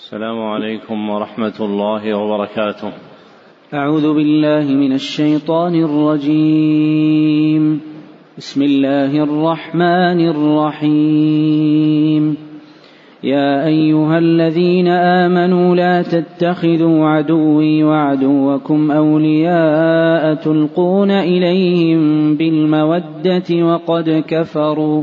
السلام عليكم ورحمة الله وبركاته. أعوذ بالله من الشيطان الرجيم. بسم الله الرحمن الرحيم. يا أيها الذين آمنوا لا تتخذوا عدوي وعدوكم أولياء تلقون إليهم بالمودة وقد كفروا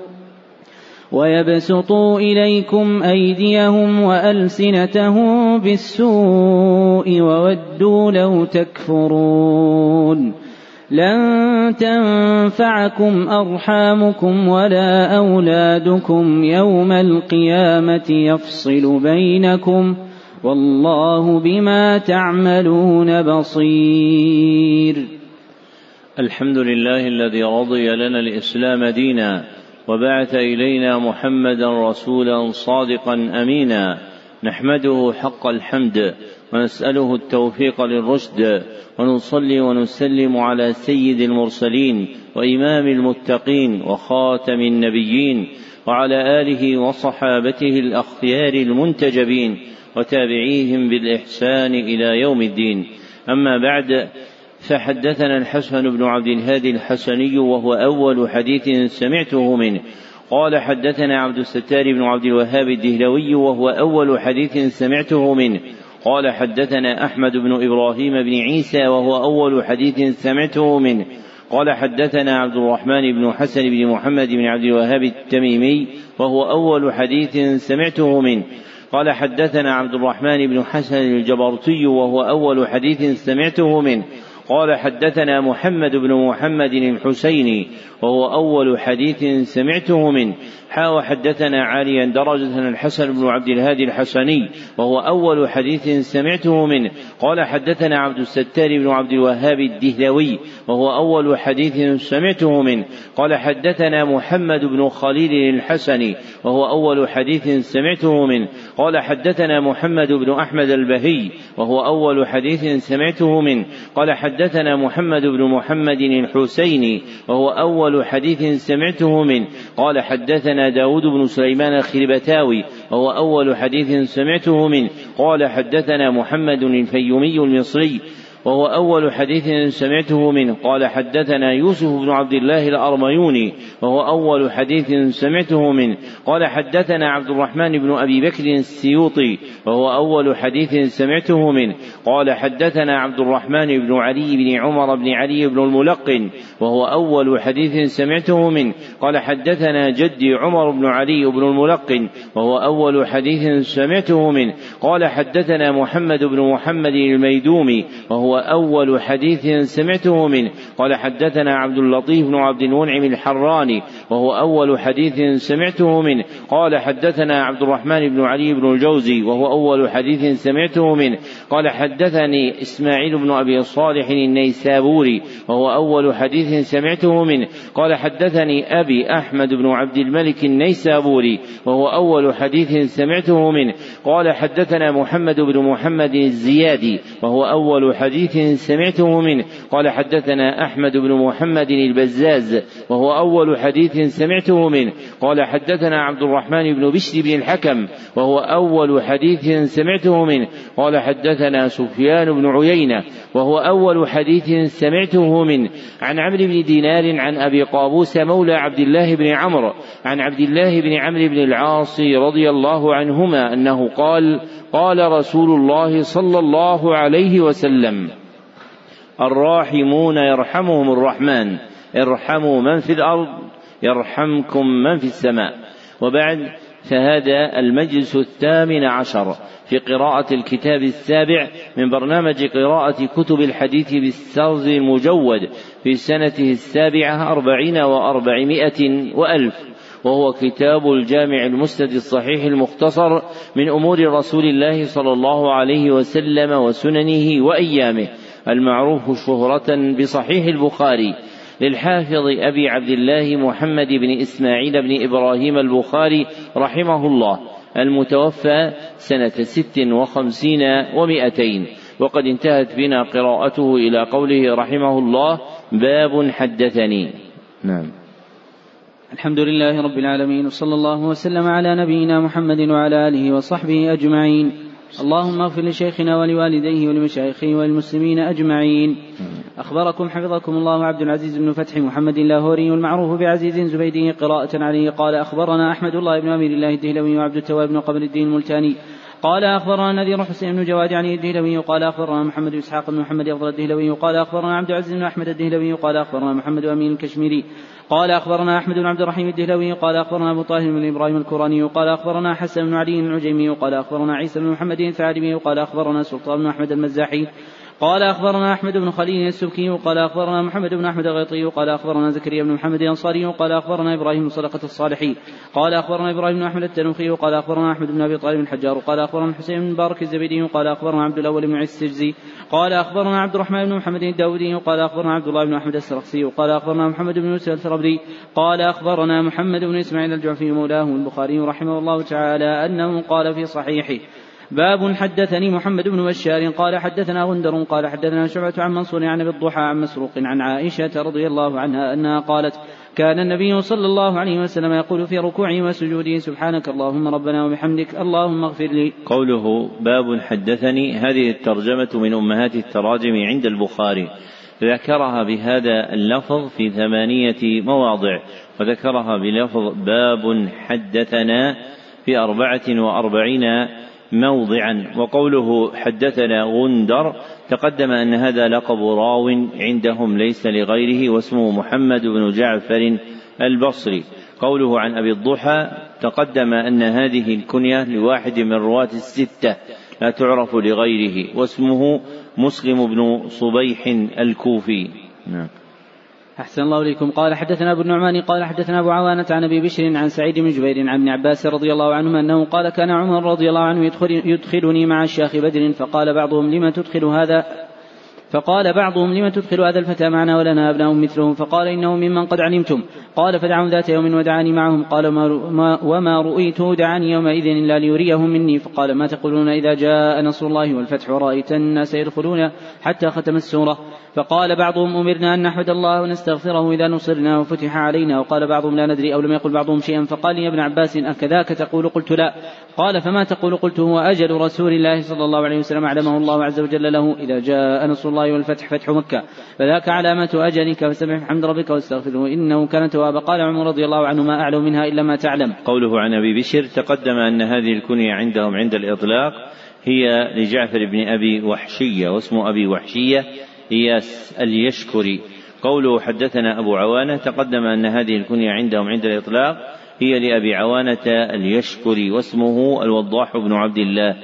ويبسطوا إليكم أيديهم وألسنتهم بالسوء وودوا لو تكفرون لن تنفعكم أرحامكم ولا أولادكم يوم القيامة يفصل بينكم والله بما تعملون بصير. الحمد لله الذي رضي لنا الإسلام دينا وبعث إلينا محمدا رسولا صادقا أمينا. نحمده حق الحمد ونسأله التوفيق للرشد ونصلي ونسلم على سيد المرسلين وإمام المتقين وخاتم النبيين وعلى آله وصحابته الأخيار المنتجبين وتابعيهم بالإحسان إلى يوم الدين. أما بعد فحدثنا الحسن بن عبد الهادي الحسني وهو أول حديث سمعته منه. قال حدثنا عبد الستار بن عبد الوهاب الدهلوي وهو أول حديث سمعته منه. قال حدثنا أحمد بن إبراهيم بن عيسى وهو أول حديث سمعته منه. قال حدثنا عبد الرحمن بن حسن بن محمد بن عبد الوهاب التميمي وهو أول حديث سمعته منه. قال حدثنا عبد الرحمن بن حسن الجبرتي وهو أول حديث سمعته منه. قال حدثنا محمد بن محمد الحسيني وهو أول حديث سمعته منه. حا وحدثنا عاليا درجة الحسن بن عبد الهادي الحسني وهو أول حديث سمعته منه. قال حدثنا عبد الستار بن عبد الوهاب الدهلوي وهو أول حديث سمعته منه. قال حدثنا محمد بن خليل الحسني وهو أول حديث سمعته منه. قال حدثنا محمد بن أحمد البهي وهو أول حديث سمعته منه. قال حدثنا محمد بن محمد الحسيني وهو أول حديث سمعته منه. قال حدثنا داود بن سليمان الخربتاوي وهو أول حديث سمعته منه. قال حدثنا محمد الفيومي المصري وهو أول حديث سمعته منه. قال حدثنا يوسف بن عبد الله الأرميوني وهو أول حديث سمعته منه. قال حدثنا عبد الرحمن بن أبي بكر السيوطي وهو أول حديث سمعته منه. قال حدثنا عبد الرحمن بن علي بن عمر بن علي بن الملقن وهو أول حديث سمعته منه. قال حدثنا جدي عمر بن علي بن الملقن وهو أول حديث سمعته منه. قال حدثنا محمد بن محمد الميدومي وهو وهو أول حديث سمعته منه. قال حدثنا عبد اللطيف بن عبد المنعم الحراني وهو أول حديث سمعته منه. قال حدثنا عبد الرحمن بن علي بن الجوزي وهو أول حديث سمعته منه. قال حدثني إسماعيل بن أبي صالح النيسابوري وهو أول حديث سمعته منه. قال حدثني أبي أحمد بن عبد الملك النيسابوري وهو أول حديث سمعته منه. قال حدثنا محمد بن محمد الزيادي وهو أول حديث سمعته منه. قال حدثنا أحمد بن محمد البزاز وهو أول حديث سمعته منه. قال حدثنا عبد الرحمن بن بشر بن الحكم وهو أول حديث سمعته منه. قال حدثنا سفيان بن عيينة وهو أول حديث سمعته منه. عن عمرو بن دينار عن أبي قابوس مولى عبد الله بن عمرو. عن عبد الله بن عمرو بن العاص رضي الله عنهما أنه قال قال رسول الله صلى الله عليه وسلم الراحمون يرحمهم الرحمن ارحموا من في الأرض يرحمكم من في السماء. وبعد فهذا المجلس الثامن عشر في قراءة الكتاب السابع من برنامج قراءة كتب الحديث بالسرز المجود في سنته السابعة أربعين وأربعمائة وألف. وهو كتاب الجامع المسند الصحيح المختصر من أمور رسول الله صلى الله عليه وسلم وسننه وأيامه المعروف شهرة بصحيح البخاري. للحافظ أبي عبد الله محمد بن إسماعيل بن إبراهيم البخاري رحمه الله المتوفى سنة ست وخمسين ومائتين وقد انتهت بنا قراءته إلى قوله رحمه الله باب حدثني. نعم. الحمد لله رب العالمين وصلى الله وسلم على نبينا محمد وعلى آله وصحبه أجمعين. اللهم اغفر لشيخنا ولوالديه ولمشايخه وللمسلمين أجمعين. أخبركم حفظكم الله عبد العزيز بن فتح محمد اللاهوري المعروف بعزيز زبيدي قراءة عليه. قال أخبرنا أحمد الله بن أمير الله الدهلوي وعبد التواب بن قبل الدين الملتاني. قال أخبرنا نذير حسين بن جواد عن الدهلوي. قال أخبرنا محمد بن إسحاق بن محمد أفضل الدهلوي. قال أخبرنا عبد العزيز بن أحمد الدهلوي. قال أخبرنا محمد أمين الكشميري. قال أخبرنا أحمد بن عبد الرحيم الدهلوي قال أخبرنا أبو طاهر بن إبراهيم الكوراني قال أخبرنا حسن بن علي العجيمي قال أخبرنا عيسى بن محمد الثعلبي قال أخبرنا سلطان بن أحمد المزاحي قال أخبرنا أحمد بن خليل السبكي قال أخبرنا محمد بن أحمد الغيطي قال أخبرنا زكريا بن محمد الأنصاري قال أخبرنا إبراهيم صدقة الصالحي قال أخبرنا إبراهيم بن أحمد التنوخي قال أخبرنا أحمد بن أبي طالب الحجار قال أخبرنا حسين بن مبارك الزبيدي قال أخبرنا عبد الأول بن عيسى السجزي قال أخبرنا عبد الرحمن بن محمد الداودي قال أخبرنا عبد الله بن أحمد السرخسي قال أخبرنا محمد بن يوسف الثربري قال أخبرنا محمد بن إسماعيل الجعفي مولاه البخاري رحمه الله تعالى أنه قال في صحيحه باب حدثني محمد بن بشار قال حدثنا غندر قال حدثنا شعبة عن منصور عن أبي الضحى عن مسروق عن عائشة رضي الله عنها أنها قالت كان النبي صلى الله عليه وسلم يقول في ركوعه وسجوده سبحانك اللهم ربنا وبحمدك اللهم اغفر لي. قوله باب حدثني هذه الترجمة من أمهات التراجم عند البخاري. ذكرها بهذا اللفظ في ثمانية مواضع وذكرها بلفظ باب حدثنا في أربعة وأربعين موضعا. وقوله حدثنا غندر تقدم أن هذا لقب راو عندهم ليس لغيره واسمه محمد بن جعفر البصري. قوله عن أبي الضحى تقدم أن هذه الكنية لواحد من رواة الستة لا تعرف لغيره واسمه مسلم بن صبيح الكوفي. نعم. أحسن الله إليكم. قال حدثنا أبو النعمان قال حدثنا أبو عوانة عن أبي بشر عن سعيد بن جبير عن ابن عباس رضي الله عنهما أنه قال كان عمر رضي الله عنه يدخل يدخلني مع الشيخ بدر فقال بعضهم لما تدخل هذا فقال بعضهم لم تدخل هذا الفتى معنا ولنا أبناء مثلهم فقال إنه ممن قد علمتم. قال فدعوا ذات يوم ودعاني معهم. قال ما وما رؤيته دعاني يومئذ إلا ليريهم مني. فقال ما تقولون إذا جاء نصر الله والفتح ورأيت الناس يدخلون حتى ختم السورة. فقال بعضهم أمرنا أن نحمد الله ونستغفره إذا نصرنا وفتح علينا. وقال بعضهم لا ندري أو لم يقل بعضهم شيئا. فقال يا ابن عباس أكذاك تقول؟ قلت لا. قال فما تقول؟ قلت هو أجل رسول الله صلى الله عليه وسلم أعلمه الله عز وجل له إذا جاء نصر الله والفتح فتح مكة. فذاك علامة أجلك فسبح بحمد ربك واستغفره إنه كان توابا. قال عمر رضي الله عنه ما أعلم منها إلا ما تعلم. قوله عن أبي بشر تقدم أن هذه الكنية عندهم عند الإطلاق هي لجعفر بن أبي وحشية واسم أبي وحشية إياس اليشكري. قوله حدثنا أبو عوانة تقدم أن هذه الكنية عندهم عند الإطلاق هي لأبي عوانة اليشكري واسمه الوضاح بن عبد الله.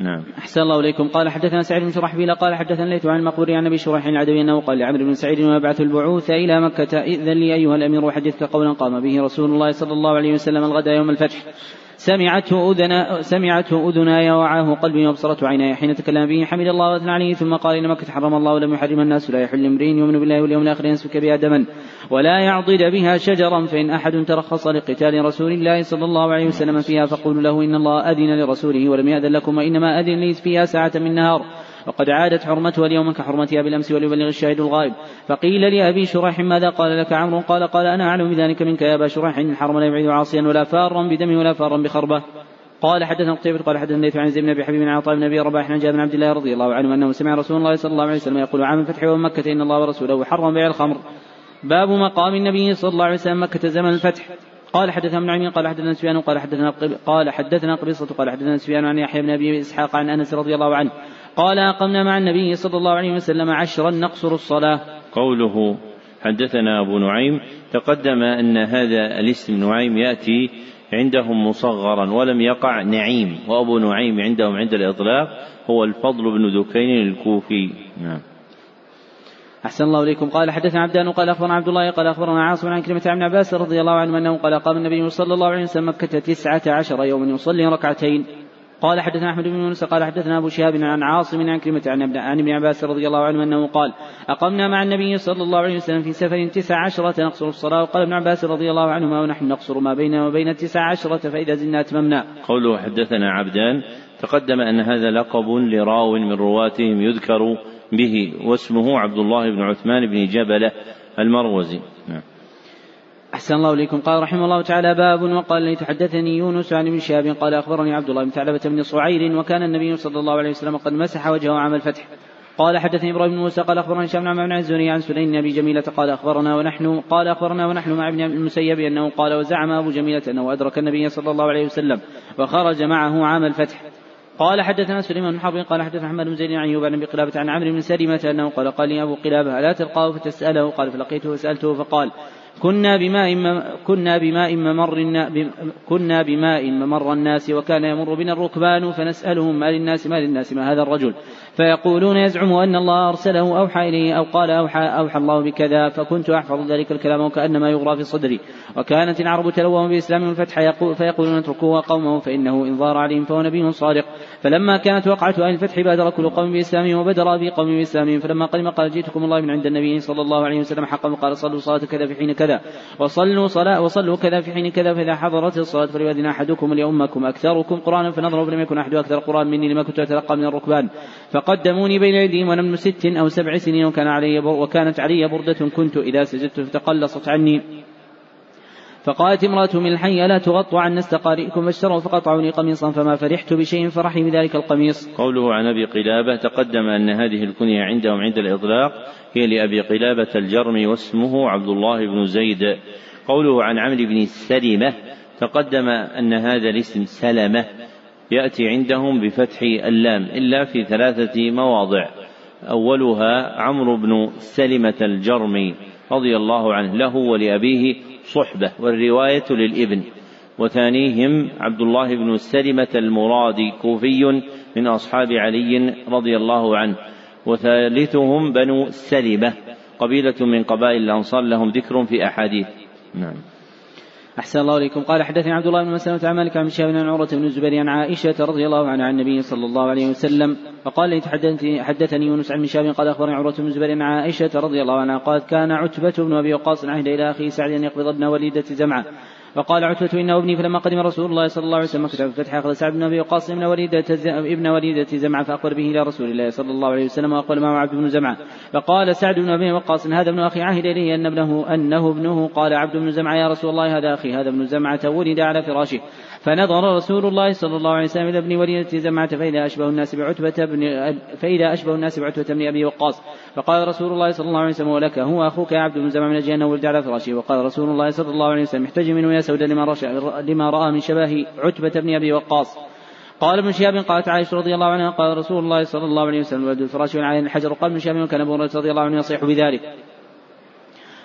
نعم. أحسن الله إليكم. قال حدثنا سعيد بن شرحبيل قال حدثنا ليث عن المقبور عن أبي شريح العدوي أنه قال لعمرو بن سعيد ويبعث البعوث إلى مكة؟ إذن لي أيها الأمير وحدثك قولا قام به رسول الله صلى الله عليه وسلم الغد يوم الفتح. سمعته أذنا سمعته أذناي وعاه قلبي وابصرته عيناي. حين تكلم به حمد الله وأثنى عليه ثم قال إن مكة حرم الله ولم يحرم الناس لا يحل امرئ يؤمن بالله واليوم الآخر يسفك بها دما ولا يعضد بها شجرا فإن أحد ترخص لقتال رسول الله صلى الله عليه وسلم فيها فقولوا له إن الله أذن لرسوله ولم يأذن لكم وإنما أذن لي فيها ساعة من نهار. وقد عادت حرمتها اليوم كحرمتها بالأمس وليبلغ الشاهد الغائب. فقيل لأبي شريح ماذا قال لك عمرو؟ قال قال أنا أعلم بذلك منك يا أبا شريح إن الحرم لا يبعد عاصيا ولا فارا بدم ولا فارا بخربة. قال حدثنا قتيبة قال حدثنا ليث عن زيد بن أبي حبيب عن عطاء بن أبي رباح عن جابر بن عبد الله رضي الله عنه أنه سمع رسول الله صلى الله عليه وسلم يقول عام الفتح يوم مكة إن الله ورسوله حرم بيع الخمر. باب مقام النبي صلى الله عليه وسلم مكة زمن الفتح. قال حدثنا ابن عمين قال حدثنا سفيان قال حدثنا قال حدثنا قبيصة قال حدثنا سفيان عن يحيى بن أبي إسحاق عن أنس رضي الله عنه. قال أقمنا مع النبي صلى الله عليه وسلم عشرا نقصر الصلاة. قوله حدثنا أبو نعيم تقدم أن هذا الاسم نعيم يأتي عندهم مصغرا ولم يقع نعيم وأبو نعيم عندهم عند الإطلاق هو الفضل بن دكين الكوفي. نعم. أحسن الله إليكم. قال حدثنا عبدان قال أخبرنا عبد الله قال أخبرنا عاصم عن كلمة عن عباس رضي الله عنه أنه قال قام النبي صلى الله عليه وسلم مكة تسعة عشر يوما يصلي ركعتين. قال حدثنا أحمد بن يونس قال حدثنا أبو شهاب عن عاصم عن كلمة عن عن ابن عباس رضي الله عنه أنه قال أقمنا مع النبي صلى الله عليه وسلم في سفر تسع عشرة نقصر الصلاة وقال ابن عباس رضي الله عنهما ونحن نقصر ما بيننا وبين التسع عشرة فإذا زدنا أتممنا. قوله حدثنا عبدان تقدم أن هذا لقب لراو من رواتهم يذكر به واسمه عبد الله بن عثمان بن جبلة المروزي. أحسن الله إليكم. قال رحمه الله تعالى باب وقال لي تحدثني يونس عن ابن شهاب قال أخبرني عبد الله بن ثعلبة بن صعير وكان النبي صلى الله عليه وسلم قد مسح وجهه عام الفتح. قال حدثني إبراهيم بن موسى قال اخبرنا هشام بن الزهري عن سليم أبي جميلة قال أخبرنا ونحن قال أخبرنا ونحن مع ابن المسيب أنه قال وزعم أبو جميلة أنه أدرك النبي صلى الله عليه وسلم وخرج معه عام الفتح. قال حدثنا سليمان بن حرب قال حدثنا محمد بن زيد عن أيوب عن أبي قلابة عن عمرو بن سلمة أنه قال قال لي أبو قلابة ألا تلقاه فتسأله؟ قال فلقيته فسالته فقال كنا بماء كنا بماء ممر كنا بماء ممر الناس وكان يمر بنا الركبان فنسألهم ما للناس ما للناس ما هذا الرجل. فيقولون يزعم أن الله أرسله أوحى إليه أو قال أوحى, أوحى الله بكذا فكنت أحفظ ذلك الكلام وكأنما يغرى في صدري. وكانت العرب تلوم بإسلام الفتح يقول فيقولون اتركوه قومه فإنه إن ظهر عليهم فهو نبي صادق. فلما كانت وقعة أهل الفتح بادر كل قوم بإسلامهم وبدر أبي قوم بإسلامهم فلما قدم قال جئتكم الله من عند النبي صلى الله عليه وسلم حقا وقال صلوا صلاة كذا في حين كذا. وصلوا صلاة وصلوا كذا في حين كذا فإذا حضرت الصلاة فليؤذن أحدكم ليؤمكم أكثركم قرآنا فنظروا فلم يكن أحد أكثر قرآن مني لما كنت أتلقى من الركبان. فقدموني بين أيديهم وأنا من ست أو سبع سنين وكان علي وكانت علي بردة كنت. إذا سجدت فتقلصت عني. فقالت امرأة من الحي ألا تغطوا عن نست قارئكم فاشتروا فقطعوني قميصا فما فرحت بشيء فرحي بذلك القميص. قوله عن أبي قلابة تقدم أن هذه الكنية عندهم عند الإطلاق هي لأبي قلابة الجرمي واسمه عبد الله بن زيد. قوله عن عمرو بن سلمة تقدم أن هذا الاسم سلمة يأتي عندهم بفتح اللام إلا في ثلاثة مواضع. أولها عمرو بن سلمة الجرمي رضي الله عنه له ولأبيه صحبة والرواية للإبن. وثانيهم عبد الله بن سلمة المرادي كوفي من أصحاب علي رضي الله عنه. وثالثهم بنو سلمة قبيلة من قبائل الأنصار لهم ذكر في أحاديث. نعم. أحسن الله إليكم. قال حدثني عبد الله بن مسلمة عن مالك عن شهاب عن عروة بن الزبير عن عائشة رضي الله عنها عن النبي صلى الله عليه وسلم فقال حدثني يونس عن شهاب قال أخبرني عروة بن الزبير عن عائشة رضي الله عنها قالت كان عتبة بن أبي وقاص عهد إلى أخيه سعد أن يقبض ابن وليدة زمعة. فقال عتبة إنه ابني فلما قدم رسول الله صلى الله عليه وسلم كتب الفتح أخذ سعد بن أبي وقاص ابن وليدة ابن وليدة زمعة فأخبر به إلى رسول الله صلى الله عليه وسلم وقال معه عبد بن زمعة. فقال سعد بن أبي وقاص هذا ابن أخي عهد إليه أن ابنه أنه ابنه. قال عبد بن زمعة يا رسول الله هذا أخي. هذا ابن زمعة ولد على فراشه. فنظر رسول الله صلى الله عليه وسلم إلى ابن وليدة زمعة فإذا أشبه الناس بعتبة بن فإذا أشبه الناس بعتبة بن أبي وقاص. فقال رسول الله صلى الله عليه وسلم ولك هو أخوك عبد بن زمعة من أجل ولد على فراشه. وقال رسول الله صلى الله عليه وسلم احتج منه يا سود لما, لما رأى من شباه عتبة بن أبي وقاص. قال ابن شهاب قالت عائشة رضي الله عنها قال رسول الله صلى الله عليه وسلم ولد الفراش على الحجر. قال ابن شهاب وكان أبو رضي الله عنه يصيح بذلك.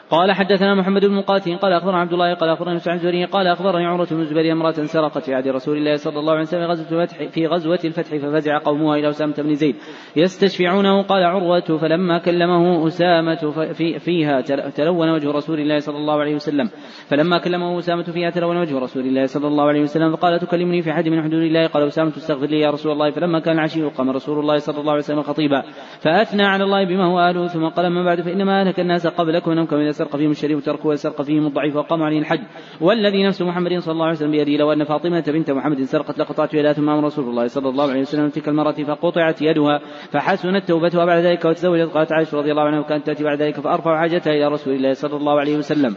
قال حدثنا محمد بن مقاتل قال أخبرنا عبد الله قال أخبرنا سعد الزهري قال أخبرني عمرة بن الزبير امرأة سرقت في عهد رسول الله صلى الله عليه وسلم الفتح في غزوة الفتح ففزع قومها إلى أسامة بن زيد. يستشفعونه قال عروة فلما كلمه أسامة في فيها تلون وجه رسول الله صلى الله عليه وسلم. فلما كلمه أسامة فيها تلون وجه رسول الله صلى الله عليه وسلم فقال تكلمني في حد من حدود الله؟ قال أسامة استغفر لي يا رسول الله. فلما كان العشي قام رسول الله صلى الله عليه وسلم خطيبا. فأثنى على الله بما هو أهله ثم قال أما بعد فإنما أهلك الناس قبلكم سرق فيهم الشريف تركوا وسرق فيهم الضعيف وقام عليه الحج. والذي نفس محمد صلى الله عليه وسلم بيده لو أن فاطمة بنت محمد سرقت لقطعت يدها ثم أمر رسول الله صلى الله عليه وسلم تلك المرأة فقطعت يدها فحسنت توبتها بعد ذلك وتزوجت قالت عائشة رضي الله عنها وكانت تأتي بعد ذلك فأرفع حاجتها إلى رسول الله صلى الله عليه وسلم.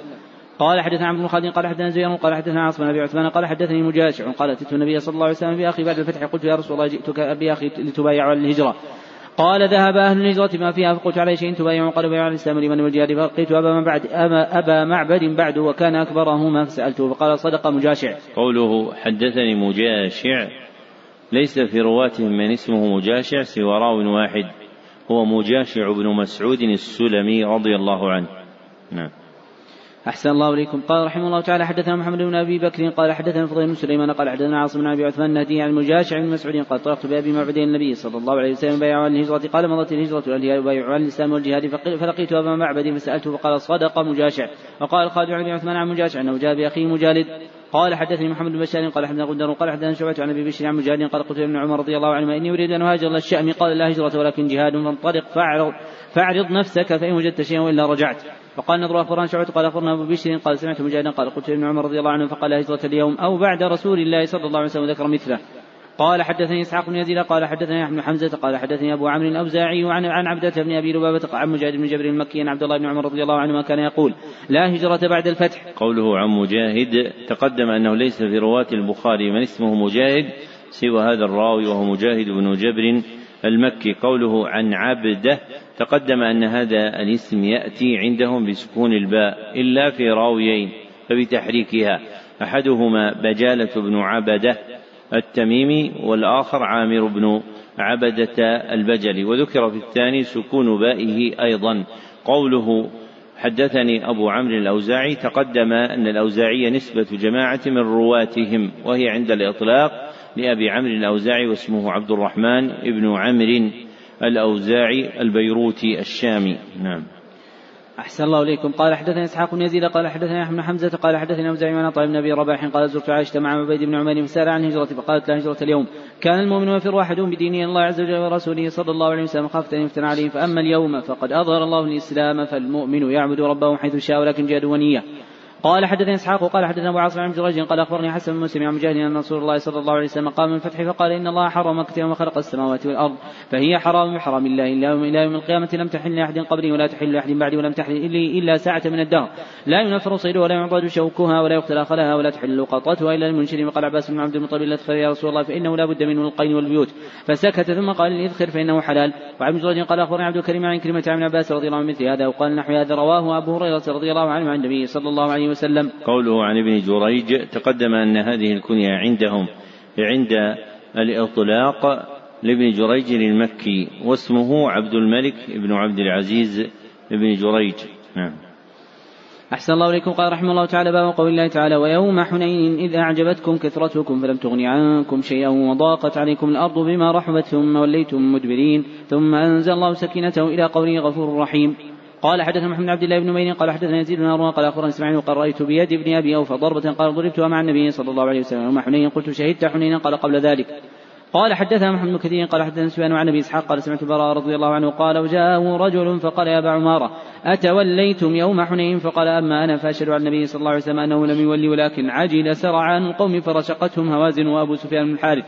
قال حدثنا عبد خالد قال حدثنا زيد قال حدثنا عاصم بن أبي عثمان قال حدثني مجاشع قال أتيت النبي صلى الله عليه وسلم بأخي بعد الفتح قلت يا رسول الله جئتك بأخي لتبايع على الهجرة. قال ذهب أهل الهجرة ما فيها فقلت على شيء تبايع قال بيع الإسلام لمن والجهاد فلقيت أبا بعد أبا, أبا معبد بعد وكان أكبرهما فسألته فقال صدق مجاشع. قوله حدثني مجاشع ليس في رواتهم من اسمه مجاشع سوى راو واحد هو مجاشع بن مسعود السلمي رضي الله عنه. نعم. أحسن الله إليكم. قال رحمه الله تعالى حدثنا محمد بن أبي بكر قال حدثنا فضيل بن سليمان قال حدثنا عاصم بن أبي عثمان النهدي عن المجاشع بن مسعود قال طرقت بأبي معبد النبي صلى الله عليه وسلم بايع عن الهجرة قال مضت الهجرة والجهاد بايع عن الإسلام والجهاد فلقيت أبا معبد فسألته فقال صدق مجاشع. وقال خالد بن عثمان عن مجاشع أنه جاء بأخيه مجالد. قال حدثني محمد بن بشار قال حدثنا غندر قال حدثنا شعبة عن أبي بشر عن مجاهد قال قلت ابن عمر رضي الله عنهما إني أريد أن أهاجر إلى الشام قال لا هجرة ولكن جهاد فانطلق فاعرض فاعرض نفسك فإن وجدت شيئا وإلا رجعت. فقال نضر اخبرنا شعبة قال أخبرنا أبو بشر قال سمعت مجاهدا قال قلت ابن عمر رضي الله عنه فقال هجرة اليوم أو بعد رسول الله صلى الله عليه وسلم ذكر مثله قال حدثني إسحاق بن يزيد قال حدثني أحمد حمزة قال حدثني أبو عمرو الأوزاعي عن عن عبدة بن أبي لبابة عن مجاهد بن جبر المكي عن عبد الله بن عمر رضي الله عنهما كان يقول لا هجرة بعد الفتح. قوله عن مجاهد تقدم أنه ليس في رواة البخاري من اسمه مجاهد سوى هذا الراوي وهو مجاهد بن جبر المكي. قوله عن عبده تقدم أن هذا الاسم يأتي عندهم بسكون الباء إلا في راويين فبتحريكها. أحدهما بجالة بن عبده التميمي والآخر عامر بن عبدة البجلي. وذكر في الثاني سكون بائه أيضا. قوله حدثني أبو عمرو الأوزاعي تقدم أن الأوزاعي نسبة جماعة من رواتهم وهي عند الإطلاق لأبي عمرو الأوزاعي واسمه عبد الرحمن بن عمرو الأوزاعي البيروتي الشامي. نعم. أحسن الله إليكم. قال حدثنا إسحاق بن يزيد قال حدثنا أحمد حمزة قال حدثنا أوزاعي عن عطاء بن أبي رباح قال زرت عائشة مع عبيد بن عمر فسأل عن هجرة فقالت لا هجرة اليوم. كان المؤمن يفر أحدهم بدينه الله عز وجل ورسوله صلى الله عليه وسلم خافة أن يفتن عليه فأما اليوم فقد أظهر الله الإسلام فالمؤمن يعبد ربه حيث شاء ولكن جاد ونية. قال حدثني إسحاق قال حدثنا أبو عاصم عن جريج قال أخبرني حسن بن مسلم عن مجاهد أن رسول الله صلى الله عليه وسلم قام من الفتح فقال إن الله حرم مكه يوم خلق السماوات والأرض فهي حرام بحرام الله إلا يوم إلى يوم القيامة لم تحل لأحد قبلي ولا تحل لأحد بعدي ولم تحل لي إلا ساعة من الدهر. لا ينفر صيدها ولا يعضد شوكها ولا يقتل أخلها ولا تحل لقطتها إلا المنشر قال عباس بن عبد المطلب لا يا رسول الله فإنه لا بد منه القين والبيوت. فسكت ثم قال الاذخر فإنه حلال. وعن جريج قال أخبرني عبد الكريم عن كلمة عن عباس رضي الله عنه مثل هذا وقال نحو هذا رواه أبو هريرة رضي الله عنه عن النبي صلى الله عليه وسلم قوله عن ابن جريج تقدم أن هذه الكنية عندهم عند الإطلاق لابن جريج المكي واسمه عبد الملك بن عبد العزيز بن جريج. نعم. أحسن الله إليكم. قال رحمه الله تعالى باب قول الله تعالى ويوم حنين إذ أعجبتكم كثرتكم فلم تغن عنكم شيئا وضاقت عليكم الأرض بما رحبت ثم وليتم مدبرين ثم أنزل الله سكينته إلى قوله غفور رحيم. قال حدثنا محمد عبد الله بن مين قال حدثنا يزيد بن هارون قال أخبرني اسماعيل قال رأيت بيد ابن أبي أوفى ضربة قال ضربتها مع النبي صلى الله عليه وسلم. ومع حنين قلت شهدت حنينا قال قبل ذلك. قال حدثنا محمد بن كثير قال حدثنا سفيان عن أبي إسحاق قال سمعت البراء رضي الله عنه قال وجاءه رجل فقال يا أبا عمارة أتوليتم يوم حنين؟ فقال أما أنا فأشهد على النبي صلى الله عليه وسلم أنه لم يولي ولكن عجل سرعان القوم فرشقتهم هوازن وأبو سفيان بن الحارث.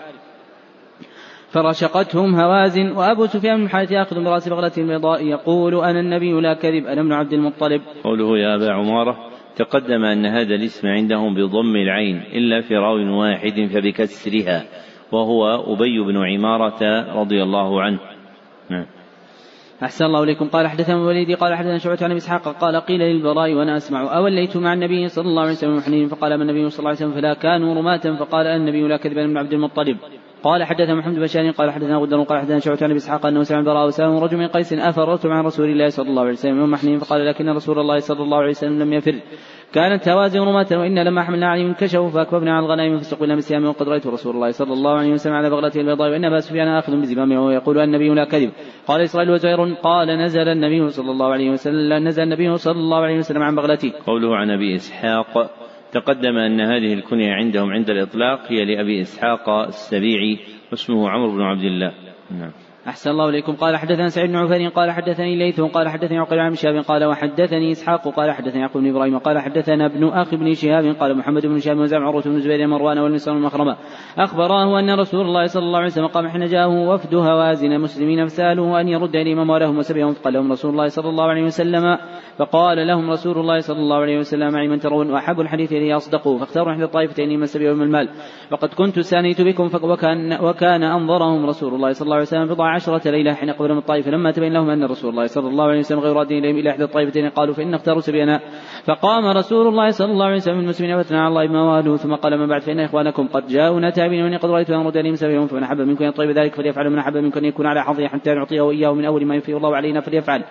فرشقتهم هوازن وأبو سفيان بن الحارث يأخذ برأس بغلة بيضاء يقول أنا النبي لا كذب أنا ابن عبد المطلب. قوله يا أبا عمارة تقدم أن هذا الاسم عندهم بضم العين إلا في راو واحد فبكسرها وهو أبي بن عمارة رضي الله عنه. نعم. أحسن الله إليكم. قال حدثنا الوليد قال حدثنا شعبة عن إسحاق قال قيل للبراء وأنا أسمع أوليت مع النبي صلى الله عليه وسلم وحنين فقال أما النبي صلى الله عليه وسلم فلا كانوا رماة فقال النبي لا كذب من عبد المطلب. قال حدثنا محمد بن بشار قال حدثنا غدر قال حدثنا شعبة عن إسحاق أنه سمع براء وسلم رجل من قيس افررت مع رسول الله صلى الله عليه وسلم يوم حنين فقال لكن رسول الله صلى الله عليه وسلم لم يفر كانت هوازن رماة وإنا لما حملنا عليهم كشفوا فأكببنا على الغنائم فاستقبلنا بسيام وقد رأيت رسول الله صلى الله عليه وسلم على بغلته البيضاء وإن أبا سفيان آخذ بزمامه ويقول النبي لا كذب. قال إسرائيل وزهير قال نزل النبي صلى الله عليه وسلم نزل النبي صلى الله عليه وسلم عن بغلته. قوله عن أبي إسحاق تقدم أن هذه الكنية عندهم عند الإطلاق هي لأبي إسحاق السبيعي واسمه عمرو بن عبد الله. نعم. أحسن الله إليكم. قال حدثنا سعيد بن عفير قال حدثني ليث قال حدثني عقيل عن شهاب قال وحدثني إسحاق قال حدثني يعقوب بن إبراهيم قال حدثنا ابن أخي بن شهاب قال محمد بن شهاب وزعم عروة بن زبير مروان والمسر المخرمة أخبراه أن رسول الله صلى الله عليه وسلم قام حين جاءه وفد هوازن مسلمين فسألوه أن يرد إليهم أموالهم وسبيهم فقال لهم رسول الله صلى الله عليه وسلم فقال لهم رسول الله صلى الله عليه وسلم معي من ترون وأحب الحديث إلي أصدقوا فاختاروا إحدى الطائفتين من السبي ومن المال. وقد كنت سانيت بكم وكان, وكان أنظرهم رسول الله صلى الله عليه وسلم بضع عشرة ليلة حين قبل من الطائف فلما تبين لهم أن رسول الله صلى الله عليه وسلم غير راد إليهم إلى إحدى الطائفتين قالوا فإن اختاروا سبينا. فقام رسول الله صلى الله عليه وسلم المسلمين فاثنى على الله بما والوا ثم قال ما بعد فإن إخوانكم قد جاءونا تابين وإني قد رأيت أن رد عليهم سبيهم فمن أحب منكم أن يطيب ذلك فليفعل من أحب منكم أن يكون على حظه حتى نعطيه إياه من أول ما يفيه الله علينا فليفعل.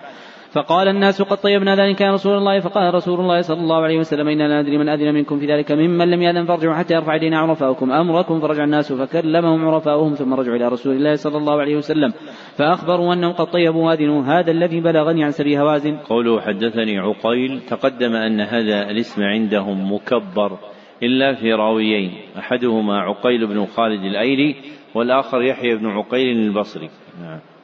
فقال الناس قد طيبنا ذلك يا رسول الله فقال رسول الله صلى الله عليه وسلم إنا لا ندري من أذن منكم في ذلك ممن لم يأذن فارجعوا حتى يرفع إلينا عرفاؤكم. أمركم فرجع الناس فكلمهم عرفاؤهم ثم رجعوا إلى رسول الله صلى الله عليه وسلم. فأخبروا أنهم قد طيبوا وأذنوا. هذا الذي بلغني عن سري هوازن. قوله حدثني عقيل تقدم أن هذا الاسم عندهم مكبر إلا في راويين أحدهما عقيل بن خالد الأيلي والآخر يحيى بن عقيل البصري. نعم.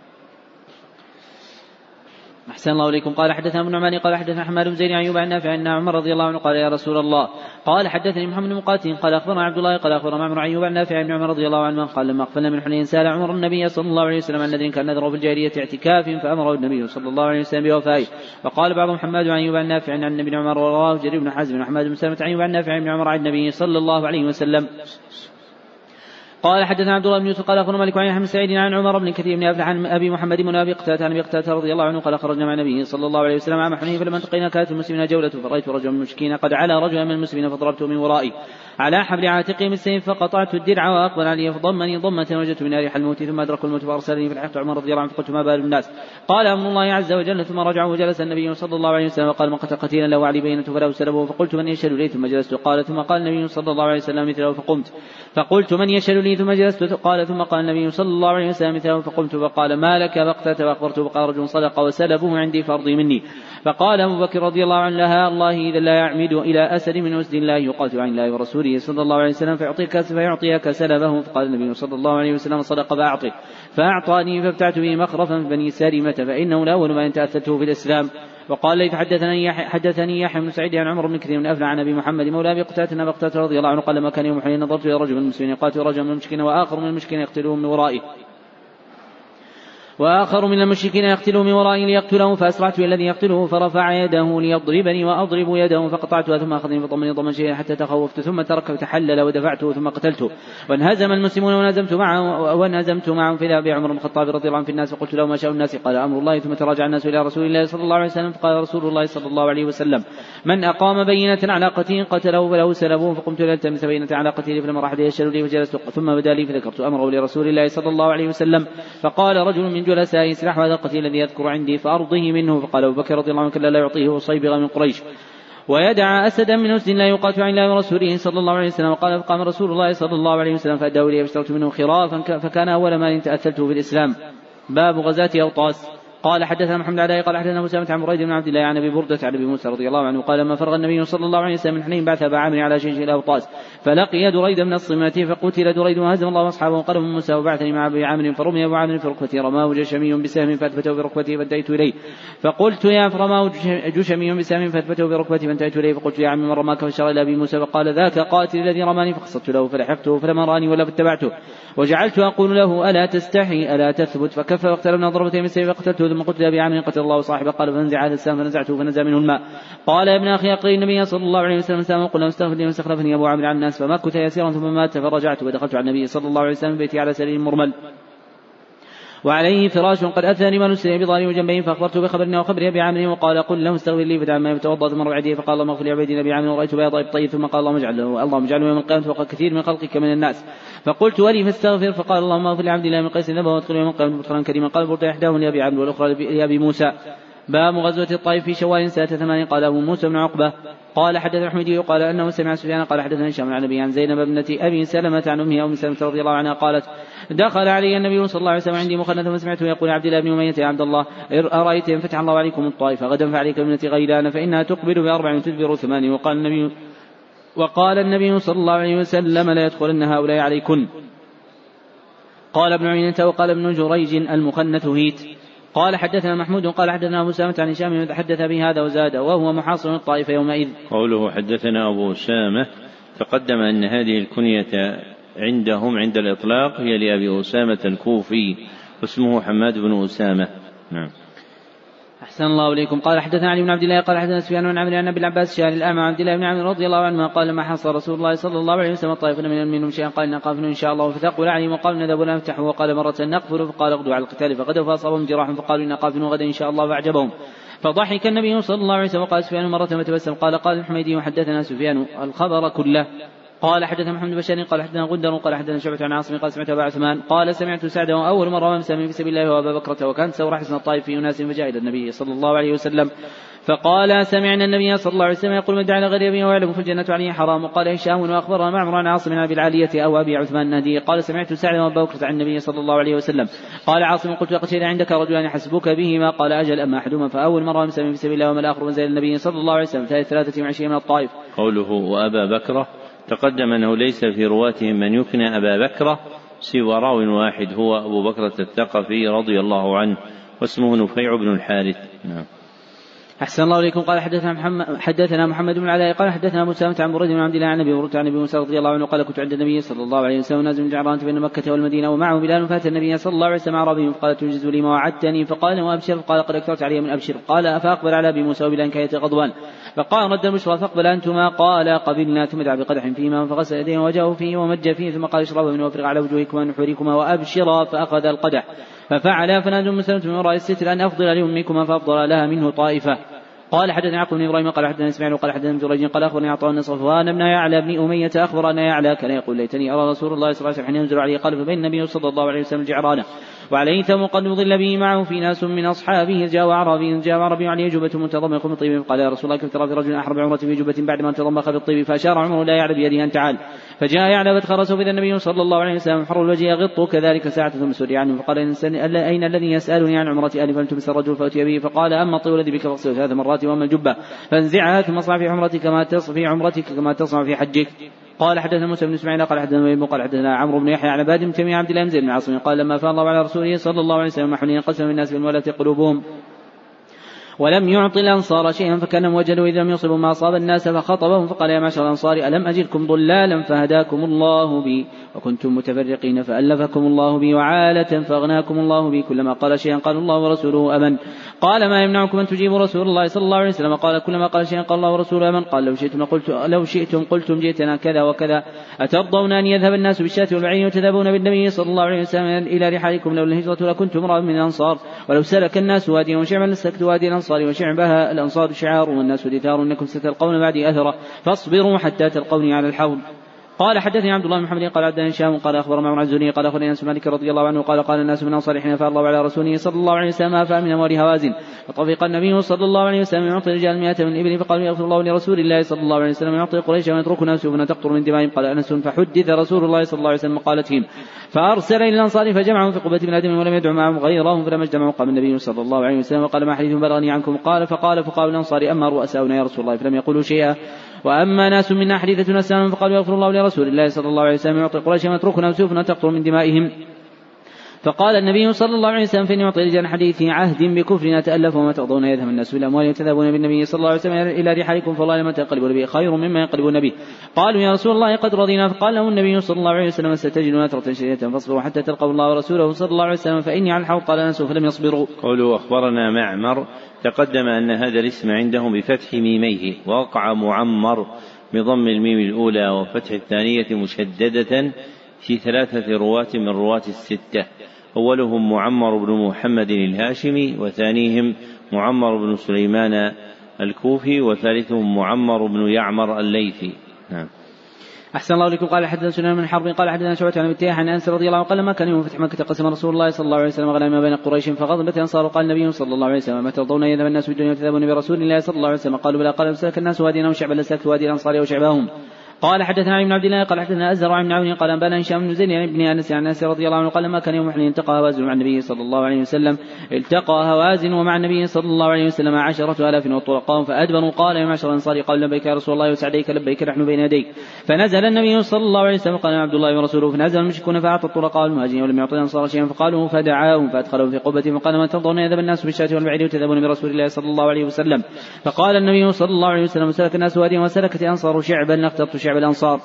أحسن الله إليكم. قال حدثنا ابن نعمان قال حدثنا حماد بن زيد عن أيوب عن نافع عن عمر رضي الله عنه قال يا رسول الله. قال حدثني محمد بن مقاتل قال أخبرنا عبد الله قال أخبرنا معمر عن أيوب عن نافع عن عمر رضي الله عنه قال لما أقفلنا من حنين سأل عمر النبي صلى الله عليه وسلم عن الذين كان نذره في الجاهلية اعتكاف فأمره النبي صلى الله عليه وسلم بوفائه وقال بعضهم حماد عن أيوب عن نافع عن النبي عمر ورواه جرير بن حزم وحماد بن سلمة عن أيوب عن نافع عن عمر عن النبي صلى الله عليه وسلم. قال حدثنا عبد الله بن يوسف قال أخبرنا مالك عن احمد سعيد عن عمر بن كثير بن افلح عن أبي محمد بن أبي قتادة عن أبي قتادة رضي الله عنه قال خرجنا مع النبي صلى الله عليه وسلم عام حنين فلما التقينا كانت المسلمين جولة فرايت رجلا من المشركين قد علا رجلا من المسلمين فضربته من ورائي. على حبل عاتقه بالسيف فقطعت الدرع وأقبل علي فضمني ضمة وجدت من ريح الموت ثم أدرك الموت فأرسلني فلحقت عمر رضي الله عنه فقلت ما بال الناس؟ قال أمر الله عز وجل ثم رجع وجلس النبي صلى الله عليه وسلم وقال من قتل قتيلا له علي بينته فله سلبه فقلت من يشهد لي؟ ثم جلست. قال ثم قال النبي صلى الله عليه وسلم مثله. فقمت. فقلت من يشهد لي؟ ثم جلست. قال ثم قال النبي صلى الله عليه وسلم مثله. فقمت فقال ما لك؟ فقتلت فاخبرته فقال رجل صدق وسلبه عندي فرضي مني. فقال أبو بكر رضي الله عنه لها الله إذا لا يعمد إلى أسد من اسد الله يقاتل عن الله ورسوله صلى الله عليه وسلم فيعطيك فيعطيك سلبه. فقال النبي صلى الله عليه وسلم صدق فأعطه. فأعطاني فابتعت به مخرفا في بني لا اول ما ان تاثرته في الإسلام. وقال ليث حدثني حدثني يحيى بن سعيد عن عمر بن كثير من أفلع عن أبي محمد مولى أبي قتادة أبي رضي الله عنه قال ما كان يوم حين نظرت إلى رجل من المسلمين يقاتل رجلا من المشركين وآخر من المشركين يقتلهم من ورائه. وآخر من المشركين يقتله من ورائي ليقتله فأسرعت الذي يقتله فرفع يده ليضربني وأضرب يده فقطعتها ثم أخذني فضمني ضما شيئا حتى تخوفت ثم ترك فتحلل ودفعته ثم قتلته. وانهزم المسلمون وانهزمت معه وانهزمت معهم في ذهب عمر بن الخطاب رضي الله عنه في الناس فقلت له ما شاء الناس؟ قال أمر الله ثم تراجع الناس إلى رسول الله صلى الله عليه وسلم فقال رسول الله صلى الله عليه وسلم من أقام بينة على قتيل قتله فله سلبه فقمت لألتمس بينة على قتيل فلما راح يشهد لي فجلست ثم بدأ لي فذكرت أمره لرسول الله صلى الله عليه وسلم فقال رجل من جلسائه اسرح هذا القتيل الذي يذكر عندي فأرضه منه. فقال أبو بكر رضي الله عنه كلا لا يعطيه صيبغ من قريش. ويدع أسدا من أسد لا يقاتل عن الله ورسوله صلى الله عليه وسلم. وقال فقام رسول الله صلى الله عليه وسلم فأداه لي فاشتركت منه خرافا فكان أول ما تأثلته في الإسلام. باب غزاة أوطاس. قال حدثنا محمد علي قال حدثنا مسلمة عن بريد بن عبد الله عن أبي بردة عن أبي موسى رضي الله عنه قال لما فرغ النبي صلى الله عليه وسلم من حنين بعث أبا عامر على شيش إلى أوطاس فلقي دريد من الصمات فقتل دريد وهزم الله أصحابه وقال موسى وبعثني مع أبي عامر فرمي أبو عامر في ركبتي رماه جشمي بسهم فأثبته بركبتي فانتهيت إليه. فقلت يا فرماه جشمي بسهم فأثبته بركبتي فانتهيت إليه فقلت يا عم من رماك فاشار إلى أبي موسى فقال ذاك قاتل الذي رماني فقصدت له فلحقته فلما راني ولا فاتبعته وجعلت أقول له ألا تستحي ألا تثبت؟ فكف واقتربنا ضربتين من السيف فقتلته ثم قلت لابي عامر قتل الله صاحبه. قال فنزع هذا السهم فنزعته فنزع منه الماء. قال يا ابن أخي اقري النبي صلى الله عليه وسلم سهم قل استغفر لي واستخلفني أبو عامر عن الناس فمكث يسيرا ثم مات فرجعت ودخلت على النبي صلى الله عليه وسلم بيتي على سرير مرمل. وعليه فراش قد أتاني ما نسري بظهري وجنبيه فأخبرته بخبرنا وخبر أبي عامر وقال قل له استغفر لي فدعا ما يتوضأ ثم رعديه فقال اللهم اغفر لعبيدي أبي عامر ورأيت بياض طيب ثم قال اللهم اجعله اللهم اجعله يوم القيامة فوق كثير من خلقك من الناس فقلت ولي فاستغفر فقال اللهم اغفر لعبد الله من قيس ذنبه وادخله يوم القيامة مدخلا كريما قال برد إحداهم لأبي عامر والأخرى لأبي موسى باب غزوة الطائف في شوال سنة ثمان قال أبو موسى بن عقبة قال حدث الحميدي قال أنه سمع سفيان قال حدثنا هشام عن أبي عن زينب ابنة أبي سلمة عن أمها أم سلمة رضي الله عنها قالت دخل علي النبي صلى الله عليه وسلم عندي مخنثا فسمعته يقول عبد الله بن أمية يا عبد الله أرأيت إن فتح الله عليكم الطائف غدا فعليك ابنة غيلان فإنها تقبل بأربع تدبر ثمان وقال النبي وقال النبي صلى الله عليه وسلم لا يدخلن هؤلاء عليكن. قال ابن عيينة وقال ابن جريج المخنث هيت. قال حدثنا محمود قال حدثنا أبو اسامه عن هشام حدث بهذا وزاد وهو محاصر الطائف يومئذ. قوله حدثنا أبو اسامه تقدم أن هذه الكنية عندهم عند الإطلاق هي لأبي أسامة الكوفي واسمه حماد بن أسامة. نعم. أحسن الله إليكم. قال حدثنا علي بن عبد الله قال حدثنا سفيان بن عمرو عن أبي العباس شان الأعمى عبد الله بن عمرو رضي الله عنهما قال لما حصل رسول الله صلى الله عليه وسلم طائفة من منهم شيئا؟ قال نقافل إن شاء الله فثقل عليهم وقال نذهب ولا وقال مرة نقفل. فقال اغدوا على القتال. فغدوا فأصابهم جراح فقالوا إن قافل غدا إن شاء الله. فأعجبهم. فضحك النبي صلى الله عليه وسلم وقال سفيان مرة وتبسم قال قال الحميدي وحدثنا سفيان الخبر كله. قال حدثنا محمد بشار قال حدثنا غندر قال حدثنا شعبة عن عاصم قال سمعت أبا عثمان قال سمعت سعدا أول مرة مسلم في سبيل الله وأبا بكرة وكانت سورة حسن الطائف في أناس إلى النبي صلى الله عليه وسلم. فقال سمعنا النبي صلى الله عليه وسلم يقول من دعا غير ابي ويعلم في الجنة عليه حرام. وقال هشام واخبرنا معمر عن عاصم أبي العالية أو أبي عثمان النهدي قال سمعت سعدا وأبا بكرة عن النبي صلى الله عليه وسلم. قال عاصم قلت لقد شهد عندك رجلان حسبك بهما. قال أجل أما أحدهما فأول مرة مسلم في سبيل الله وما الآخر منزل النبي صلى الله عليه وسلم. ثلاثة وعشرين من الطائف. قوله وأبا بكرة تقدم أنه ليس في رواتهم من يكنى أبا بكرة سوى راو واحد هو أبو بكرة الثقفي رضي الله عنه واسمه نفيع بن الحارث. نعم. أحسن الله إليكم. قال حدثنا محمد حدثنا محمد بن العلاء. قال حدثنا موسى عن بريد بن عبد الله عن أبي هريرة عن أبي موسى رضي الله عنه قال كنت عند النبي صلى الله عليه وسلم نازل من جعرانة بين مكة والمدينة ومعه بلال فات النبي صلى الله عليه وسلم عربي فقال تنجز لي ما وعدتني فقال وأبشر قال قد أكثرت علي من أبشر قال فاقبل على أبي موسى وبلال كان غضبان فقال رد البشرى فاقبل أنتما قال قبلنا ثم دعا بقدح فيما فغسل يديه وجهه فيه ومج فيه ثم قال اشربوا منه وافرغ على وجوهكما ونحوركما وابشرا فأخذ القدح. ففعل فنادوا مسلمة من وراء الستر أن أفضل لأمكما فأفضل لها منه طائفة. قال حدثنا يعقوب بن إبراهيم قال حدثنا إسماعيل قال حدثنا جريج قال أخبرني عطاء بن صفوان بن يعلى بن أمية أخبر أن يعلى كان يقول ليتني أرى رسول الله صلى الله عليه وسلم حين ينزل عليه قال فبين النبي صلى الله عليه وسلم جعرانة. وعليه ثم قد نضل به معه في ناس من أصحابه جاء اعرابي جاء اعرابي عليه جبه متضمخ بالطيب فقال يا رسول الله كيف ترى في رجل احرب عمره في جبه بعد ما تضمخ بالطيب فأشار عمره لا يعلم بيده أن تعال. فجاء يعلى فادخل فاذا النبي صلى الله عليه وسلم حر الوجه يغط كذلك ساعة ثم سري عنه فقال أين الذي يسألني عن عمرة أهلي فالتمس الرجل فأتي به؟ فقال أما الطيب الذي بك فاغسله ثلاث مرات وأما الجبة. فانزعها ثم اصنع في عمرتك كما تصنع في عمرتك كما تصنع في حجك. قال حدثنا موسى بن إسماعيل قال حدثنا ابن قال حدثنا عمرو بن يحيى عن عباد بن عبد الله بن زيد بن عاصم قال لما فاض الله على رسوله صلى الله عليه وسلم حنين قسم الناس بالولاة قلوبهم. ولم يعط الأنصار شيئا فكأنهم وجدوا إذا لم يصبوا. ما أصاب الناس فخطبهم فقال يا معشر الأنصار ألم أجدكم ضلالا فهداكم الله بي؟ وكنتم متفرقين فألفكم الله بي وعالة فأغناكم الله بي. كلما قال شيئا قال الله ورسوله أمن. قال ما يمنعكم أن تجيبوا رسول الله صلى الله عليه وسلم؟ قال كلما قال شيئا قال الله ورسوله أمن. قال لو شئتم قلت لو شئتم قلتم جئتنا كذا وكذا. أترضون أن يذهب الناس بالشاة والبعير وتذهبون بالنبي صلى الله عليه وسلم إلى رحالكم؟ لولا الهجرة لكنتم امرأ من الأنصار. ولو سلك الناس واديا وشعبا لسلكت وادي الأنصار. وشعبها الأنصار شعار والناس دثار إنكم ستلقون بعدي أثرا فاصبروا حتى تلقوني على الحوض. قال حدثني عبد الله بن محمد قال عبد هشام قال اخبر معمر الزهري قال أخبرني أنس مالك رضي الله عنه قال قال الناس من أنصار حين الله على رسوله صلى الله عليه وسلم فأمن أموال هوازن. فطفق النبي صلى الله عليه وسلم يعطي الرجال مئة من الابل فقالوا يغفر الله لرسول الله صلى الله عليه وسلم. يعطي قريش ويتركنا سيوفنا تقطر من دمائهم. قال أنس فحدث رسول الله صلى الله عليه وسلم قالتهم فأرسل إلى الأنصار فجمعهم في قبة بن آدم ولم يدع معهم غيرهم فلما اجتمعوا قام النبي صلى الله عليه وسلم وقال ما حديث بلغني عنكم؟ قال فقال فقال الأنصار أما رؤساؤنا يا رسول الله. فلم يقولوا شيئا. وأما ناس منا حديثة نسألهم فقالوا يغفر الله لرسول الله صلى الله عليه وسلم يعطي قريش ويتركنا سيوفنا تقطر من دمائهم. فقال النبي صلى الله عليه وسلم فإني أعطي رجال حديث عهد بكفرنا تألف وما ترضون يذهب الناس بالأموال وتذهبون بالنبي صلى الله عليه وسلم إلى رحالكم فالله لما تنقلبون به خير مما ينقلبون به. قالوا يا رسول الله قد رضينا. فقال له النبي صلى الله عليه وسلم ستجد نترة شديدة فاصبروا حتى تلقوا الله ورسوله صلى الله عليه وسلم فإني على الحوض. قال أنس فلم يصبروا. قولوا أخبرنا معمر. تقدم أن هذا الاسم عندهم بفتح ميميه. وقع معمر بضم الميم الأولى وفتح الثانية مشددة في ثلاثة رواة من رواة الستة. أولهم معمر بن محمد الهاشمي وثانيهم معمر بن سليمان الكوفي وثالثهم معمر بن يعمر الليثي. نعم. أحسن الله لكم قال حدثنا سنان من حرب. قال حدثنا شعبة عن ابتياح عن أنس رضي الله عنه قال لما كان يوم فتح مكة قسم رسول الله صلى الله عليه وسلم غنائم بين قريش فغضبت أنصار قال النبي صلى الله عليه وسلم ما ترضون يذهب الناس بالدنيا وتذهبون برسول الله صلى الله عليه وسلم؟ قالوا بلى. قال سلك الناس وادينا وشعبا لسلكت وادي الأنصار وشعبهم قال حدثنا علي بن عبد الله قال حدثنا ازر عن عون قال أنبأنا هشام بن زيد بن أنس عن أنس رضي الله عنه قال لما كان يوم حنين التقى هوازن مع النبي صلى الله عليه وسلم. التقى هوازن ومع النبي صلى الله عليه وسلم عشرة آلاف وطلقاهم فأدبروا قال يا معشر الأنصار قال لبيك يا رسول الله وسعديك لبيك نحن بين يديك. فنزل النبي صلى الله عليه وسلم قال عبد الله ورسوله. فنزل المشركون فأعطى الطلقاء المهاجرين ولم يعطوا الأنصار شيئا فقالوا فدعاهم فأدخلهم في قبته فقال ما ترضون يذهب الناس بالشاة والبعير وتذهبون برسول الله صلى الله عليه وسلم. فقال النبي صلى الله عليه وسلم سلك الناس واديا وسلكت الأنصار شعبا اخترت شعب الأنصار.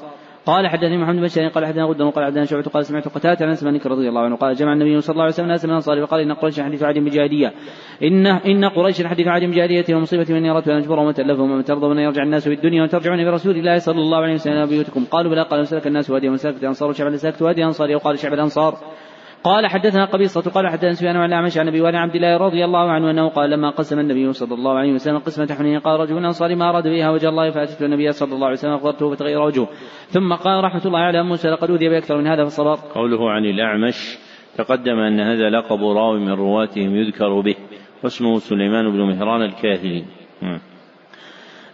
قال حدثني محمد بن بشار قال حدثنا غدا قال حدثنا شعبة قال سمعت قتادة عن مالك رضي الله عنه قال جمع النبي صلى الله عليه وسلم ناس من الأنصار وقال إن قريش حديث عهد بجاهلية إن إن قريش حديث عهد بجاهلية ومصيبة من اردت أن اجبرهم وتلفهم ومن ترضون أن يرجع الناس في الدنيا وترجعون برسول الله صلى الله عليه وسلم بيوتكم قالوا بلى قالوا سلك الناس وادي وسلكت الانصار وشعب سلكت وادي الانصار وقال شعب الأنصار. قال حدثنا قبيصة قال حدثنا سفيان عن الأعمش عن أبي عبد الله رضي الله عنه أنه قال لما قسم النبي صلى الله عليه وسلم قسمة حنين قال رجل أنصاري ما أراد بها وجه الله فأتيت النبي صلى الله عليه وسلم أخبرته فتغير وجهه. ثم قال رحمة الله على موسى لقد أوذي بأكثر من هذا فصبر. قوله عن الأعمش تقدم أن هذا لقب راوي من رواتهم يذكر به واسمه سليمان بن مهران الكاهلي.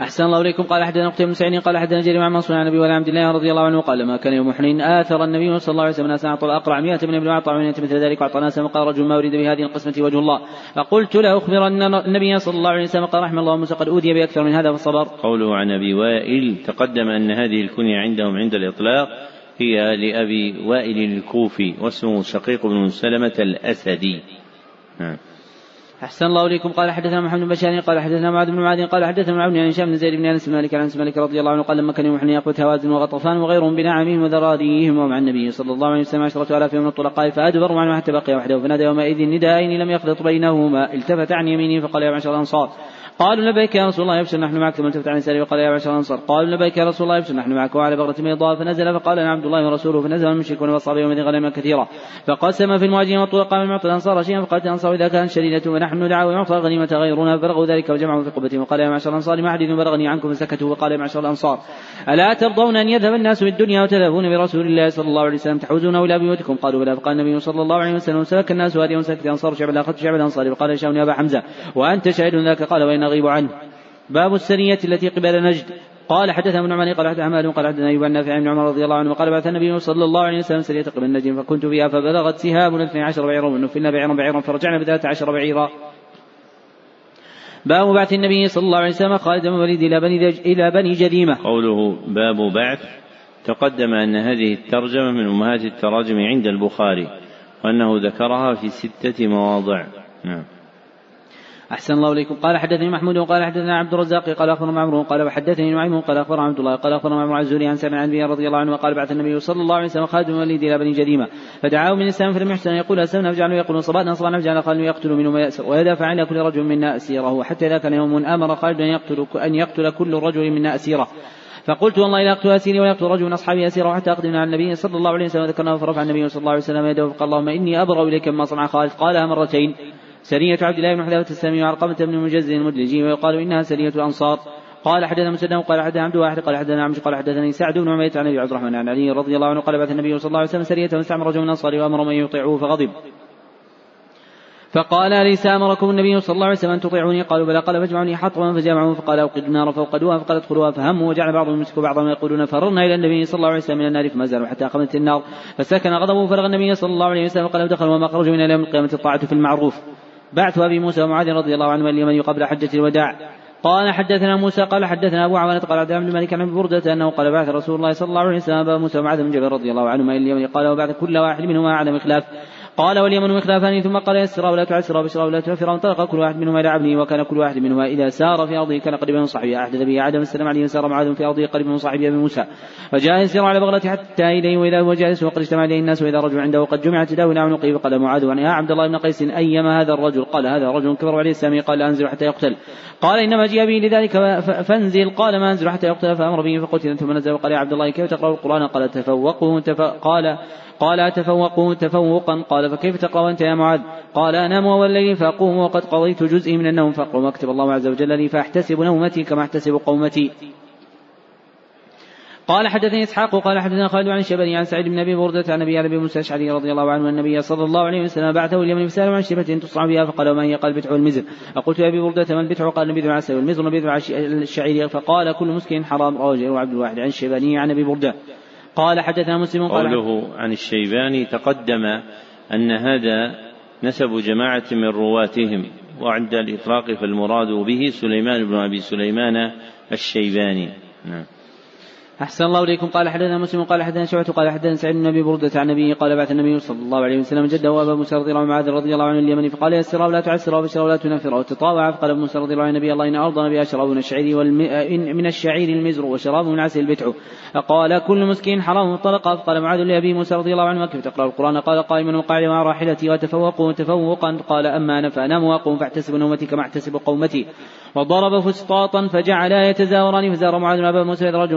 أحسن الله إليكم. قال أحدنا قتيبة بن سعيد قال أحدنا جرير عن منصور عن أبي ولا عبد الله رضي الله عنه قال ما كان يوم حنين آثر النبي صلى الله عليه وسلم ناسا أعطى الأقرع مئة من ابن أعطى من مثل ذلك أعطى ناسا وقال رجل ما أريد بهذه القسمة وجه الله. فقلت أخبر أن النبي صلى الله عليه وسلم قال رحم الله موسى قد أوذي بأكثر من هذا فصبر. قوله عن أبي وائل تقدم أن هذه الكنية عندهم عند الإطلاق هي لأبي وائل الكوفي واسمه شقيق بن سلمة الأسدي. نعم أحسن الله إليكم. قال حدثنا محمد بن بشار قال حدثنا معاذ بن معاذ قال حدثنا معاذ بن هشام بن زيد بن أنس مالك عن أنس مالك رضي الله عنه قال لما كان يوم يقبل هوازن وغطفان وغيرهم بنعمهم وذراريهم ومع النبي صلى الله عليه وسلم عشرة آلاف من الطلقاء فأدبروا عنه حتى بقي وحده. فنادى يومئذ نداءين لم يخلط بينهما التفت عن يمينه فقال يا معشر الأنصار. قالوا لبيك يا رسول الله يبشر نحن معك ثم التفت عن يساره وقال يا معشر الأنصار. قالوا لبيك يا رسول الله يبشر نحن معك. وعلى بغرة بيضاء فنزل فقال أنا عبد الله ورسوله فنزل المشركون واصحابه يومئذ غنما كثيرا فقسم في المهاجرين والطلقاء من معطى الأنصار شيئا فقالت الانصار إذا كانت شديده ونحن ندعى ويعطى غنيمة غيرنا فبلغوا ذلك وجمعوا في قبتهم وقال يا معشر الأنصار ما حديث بلغني عنكم فسكتوا. وقال يا معشر الأنصار ألا ترضون أن يذهب الناس بالدنيا وتذهبون برسول الله صلى الله عليه وسلم تحوزونه إلى بيوتكم؟ قالوا بلى. فقال النبي صلى الله عليه وسلم سلك الناس هذه وسلكت الأنصار شعب اخذت شعب الأنصار. وقال يا أبا حمزة وأنت شاهد ذاك؟ قال وإن اغيب عنه باب السرية التي قبل نجد قال حدثنا ابن عمر قال حدثنا حماد قال حدثنا أيوب عن نافع بن عمر رضي الله عنه قال بعث النبي صلى الله عليه وسلم سرية قبل نجد فكنت فيها فبلغت سهام اثني عشر بعيرا ونفلنا بعيرا بعيرا فرجعنا بثلاث عشر بعيرا باب بعث النبي صلى الله عليه وسلم خالد بن الوليد إلى بني إلى بني جديمه. قوله باب بعث تقدم أن هذه الترجمة من أمهات التراجم عند البخاري وأنه ذكرها في ستة مواضع. نعم. أحسن الله إليكم. قال حدثني محمود قال حدثنا عبد الرزاق قال أخبرنا عمرو قال وحدثني نعيم قال أخبرنا عبد الله قال أخبرنا عمرو الزهري عن سامع عن رضي الله عنه وقال بعث النبي صلى الله عليه وسلم خالد بن الوليد إلى بني جديمة فدعاه من الإسلام فلم يحسن يقول أسلمنا فجعلوا يقولون صبانا صبانا فجعل خالد يقتل منهم يأسر ويدافع عن كل رجل منا أسيره حتى كان يوم أمر خالد أن يقتل أن يقتل كل رجل منا أسيره. فقلت والله لا أقتل أسيري ولا أقتل رجل من أصحابي أسيره حتى أقدم على النبي صلى الله عليه وسلم ذكرناه فرفع النبي صلى الله عليه وسلم يده فقال اللهم إني أبرأ إليك مما صنع خالد. قالها مرتين. سرية عبد الله بن حذافة السامي وعرقمة بن مجز المدلجي ويقال إنها سرية الأنصار قال حدثنا مسلم قال حدثنا عبد واحد قال حدثنا عمش قال حدثني سعد بن عمية عن أبي عبد الرحمن عن علي رضي الله عنه قال بعث النبي صلى الله عليه وسلم سرية واستعمر رجل من الأنصار وأمر من يطيعوه فغضب. فقال أليس أمركم النبي صلى الله عليه وسلم أن تطيعوني؟ قالوا بلى. قال فاجمعوني حطبا فجمعوا فقال أوقد النار فوقدوها فقال ادخلوها. فهموا وجعل بعضهم يمسك بعضهم يقولون فررنا إلى النبي صلى الله عليه وسلم من النار فما زالوا حتى أقمت النار. فسكن غضبه فرغ النبي صلى الله عليه وسلم قال دخلوا وما خرجوا من يوم القيامة الطاعة في المعروف. بعث أبي موسى ومعاذ رضي الله عنهما اليمن قبل حجة الوداع. قال حدثنا موسى قال حدثنا أبو عوانة قال عبد الله بن مالك عن بردة أنه قال بعث رسول الله صلى الله عليه وسلم أبا موسى ومعاذ بن جبل رضي الله عنهما إلى اليمن قال وبعث كل واحد منهما عدم خلاف قال واليمن مخلافان ثم قال يسرا ولا تعسرا بشرا ولا تنفرا وانطلق كل واحد منهما إلى عبده وكان كل واحد منهما إذا سار في أرضه كان قريبا من صاحبه. أحدث به عدم السلام عليه سار معاذ في أرضه قريبا من صاحبه أبي موسى. فجاء يسير على بغلة حتى إليه وإذا هو جالس وقد اجتمع اليه الناس وإذا رجل عنده قد جمع تداوي إلى عنقه فقال معاذ يا عبد الله بن قيس أيما هذا الرجل؟ قال هذا رجل كبر عليه السامي قال أنزل حتى يقتل. قال إنما جاء به لذلك فانزل. قال ما أنزل حتى يقتل؟ فأمر به فقتل ثم نزل وقال يا عبد الله كيف تقرأ القرآن؟ قال تفوقه تف... قال قال تفوقوا تفوقا؟ قال فكيف أنت يا معاذ؟ قال أنام أول الليل فأقوم وقد قضيت جزئي من النوم. فأقرأ ما كتب الله عز وجل لي فأحتسب نومتي كما أحتسب قومتي. قال حدثني إسحاق قال حدثنا خالد عن الشبني عن سعيد بن أبي بردة عن أبي ابي موسى الأشعري رضي الله عنه أن النبي صلى الله عليه وسلم بعثه اليمن فساله عن شبة تصنع بها فقال وما هي؟ قال البتع والمزر فقلت يا أبي بردة ما البتع؟ قال البدع العسل والمزر البدع الشعير. فقال كل مسكين حرام. رواه عبد الواحد عن الشيباني عن أبي بردة. قال حدثنا مسلم قال قوله عن الشيباني تقدم أن هذا نسب جماعة من رواتهم وعند الإطلاق فالمراد به سليمان بن أبي سليمان الشيباني. نعم. أحسن الله إليكم. قال حدثنا مسلم قال حدثنا شعبة قال حدثنا سعيد بن أبي بردة عن نبيه قال بعث النبي صلى الله عليه وسلم جده وأبا موسى رضي الله عنه معاذ رضي الله عنه اليمني فقال يسر ولا تعسر وبشر ولا تنفر وتطاوع. فقال أبو موسى رضي الله عنه النبي الله إن أرضنا بها شراب من الشعير. من الشعير المزر وشراب من عسل البتع. فقال كل مسكين حرام مطلقا. فقال معاذ لأبي موسى رضي الله عنه كيف تقرأ القرآن؟ قال قائما وقاعدا مع راحلتي وتفوقوا تفوقا قال أما أنا فأنام وأقوم فاحتسب نومتي كما احتسب قومتي. وضرب فسطاطا فجعلا يتزاوران فزار معاذ أبا موسى رجل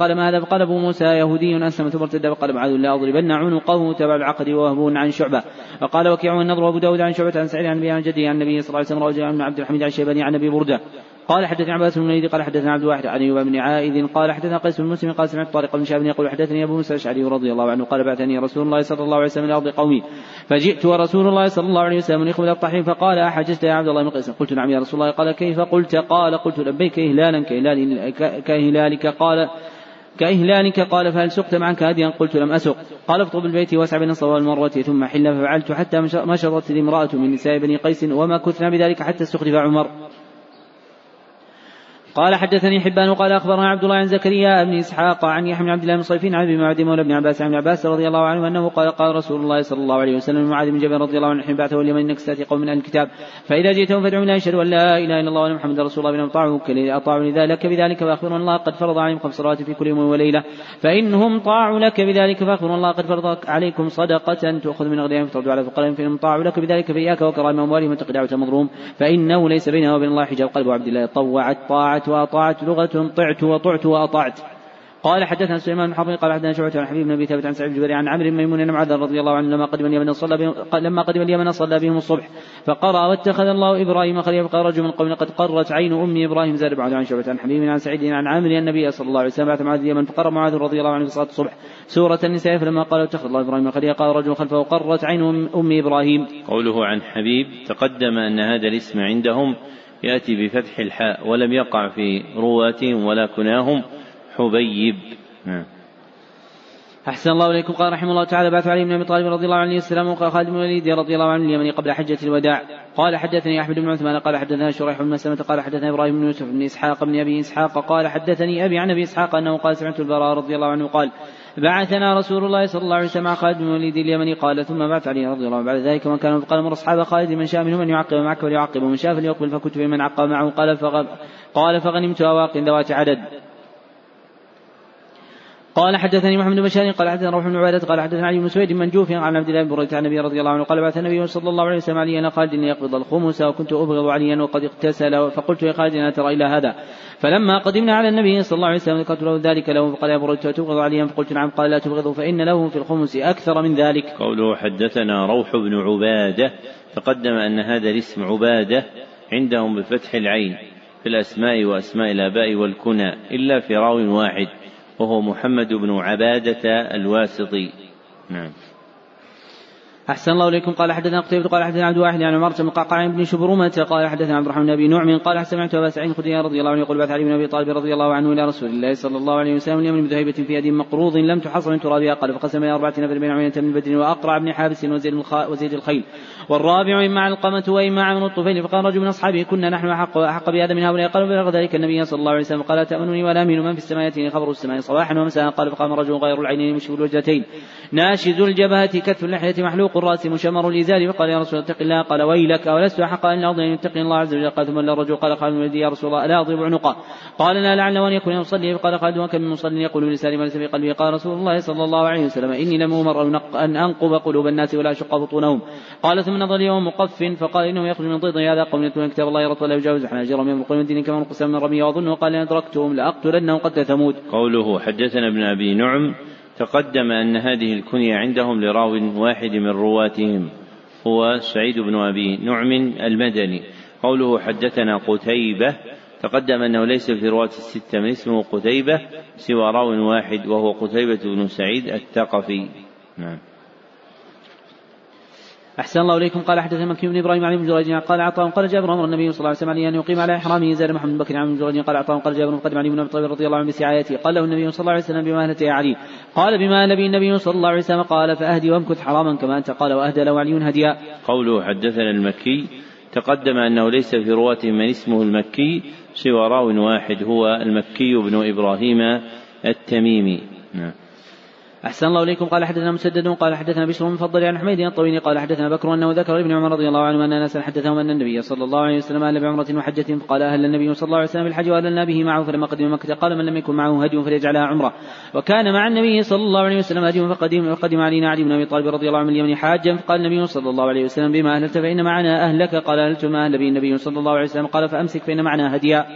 موثق فقال ما هذا؟ فقال أبو موسى يهودي أسلم ثم ارتد فقال معاذ لا أضربن عنقه تبع العقد وهبون عن شعبة. وقال وكيع النضر وأبو داود عن شعبة عن سعيد عن أبي عن جدي عن النبي صلى الله عليه وسلم رجل عبد الحميد عن شيباني عن أبي بردة. قال حدثني عباس بن الوليد قال حدثنا عبد الواحد عن أيوب بن عائذ قال حدثنا قيس بن مسلم قال سمعت طارق بن شهاب يقول حدثني أبو موسى الأشعري رضي الله عنه قال بعثني رسول الله صلى الله عليه وسلم إلى أرض قومي. فجئت ورسول الله صلى الله عليه وسلم يقبل الطحين فقال احججت يا عبد الله بن قيس؟ قلت نعم يا رسول الله. قال كيف؟ قلت قال قلت لبيك إهلالا كهلال كهلالك قال كإهلالك قال فهل سقت معك هديا قلت لم أسق. قال اكتب البيت واسع بين الصفا والمروة ثم حل ففعلت حتى مشطت لي امرأة من نساء بني قيس وما كثنا بذلك حتى استخلف عمر. قال حدثني حبان وقال أخبرنا عبد الله عن زكريا بن إسحاق عن يحيى بن عبد الله بن صيفين عن أبي معدي مولى بن عباس عن عباس رضي الله عنه أنه قال قال رسول الله صلى الله عليه وسلم معاذ بن جبل رضي الله عنه حين بعثه اليمن إنك ستأتي قوم من أهل الكتاب. فإذا جئتهم فادعوا لا اشهد أن لا إله إلا الله وأن محمدا رسول الله بهم اطاعوك اطاعوا لذلك بذلك فأخبروا الله قد فرض عليهم خمس صلوات في كل يوم وليلة. فإنهم طاعوا لك بذلك فأخبروا الله قد فرض عليكم صدقة تؤخذ من اغنيائهم فترد على فقراء فإنهم طاعوا لك بذلك فإياك وكرائم اموالهم واتق دعوة فإنه ليس بينها وبين الله حجاب قلب عبد الله طوعت طاعت واطاعت لغه لغة طعت وطعت وأطعت قال حدثنا سليمان بن حرب قال حدثنا شعبة عن حبيب بن أبي ثابت عن سعيد الجبري عن عمرو بن ميمون بن معاذ رضي الله عنه لما قدم اليمن صلى بهم لما قدم اليمن صلى بهم الصبح فقرأ واتخذ الله إبراهيم خليلا فقال رجل من قوم قد قرت عين أم إبراهيم زاد بعد عن شعبة عن حبيب عن سعيد عن عامر النبي صلى الله عليه وسلم بعث معاذ اليمن فقرأ معاذ رضي الله عنه في صلاة الصبح سورة النساء فلما قال اتخذ الله إبراهيم خليلا قال رجل خلفه قرت عين أم إبراهيم. قوله عن حبيب تقدم أن هذا الاسم عندهم يأتي بفتح الحاء ولم يقع في رواتهم ولا كناهم. حبيب. نعم. أحسن الله إليكم. قال رحمه الله تعالى بعث علي بن أبي طالب رضي الله عنه السلام وقال خالد بن الوليد رضي الله عنه اليمني قبل حجة الوداع. قال حدثني أحمد بن عثمان قال حدثنا شريح بن مسلمة قال حدثنا إبراهيم بن يوسف بن إسحاق بن أبي إسحاق قال حدثني أبي عن أبي إسحاق أنه قال سمعت البراء رضي الله عنه قال بعثنا رسول الله صلى الله عليه وسلم مع خالد بن الوليد اليمني قال ثم بعث علي رضي الله عنه. بعد ذلك من كان فقال مر أصحاب خالد من شاء منهم أن يعقب معك فليعقب ومن شاء فليقبل فكنت في من عقب معه. قال قال فغنمت أواق ذوات عدد. قال حدثني محمد بن بشار قال حدثنا روح بن عبادة قال حدثنا علي بن سويد من جوف عن عبد الله بن بريدة عن النبي رضي الله عنه قال بعث النبي صلى الله عليه وسلم عليا خالد ليقبض الخمس وكنت أبغض عليا وقد اغتسل فقلت يا خالد لا ترى إلى هذا. فلما قدمنا على النبي صلى الله عليه وسلم ذكرت له ذلك له فقال يا بريدة تبغض عليا؟ فقلت نعم. قال لا تبغض فإن له في الخمس أكثر من ذلك. قوله حدثنا روح بن عبادة تقدم أن هذا الاسم عبادة عندهم بفتح العين في الأسماء وأسماء الآباء والكنى إلا في راو واحد. وهو محمد بن عبادة الواسطي. نعم. أحسن الله إليكم. قال حدثنا قتيبة قال حدثنا عبد الواحد عن عمارة بن قعقاع بن شبرمة قال حدثنا عبد الرحمن بن أبي نعم قال سمعت أبا سعيد الخدري رضي الله عنه يقول بعث علي بن أبي طالب رضي الله عنه إلى رسول الله صلى الله عليه وسلم اليوم بذهيبة في يد مقروض لم تحصل من ترابها قال فقسم إلى أربعة نفر بين عينة من بدر وأقرع بن حابس وزيد, وزيد الخيل. والرابع إما القمة وإما عمرو الطفيل. فقال رجل من أصحابه كنا نحن أحق, أحق بهذا من هؤلاء. قالوا بلغ ذلك النبي صلى الله عليه وسلم. قال تأمنني ولا أمين؟ من في السماء يأتيني خبر السماء صباحا ومساء. قال فقام رجل غير العينين مشهور الوجهتين ناشز الجبهة كتف اللحية محلوق الرأس مشمر الإزار. فقال يا رسول الله اتق الله. قال ويلك أولست أحق أن أرضي أن يتقي الله عز وجل؟ قال ثم الرجل قال ولدي يا رسول الله ألا أضرب عنقه. قال لا لعل أن يكون يصلي فقال خالد وكم من مصلي يقول لساني وليس في قلبي؟ قال رسول الله صلى الله عليه وسلم إني لم أمر أن أنقب قلوب الناس ولا أشق بطونهم. قال ثم نظر اليوم مقف فقال إنه يخرج من ضيض هذا. قوم يتلون كتاب الله يرى ولا يجاوز. حناجرهم يمرقون من دين كما انقسم من رمي وأظنه قال إن أدركتهم لأقتلنهم قد ثمود. قوله حدثنا ابن أبي نعم تقدم أن هذه الكنية عندهم لراو واحد من رواتهم. هو سعيد بن أبي نعم المدني. قوله حدثنا قتيبة تقدم أنه ليس في رواة الستة من اسمه قتيبة سوى راو واحد وهو قتيبة بن سعيد الثقفي. نعم. أحسن الله إليكم. قال حدثنا مكي بن إبراهيم عن جريج قال عطاء قال جابر أمر النبي صلى الله عليه وسلم أن يقيم على إحرامه. زاد محمد بن بكر عن جريج قال عطاء قال جابر قدم علي بن أبي رضي الله عنه بسعايته قال له النبي صلى الله عليه وسلم بما يا علي. قال بما نبي النبي صلى الله عليه وسلم قال فأهدي وامكث حراما كما أنت. قال وأهدى له علي هديا. قوله حدثنا المكي. تقدم أنه ليس في رواته من اسمه المكي سوى راو واحد هو المكي بن إبراهيم التميمي. نعم. أحسن الله إليكم. قال حدثنا مسدد قال حدثنا بشر بن مفضل عن حميد الطويل قال حدثنا بكر أنه ذكر لابن عمر رضي الله عنه أن أناسا حدثهم أن النبي صلى الله عليه وسلم أهل بعمرة وحجة فقال أهل النبي صلى الله عليه وسلم بالحج وأهلنا به معه فلما قدم مكة قال من لم يكن معه هدي فليجعلها عمرة. وكان مع النبي صلى الله عليه وسلم هدي فقدم فقدم علينا علي بن أبي طالب رضي الله عنه من اليمن حاجا. فقال النبي صلى الله عليه وسلم بما أهلت فإن معنا أهلك. قال أهلت ما أهل به النبي صلى الله عليه وسلم. قال فأمسك فإن معنا هديا.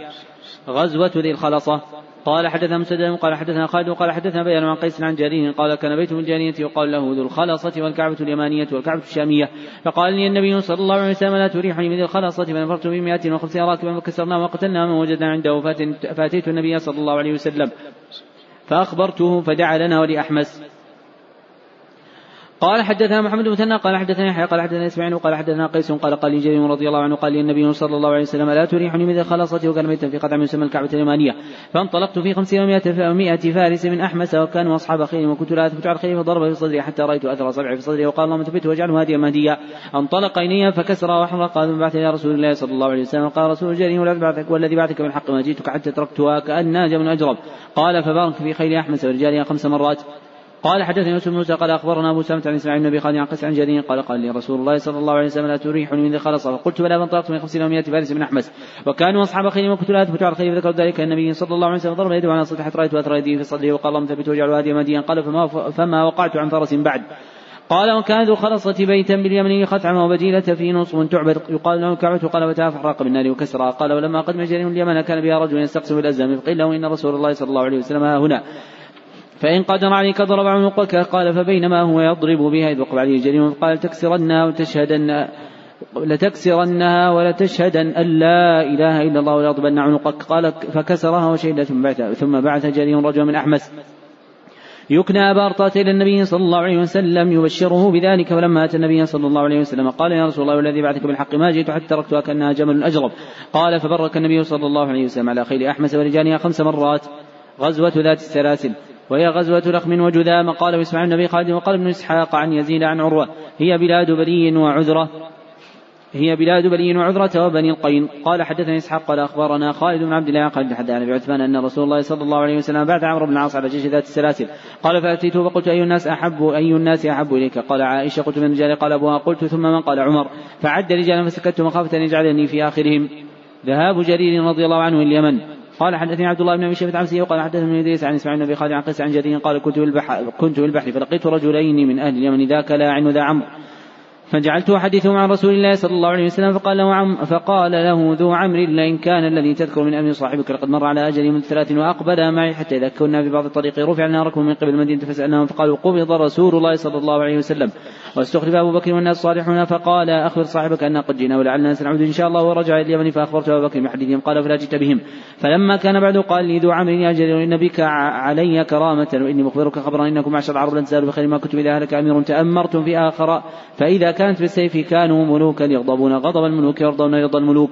غزوة ذي الخلصة قال حدثنا مسدد قال حدثنا خالد وقال حدثنا بيان عن قيس عن جرير قال كان بيت في الجاهلية يقال له ذو الخلصة والكعبة اليمانية والكعبة الشامية. فقال لي النبي صلى الله عليه وسلم ألا تريحني من ذي الخلصة فنفرت بمئة وخمسين راكبا فكسرنا وقتلنا من وجدنا عنده. فاتيت النبي صلى الله عليه وسلم. فأخبرته فدعا لنا ولأحمس. قال حدثنا محمد بن مثنى قال حدثنا يحيى قال حدثنا إسماعيل قال حدثنا قيس قال قال لي جرير رضي الله عنه قال لي النبي صلى الله عليه وسلم ألا تريحني من ذي الخلصة وكان بيتا في خثعم يسمى الكعبة اليمانية. فانطلقت في خمسين ومائة فارس من أحمس وكانوا أصحاب خيل وكنت لا أثبت على الخيل فضرب في صدري حتى رأيت أثر صبعي في صدري وقال اللهم ثبته واجعله هاديا مهديا. انطلق إلي فكسر قال من بعث إلى رسول الله صلى الله عليه وسلم. قال رسول جرير والذي بعثك بالحق ما جئتك حتى تركتها كأنها جمل أجرب. قال فبارك في خيل أحمس ورجالها خمس مرات. قال حدثني يوسف بن موسى قال أخبرنا أبو سلمة عن إسماعيل بن أبي خالد عن قيس عن جرير قال قال لي رسول الله صلى الله عليه وسلم لا تريحني من ذي خلص. فقلت بلى فانطلقت من خمسين ومائة فارس بن احمس وكانوا أصحاب خيل وكنت لا أثبت على الخيل فذكروا ذلك النبي صلى الله عليه وسلم ضرب يده على صدر حتى رأيت اثر يده في صدره وقال اللهم ثبت واجعل هاديا مديا قال فما فما وقعت عن فرس بعد. قال وكان ذو خلصة بيتا باليمن خثعم وبجيلة في نصب تعبد. يقال له كعبة قال فتاه فحرق بالنار وكسرها قال ولما قدم جرير اليمن كان بها رجل يستقسم الأزام فقيل له إن رسول الله صلى الله عليه وسلم ها هنا. فإن قدر عليك ضرب عنقك قال فبينما هو يضرب بها إذ وقف عليه جريم قال تكسرنها وتشهدن لتكسرنها ولتشهدن أن لا إله إلا الله وليضربن عنقك قال فكسرها وشهد ثم بعث ثم بعث جرير رجلا من أحمس. يكنى أبا إلى النبي صلى الله عليه وسلم يبشره بذلك فلما أتى النبي صلى الله عليه وسلم قال يا رسول الله والذي بعثك بالحق ما جئت حتى تركتها كأنها جمل أجرب. قال فبرك النبي صلى الله عليه وسلم على خيل أحمس ورجالها خمس مرات غزوة ذات السلاسل وهي غزوة لخم وجذام. قال إسماعيل بن أبي خالد وقال ابن إسحاق عن يزيد عن عروة. هي بلاد بلي وعذرة. هي بلاد بلي وعذرة وبني القين. قال حدثني إسحاق قال أخبرنا خالد بن عبد الله قال حدثنا أبي عثمان أن رسول الله صلى الله عليه وسلم بعث عمرو بن العاص على جيش ذات السلاسل. قال فاتيته فقلت أي الناس أحب أي الناس أحب إليك؟ قال عائشة قلت من الرجال قال أبوها. قلت ثم من؟ قال عمر. فعد رجالا فسكت مخافة ان يجعلني في آخرهم. ذهاب جرير رضي الله عنه اليمن. قال حدثني عبد الله بن أبي شيبة عن وقال حدثني إدريس عن إسماعيل بن أبي خالد عن قيس عن جرير قال كنت بالبحر كنت بالبحر فلقيت رجلين من أهل اليمن ذا كلاع وذا عمرو. فجعلت احدثهم عن رسول الله صلى الله عليه وسلم فقال له عم فقال له ذو عمرو لئن كان الذي تذكر من أمر صاحبك لقد مر على أجل من ثلاث وأقبل معي حتى إذا كنا في بعض الطريق رفعنا ركب من قبل المدينة فسألناهم فقالوا قبض رسول الله صلى الله عليه وسلم. واستخلف أبو بكر والناس الصالحون فقال أخبر صاحبك أنا قد جئنا ولعلنا سنعود إن شاء الله ورجع إلى اليمن فأخبرت ابا بكر بحديثهم قال فلا جئت بهم. فلما كان بعد قال لي ذو عمرو يا جرير أن بك علي كرامة وإني مخبرك خبرا إنكم معشر العرب لن تزالوا بخير ما كنتم اذا أهلك امير تأمرتم في آخر. فإذا كانت بالسيف كانوا ملوكا يغضبون. غضب الملوك يرضون رضا الملوك.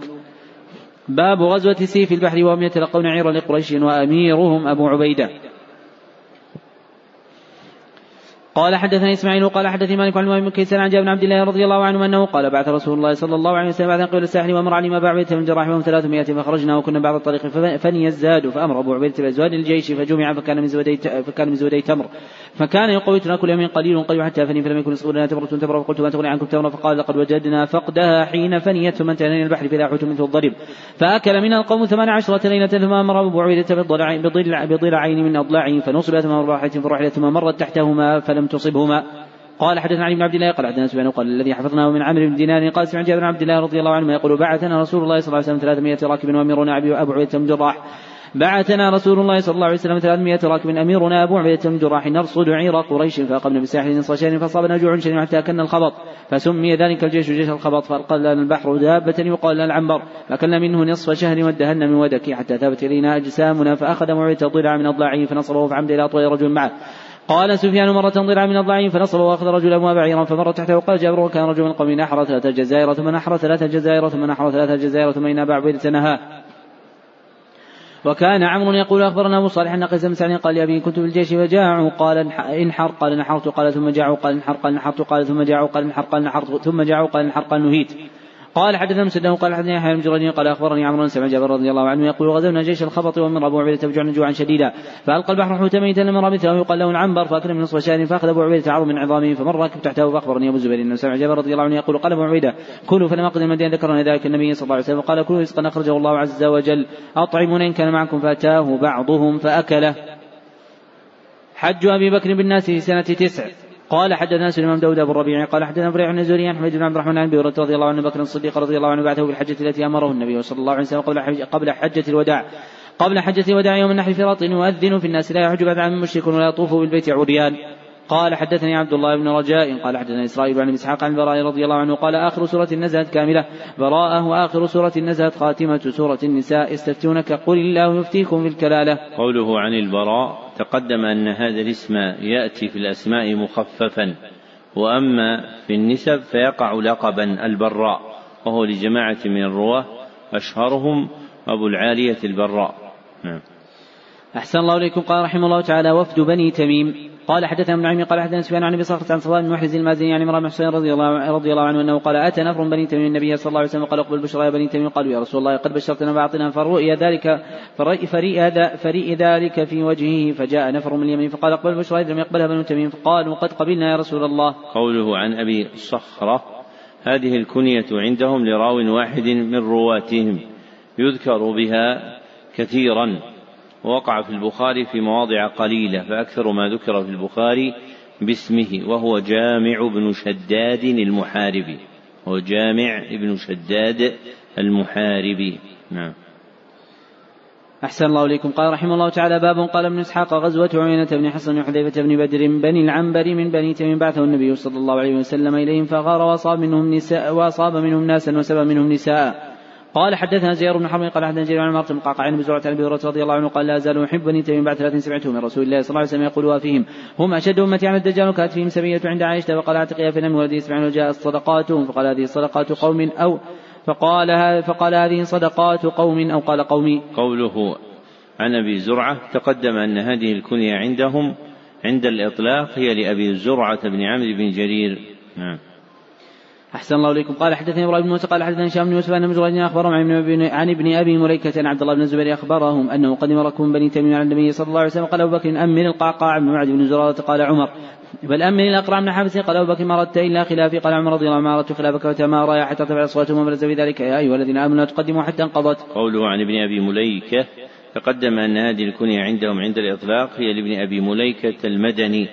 باب غزوة سيف البحر وهم يتلقون عيرا لقريش وأميرهم أبو عبيدة. قال حدثني إسماعيل قال حدثني مالك عن بن كيسان عن جابر بن عبد الله رضي الله عنه أنه قال بعث رسول الله صلى الله عليه وسلم بعد قبل الساحل وامر علي ما باع بيته من جراح وهم 300 فخرجنا وكنا بعد الطريق فني الزاد فأمر أبو عبيدة بازواج الجيش فجمع فكان من زودي فكان من زودي تمر. فكان يقوتنا كل يوم قليل قليل حتى فني فلم يكن يصبر لنا تمرة تمر فقلت ما تغني عنكم تمرة فقال لقد وجدنا فقدها حين فنيت ثم انتهينا البحر فاذا حوت مثل الضرب فأكل منها القوم ثمان عشرة ليلة ثم أمر أبو عبيدة بضلعين من اضلاعه فنصب ثم فرحلة ثم مرت تحتهما فلم تصبهما. قال حدثنا علي بن عبد الله قال حدثنا سفيان قال الذي حفظناه من عمرو بن دينار قال سمع جابر بن عبد الله رضي الله عنه يقول بعثنا رسول الله صلى الله عليه وسلم 300 راكب وامرنا ابو عبيدة بن جراح. بعثنا رسول الله صلى الله عليه وسلم 300 راكب اميرنا ابو عبيدة بن جراح نرصد عير قريش فاقمنا بساحل شهر فاصابنا جوع شديد حتى اكلنا الخبط فسمي ذلك الجيش جيش الخبط فالقى لنا البحر دابة يقال لنا العنبر فأكلنا منه نصف شهر وادهن من ودك حتى ثابت إلينا أجسامنا فأخذ معيته ضلع من أضلاعه فنصبه فعمد إلى طول رجل معه. قال سفيان مرة ضلع من الضعيف فنصب وأخذ رجلا وبعيرا فمر تحته وقال جابر وكان رجل من قوم نحر ثلاثة جزائر ثم نحر ثلاثة جزائر ثم نحر ثلاثة جزائر ثم إن أبا عبيدة نهاه وكان عمرو يقول أخبرنا أبو صالح أن قيس بن سعد قال لابي كنت في الجيش فجاعوا قال انحر قال نحرت قال ثم جاعوا قال انحر قال نحرت قال ثم جاعوا قال انحر قال نحرت ثم جاعوا قال انحر قال نهيت. قال حدثنا مسدد قال حدثني يحيى بن قال أخبرني عمرو بن سمع جابر رضي الله عنه يقول غزونا جيش الخبط ومن ابو عبيدة بجوع جوعا شديدا. فألقى البحر حوتا ميتا لم مثله يقال له العنبر فاكل من نصف شهر فأخذ أبو عبيدة عرض من عظامه فمر راكب تحته فاخبرني أبو الزبير انه سمع جابر رضي الله عنه يقول قال أبو عبيدة كلوا فلما قدم المدينة ذكرنا ذلك النبي صلى الله عليه وسلم قال كلوا رزقا أخرجه الله عز وجل. أطعمون إن كان معكم فأتاه بعضهم فأكله. حج أبي بكر بالناس في سنة تسع. قال حدثنا سليمان داود أبو الربيع قال حدثنا فريع بن زوري عن حميد بن عبد الرحمن عن أبي رضي الله عنه بكر الصديق رضي الله عنه بعثه بالحجة التي أمره النبي صلى الله عليه وسلم قبل قبل حجة الوداع. قبل حجة الوداع يوم النحر في رط يؤذن في الناس لا يحج بعد عام مشرك ولا يطوف بالبيت عريان. قال حدثني عبد الله بن رجاء قال حدثنا إسرائيل عن إسحاق عن البراء رضي الله عنه قال آخر سورة نزلت كاملة. براءة وآخر سورة نزلت خاتمة سورة النساء يستفتونك قل الله يفتيكم في الكلالة. قوله عن البراء تقدم أن هذا الاسم يأتي في الأسماء مخففا وأما في النسب فيقع لقبا البراء وهو لجماعة من الرواة أشهرهم أبو العالية البراء. نعم. أحسن الله إليكم قال رحمه الله تعالى وفد بني تميم قال حدثنا ابن عمي قال حدثنا سفيان عن ابي صخر عن صفوان بن محرز المازني عن عمران بن حسين رضي الله رضي الله عنه أنه قال أتى نفر بني تميم النبي صلى الله عليه وسلم قال اقبل بشرى يا بني تميم. قالوا يا رسول الله قد بشرتنا فاعطنا فرؤي ذلك فرئ فرئ ذلك في وجهه. فجاء نفر من اليمن فقال اقبل بشرى. لم يقبلها بنو تميم فقالوا قد قبلنا يا رسول الله. قوله عن أبي صخرة هذه الكنية عندهم لراو واحد من رواتهم يذكر بها كثيرا. ووقع في البخاري في مواضع قليلة فأكثر ما ذكر في البخاري باسمه وهو جامع بن شداد المحاربي. هو جامع بن شداد المحاربي. نعم. أحسن الله إليكم. قال رحمه الله تعالى باب قال ابن إسحاق غزوة عيينة بن حصن وحذيفة بن بدر بني العنبر من بني تميم بعثه النبي صلى الله عليه وسلم إليهم فغار وأصاب منهم نساء وأصاب منهم ناسا وسبى منهم نساء. قال حدثنا زيار بن حرب قال حدثنا جرير عن مرت قعقع عن بزرعة عن أبي رضي الله عنه قال لا زالوا يحبني تميم بعد ثلاث سمعته من رسول الله صلى الله عليه وسلم يقول فيهم هم أشد امتي على الدجال وكانت فيهم سبية عند عائشة فقال أعتقيها في النم ولدي يسمعون جاء صدقاتهم فقال هذه صدقات قوم أو فقال فقال هذه صدقات قوم أو قال قومي. قوله عن أبي زرعة تقدم أن هذه الكنية عندهم عند الإطلاق هي لأبي زرعة بن عمرو بن جرير. نعم. أحسن الله إليكم. قال حدثني إبراهيم بن موسى قال حدثني هشام بن يوسف أن مجرد أخبرهم عن ابن, عن أبي مليكة أن عبد الله بن الزبير أخبرهم أنه قدم ركب بني تميم على النبي صلى الله عليه وسلم قال أبو بكر أمن القعقاع بن معد بن زرارة قال عمر. بل أمن الأقرع بن حابس قال أبو بكر ما أردت إلا خلافي قال عمر رضي الله عنه ما أردت خلافك وتمارى حتى أصواتهم وبرز في ذلك يا أيها الذين آمنوا لا تقدموا حتى انقضت. قوله عن ابن أبي مليكة تقدم أن هذه الكنية عندهم عند الإطلاق هي لابن أبي مليكة المدني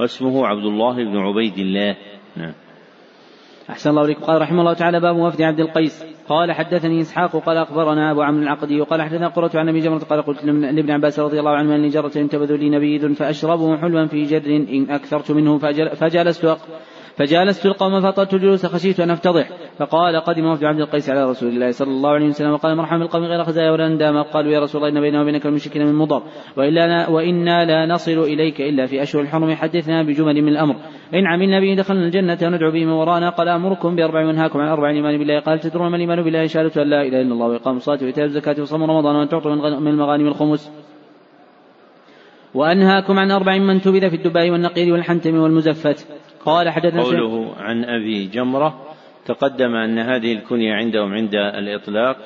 واسمه عبد الله بن عبيد الله. نعم. أحسن الله إليكم. قال رحمه الله تعالى باب وفد عبد القيس. قال حدثني إسحاق قال أخبرنا أبو عمرو العقدي وقال حدثنا قرة عن أبي جمرة قال قلت لابن عباس رضي الله عنه أني جرة تبذ لي نبيذ فأشربه حلوا في جر إن أكثرت منه فجلست فجالست القوم فطلت الجلوس خشيت أن أفتضح. فقال قدم وفد عبد القيس على رسول الله صلى الله عليه وسلم وقال مرحبا بالقوم غير خزايا ولا ندامة قالوا يا رسول الله إن بيننا وبينك المشركين من مضر. وإلا وإنا لا نصل إليك إلا في أشهر الحرم. حدثنا بجمل من الأمر. إن عملنا به دخلنا الجنة وندعو به من ورانا. قال أمركم بأربع وانهاكم عن أربع الايمان بالله. قال تدرون ما الايمان بالله؟ شهادة أن لا إله إلا الله وإقام الصلاة وإيتاء الزكاة وصوم رمضان وأن تعطوا من المغانم الخمس. وأنهاكم عن أربع من تبذ في الدباء والنقير والحنتم والمزفت. قال حدثنا قوله عن أبي جمرة تقدم أن هذه الكنية عندهم عند الإطلاق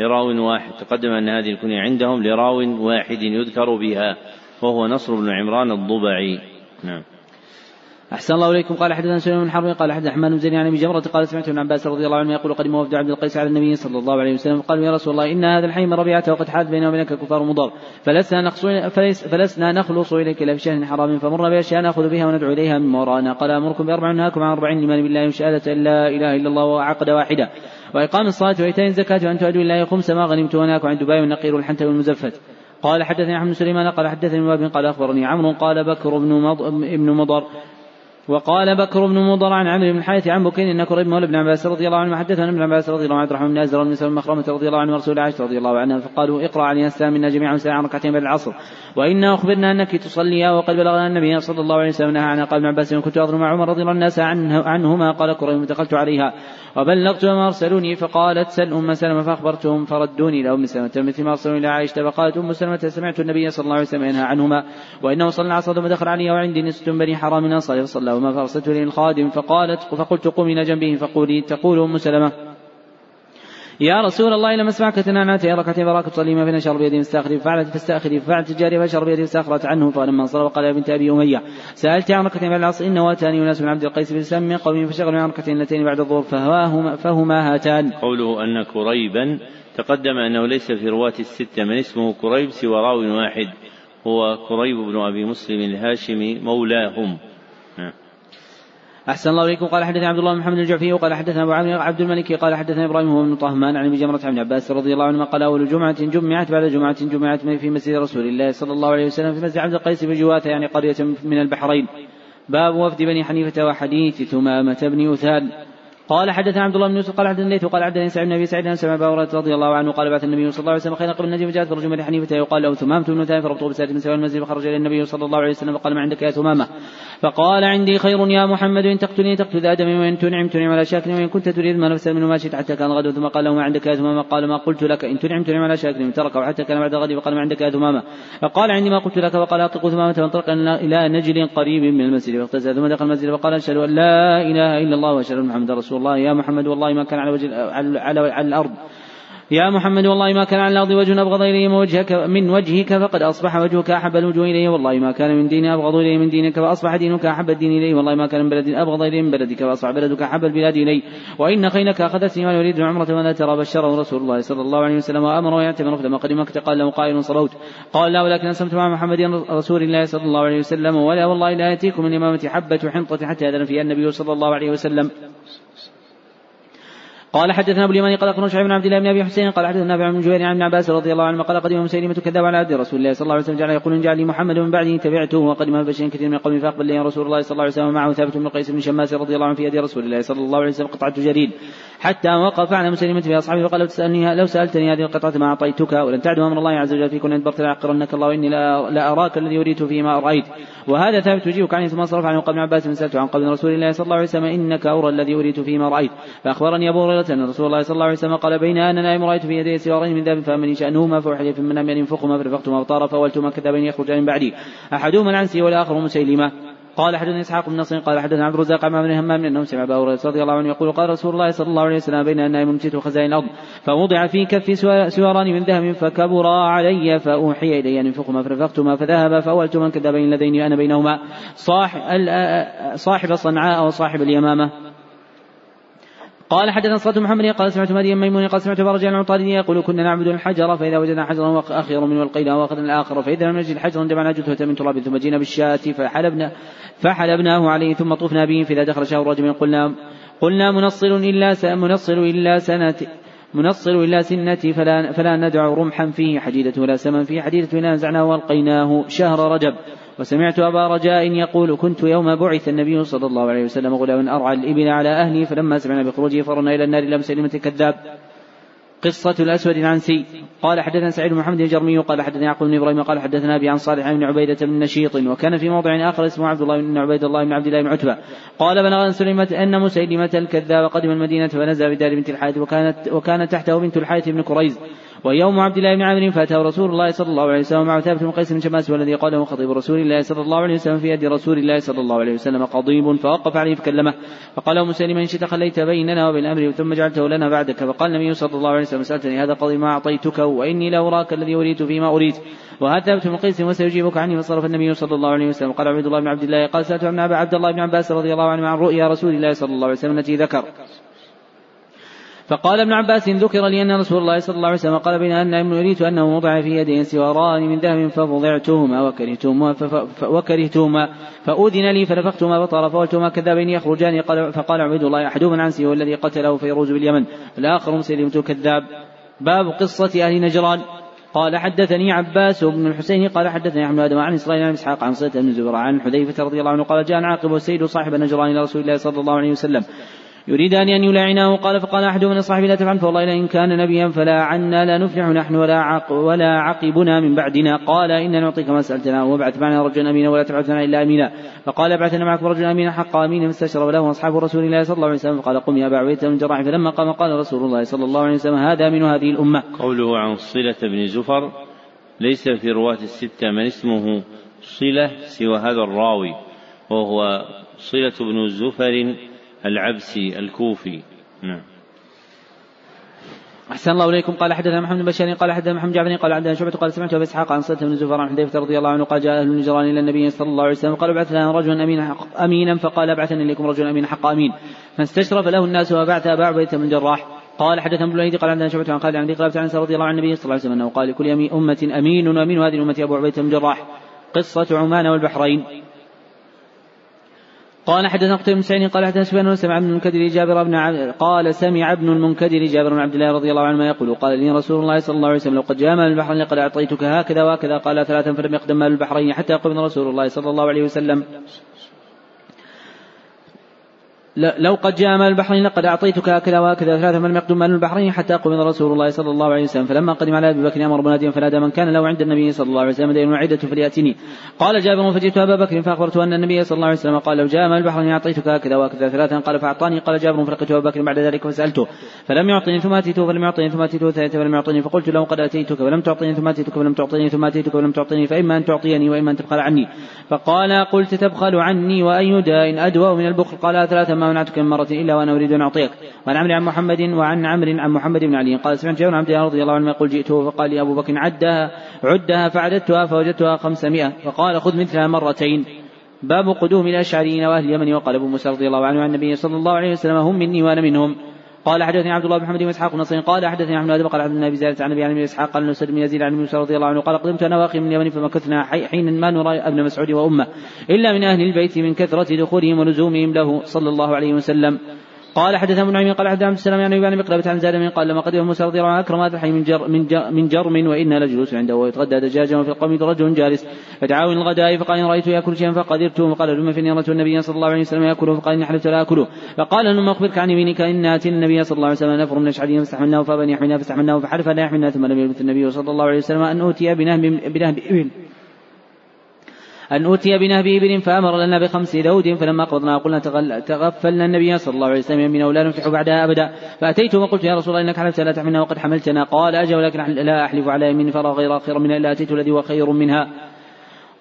لراو واحد. تقدم أن هذه الكنية عندهم لراو واحد يذكر بها وهو نصر بن عمران الضبعي. نعم. أحسن الله إليكم. قال حدثنا سليمان بن حرب قال حدثنا حماد بن زيد عن أبي جمرة قال سمعت ابن عباس رضي الله عنه يقول قدم وفد عبد القيس على النبي صلى الله عليه وسلم قالوا يا رسول الله إن هذا الحي من ربيعة وقد حال بيننا وبينك كفار مضر فلسنا فلسنا نخلص إليك إلا في شهر حرام فمرنا بأشياء نأخذ بها وندعو إليها من ورانا قال أمركم بأربع نهاكم عن أربعين لمن بالله وشهادة أن لا إله إلا الله وعقد واحدة. وإقام الصلاة وإيتاء الزكاة وأن تؤدوا الله خمس ما غنمت ونهاكم عن دبي والنقير والحنتم والمزفت. قال حدثني أحمد سليمان قال حدثني وابن قال أخبرني عمرو قال بكر بن مضر وقال بكر بن مضر عن عمرو بن الحارث عن بكين إن كريب مولى ابن عباس رضي الله عنه حدثنا ابن عباس رضي الله عنه عبد الرحمن بن أزر بن سلمة مخرمة رضي الله عنه ورسول عائشة رضي الله عنها فقالوا اقرأ علينا السلام منا جميعا ساعة ركعتين بعد العصر. وإنا أخبرنا أنك تصليا وقد بلغنا النبي صلى الله عليه وسلم نهى عنها. قال ابن عباس كنت أظلم مع عمر رضي الله عنه عنهما قال كريم دخلت عليها. وبلغت ما أرسلوني فقالت سل أم سلمة فأخبرتهم فردوني إلى أم سلمة. مثل ما أرسلوني إلى عائشة فقالت أم سلمة سمعت النبي صلى الله عليه وسلم ينهى عنهما وإنه صلى العصر ثم دخل علي وعندي نسة بني حرام من فصلى وما فأرسلت لي الخادم فقالت فقلت قومي إلى جنبه فقولي تقول أم سلمة. يا رسول الله لم اسمعك تنعنت يا ركعتين فراك تصلي ما فينا شر بيدي مستاخر فعلت فاستأخري ففعلت الجاريه فشر بيدي فاستاخرت عنه فلما انصرف قال يا بنت أبي أمية سألت عن ركعتين بعد العصر إنه أتاني أناس من عبد القيس بن سلم من قومه فشغلوا عن ركعتين اللتين بعد الظهر فهما, فهما هاتان. قوله أن كريبا تقدم أنه ليس في رواة الستة من اسمه كريب سوى راو واحد هو كريب بن أبي مسلم الهاشمي مولاهم. أحسن الله إليكم. قال حدثنا عبد الله بن محمد الجعفي وقال حدثنا أبو عمرو عبد الملك قال حدثنا إبراهيم بن طهمان عن أبي جمرة عن عباس رضي الله عنهما قال أول جمعة جمعت بعد جمعة جمعت في مسجد رسول الله صلى الله عليه وسلم في مسجد عبد القيس بن جواثة يعني قرية من البحرين. باب وفد بني حنيفة وحديث ثمامة بن أثال قال حدثنا عبد الله بن يوسف قال حدثنا الليث قال حدثنا سعيد بن أبي سعيد عن سمع رضي الله عنه قال بعث النبي صلى الله عليه وسلم خيرا قبل النجم فجاءت رجل من حنيفة يقال له ثمامة بن ثاني فربطه بساعة من سوى المسجد فخرج إلى النبي صلى الله عليه وسلم فقال ما عندك يا ثمامة؟ فقال عندي خير يا محمد إن تقتلني تقتل ذا دم وإن تنعم تنعم على شاكر وإن كنت تريد ما نفسه منه ما شئت حتى كان غد ثم قال له ما عندك يا ثمامة؟ قال ما قلت لك إن تنعم تنعم على شاكر ترك حتى كان بعد غد فقال ما عندك يا ثمامة؟ فقال عندي ما قلت لك وقال أطلق ثمامة فانطلق إلى نجل قريب من المسجد فاغتسل ثم دخل المسجد فقال أشهد أن لا إله إلا الله وأشهد أن محمدا رسول الله يا محمد والله ما كان على وجه على, على, على الأرض. يا محمد والله ما كان على الأرض وجه أبغض إليه من وجهك من وجهك فقد أصبح وجهك أحب الوجوه إليه. والله ما كان من دين أبغض إليه من دينك فأصبح دينك أحب الدين إليه. والله ما كان من بلد أبغض إليه من بلدك فأصبح بلدك أحب البلاد إليه. وإن خيلك أخذت سنين يريد العمرة ولا ترى بشره رسول الله صلى الله عليه وسلم وأمره يعتمر فلما قدم مكة. قال له قائل صلوت. قال لا ولكن أسلمت مع محمد رسول الله صلى الله عليه وسلم. ولا والله لا يأتيكم من اليمامة حبة حنطة حتى يأذن فيها النبي صلى الله عليه وسلم. قال حدثنا أبو اليمان قال أخبرنا شعيب بن عبد الله بن أبي حسين قال حدثنا نافع بن جبير عن ابن عباس رضي الله عنه قال قدم مسيلمة الكذاب على عهد رسول الله صلى الله عليه وسلم جعل يقول جعل لي محمد من بعده تبعته وقدم بشر كثير من قومه فأقبل إليه رسول الله صلى الله عليه وسلم معه ثابت بن قيس بن شماس رضي الله عنه في يد رسول الله صلى الله عليه وسلم قطعة جريد حتى وقف على مسيلمة في أصحابه فقال لو تسالني لو سألتني هذه القطعة ما أعطيتك ولن تعدوا أمر الله عز وجل فيكم ان ادبرت ليعقرنك الله واني لأراك الذي أريت فيما رايت وهذا ثابت يجيبك عنه ثم صرف عنه قبل عباس من سألته عن قبل رسول الله صلى الله عليه وسلم إنك أورى الذي أريت فيما رأيت. فأخبرني أبو هريرة أن رسول الله صلى الله عليه وسلم قال بين أنا نائم رأيت في يدي سوارين من ذهب فأمني شأنهما فاوحي في المنام ينفخهما فرفقتهما فطار فاولتهما كذابين يخرجان من بعدي. أحدهما العنسي والاخر مسيلمة. قال حدثنا إسحاق بن نصر قال حدثنا عبد الرزاق عن بن همام انه سمع أبا هريرة رضي الله عنه يقول قال رسول الله صلى الله عليه وسلم بين النائم ومشيت خزائن الأرض فوضع في كف سواران من ذهب فكبرا علي فأوحي إلي أن انفخهما فرفقتهما فذهب فاولتهما الكذابين اللذين أنا بينهما صاحب صاحب صنعاء وصاحب اليمامة. قال حدثنا صلاة محمد قال سمعت مدين ميمون قال سمعت فرج العطاردي يقول كنا نعبد الحجر فإذا وجدنا حجرا أخير منه والقيل وأخذنا الآخر فإذا لم نجد حجرا جمعنا جثة من تراب ثم جينا بالشاة فحلبنا فحلبناه عليه ثم طفنا به فإذا دخل شهر رجل قلنا قلنا منصل إلا منصل إلا سنة منصل إلا سنتي فلا, فلا ندع رمحا فيه حديدة ولا سما فيه حديدة إلا نزعناه وألقيناه شهر رجب. وسمعت أبا رجاء يقول كنت يوم بعث النبي صلى الله عليه وسلم غلام أرعى الإبل على أهلي فلما سمعنا بخروجه فرنا إلى النار لم سلمة كذاب قصة الأسود العنسي. قال حدثنا سعيد محمد الجرمي قال حدثنا يعقوب بن إبراهيم قال حدثنا أبي عن صالح بن عبيدة بن نشيط وكان في موضع آخر اسمه عبد الله بن عبيد الله بن عبد الله بن عتبة. قال بلغ سلمة أن مسيلمة الكذاب قدم المدينة فنزل بدار بنت الحارث وكانت وكانت تحته بنت الحارث بن كريز ويوم عبد الله بن عمرو فاتاه رسول الله صلى الله عليه وسلم مع ثابت بن قيس بن شماس والذي قاله خطيب رسول الله صلى الله عليه وسلم في يد رسول الله صلى الله عليه وسلم قضيب فوقف عليه فكلمه فقال له مسلم إن شئت خليت بيننا وبين أمر ثم جعلته لنا بعدك. فقال النبي صلى الله عليه وسلم سألتني هذا قضي ما أعطيتك وإني لاراك الذي اريد فيما اريد وهذا ثابت بن قيس وسيجيبك عني فصرف النبي صلى الله عليه وسلم. قال عبد الله بن عبد الله قال سألت ابن عبد الله بن عباس رضي الله عنه عن رؤيا رسول الله صلى الله عليه وسلم التي ذكر. فقال ابن عباس ذكر لي أن رسول الله صلى الله عليه وسلم قال بين ابن يريد أنه وضع في يديه سواران من ذهب ففضعتهما وكرهتهما وكرهتهما فأذن لي فنفختهما فطار فولتهما كذابين يخرجان فقال عبيد الله أحدهما عن هو الذي قتله فيروز باليمن الآخر مسلمة كذاب. باب قصة أهل نجران. قال حدثني عباس بن الحسين قال حدثني أحمد آدم عن إسرائيل عن إسحاق عن صيد بن زبير عن حذيفة رضي الله عنه قال جاء عاقب السيد صاحب نجران إلى رسول الله صلى الله عليه وسلم يريدان أن يلاعناه. قال فقال أحد من الصحابة لا تفعل فوالله لئن كان نبيا فلا عنا لا نفلح نحن ولا عق ولا عقبنا من بعدنا. قال إن نعطيك ما سألتنا وابعث معنا رجلا أمينا ولا تبعث معنا إلا أمينا. فقال ابعثنا معك رجلا أمينا حق أمينا فاستشرب له أصحاب رسول الله صلى الله عليه وسلم فقال قم يا أبا عبيدة من جراح. فلما قام قال رسول الله صلى الله عليه وسلم هذا من هذه الأمة. قوله عن صلة بن زفر ليس في رواة الستة من اسمه صلة سوى هذا الراوي وهو صلة بن زفر العبسي الكوفي. نعم. أحسن الله إليكم. قال حدثنا محمد بن بشار قال حدثنا محمد جعفر قال عندنا شعبة قال سمعت أبي إسحاق عن صلة بن زفر عن حذيفة رضي الله عنه قال جاء أهل النجران إلى النبي صلى الله عليه وسلم قال ابعث لنا رجلا أمينا أمينا فقال ابعثني إليكم رجلا أمينا حق أمين. فاستشرف له الناس وبعث أبا عبيدة بن الجراح قال حدثنا ابن الوليد قال عندنا شعبة عن خالد عن قال عن رضي الله عن النبي صلى الله عليه وسلم أنه قال لكل أمة أمين وأمين هذه الأمة أبو عبيدة بن الجراح قصة عمان والبحرين. قال حدثنا قتيبة بن سعيد قال حدثنا سفيان سمع ابن المنكدر جابر بن عبد قال سمع ابن المنكدر جابر بن عبد الله رضي الله عنه يقول قال لي رسول الله صلى الله عليه وسلم لقد جاء مال البحرين لقد أعطيتك هكذا وهكذا. قال ثلاثا فلم يقدم مال البحرين حتى قبل رسول الله صلى الله عليه وسلم. لو قد جاء مال البحرين لقد أعطيتك هكذا وهكذا ثلاثة فلم يقدم مال البحرين حتى قبض رسول الله صلى الله عليه وسلم. فلما قدم على أبي بكر أمر بناديا فنادى من كان له عند النبي صلى الله عليه وسلم. دين وعيدة فليأتني. قال جابر فجئت أبا بكر فاخبرته أن النبي صلى الله عليه وسلم قال لو جاء مال البحرين أعطيتك هكذا وهكذا. ثلاثا قال فأعطاني. قال جابر فلقيت أبا بكر بعد ذلك فسألته. فلم يعطني ثم اتيته فلم يعطني ثم اتيته ثلاثة فلم يعطني. فقلت له قد أتيتك فلم تعطني ثم أتيتك فلم تعطني ثم أتيتك فلم تعطني. فإما أن تعطيني وإما أن تبخل عني. فقال قلت تبخل عني وأي داء ادوى من البخل؟ قال ثلاثا ما منعتك من مرة إلا وأنا أريد أن أعطيك. وعن عمرو عن محمد وعن عمرو عن محمد بن علي. قال سمعت جابر عبد الله رضي الله عنه يقول جئته فقال لي أبو بكر عدها عدها فعددتها فوجدتها خمسمائة. فقال خذ مثلها مرتين. باب قدوم الاشعريين وأهل اليمن. وقال أبو موسى رضي الله عنه عن النبي صلى الله عليه وسلم هم مني وأنا منهم. قال حدثني عبد الله بن محمد بن إسحاق بن قال حدثني أحمد بن قال عبد النبي زاد عن أبي عن إسحاق قال بن يزيد عن موسى رضي الله عنه قال قدمت أنا وأخي من اليمن فمكثنا حين ما نرى ابن مسعود وأمه إلا من أهل البيت من كثرة دخولهم ولزومهم له صلى الله عليه وسلم. قال حدثنا ابن نعيم قال حدثنا عبد السلام يعني بن مقلبة عن زاد قال لما قدم موسى رضي الله عنه أكرم الحي من جر من, جر من جرم وأنا لجلوس عنده ويتغدى دجاجا وفي القوم رجل جالس. فدعاه الغداء فقال إن رأيت ياكل شيئا فقدرته. فقال لما في نيرة النبي صلى الله عليه وسلم يأكله فقال إني حلفت لا أكله. فقال لما أخبرك عن يمينك ان اتينا النبي صلى الله عليه وسلم نفر من اشعرهم فاستحملناه فابى ان يحملنا فاستحملناه فحلف لا يحملنا ثم لم يلبث النبي صلى الله عليه وسلم أن أوتي بنهب بنهب ابل أن أوتي بنهب إبل فأمر لنا بخمس ذود فلما قبضنا قلنا تغفلنا النبي صلى الله عليه وسلم من لا نفلح بعدها أبدا. فأتيت وقلت يا رسول الله إنك حلفت لا تحملنا وقد حملتنا. قال أجل ولكن لا أحلف على يمين فرى غير خير منها إلا أتيت الذي هو خير منها.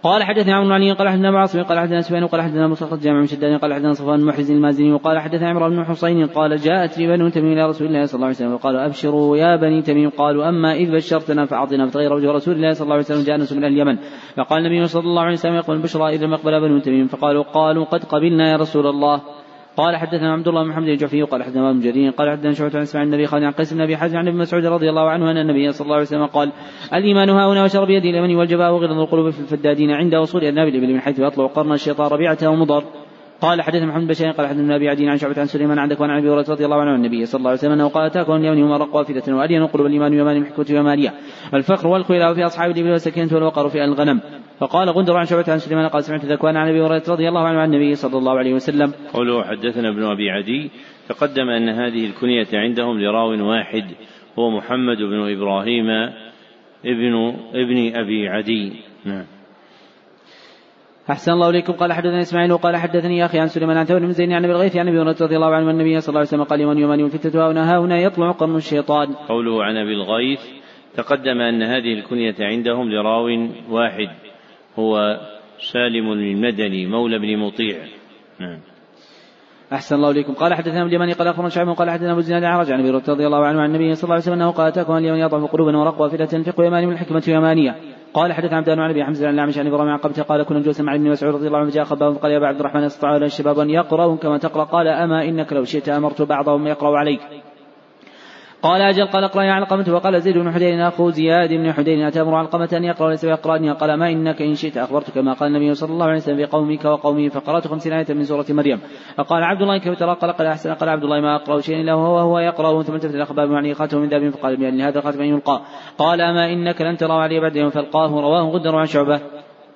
قال حدثنا عمرو علي قال حدثنا معاصم قال حدثنا سفيان قال حدثنا مصطفى جامع من قال حدثنا صفوان محرز المازني وقال حدثنا عمرو بن حصين قال جاءت بنو تميم إلى رسول الله صلى الله عليه وسلم وقالوا أبشروا يا بني تميم قالوا أما إذ بشرتنا فأعطنا فتغير وجه رسول الله صلى الله عليه وسلم جاء من اليمن فقال النبي صلى الله عليه وسلم يقول البشرى اذا لم يقبل بنو تميم فقالوا قالوا قد قبلنا يا رسول الله. قال حدثنا عبد الله بن محمد الجعفي قال حدثنا ابن جرير قال حدثنا شعبة عن إسماعيل النبي خالد عن قيس بن أبي حازم عن ابن مسعود رضي الله عنه أن النبي صلى الله عليه وسلم قال الإيمان ها هنا وشر بيد اليمن والجباء وغلظ القلوب في الفدادين عند وصول الابل من حيث يطلع قرن الشيطان ربيعته ومضر. قال حدثنا محمد بن قال حدثنا أبي عدي عن شعبة عن سليمان عن وعن أبي هريرة رضي الله عنه عن النبي صلى الله عليه وسلم أنه قال أتاكم اليمن هم ارق وافده والين قلوب الإيمان يمان حكمه وماليه الفخر والخيلاء في أصحاب الإبل والسكينة والوقر في الغنم فقال غندر عن شعبة عن سليمان قال سمعت ذكوان عن أبي هريرة رضي الله عنه عن النبي صلى الله عليه وسلم. قوله حدثنا ابن أبي عدي تقدم أن هذه الكنية عندهم لراو واحد هو محمد بن إبراهيم ابن ابن أبي عدي. نعم. أحسن الله إليكم. قال حدثني إسماعيل وقال حدثني أخي عن سليمان عن ثور بن زين عن أبي الغيث عن أبي هريرة رضي الله عنه والنبي صلى الله عليه وسلم قال يوم يومان والفتنة ها هنا ها هنا يطلع قرن الشيطان. قوله عن أبي الغيث تقدم أن هذه الكنية عندهم لراو واحد هو سالم المدني مولى بن مطيع. نعم. أحسن الله إليكم. قال حدثنا ابن اليماني قال أخبرنا شعيب قال حدثنا أبو الزناد عرج عن أبي رضي الله عنه عن النبي صلى الله عليه وسلم أنه قال أتاكم اليمن يضعف قلوبا ورقوا أفئدة تنفق يماني من الحكمة يمانية. قال حدث عبد عن ابي حمزة عن الأعمش عن إبراهيم قبته قال كنا جلوسا مع ابن مسعود رضي الله عنه جاء خباب قال يا ابا عبد الرحمن استطاع الشباب أن يقرأوا كما تقرأ. قال أما إنك لو شئت أمرت بعضهم يقرأ عليك. قال أجل قال اقرأ يا علقمة وقال زيد بن حدين أخو زياد بن حدين أتأمر علقمة أن يقرأ وليس يقرأني قال ما إنك إن شئت أخبرتك ما قال النبي صلى الله عليه وسلم في قومك وقومه فقرأت خمسين آية من سورة مريم. فقال عبد الله كيف ترى؟ قال قال أحسن. قال عبد الله ما أقرأ شيئا إلا هو وهو يقرأ. ثم التفت إلى خباب معني خاتم من ذهب فقال بأن هذا الخاتم أن يلقى. قال أما إنك لن ترى علي بعد يوم فألقاه رواه غدر عن شعبة.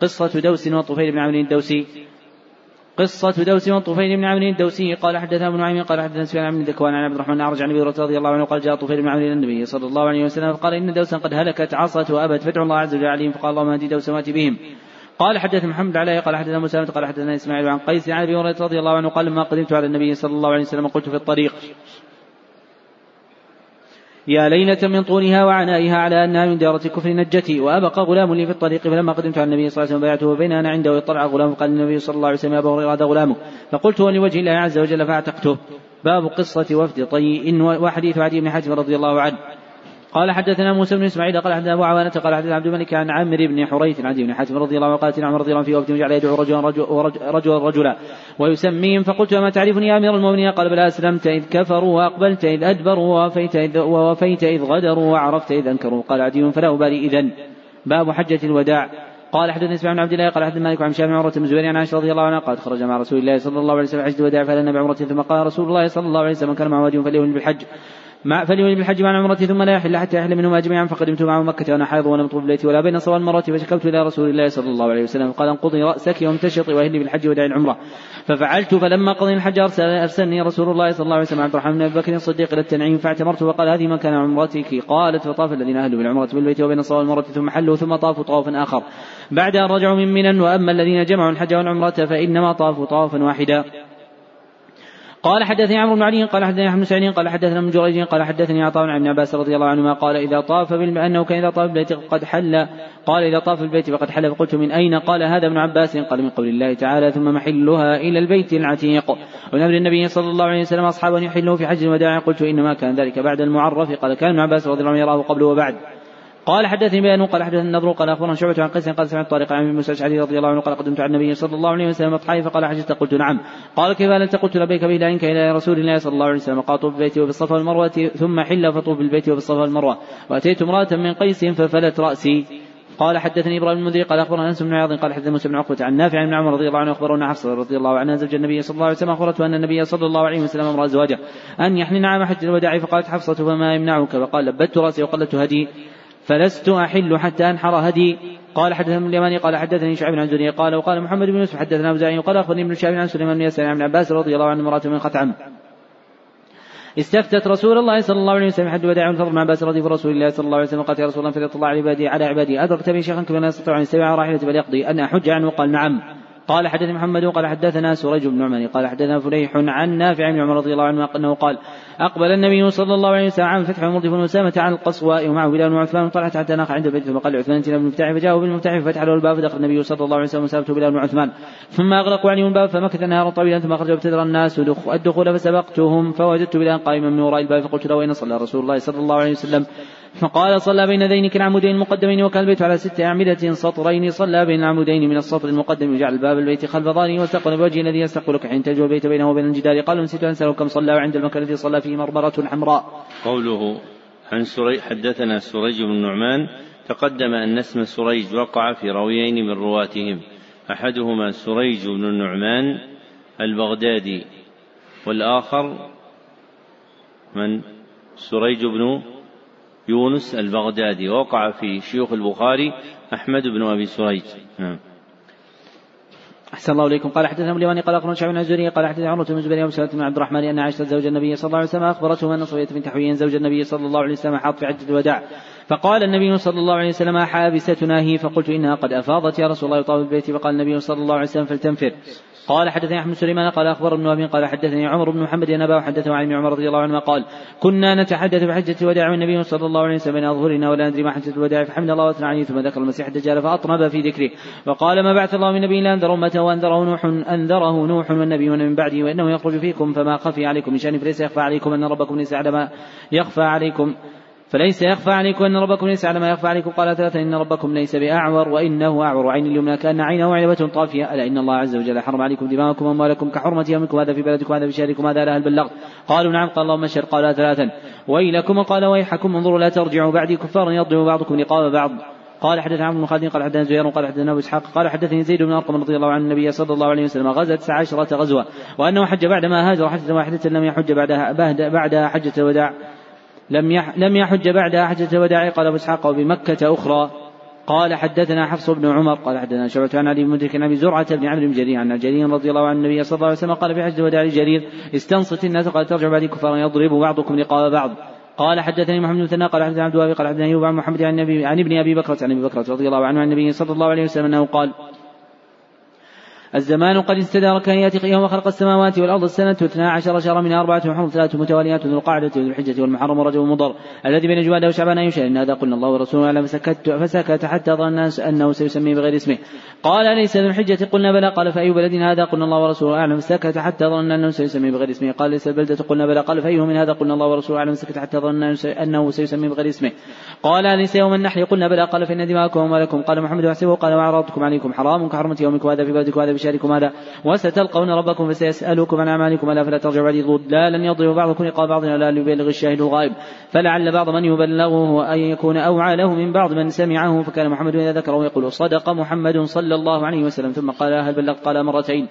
قصة دوس وطفيل بن عمرو الدوسي. قصة دوس وطفيل بن عمرو الدوسي. قال حدثنا ابن عمرو قال حدثنا سفيان بن ذكوان عن عبد الرحمن أعرج عن ابي رضي الله عنه قال جاء طفيل بن عمرو إلى النبي صلى الله عليه وسلم فقال إن دوسا قد هلكت عصت وأبت فادعوا الله عز وجل عليهم. فقال اللهم اهدي دوسا وات بهم. قال حدث محمد عليه قال حدثنا مسلمة قال حدثنا إسماعيل عن قيس عن أبي هريرة رضي الله عنه قال لما قدمت على النبي صلى الله عليه وسلم قلت في الطريق. يا ليلة من طولها وعنائها على أنها من دارة كفر نجتي وأبقى غلام لي في الطريق فلما قدمت على النبي صلى الله عليه وسلم بايعته بين أنا عنده اطلع غلام فقال النبي صلى الله عليه وسلم أبا هريرة هذا غلامك. فقلت ولوجه الله عز وجل فأعتقته. باب قصة وفد طيء وحديث عدي بن حاتم رضي الله عنه. قال حدثنا موسى بن إسماعيل قال حدثنا أبو عوانة قال حدثنا عبد الملك عن عامر بن حريث عن بن حاتم رضي الله عنه قال عمر رضي الله عنه في وقت جعل يدعو رجلا رجلا رجلا, رجلا ويسميهم فقلت وما تعرفني يا أمير المؤمنين؟ قال بل أسلمت إذ كفروا وأقبلت إذ أدبروا ووفيت اذ ووفيت إذ غدروا وعرفت إذ أنكروا. قال عدي فلا أبالي اذا باب حجة الوداع. قال حدثني إسماعيل بن عبد الله قال حدثنا مالك عن شام عمرة بن زبير عن عائشة رضي الله عنها قال خرج مع رسول الله صلى الله عليه وسلم حجة الوداع فلنا بعمرة ثم قال رسول الله صلى الله عليه وسلم كان معه وجه فليهن بالحج. مع فليولي بالحج مع العمرة ثم لا يحل حتى يحل منهما جميعا فقدمت معه مكة وأنا حائض ولم أطوف بالبيت ولا بين صوى المرة فشكوت إلى رسول الله صلى الله عليه وسلم. قال انقضي رأسك وامتشطي وأهلي بالحج ودعي العمرة. ففعلت فلما قضي الحج أرسل أرسلني رسول الله صلى الله عليه وسلم عبد الرحمن بن أبي بكر الصديق إلى التنعيم فاعتمرت وقال هذه مكان عمرتك؟ قالت فطاف الذين أهلوا بالعمرة بالبيت وبين صوى المرة ثم حلوا ثم طافوا طوافا آخر. بعد أن رجعوا من منى وأما الذين جمعوا الحج والعمرة فإنما طافوا طوافا واحدا. قال حدثني عمرو بن علي قال حدثني أحمد سعيد قال حدثنا ابن جريج قال حدثني عطاء عن ابن عباس رضي الله عنهما قال إذا طاف أنه كان إذا طاف بالبيت قد حل قال إذا طاف البيت فقد حل فقلت من أين؟ قال هذا ابن عباس قال من قول الله تعالى ثم محلها إلى البيت العتيق. ونبي النبي صلى الله عليه وسلم أصحابه أن يحلوا في حج الوداع قلت إنما كان ذلك بعد المعرف قال كان ابن عباس رضي الله عنه يراه قبل وبعد. قال حدثني بيان قال حدثني النضر قال أخبرنا شعبة عن قيس قال سمعت طارق عن موسى الأشعري رضي الله عنه قال قدمت على النبي صلى الله عليه وسلم اضحى فقال حجزت قلت نعم. قال كيف انت قلت لبيك بإلهك إلى رسول الله صلى الله عليه وسلم قال طوف بالبيت وبالصفا والمروة ثم حل فطوف بالبيت وبالصفا والمروة. وأتيت امرأة من قيس ففلت رأسي. قال حدثني إبراهيم المنذري قال أخبرنا أنس بن عياض قال حدثنا موسى بن عقبة عن نافع عن عمر رضي الله عنه أخبرنا حفصة رضي الله عنها زوج النبي صلى الله عليه وسلم أخبرته أن النبي صلى الله عليه وسلم أمر ازواجه أن يحنن عام حج الوداع فقالت حفصة فما يمنعك؟ فقال لبت رأسي وقلت هدي. فلست أحل حتى أنحر هدي. قال حدثنا اليماني قال حدثني شعيب عن زني قال وقال محمد بن يوسف حدثنا زعيم قال أخبرني ابن شعيب عن سليمان بن يسار عن عباس رضي الله عنه امرأة من خثعم استفتت رسول الله صلى الله عليه وسلم حد وداع فضل عباس رضي رسول الله صلى الله عليه وسلم قالت يا رسول الله فليطلع عبادي على عبادي أدركت بي شيخا كما لا يستطيع أن يستوي على راحلته بل يقضي أن أحج عنه قال نعم. قال حدثني محمد قال حدثنا سريج بن نعمان قال حدثنا فليح عن نافع بن عمر رضي الله عنه أنه قال أقبل النبي صلى الله عليه وسلم عام فتح مرضف اسامه عن القصواء ومعه بلال وعثمان طلعت حتى ناقع عند البيت فقال عثمان اتنا بالمفتاح فجاءوا بالمفتاح ففتح له الباب فدخل النبي صلى الله عليه وسلم وسالته بلال وعثمان ثم أغلقوا عليهم الباب فمكث نهارا طويلا ثم خرج وابتدر الناس الدخول فسبقتهم فوجدت بلال قائما من وراء الباب فقلت له أين صلى رسول الله صلى الله عليه وسلم؟ فقال صلى بين ذين كالعمودين المقدمين وكان البيت على ست أعمدة سطرين. صلى بين العمودين من السطر المقدم وجعل باب البيت خلف ظهره واستقبل بوجهه الذي يستقبلك حين تلجو البيت بينه وبين الجدار. قال نسيت أن كم صلى وعند المكان الذي صلى فيه مرمرة حمراء. قوله عن سري حدثنا سريج بن نعمان تقدم أن اسم سريج وقع في رويين من رواتهم. أحدهما سريج بن النعمان البغدادي والآخر من سريج بن يونس البغدادي. وقع في شيوخ البخاري أحمد بن أبي سريج نعم. أحسن الله إليكم. قال حدثنا ابن قال أخبرنا شعب بن الزهري قال حدثنا عمرة بن الزبير وسلمة بن عبد الرحمن أن عائشة زوج النبي صلى الله عليه وسلم أخبرته أن صفية بنت حوي زوج النبي صلى الله عليه وسلم حاط في عدة الوداع فقال النبي صلى الله عليه وسلم حابستنا هي فقلت إنها قد أفاضت يا رسول الله يطاف البيت فقال النبي صلى الله عليه وسلم فلتنفر. قال حدثني أحمد سليمان قال أخبر ابن أبي قال حدثني عمر بن محمد ان اباه حدثه عن ابن عمر رضي الله عنهما قال كنا نتحدث بحجه الوداع والنبي صلى الله عليه وسلم بين اظهرنا ولا ندري ما حجة الوداع فحمد الله واثنى عليه ثم ذكر المسيح الدجال فاطنب في ذكره وقال ما بعث الله من نبي إلا أنذر أمته وأنذره نوح أنذره نوح والنبي من بعده وإنه يخرج فيكم فما خفي عليكم من شأن فليس يخفى عليكم أن ربكم ليس على ما يخفى عليكم فليس يخفى عليكم أن ربكم ليس على ما يخفى عليكم. قال ثلاثة إن ربكم ليس بأعور وإنه أعور. عين اليمنى كأن عينه عنبة طافية. ألا إن الله عز وجل حرم عليكم دماءكم وأموالكم كحرمة يومكم. هذا في بلدكم هذا في شهركم. هذا لها البلغ قالوا نعم. قال اللهم اشهد. قال ثلاثا ويلكم. قال ويحكم. انظروا لا ترجعوا بعدي كفارا يضرب بعضكم رقاب بعض. قال حدثنا عبد بن خالد قال حدثنا زهير قال حدثنا أبو إسحاق قال حدثني زيد بن أرقم رضي الله عنه النبي صلى الله عليه وسلم. غزا تسع عشرة غزوة. وأنه حج بعدما هاجر حجة واحدة لم يحج بعدها بعدها حجة الوداع. لم لم يحج بعدها حجة الوداع قال أبو إسحاق وبمكة أخرى قال حدثنا حفص بن عمر قال حدثنا شعبة عن علي بن مدرك عن أبي زرعة بن عمرو بن جرير عن جرير رضي الله عن النبي صلى الله عليه وسلم قال في حجة الوداع لجرير استنصت الناس قال ترجع بعدي كفارا يضرب بعضكم رقاب بعض. قال حدثني محمد بن قال حدثنا عبد الوهاب قال حدثني أيوب عن محمد عن, النبي عن ابن أبي بكر عن أبي بكر رضي الله عنه عن النبي صلى الله عليه وسلم أنه قال الزمان قد استدار كهيئة يوم خلق السماوات والأرض السنة اثنا عشر شهرا منها أربعة حرم ثلاث متواليات ذو القعدة وذو الحجة والمحرم ورجب ومضر الذي بين جواد وشعبان أي شهر إن هذا قلنا الله ورسوله أعلم. فسكت فسكت حتى ظن الناس أنه سيسمي بغير اسمه. قال ليس ذو الحجة. قلنا بلى. قال فأي بلد هذا قلنا الله ورسوله أعلم. فسكت حتى ظن أنه سيسمي بغير اسمه. قال ليس البلدة. قلنا بلى. قال فأيه من هذا قلنا الله ورسوله أعلم. فسكت حتى ظن أنه سيسمي بغير اسمه. قال ليس يوم النحر. قلنا بلى. قال فإن دماءكم وأموالكم قال محمد وحسبه. قال وأعراضكم عليكم حرام. كحرمة يومكم هذا في بلدكم هذا شهركم هذا وستلقون ربكم فسيسألكم عن أعمالكم. ألا فلا ترجعوا بعد ضلالا يضرب بعضكم رقاب بعض ولا ليبلغ الشاهد الغائب. فلعل بعض من يبلغه أن يكون أوعى له من بعض من سمعه. فكان محمد إذا ذكره يقول صدق محمد صلى الله عليه وسلم. ثم قال هل بلغت؟ قال مرتين.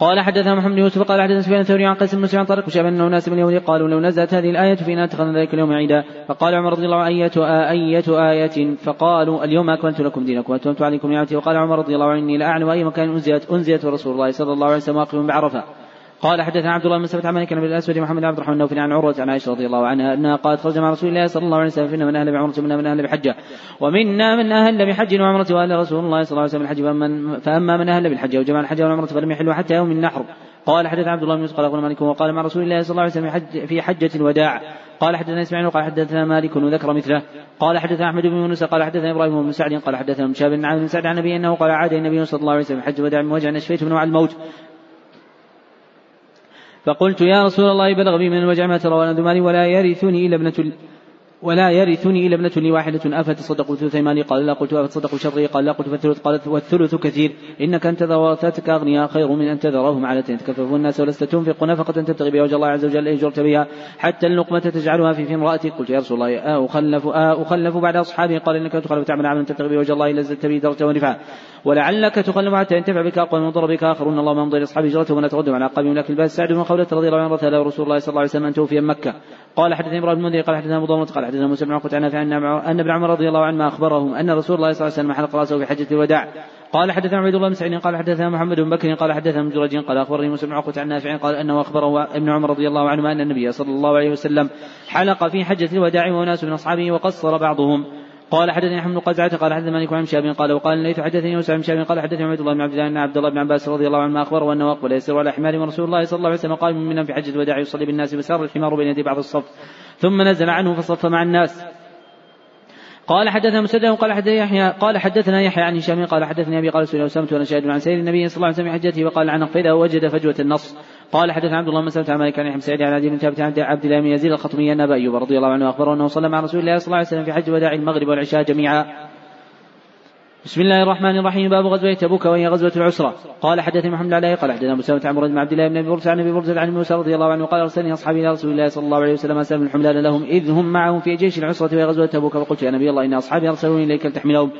قال حدثنا محمد بن يوسف قال حدثنا سفيان الثوري عن قيس بن مسلم عن طارق وشعب أنه ناس من اليهود قالوا لو نزلت هذه الآية فينا اتخذنا ذلك اليوم عيدا. فقال عمر رضي الله عنه أية أية آية؟ فقالوا اليوم أكملت لكم دينكم وأتممت عليكم نعمتي. وقال عمر رضي الله عنه إني لأعلم أي مكان أنزلت أنزلت رسول الله صلى الله عليه وسلم واقف بعرفة. قال حدثنا عبد الله بن سبت عن مالك بن الأسود محمد عبد الرحمن النوفل عن عروة عن عائشة رضي الله عنها أنها قالت خرج مع رسول الله صلى الله عليه وسلم فينا من أهل بعمرة ومنا من أهل بحجة ومنا من أهل بحج وعمرة وأهل رسول الله صلى الله عليه وسلم الحج فأما, فأما من أهل بالحج وجمع الحج والعمرة فلم يحلوا حتى يوم النحر. قال حدث عبد الله بن يوسف قال اخبرنا مالك وقال مع رسول الله صلى الله عليه وسلم في حجة الوداع. قال حدثنا إسماعيل وقال حدثنا مالك وذكر مثله. قال حدثنا أحمد بن يونس قال حدثنا إبراهيم بن سعد قال حدثنا ابن شهاب بن سعد عن النبي أنه قال عاد النبي صلى الله عليه وسلم حج الوداع من وجع نشفيت من وعى الموت. فقلت يا رسول الله بلغ بي من الوجع ما ترى وأنا ولا يرثني إلا ابنة ولا يرثني إلا ابنة لي واحدة. أفتصدق مالي قال لا. قلت أفتصدق شطري قال لا. قلت فالثلث قال والثلث كثير. إنك أن تذر ورثتك أغنياء خير من أن تذرهم على يتكفف الناس ولست تنفق نفقة تبتغي بها وجه الله عز وجل. أجرت بها حتى اللقمة تجعلها في في امرأتك. قلت يا رسول الله آه أخلف آه أخلف بعد أصحابي. قال إنك تخلف تعمل عملا تبتغي به وجه الله. لزدت به درجة ونفعا. ولعلك تخلف حتى ينتفع بك أقوى من ضر بك آخرون اللهم امضي لأصحاب هجرتهم ولا تردهم على قبيل لكن الباس سعد بن خولة رضي الله عنه رسول الله صلى الله عليه وسلم أن توفي مكة. قال حدثني إبراهيم بن قال حدثنا أبو قال حدثنا موسى بن عقبة عن أن ابن عمر رضي الله عنهما أخبرهم أن رسول الله صلى الله عليه وسلم حلق رأسه في حجة الوداع. قال حدثنا عبيد الله بن سعيد قال حدثنا محمد بن بكر قال حدثنا ابن جريج قال أخبرني موسى بن عقبة عن نافع قال أنه أخبره ابن عمر رضي الله عنهما أن النبي صلى الله عليه وسلم حلق في حجة الوداع وناس من أصحابه وقصر بعضهم. قال حدثني حمد قزعة قال حدثنا مالك عن شاب قال وقال ليث حدثني موسى عن شاب قال حدثني عبد الله بن عبد الله بن عبد الله بن عباس رضي الله عنهما أخبره أنه أقبل يسير على حمار ورسول الله صلى الله عليه وسلم قال من في حجة الوداع يصلي بالناس فسار الحمار بين يدي بعض الصف. ثم نزل عنه فصف مع الناس. قال حدثنا مسدد قال حدثنا يحيى قال حدثنا يحيى عن هشام قال حدثني أبي قال سئل أسامة وأنا شاهد عن سيد النبي صلى الله عليه وسلم حجته وقال عن فإذا وجد فجوة النص. قال حدثنا عبد الله بن سلمة عن مالك عن سعيد عن عدي بن ثابت عن عبد الله بن يزيد الخطمي أن أبا أيوب رضي الله عنه أخبره أنه صلى مع رسول الله صلى الله عليه وسلم في حج وداع المغرب والعشاء جميعا. بسم الله الرحمن الرحيم. باب غزوة تبوك وهي غزوة العسرة. قال حدثني محمد عليه قال حدثنا أبو سلمة عن مرد بن عبد الله بن أبي برزة عن أبي برزة عن موسى رضي الله عنه قال أرسلني أصحابي إلى رسول الله صلى الله عليه وسلم اسلم الحملان لهم إذ هم معهم في جيش العسرة وهي غزوة تبوك. فقلت يا نبي الله إن أصحابي أرسلوني إليك لتحملهم.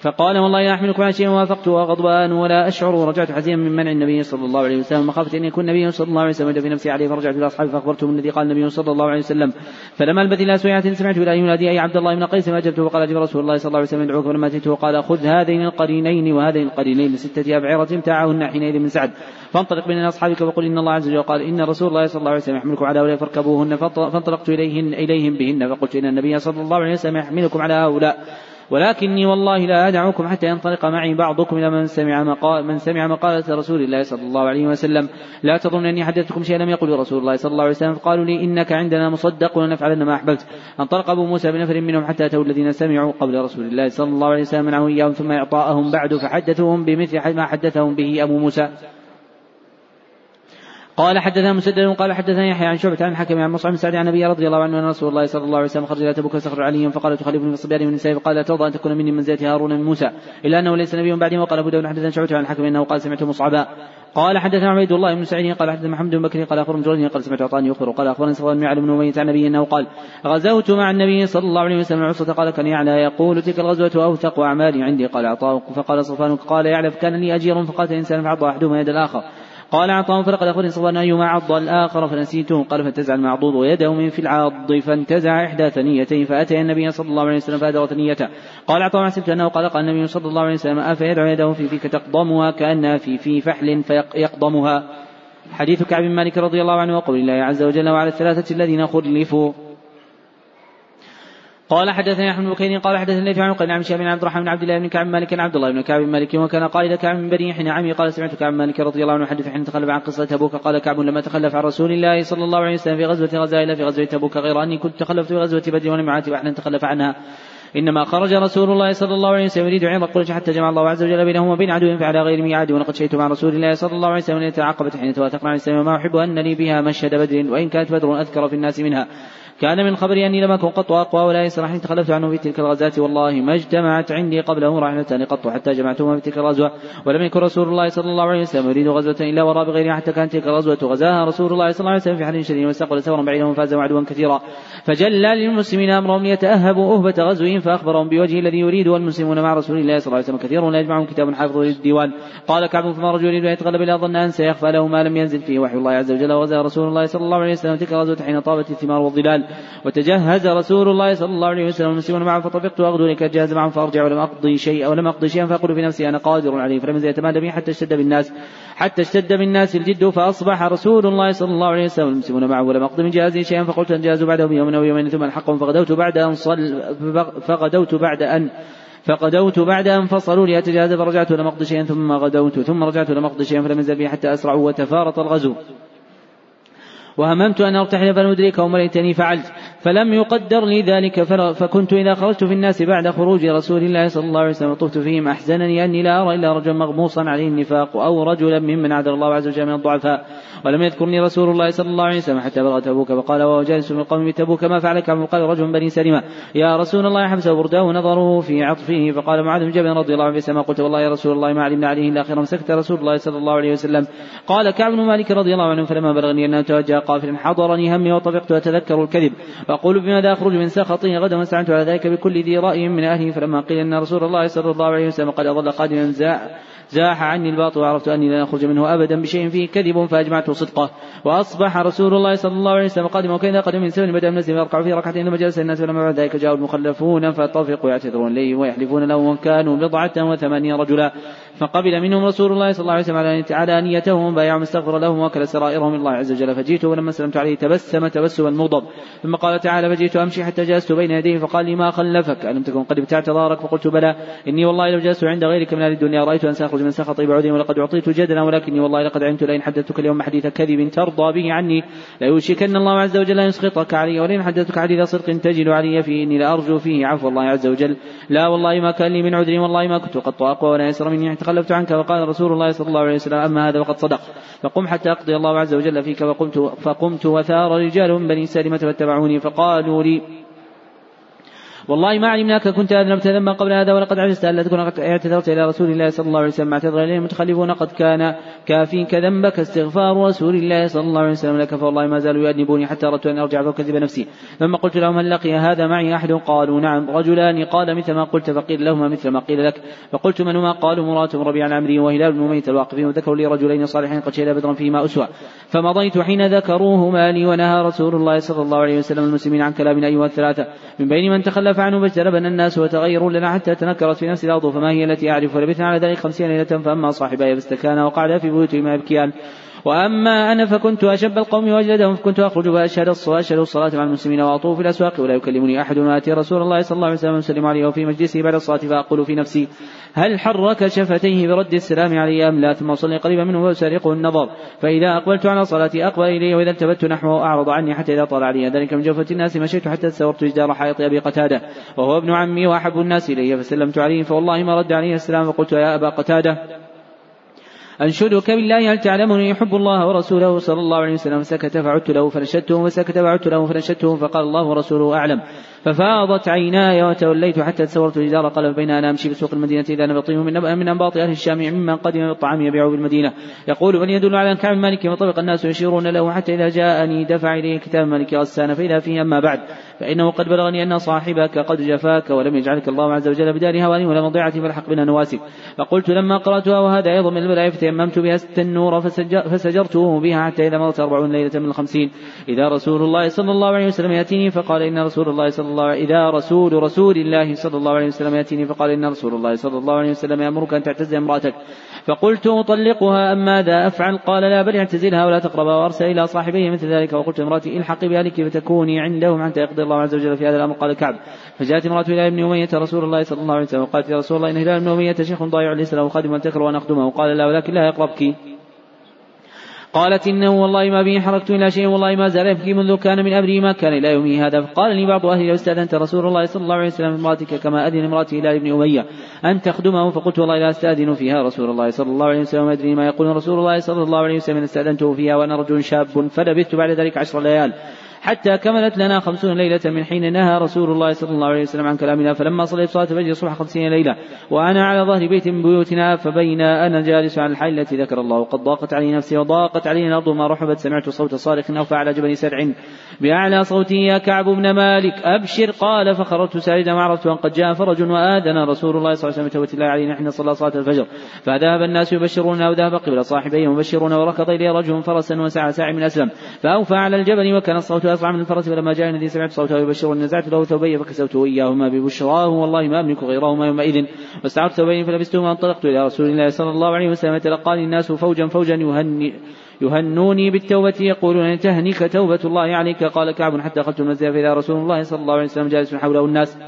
فقال والله لا أحملكم على شيء وافقت وغضبان ولا أشعر. ورجعت حزينا من منع النبي صلى الله عليه وسلم. مخافة أن يكون النبي صلى الله عليه وسلم في نفسي عليه فرجعت إلى أصحابي فأخبرتهم الذي قال النبي صلى الله عليه وسلم فلما البت إلى سويعة سمعت إلى ينادي أي عبد الله بن قيس فأجبته وقال أجب رسول الله صلى الله عليه وسلم يدعوك فلما أتيته قال خذ هذين القرينين وهذين القرينين لستة أبعرة امتاعهن حينئذ من سعد. فانطلق بين أصحابك وقل إن الله عز وجل قال إن رسول الله صلى الله عليه وسلم يحملكم على هؤلاء فاركبوهن. فانطلقت إليهن إليهم بهن فقلت إن النبي صلى الله عليه وسلم يحملكم على هؤلاء. ولكني والله لا أدعوكم حتى ينطلق معي بعضكم إلى من سمع مقال من سمع مقالة رسول الله صلى الله عليه وسلم. لا تظن أني حدثتكم شيئا لم يقل رسول الله صلى الله عليه وسلم. فقالوا لي إنك عندنا مصدق ولنفعلن ما أحببت. انطلق أبو موسى بنفر منهم حتى أتوا الذين سمعوا قبل رسول الله صلى الله عليه وسلم منعه إياهم ثم إعطاءهم بعد فحدثوهم بمثل ما حدثهم به أبو موسى. قال حدثنا مسدد قال حدثنا يحيى عن شعبة عن الحكم عن مصعب بن سعد عن النبي رضي الله عنه أن رسول الله صلى الله عليه وسلم خرج إلى تبوك فاستخرج عليا فقال تخلفني في الصبيان من النساء؟ فقال لا ترضى أن تكون مني منزله هارون من موسى إلا أنه ليس نبي بعدي وقال أبو داود حدثنا شعبة عن الحكم إنه قال سمعت مصعبا. قال حدثنا عبيد الله بن سعيد قال حدثنا محمد بن بكر قال اخبرني جريج قال سمعت عطاني يخبر قال اخبرني صفوان بن بن أمية عن النبي أنه قال غزوت مع النبي صلى الله عليه وسلم العصرة قال كان يعلى يقول تلك الغزوة أوثق أعمالي عندي قال عطاء فقال صفوان قال يعلى كان لي أجير فقاتل إنسان فعض أحدهما يد الآخر. قال عطاء فرق الأخر صبرا أيما عض الآخر فنسيته قال فانتزع المعضوض ويده من في العاض فانتزع إحدى ثنيتين فأتى النبي صلى الله عليه وسلم فأدر ثنيته. قال عطاء حسبت أنه قال قال النبي صلى الله عليه وسلم أفيدع يده في فيك تقضمها كأنها في في فحل فيقضمها. حديث كعب بن مالك رضي الله عنه وقول الله عز وجل وعلى الثلاثة الذين خلفوا. قال حدثني أحمد بن قال حدثني في عن قال عن شاب عبد الرحمن بن عبد الله بن كعب مالك عبد الله بن كعب مالك وكان قائد كعب من بني حين عمي قال سمعت كعب مالك رضي الله عنه يحدث حين تخلف عن قصة تبوك قال كعب لما تخلف عن رسول الله صلى الله عليه وسلم في غزوة غزا الا في غزوة تبوك غير أني كنت تخلفت في غزوة بدر ونمعات وإحنا تخلف عنها. إنما خرج رسول الله صلى الله عليه وسلم يريد عير قريش حتى جمع الله عز وجل بينهم وبين عدو فعلى غير ميعاد ولقد شهدت مع رسول الله صلى الله عليه وسلم ليلة العقبة حين توافقنا عن السماء وما أحب أن لي بها مشهد بدر وإن كانت بدر أذكر في الناس منها. كان من خبري أني لم أكن قط أقوى ولا يسر حين تخلفت عنه في تلك الغزاة والله ما اجتمعت عندي قبله رحلتان قط حتى جمعتهما في تلك الغزوة. ولم يكن رسول الله صلى الله عليه وسلم يريد غزوة إلا وراء بغيرها حتى كانت تلك الغزوة غزاها. رسول الله صلى الله عليه وسلم في حال شديد واستقبل ثورا بعيدا وفازوا عدوا كثيرا. فجل للمسلمين أمرهم ليتأهبوا أهبة غزوهم فأخبرهم بوجه الذي يريد والمسلمون مع رسول الله صلى الله عليه وسلم كثير ولا يجمعهم كتاب حافظ للديوان. قال كعب فما رجل يريد أن يتغلب إلا ظن أن سيخفى له ما لم ينزل فيه وحي الله عز وجل. وغزا رسول الله صلى الله عليه وسلم تلك الغزوة حين طابت الثمار والظلال. وتجهز رسول الله صلى الله عليه وسلم والمسلمون معه فطفقت أغدو لك أجهز معهم فأرجع ولم أقضي شيئا ولم أقضي شيئا فأقول في نفسي أنا قادر عليه فلم يزل يتمادى بي حتى اشتد بالناس حتى اشتد بالناس الجد فأصبح رسول الله صلى الله عليه وسلم والمسلمون معه ولم أقضي من جهازي شيئا فقلت أنجاز بعده بيوم أو يومين ثم الحقهم فغدوت بعد أن صل فغدوت بعد أن فغدوت بعد أن فصلوا لي أتجاهز فرجعت لم أقضي شيئا ثم غدوت ثم رجعت لم أقضي شيئا فلم يزل بي حتى أسرعوا وتفارط الغزو. وهممت أن أرتحل فلم أدركه وما ليتني فعلت فلم يقدر لي ذلك فكنت إذا خرجت في الناس بعد خروج رسول الله صلى الله عليه وسلم طفت فيهم أحزنني أني لا أرى إلا رجلا مغموصا عليه النفاق أو رجلا ممن عذر الله عز وجل من الضعفاء. ولم يذكرني رسول الله صلى الله عليه وسلم حتى بلغ تبوك فقال وهو جالس من القوم بتبوك ما فعل كعب قال رجل من بني سلمة. يا رسول الله حبس برده نظره في عطفه فقال معاذ بن جبل رضي الله عنه في السماء. قلت والله يا رسول الله ما علمنا عليه إلا خيرا. سكت رسول الله صلى الله عليه وسلم. قال كعب بن مالك رضي الله عنه فلما بلغني أنه توجه قافلا حضرني همي وطفقت أتذكر الكذب. وأقول بماذا أخرج من سخطه؟ غدا واستعنت على ذلك بكل ذي رأي من أهله. فلما قيل أن رسول الله صلى الله عليه وسلم قد أضل قادما زاح عني الباطل وعرفت أني لن أخرج منه أبدا بشيء فيه كذب فأجمعت صدقه. وأصبح رسول الله صلى الله عليه وسلم قادما وكان قدم من سبن بدأ من نفسه يركع في ركعتين ثم جلس الناس فلما بعد ذلك جاءوا المخلفون فطفقوا يعتذرون إليه ويحلفون له وكانوا بضعة وثمانين رجلا. فقبل منهم رسول الله صلى الله عليه وسلم على نيتهم بايعهم استغفر لهم وكل سرائرهم الله عز وجل. فجئت ولما سلمت عليه تبسم تبسما مغضب. ثم قال تعالى فجئت أمشي حتى جلست بين يديه فقال لي ما خلفك؟ ألم تكن قد ابتعت ظهرك فقلت بلى. إني والله لو جلست عند غيرك من أهل الدنيا رأيت أن سأخرج من سخطي بعودهم ولقد أعطيت جدلا ولكني والله لقد علمت لئن حدثتك اليوم حديث كذب ترضى به عني. ليوشكن الله عز وجل أن يسخطك علي ولئن حدثتك حديث صدق تجد علي فيه اني لأرجو فيه. عفو الله عز وجل. لا والله ما كان لي من عذر والله ما كنت قط اقوى ولا يسر مني. تخلفت عنك وقال رسول الله صلى الله عليه وسلم أما هذا وقد صدق. فقم حتى أقضي الله عز وجل فيك فقمت فقمت وثار رجال من بني سالمة فاتبعوني فقالوا لي والله ما علمناك كنت أذنبت ذنبا قبل هذا ولقد عجزت ألا تكون قد اعتذرت إلى رسول الله صلى الله عليه وسلم. اعتذر إليه المتخلفون قد كان كافيك ذنبك استغفار رسول الله صلى الله عليه وسلم لك فوالله ما زالوا يؤدبوني حتى أردت أن أرجع فأكذب نفسي. ثم قلت لهم هل لقي هذا معي أحد؟ قالوا نعم. رجلان. قال مثل ما قلت فقيل لهما مثل ما قيل لك. فقلت من هما؟ قالوا مرات ربيع العمري وهلال بن ميت الواقفين وذكروا لي رجلين صالحين قد شهدا بدرا فيما أسوى فمضيت حين ذكروهما لي ونهى رسول الله صلى الله عليه وسلم المسلمين عن كلام أيها الثلاثة. من بين من تخلف عنه فاجتنبنا الناس وتغيروا لنا حتى تنكرت في نفس الأرض فما هي التي أعرف ولبثنا على ذلك خمسين ليلة فأما صاحباي فاستكانا وقعدا في بيوتهما يبكيان. وأما أنا فكنت أشب القوم وأجلدهم فكنت أخرج فأشهد الصلاة أشهد الصلاة مع المسلمين وأطوف في الأسواق ولا يكلمني أحد وآتي رسول الله صلى الله عليه وسلم وسلم عليه وفي مجلسه بعد الصلاة فأقول في نفسي هل حرك شفتيه برد السلام علي أم لا؟ ثم أصلي قريبا منه وأسارقه النظر فإذا أقبلت على صلاتي أقبل إليه وإذا التفت نحوه أعرض عني حتى إذا طال علي. ذلك من جوفة الناس مشيت حتى تسورت جدار حائط أبي قتادة وهو ابن عمي وأحب الناس إلي فسلمت عليه فوالله ما رد عليه السلام فقلت يا أبا قتادة أنشدك بالله هل تعلمني يحب الله ورسوله صلى الله عليه وسلم؟ سكت فعدت له فنشدته فسكت فعدت له فنشدته فقال الله ورسوله أعلم. ففاضت عيناي وتوليت حتى تسورت الجدار قال بين أنا امشي بسوق المدينة إذا نبطيه من من أنباط أهل الشام ممن قدم بالطعام يبيع بالمدينة. يقول من يدل على كعب مالك وطبق الناس يشيرون له حتى إذا جاءني دفع إليه كتاب مالك غسان فإذا فيه أما بعد. فإنه قد بلغني أن صاحبك قد جفاك ولم يجعلك الله عز وجل بدار هوان ولا مضيعة فالحق بنا نواسك فقلت لما قرأتها وهذا أيضا من البلاء فتيممت بها ست النور فسجرته بها حتى إذا مضت أربعون ليلة من الخمسين. إذا رسول الله صلى الله عليه وسلم يأتيني فقال إن رسول الله صلى الله. إذا رسول رسول الله صلى الله عليه وسلم يأتيني فقال إن رسول الله صلى الله عليه وسلم يأمرك أن تعتزل امرأتك. فقلت أطلقها أم ماذا أفعل؟ قال لا بل اعتزلها ولا تقربها وأرسل إلى صاحبيه مثل ذلك. وقلت امرأتي الحقي بأهلك فتكوني عندهم حتى يقضي الله عز وجل في هذا الأمر. قال كعب. فجاءت امرأة إلى ابن أمية رسول الله صلى الله عليه وسلم. وقالت يا رسول الله إن هلال بن أمية شيخ ضايع ليس له خادم وأن وأن أخدمه قال لا ولكن لا يقربك. قالت إنه والله ما به حركت إلى شيء والله ما زال يبكي منذ كان من أمري ما كان إلى يومه هذا. فقال لي بعض أهلي لو استأذنت رسول الله صلى الله عليه وسلم امرأتك كما أذن امرأتي إلى ابن أمية. أن تخدمه؟ فقلت والله لا أستأذن فيها رسول الله صلى الله عليه وسلم. أدري ما يقول رسول الله صلى الله عليه وسلم. استأذنته فيها وأنا رجل شاب فلبثت بعد ذلك عشر ليال. حتى كملت لنا خمسون ليلة من حين نهى رسول الله صلى الله عليه وسلم عن كلامنا فلما صليت صلاة الفجر صبح خمسين ليلة. وأنا على ظهر بيت من بيوتنا فبين أنا جالس على الحال التي ذكر الله. وقد ضاقت علي نفسي وضاقت علي الأرض ما رحبت. سمعت صوت صارخ أوفى على جبل سرع بأعلى صوتي يا كعب بن مالك أبشر. قال فخرجت ساجدا وعرفت أن قد جاء فرج وآذن رسول الله صلى الله عليه وسلم الله علينا حين صلى صلاة الفجر. فذهب الناس يبشرون وذهب قبل صاحبيه مبشرون وركض إلي رجل فرسا وسعى ساعي من أسلم. فأوفى على الجبل وكان الصوت أسرع من الفرس فلما جاء الذي سمعت صوته يبشر نزعت له ثوبي فكسوته إياهما ببشراه والله ما أملك غيرهما يومئذ. واستعرت ثوبين فلبستهما وانطلقت إلى رسول الله صلى الله عليه وسلم. تلقاني الناس فوجا فوجا يهني يهنوني بالتوبة يقولون تهنك توبة الله عليك. قال كعب حتى دخلت المسجد فإذا رسول الله صلى الله عليه وسلم جالس حوله الناس.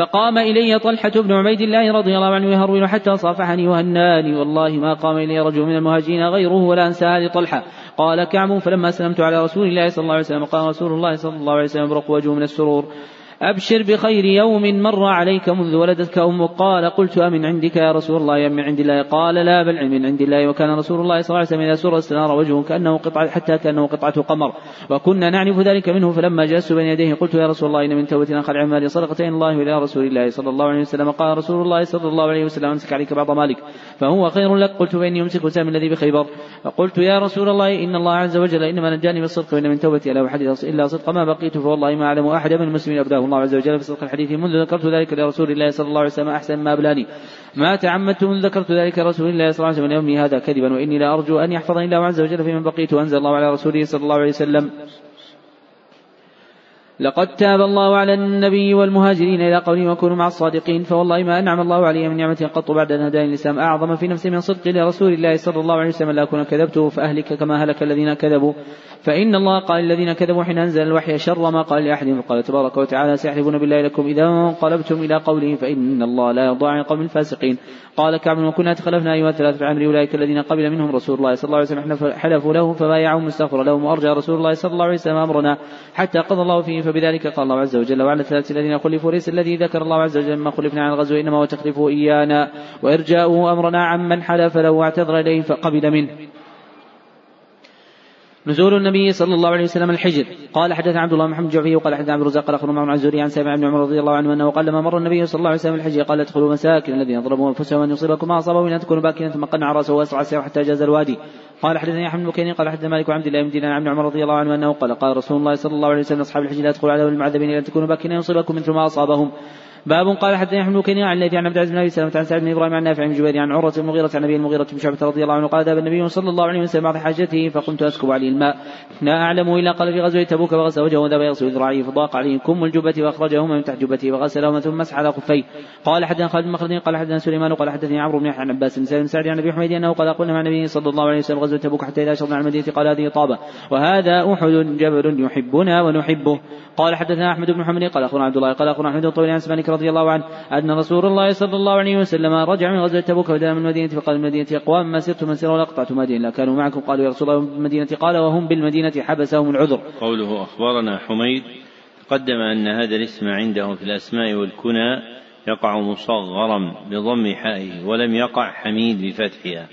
فقام إلي طلحة بن عبيد الله رضي الله عنه يهرول حتى صافحني وهناني. والله ما قام إلي رجل من المهاجرين غيره ولا أنسى لطلحة قال كعب فلما سلمت على رسول الله صلى الله عليه وسلم قال رسول الله صلى الله عليه وسلم برق وجهه من السرور. أبشر بخير يوم مر عليك منذ ولدتك أمك قال قلت أمن عندك يا رسول الله أم من عند الله؟ قال لا بل من عند الله. وكان رسول الله صلى الله عليه وسلم إذا سر استنار وجهه كأنه قطعة حتى كأنه قطعة قمر. وكنا نعرف ذلك منه فلما جلست بين يديه قلت يا رسول الله إن من توبتنا خلع مالي صدقتين الله إلى رسول الله صلى الله عليه وسلم. قال رسول الله صلى الله عليه وسلم أمسك عليك بعض مالك فهو خير لك؟ قلت فإني يمسك سام الذي بخيبر. فقلت يا رسول الله إن الله عز وجل إنما نجاني بالصدق وإن من توبتي لا أحد إلا صدق. ما بقيت فوالله ما أعلم أحد من المسلمين أبداه الله عز وجل بصدق الحديث. منذ ذكرت ذلك لرسول الله صلى الله عليه وسلم أحسن ما أبلاني. ما تعمدت منذ ذكرت ذلك لرسول الله صلى الله عليه وسلم يومي هذا كذبا وإني لا أرجو أن يحفظني الله عز وجل فيمن بقيت وأنزل الله على رسوله صلى الله عليه وسلم. لقد تاب الله على النبي والمهاجرين إلى قوله وكونوا مع الصادقين فوالله ما أنعم الله علي من نعمة قط بعد أن هداني الإسلام. أعظم في نفسي من صدق لرسول الله صلى الله عليه وسلم لا أكون كذبته فأهلك كما هلك الذين كذبوا. فإن الله قال الذين كذبوا حين أنزل الوحي شر ما قال لأحد قال تبارك وتعالى سيحلفون بالله لكم إذا انقلبتم إلى قوله فإن الله لا يرضى عن قوم الفاسقين. قال كعب وكنا تخلفنا أيها الثلاثة عن أولئك الذين قبل منهم رسول الله صلى الله عليه وسلم حلفوا له فبايعهم مستغفر لهم وأرجى رسول الله صلى الله عليه وسلم أمرنا حتى قضى الله فيه فبذلك قال الله عز وجل وعلى الثلاثة الذين خلفوا ليس الذي ذكر الله عز وجل مما خلفنا عن الغزو إنما هو تخلفه إيانا وإرجاؤه أمرنا عمن حلف له واعتذر إليه فقبل منه. نزول النبي صلى الله عليه وسلم الحجر. قال حدث عبد الله محمد الجعفي وقال حدث عبد الرزاق قال أخبرنا عن الزهري عن سامع بن عمر رضي الله عنه أنه قال لما مر النبي صلى الله عليه وسلم الحجر قال ادخلوا مساكن الذين ظلموا أنفسهم أن يصيبكم ما اصابهم أن تكونوا باكين ثم قنع رأسه واسرع السير حتى جاز الوادي. قال حدثني أحمد بن قال حدث مالك وعبد الله بن دينار عن عمر رضي الله عنه أنه قال قال رسول الله صلى الله عليه وسلم أصحاب الحجر لا تدخلوا على المعذبين أن تكونوا باكين يصيبكم مثل ما أصابهم. باب قال حدثني أحمد بن عن الذي عن عبد العزيز بن أبي سلمة عن سعد بن إبراهيم عن نافع بن جبير عن عروة المغيره عن أبي المغيرة بن شعبة رضي الله عنه قال ذهب النبي صلى الله عليه وسلم بعض حاجته فقمت أسكب عليه الماء. لا أعلم إلا قال في غزوة تبوك فغسل وجهه وذهب يغسل ذراعيه فضاق عليه كم الجبه واخرجهما من تحت جبته فغسلهما ثم مسح على خفيه. قال حدثنا خالد بن مخلد قال حدثنا سليمان قال حدثني عمرو بن عن عباس بن سعد عن أبي حميد أنه قال قلنا مع النبي صلى الله عليه وسلم غزوة تبوك حتى إذا شرنا على المدينة قال هذه طابة. وهذا أحد جبل يحبنا ونحبه. قال حدثنا أحمد بن محمد قال اخونا عبد الله قال اخونا أحمد بن طويل عن رضي الله عنه أن رسول الله صلى الله عليه وسلم رجع من غزوة تبوك ودنا من المدينة فقال المدينة أقوام ما سرت من سر ولا قطعت مدينة لا كانوا معكم قالوا يا رسول الله بالمدينة قال وهم بالمدينة حبسهم العذر. قوله أخبرنا حميد تقدم أن هذا الاسم عندهم في الأسماء والكنى يقع مصغرا بضم حائه ولم يقع حميد بفتحها.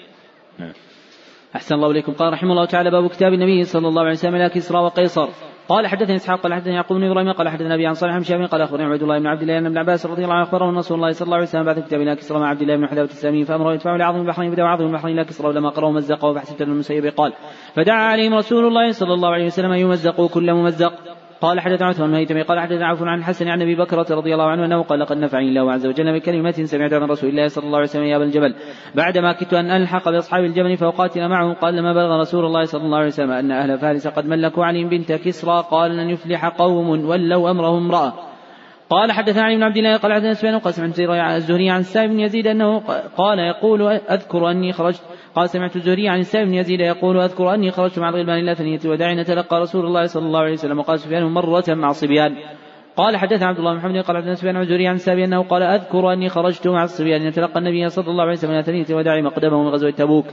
نعم. أحسن الله إليكم قال رحمه الله تعالى باب كتاب النبي صلى الله عليه وسلم إلى كسرى وقيصر قال حدثني إسحاق قال حدثني يعقوب بن إبراهيم قال حدثنا أبي عن صالح بن قال أخبرني عبد الله بن عبد الله ابن عباس رضي الله عنه أخبره أن رسول الله صلى الله عليه وسلم بعد كتاب إلى كسرى مع عبد الله بن حذافه السامي فأمره يدفعه لعظم البحرين بدأ عظم البحرين إلى كسرى ولما قرأوا مزقه فحسبت المسيب قال فدعا عليهم رسول الله صلى الله عليه وسلم أن يمزقوا كل ممزق. قال حدثنا عثمان بن قال حدثنا عفو عن الحسن عن أبي بكرة رضي الله عنه أنه قال لقد نفعني الله عز وجل بكلمة سمعتها من رسول الله صلى الله عليه وسلم يا أبا الجبل. بعدما كدت أن ألحق بأصحاب الجبل فأقاتل معهم قال لما بلغ رسول الله صلى الله عليه وسلم أن أهل فارس قد ملكوا علي بنت كسرى قال لن يفلح قوم ولوا أمرهم امرأة. قال حدثنا علي بن عبد الله قال حدثنا سفيان قاسم عن الزهري عن السائب بن يزيد أنه قال يقول أذكر أني خرجت قال سمعت الزهري عن السائب بن يزيد يقول أذكر أني خرجت مع الغلمان إلى ثنيه وداع نتلقى رسول الله صلى الله عليه وسلم وقال سفيان مرة مع صبيان. قال حدثنا عبد الله بن محمد قال حدثنا سفيان عن عن السابي أنه قال أذكر أني خرجت مع الصبيان. نتلقى النبي صلى الله عليه وسلم إلى ثنيه وداع مقدمه من غزوة تبوك.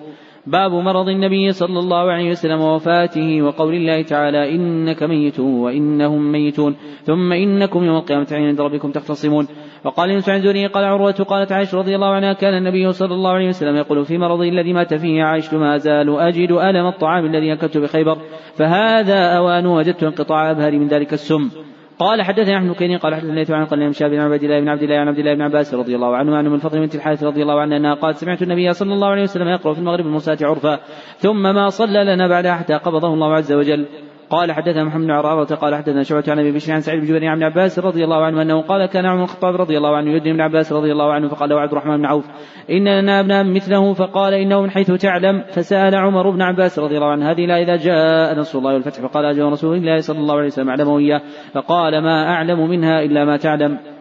باب مرض النبي صلى الله عليه وسلم ووفاته وقول الله تعالى إنك ميت وإنهم ميتون. ثم إنكم يوم القيامة عند ربكم تختصمون. وقال يونس عن زوري قال عروة قالت عائشة رضي الله عنها كان النبي صلى الله عليه وسلم يقول في مرضه الذي مات فيه عائشة ما أزال أجد ألم الطعام الذي أكلت بخيبر فهذا أوان وجدت انقطاع أبهري من ذلك السم. قال حدثنا احمد كيني قال حدثنا عن قال شاب بن عبد الله بن عبد الله عن عبد الله بن عباس رضي الله عنه عن من الفضل بنت الحارث رضي الله عنها أنها قالت سمعت النبي صلى الله عليه وسلم يقرأ في المغرب المرساة عرفا ثم ما صلى لنا بعدها حتى قبضه الله عز وجل. قال حدثنا محمد بن عرارة قال حدثنا شعبة عن أبي بشر عن سعيد بن جبير عن عباس رضي الله عنه أنه قال كان عمر الخطاب رضي الله عنه يدني ابن عباس رضي الله عنه فقال له عبد الرحمن بن عوف. إن لنا ابنا مثله. فقال إنه من حيث تعلم. فسأل عمر بن عباس رضي الله عنه هذه لا إذا جاء نصر الله والفتح. فقال أجل رسول الله صلى الله عليه وسلم اعلمه اياه فقال ما أعلم منها إلا ما تعلم.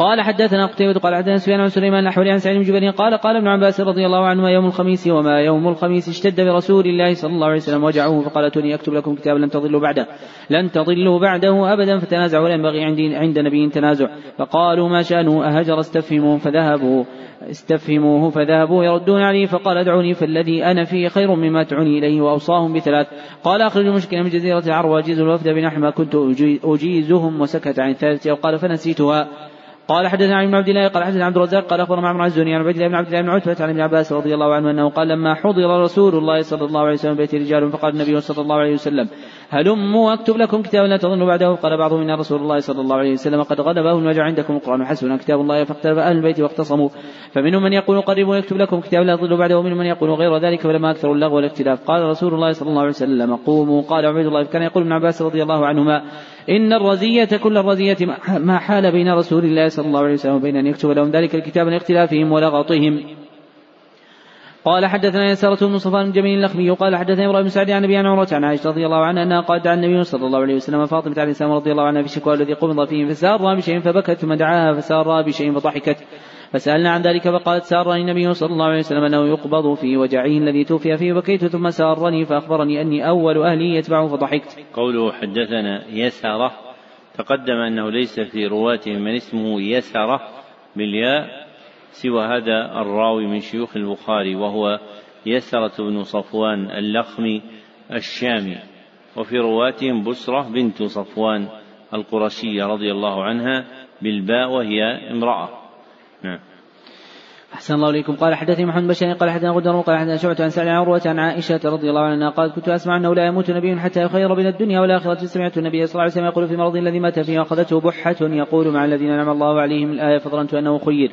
قال حدثنا قتيبة قال حدثنا سفيان عن سليمان الأحولي عن سعيد بن جبير قال قال ابن عباس رضي الله عنهما يوم الخميس وما يوم الخميس اشتد برسول الله صلى الله عليه وسلم وجعه فقال اتوني أكتب لكم كتابا لن تضلوا بعده لن تضلوا بعده أبدا فتنازعوا ولا ينبغي عندي عند نبي تنازع فقالوا ما شأنه؟ أهجر استفهموا فذهبوا استفهموه فذهبوا يردون عليه فقال ادعوني فالذي أنا فيه خير مما تعني إليه وأوصاهم بثلاث قال أخرج المشكلة من جزيرة العرب واجيز الوفد بنحو ما كنت أجيزهم وسكت عن الثالثه وقال فنسيتها. قال حدثنا عن عبد الله قال حدثنا عبد الرزاق قال أخبرنا معمر الزهري عن عبد الله بن عبد الله بن عتبة عن ابن عباس رضي الله عنه أنه قال لما حضر رسول الله صلى الله عليه وسلم بيت رجال فقال النبي صلى الله عليه وسلم هلموا اكتب لكم كتابا لا تظنوا بعده قال بعضهم إن رسول الله صلى الله عليه وسلم قد غلبه الوجع عندكم القرآن حسبنا كتاب الله فاختلف أهل البيت واختصموا فمنهم من يقول قربوا يكتب لكم كتابا لا تظنوا بعده ومنهم من يقول غير ذلك فلما أكثر اللغو والاختلاف قال رسول الله صلى الله عليه وسلم قوموا قال عبيد الله كان يقول ابن عباس رضي الله عنهما إن الرزية كل الرزية ما حال بين رسول الله صلى الله عليه وسلم وبين أن يكتب لهم ذلك الكتاب من اختلافهم ولغطهم. قال حدثنا يسارة بن صفان الجميل اللخمي قال حدثنا إبراهيم بن سعد عن ابي عمرة عن عائشة رضي الله عنها أنها قال دعا النبي صلى الله عليه وسلم فاطمة عليه السلام رضي الله عنها في الشكوى الذي قبض فيه فسار بشيء فبكت ثم دعاها فسار بشيء فضحكت. فسألنا عن ذلك فقالت سارني النبي صلى الله عليه وسلم أنه يقبض في وجعه الذي توفي فيه بكيت ثم سارني فأخبرني أني أول أهلي يتبعه فضحكت. قوله حدثنا يسرة تقدم أنه ليس في رواته من اسمه يسرة بالياء سوى هذا الراوي من شيوخ البخاري وهو يسرة بن صفوان اللخمي الشامي وفي رواتهم بسرة بنت صفوان القرشية رضي الله عنها بالباء وهي امرأة. أحسن الله إليكم. قال حدثني محمد بشير قال حدثنا غدر قال حدثنا شعبة عن سعد عروة عن عائشة رضي الله عنها قالت كنت أسمع أنه لا يموت نبي حتى يخير بين الدنيا والآخرة. سمعت النبي صلى الله عليه وسلم يقول في مرض الذي مات فيه أخذته بحة يقول مع الذين أنعم الله عليهم الآية فظننت أنه خير.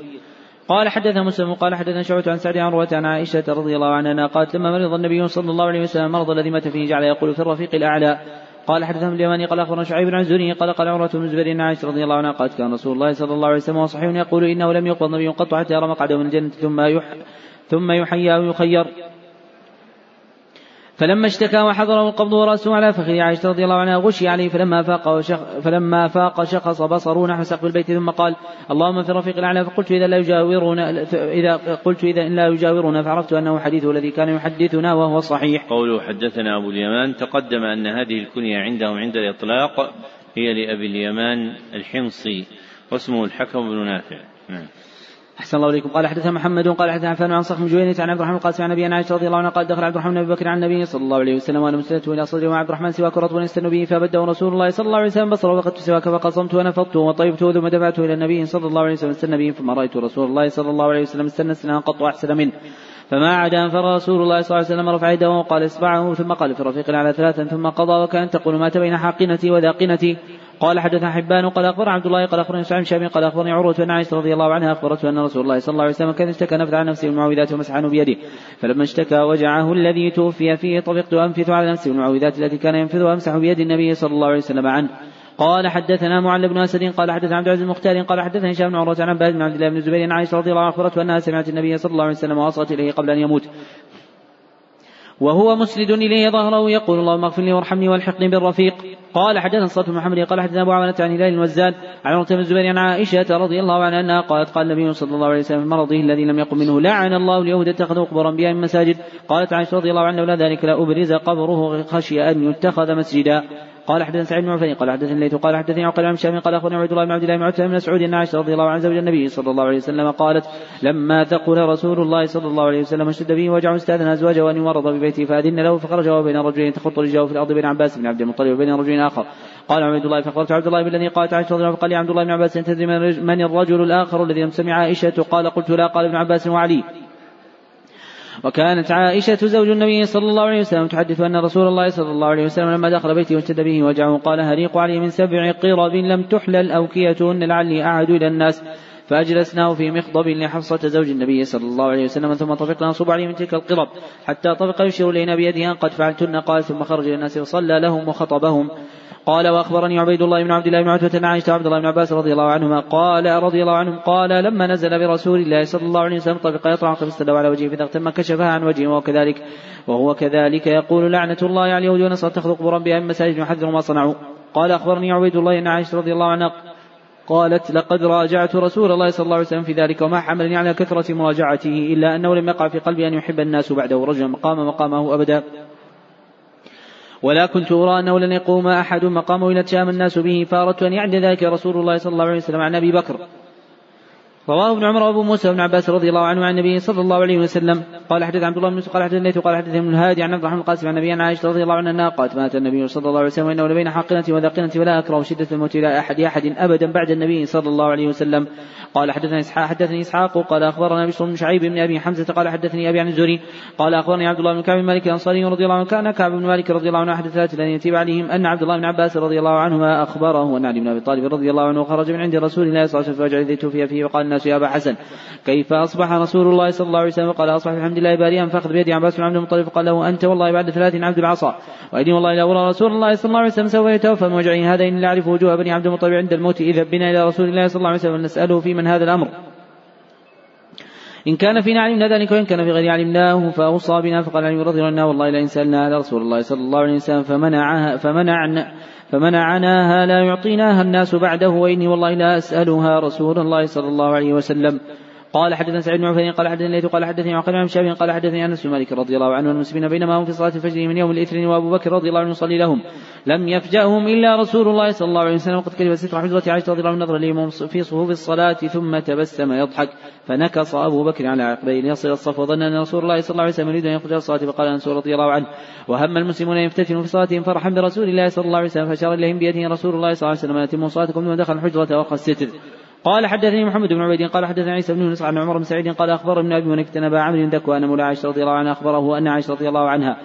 قال حدثنا مسلم قال حدثنا شعبة عن سعد عروة عن عائشة رضي الله عنها قالت لما مرض النبي صلى الله عليه وسلم المرض الذي مات فيه جعل يقول في الرفيق الأعلى قال حدثنا اليماني قال أخبرنا شعيب عن زني قال قال عروه بن الزبير عن عائشة رضي الله عنها قالت كان رسول الله صلى الله عليه وسلم وصحيح يقول إنه لم يقبض نبي قط حتى يرى مقعده من الجنة ثم يح ثم يحيى أو يخير فلما اشتكى وحضره القبض ورأسه على فخذ عائشة رضي الله عنها غشي عليه فلما فاق وشخ فلما فاق شخص بصره نحو سقف البيت ثم قال اللهم في الرفيق الأعلى فقلت إذا لا يجاورنا إذا قلت إذا إن لا يجاورنا فعرفت أنه حديثه الذي كان يحدثنا وهو صحيح. قوله حدثنا أبو اليمان تقدم أن هذه الكنية عندهم عند الإطلاق هي لأبي اليمان الحمصي واسمه الحكم بن نافع. نعم. أحسن الله إليكم. قال حدثنا محمد قال حدثنا عفان عن صخر جوينة عن عبد الرحمن القاسم عن أبي عائشة رضي الله عنها قال دخل عبد الرحمن بن بكر عن النبي صلى الله عليه وسلم وأنا مستند إلى صدري وعبد الرحمن سواك رطب يستن به فبده رسول الله صلى الله عليه وسلم بصرة وقدت سواك فقصمت ونفضته وطيبته ثم دفعته إلى النبي صلى الله عليه وسلم استنى به ثم رأيت رسول الله صلى الله عليه وسلم استنى سنة قط أحسن منه. فما عدا أن فر رسول الله صلى الله عليه وسلم رفع يده وقال اصبعه ثم قال في رفيق على ثلاثا ثم قضى وكان تقول مات بين حاقنتي وذاقنتي قال حدثنا حبان قال اخبر عبد الله قال أخبرني سعيد شامي قال أخبرني عروة بن عائشه رضي الله عنها أخبرته أن رسول الله صلى الله عليه وسلم كان اشتكى نفث عن نفسه المعوذات ومسحه بيده. فلما اشتكى وجعه الذي توفي فيه طبقت أنفث على نفسه المعوذات التي كان ينفذ وامسح بيد النبي صلى الله عليه وسلم عنه. قال حدثنا معل بن أسد قال حدثنا عبد العزيز المختار قال حدثني هشام بن عروة عن عباد بن عبد الله بن الزبير عن عائشة رضي الله عنها اخبرته انها سمعت النبي صلى الله عليه وسلم واصغت إليه قبل أن يموت. وهو مسند إليه ظهره يقول اللهم اغفر لي وارحمني والحقني بالرفيق. قال حدثنا صلاة محمد قال حدثنا أبو عوانة عن هلال الوزان عن عروة بن الزبير عن عائشة رضي الله عنها أنها قالت قال النبي صلى الله عليه وسلم في مرضه الذي لم يقم منه لعن الله اليهود اتخذوا قبور أنبياء من مساجد. قالت عائشة رضي الله عنها لولا ذلك لأبرز قبره خشي أن يتخذ مسجدا. قال حدثنا سعيد بن عفان قال حدثني الليث قال حدثني عقل بن هشام قال أخبرني عبد الله بن عبد الله بن عتبه بن مسعود ان عائشه رضي الله عنها زوج النبي صلى الله عليه وسلم قالت لما ثقل رسول الله صلى الله عليه وسلم اشتد به وجع استاذن أزواجه ان يمرض ببيته فأذن له فخرج وبين رجلين تخط رجله في الأرض بين عباس بن عبد المطلب وبين رجل آخر. قال عبد الله فاخبرت عبد الله بالذي قالت عائشة رضي الله عنها فقال لي عبد الله بن عباس تدري من الرجل الآخر الذي لم سمع عائشة؟ قال قلت لا قال ابن عباس وعلي. وكانت عائشة زوج النبي صلى الله عليه وسلم تحدث أن رسول الله صلى الله عليه وسلم لما دخل بيته واشتد به وجعه قال هريق علي من سبع قرب لم تحلل أوكيتهن لعلي أعد إلى الناس. فأجلسناه في مخضب لحفصة زوج النبي صلى الله عليه وسلم ثم طفقنا نصب عليه من تلك القرب حتى طفق يشير إلينا بيده أن قد فعلتن قال ثم خرج إلى الناس وصلى لهم وخطبهم. قال وأخبرني عبيد الله بن عبد الله بن عتبة عائشة عبد الله بن عباس رضي الله عنهما قال رضي الله عنهم قال لما نزل برسول الله صلى الله عليه وسلم طبق يطرح فاستدعوا على وجهه فإذا ثم كشفها عن وجهه وهو كذلك وهو كذلك يقول لعنة الله على اليهود والنصارى تخذ قبورا من مساجد يحذر ما صنعوا. قال أخبرني عبيد الله أن عائشة رضي الله عنها قالت لقد راجعت رسول الله صلى الله عليه وسلم في ذلك وما حملني على كثرة مراجعته إلا أنه لم يقع في قلبي أن يحب الناس بعده رجلا مقام مقامه أبدا. ولا كنت أرى أنه لن يقوم أحد مقامه إلى تشام الناس به فأردت أن يعد ذلك رسول الله صلى الله عليه وسلم عن أبي بكر. رواه ابن عمر وابو موسى بن عباس رضي الله عنه عن النبي صلى الله عليه وسلم. قال حدث عبد الله بن يوسف قال حدث الليث قال حدث ابن الهادي عن عبد الرحمن القاسم عن النبي عن عائشة رضي الله عنها أنها قالت مات النبي صلى الله عليه وسلم وإنه لبين حاقنه وذاقنه ولا أكره شدة الموت إلى أحد أحد أبدا بعد النبي صلى الله عليه وسلم. قال حدثني إسحاق حدثني إسحاق. قال أخبرنا بشر بن شعيب بن أبي حمزة قال حدثني أبي عن الزهري. قال أخبرني عبد الله بن كعب بن مالك الأنصاري رضي الله عنه كان كعب بن مالك رضي الله عنه أحد الثلاثة الذين يتيب عليهم أن عبد الله بن عباس رضي الله عنهما أخبره ان علي بن أبي طالب رضي الله عنه خرج من عند رسول الله صلى الله عليه وسلم الذي توفي فيه وقال الناس يا ابا حسن. كيف أصبح رسول الله صلى الله عليه وسلم؟ قال أصبح بحمد الله باريا فأخذ بيد عباس بن عبد المطلب فقال له أنت والله بعد ثلاث عبد العصا. وأيدي والله لا أرى رسول الله صلى الله عليه وسلم سوف يتوفى. من وجعه هذا إن لا أعرف وجوه بني عبد المطلب عند الموت. إذا بنا إلى رسول الله صلى الله عليه وسلم نسأله في من هذا الأمر. إن كان فينا علمنا ذلك وإن كان في غير علمناه فأوصى بنا فقال علي رضي الله عنه والله لئن سألنا على رسول الله صلى الله عليه وسلم فمنعها فمنعنا فمنعناها لا يعطيناها الناس بعده وإني والله لا أسألها رسول الله صلى الله عليه وسلم. قال حدثنا سعيد بن عفان قال حدثني الليث قال حدثني عقيل بن شاب قال حدثني أنس بن مالك رضي الله عنه والمسلمين بينما هم في صلاة الفجر من يوم الاثنين وأبو بكر رضي الله عنه يصلي لهم. لم يفجأهم إلا رسول الله صلى الله عليه وسلم. وقد كتب ستر حجرة عائشة رضي الله عنه نظر اليهم في صفوف الصلاة ثم تبسم يضحك فنكص أبو بكر على عقبيه ليصل الصف وظن أن رسول الله صلى الله عليه وسلم يريد أن يخرج الصلاة فقال أنس رضي الله عنه وهم المسلمون ان يفتتنوا في صلاتهم فرحا برسول الله صلى الله عليه وسلم فاشار إليهم بيده رسول الله صلى الله عليه وسلم أتموا صلاتكم ثم دخل الحجرة واخذ الستر قال حدثني محمد بن عبيد قال حدثني عيسى بن يونس عن عمر بن سعيد قال اخبر ابن أبي منكت ابا عمرو ذكوى ان مولى عائشة رضي الله عنها أخبره أن عائشة رضي الله عنها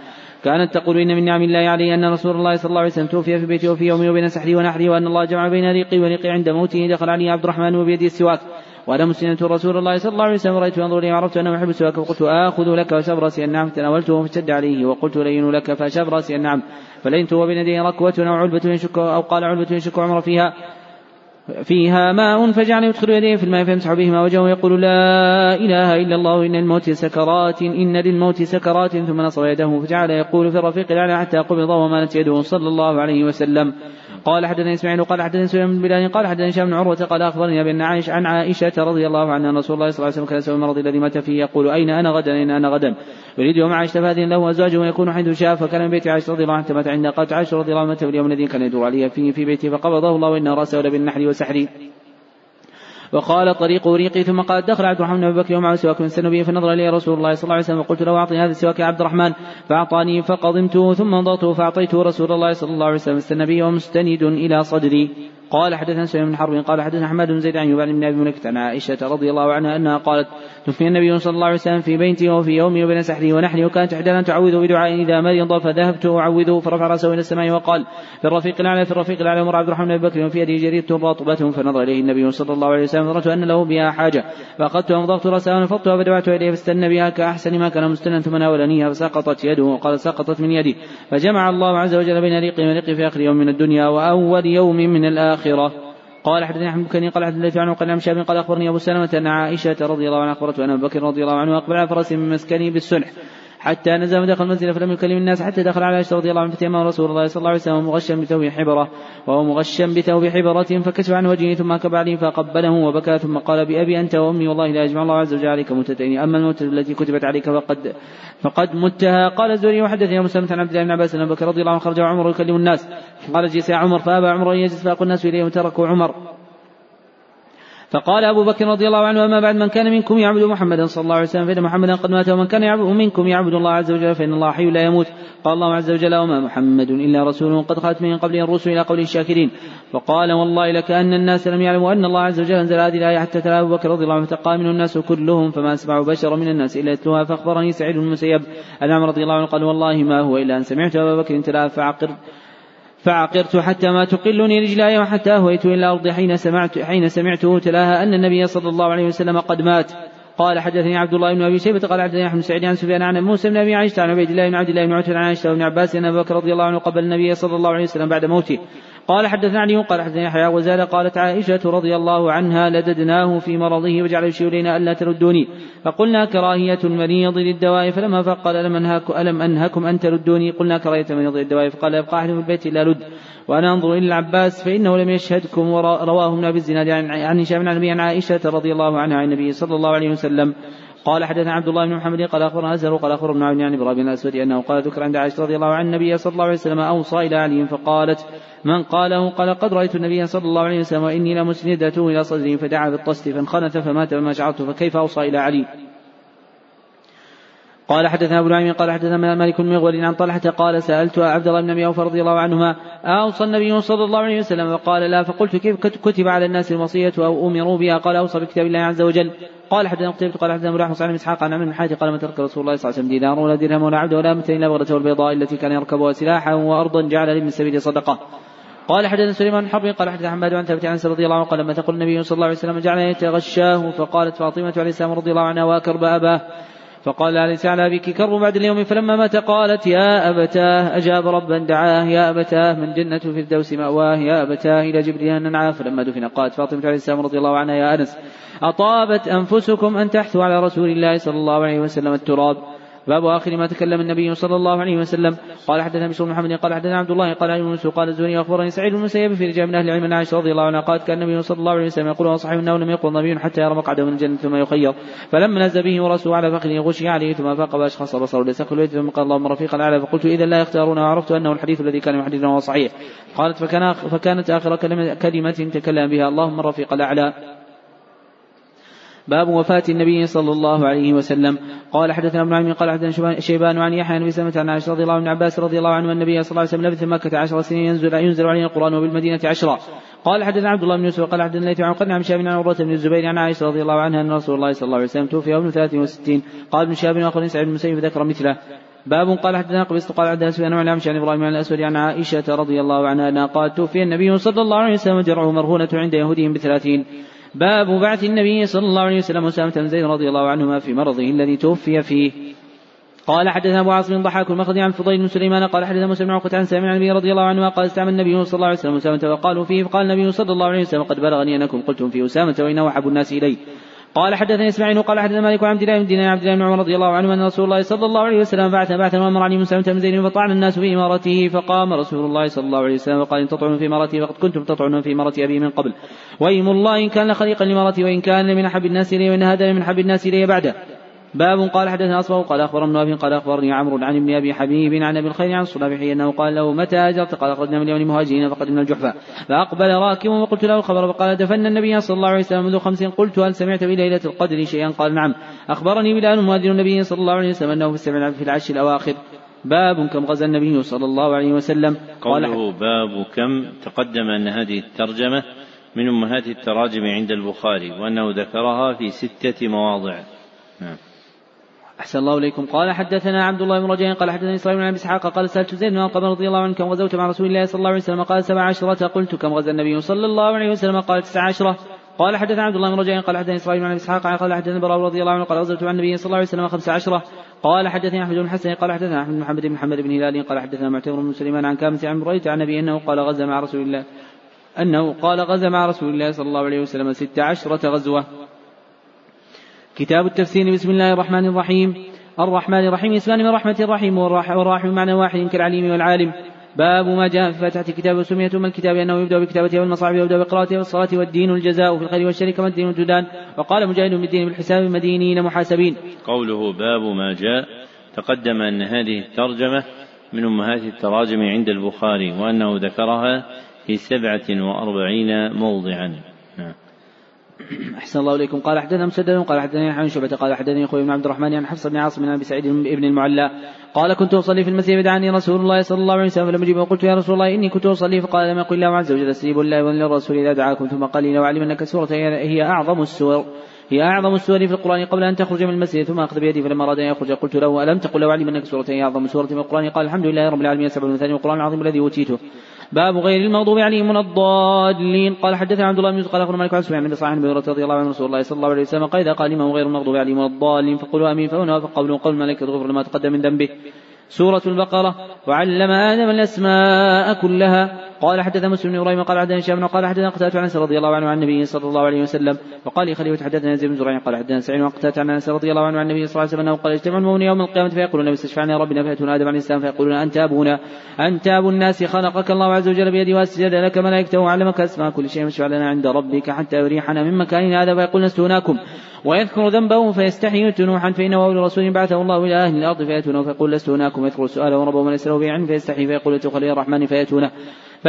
كانت تقول إن من نعم الله علي أن رسول الله صلى الله عليه وسلم توفي في بيته وفي يومه وبين سحره ونحره وأن الله جمع بين ريقي وريقي عند موته دخل علي عبد الرحمن وبيده السواك. وأنا مسلمة رسول الله صلى الله عليه وسلم رأيت ينظر لي وعرفت أنه يحب السواك فقلت آخذ لك وشب رأسي النعم فتناولته فاشتد عليه وقلت لين لك فشب رأسي النعم. فلينت وبين يديه ركوة أو علبة يشك أو قال علبة يشك عمر فيها. فيها ماء فجعل يدخل يديه في الماء فيمسح بهما وجهه ويقول لا إله إلا الله إن الموت سكرات إن للموت سكرات ثم نصب يده فجعل يقول في الرفيق الأعلى حتى قبض ومالت يده صلى الله عليه وسلم. قال حدثني إسماعيل قال حدثني سليمان بن بلال قال حدثني هشام بن عروة قال أخبرني بان عائشه عن عائشة رضي الله عنها أن رسول الله صلى الله عليه وسلم كان يسوي المرض الذي مات فيه يقول أين أنا غدا؟ أين أنا غدا؟ يريد يوم عائشة فاذن له ازواجه يكون حيث شاء فكان من بيت عائشة رضي الله عنها مات عندها قالت عائشة رضي الله عنها اليوم الذي كان يدور عليها فيه في بيته فقبضه الله وان رأسه لبالنحل وسحر وقال طريق ريقي ثم قال دخل عبد الرحمن بن بكر يوم سواك من به فنظر الي رسول الله صلى الله عليه وسلم وقلت له أعطني هذا السواك يا عبد الرحمن. فأعطاني فقضمته ثم انضغته فأعطيته رسول الله صلى الله عليه وسلم. استنى بي ومستند إلى صدري. قال حدثنا سليمان بن حرب قال حدثنا أحمد بن زيد عن يبان بن أبي ملكة عن عائشة رضي الله عنها أنها قالت توفي النبي صلى الله عليه وسلم في بيتي وفي يومي وبين سحري ونحري وكانت احدانا تعوذ بدعاء إذا مرض. فذهبت اعوذه فرفع رأسه إلى السماء وقال في الرفيق الأعلى في الرفيق الأعلى مر عبد الرحمن بن بكر وفي يده جريدة رطبة فنظر إليه النبي صلى الله عليه وسلم نظرت أن له بها حاجة. فأخذت وامضغت رأسه ونفضتها فدفعت إليه فاستنى بها كأحسن ما كان مستنا ثم ناولنيها فسقطت يده وقال سقطت من يدي. فجمع الله عز وجل بين ريقي وريقي في آخر يوم من الدنيا وأول يوم من الآخرة. قال حدثني أحمد بن قال حدثني في عنه قال عن شاب قال أخبرني أبو سلمة أن عائشة رضي الله عنها اخبرته أن أبو بكر رضي الله عنه أقبل على فرس من مسكنه بالسنح حتى نزل ودخل المنزل فلم يكلم الناس حتى دخل على عائشة رضي الله عنها فتيمم رسول الله صلى الله عليه وسلم مغشا بثوب حبرة. وهو مغشا بثوب حبرة فكشف عن وجهه ثم كب عليه فقبله وبكى. ثم قال بابي أنت وأمي والله لا يجمع الله عز وجل عليك موتتين. أما الموتة التي كتبت عليك فقد فقد متها. قال الزهري وحدثني مسلم عن عبد الله بن عباس أن بكر رضي الله عنه خرج عمر يكلم الناس. قال اجلس يا عمر. فأبى عمر أن يجلس فأقول الناس إليه وتركوا عمر. فقال أبو بكر رضي الله عنه أما بعد من كان منكم يعبد محمدا صلى الله عليه وسلم فإن محمدا قد مات ومن كان يعبد منكم يعبد الله عز وجل فإن الله حي لا يموت. قال الله عز وجل وما محمد إلا رسول قد خلت من قبله الرسل إلى قوله الشاكرين. فقال والله لكأن الناس لم يعلموا أن الله عز وجل أنزل هذه الآية حتى تلا أبو بكر رضي الله عنه فتقى منه الناس كلهم فما أسمع بشر من الناس إلا يتلوها فأخبرني سعيد بن المسيب. أن رضي الله عنه قال والله ما هو إلا أن سمعت أبا بكر تلا فعقر. فعقرت حتى ما تقلني رجلاي وحتى أهويت إلى الأرض حين سمعت حين سمعته تلاها أن النبي صلى الله عليه وسلم قد مات. قال حدثني عبد الله بن أبي شيبة قال حدثني أحمد سعيد عن سفيان عن موسى بن أبي عائشه عن عبيد الله بن عبد الله بن عتبة عن عائشة وابن عباس أن ابا بكر رضي الله عنه قبل النبي صلى الله عليه وسلم بعد موته. قال حدثنا علي قال حدثني يحيى وزاد قالت عائشة رضي الله عنها لددناه في مرضه وجعل يشير إلينا ألا تردوني. فقلنا كراهية المريض للدواء فلما فقال ألم, أنهاك ألم أنهكم أن تردوني؟ قلنا كراهية المريض للدواء فقال يبقى أحد في البيت إلا لد وأنا أنظر إلى العباس فإنه لم يشهدكم ورواه ابن أبي الزناد عن هشام عن عائشة رضي الله عنها عن النبي صلى الله عليه وسلم. قال حدثنا عبد الله بن محمد قال أخبرنا أزهر قال أخبرنا ابن عن إبراهيم الاسود أنه قال ذكر عند عائشة رضي الله عن النبي صلى الله عليه وسلم أوصى إلى علي فقالت من قاله قال قد رأيت النبي صلى الله عليه وسلم وإني لمسندته إلى صدره فدعا بالطست فانخنث فمات فما شعرت فكيف أوصى إلى علي قال حدثنا أبو نعيم قال حدثنا مالك بن مغول عن طلحه قال سألت عبد الله بن أبي أوفى رضي الله عنهما أوصى النبي صلى الله عليه وسلم؟ فقال لا فقلت كيف كتب على الناس الوصية أو أمروا بها؟ قال أوصى بكتاب الله عز وجل. قال حدثنا قتيبة قال حدثنا ابو صالح بن إسحاق عن عمرو بن حاتم قال ما ترك رسول الله صلى الله عليه وسلم دينار ولا درهم ولا عبد ولا متين إلا بغرته البيضاء التي كان يركبها سلاحا وأرضا جعل لابن السبيل صدقة. قال حدثنا سليمان حرب قال حدثنا حماد عن ثابت عن رضي الله عنه قال لما تقول النبي صلى الله عليه وسلم جعل يتغشاه؟ فقالت فاطمة عليه السلام رضي الله عنها واكرب اباه فقال أبيك كرب بعد اليوم؟ فلما مات قالت يا أبتاه. أجاب ربا دعاه يا أبتاه. من جنة في الدوس مأواه يا أبتاه. إلى جبريل ننعاه فلما دفن قالت فاطمة عليه السلام رضي الله عنها يا أنس أطابت أنفسكم أن تحثوا على رسول الله صلى الله عليه وسلم التراب. باب آخر ما تكلم النبي صلى الله عليه وسلم. قال حدثنا بشر محمد قال حدثنا عبد الله قال عن يونس قال الزهري أخبرني سعيد بن المسيب في رجال من أهل العلم عائشة رضي الله عنها قالت كان النبي صلى الله عليه وسلم يقول وصحيح انه لم يقل نبي حتى يرى مقعده من الجنة ثم يخير. فلما نزل به ورسوله على فخذه غشي عليه ثم فاق واشخص بصره لسقف البيت ثم قال اللهم رفيقا الأعلى فقلت إذا لا يختارون وعرفت أنه الحديث الذي كان يحدثنا هو صحيح. قالت فكان فكانت آخر كلمه, كلمة تكلم بها اللهم الرفيق الأعلى باب وفاة النبي صلى الله عليه وسلم. قال حدثنا ابن عمي قال حدثنا شيبان عن يحيى بن سلمة عن عائشة رضي الله عنه عباس رضي الله عنه النبي صلى الله عليه وسلم لبث مكة عشر سنين ينزل ينزل عليه القرآن وبالمدينة عشرا قال حدثنا عبد الله بن يوسف قال حدثنا ليث عن قرن عن شاب عن عروة بن الزبير عن عائشة رضي الله عنها أن رسول الله صلى الله عليه وسلم توفي ابن 63 قال ابن شهاب واخر سعيد بن المسيب ذكر مثله. باب قال حدثنا قبيس قال حدثنا سفيان عن عن إبراهيم عن الأسود عن عائشة رضي الله عنها قالت توفي النبي صلى الله عليه وسلم درعه مرهونة عند يهودهم بثلاثين. باب بعث النبي صلى الله عليه وسلم أسامة بن زيد رضي الله عنهما في مرضه الذي توفي فيه. قال حدثنا أبو عاصم ضحاك المخذي عن فضيل بن سليمان قال حدثنا مسلم بن عقبة عن سامع النبي رضي الله عنه قال استعمل النبي صلى الله عليه وسلم اسامه وقالوا فيه فقال النبي صلى الله عليه وسلم قد بلغني أنكم قلتم في أسامة وإنه أحب الناس إلي. قال حدثني إسماعيل قال حدثنا مالك عن عبد الله بن دينار عبد الله بن عمر رضي الله عنه أن رسول الله صلى الله عليه وسلم بعث بعثا وأمر علي مسلمة بن زيد فطعن الناس في إمارته فقام رسول الله صلى الله عليه وسلم وقال إن تطعنوا في إمارتي فقد كنتم تطعنون في إمارة أبي من قبل. وإيم الله إن كان لخليقا لامارتي وإن كان من أحب الناس الي وإن هذا من أحب الناس الي بعده. باب قال حدثنا أصبغ قال أخبرنا ابن قال أخبرني عمرو عن ابن أبي حبيب عن أبي الخير عن صلابحي أنه قال له متى أجرت؟ قال أخرجنا من اليوم مهاجرين فقدمنا الجحفة. فأقبل راكب وقلت له الخبر فقال دفن النبي صلى الله عليه وسلم منذ خمس قلت هل سمعت بليله القدر شيئا؟ قال نعم. أخبرني بلال مهاجر النبي صلى الله عليه وسلم أنه في العشر الأواخر. باب كم غزا النبي صلى الله عليه وسلم. قوله باب كم تقدم أن هذه الترجمة من أمهات التراجم عند البخاري وأنه ذكرها في ستة مواضع. نعم. أحسن الله إليكم. قال حدثنا عبد الله بن رجاء قال حدثني إسرائيل بن أبي إسحاق قال سألت زيد بن أرقم رضي الله عنه كم غزوت مع رسول الله صلى الله عليه وسلم؟ قال سبع عشرة. قلت كم غزا النبي صلى الله عليه وسلم؟ قال تسع عشرة. قال حدثنا عبد الله بن رجاء قال حدثني إسرائيل بن أبي إسحاق قال حدثني براء رضي الله عنه قال غزوت مع النبي صلى الله عليه وسلم خمس عشرة. قال حدثني أحمد بن حسن قال حدثنا أحمد بن محمد بن محمد بن هلال قال حدثنا معتمر بن سليمان عن كامس عن بريت عن النبي أنه قال غزا مع رسول الله أنه قال غزا مع رسول الله صلى الله عليه وسلم ست عشرة غزوة. كتاب التفسير. بسم الله الرحمن الرحيم. الرحمن الرحيم. اسمان من رحمة الرحيم. والراحم معنى واحد كالعليم والعالم. باب ما جاء في فاتحة الكتاب وسمية أم الكتاب أنه يبدأ بكتابته والمصاحف ويبدأ بقراءته والصلاة والدين الجزاء في الخير والشر كما الدين الجدان وقال مجاهد بالدين بالحساب مدينين محاسبين. قوله باب ما جاء تقدم أن هذه الترجمة من أمهات التراجم عند البخاري وأنه ذكرها في سبعة وأربعين موضعا. أحسن الله إليكم. قال حدثنا مسدد قال حدثني عن شعبة قال حدثني أخوي بن عبد الرحمن عن حفص بن عاصم بن أبي سعيد بن المعلى. قال كنت أصلي في المسجد فدعاني رسول الله صلى الله عليه وسلم فلم أجب وقلت يا رسول الله إني كنت أصلي فقال لم يقل الله عز وجل استجيبوا الله وللرسول إذا دعاكم ثم قال لي لو علم أنك سورة هي أعظم السور هي أعظم السور في القرآن قبل أن تخرج من المسجد ثم أخذ بيدي فلما أراد أن يخرج قلت له ألم تقل لو علم أنك سورة هي أعظم سورة في القرآن؟ قال الحمد لله رب العالمين سبع مثاني والقرآن العظيم الذي أوتيته. باب غير المغضوب عليهم من الضالين. قال حدثنا عبد الله بن قال أخبرنا مالك عن سفيان بن صالح بن رضي الله عنه رسول الله صلى الله عليه وسلم قال إذا قال غير المغضوب عليهم من الضالين فقولوا آمين فهنا فقولوا قول الملائكة غفر لما تقدم من ذنبه. سورة البقرة وعلم آدم الأسماء كلها قال حدث مسلم بن إبراهيم قال حدثنا هشام قال حدثنا قتادة عن أنس رضي الله عنه عن النبي صلى الله عليه وسلم وقال لي خليفة حدثنا زيد بن زريع قال حدثنا سعيد وقتادة عن أنس رضي الله عنه عن النبي صلى الله عليه وسلم أنه قال اجتمع المؤمنون يوم القيامة فيقولون استشفعنا ربنا فيأتون آدم عليه السلام فيقولون أنت أبونا أنت أبو الناس خلقك الله عز وجل بيده وأسجد لك ملائكته وعلمك أسماء كل شيء فاشفع لنا عند ربك حتى يريحنا من مكان هذا فيقول لستوناكم ويذكر ذنبه فيستحي نوحا فإنه أول رسول بعثه الله إلى أهل الأرض فيأتونه فيقول لست هناكم يذكر سؤاله ربه من يسأله بعلم فيستحي فيقول اتقوا الرحمن فيأتونه.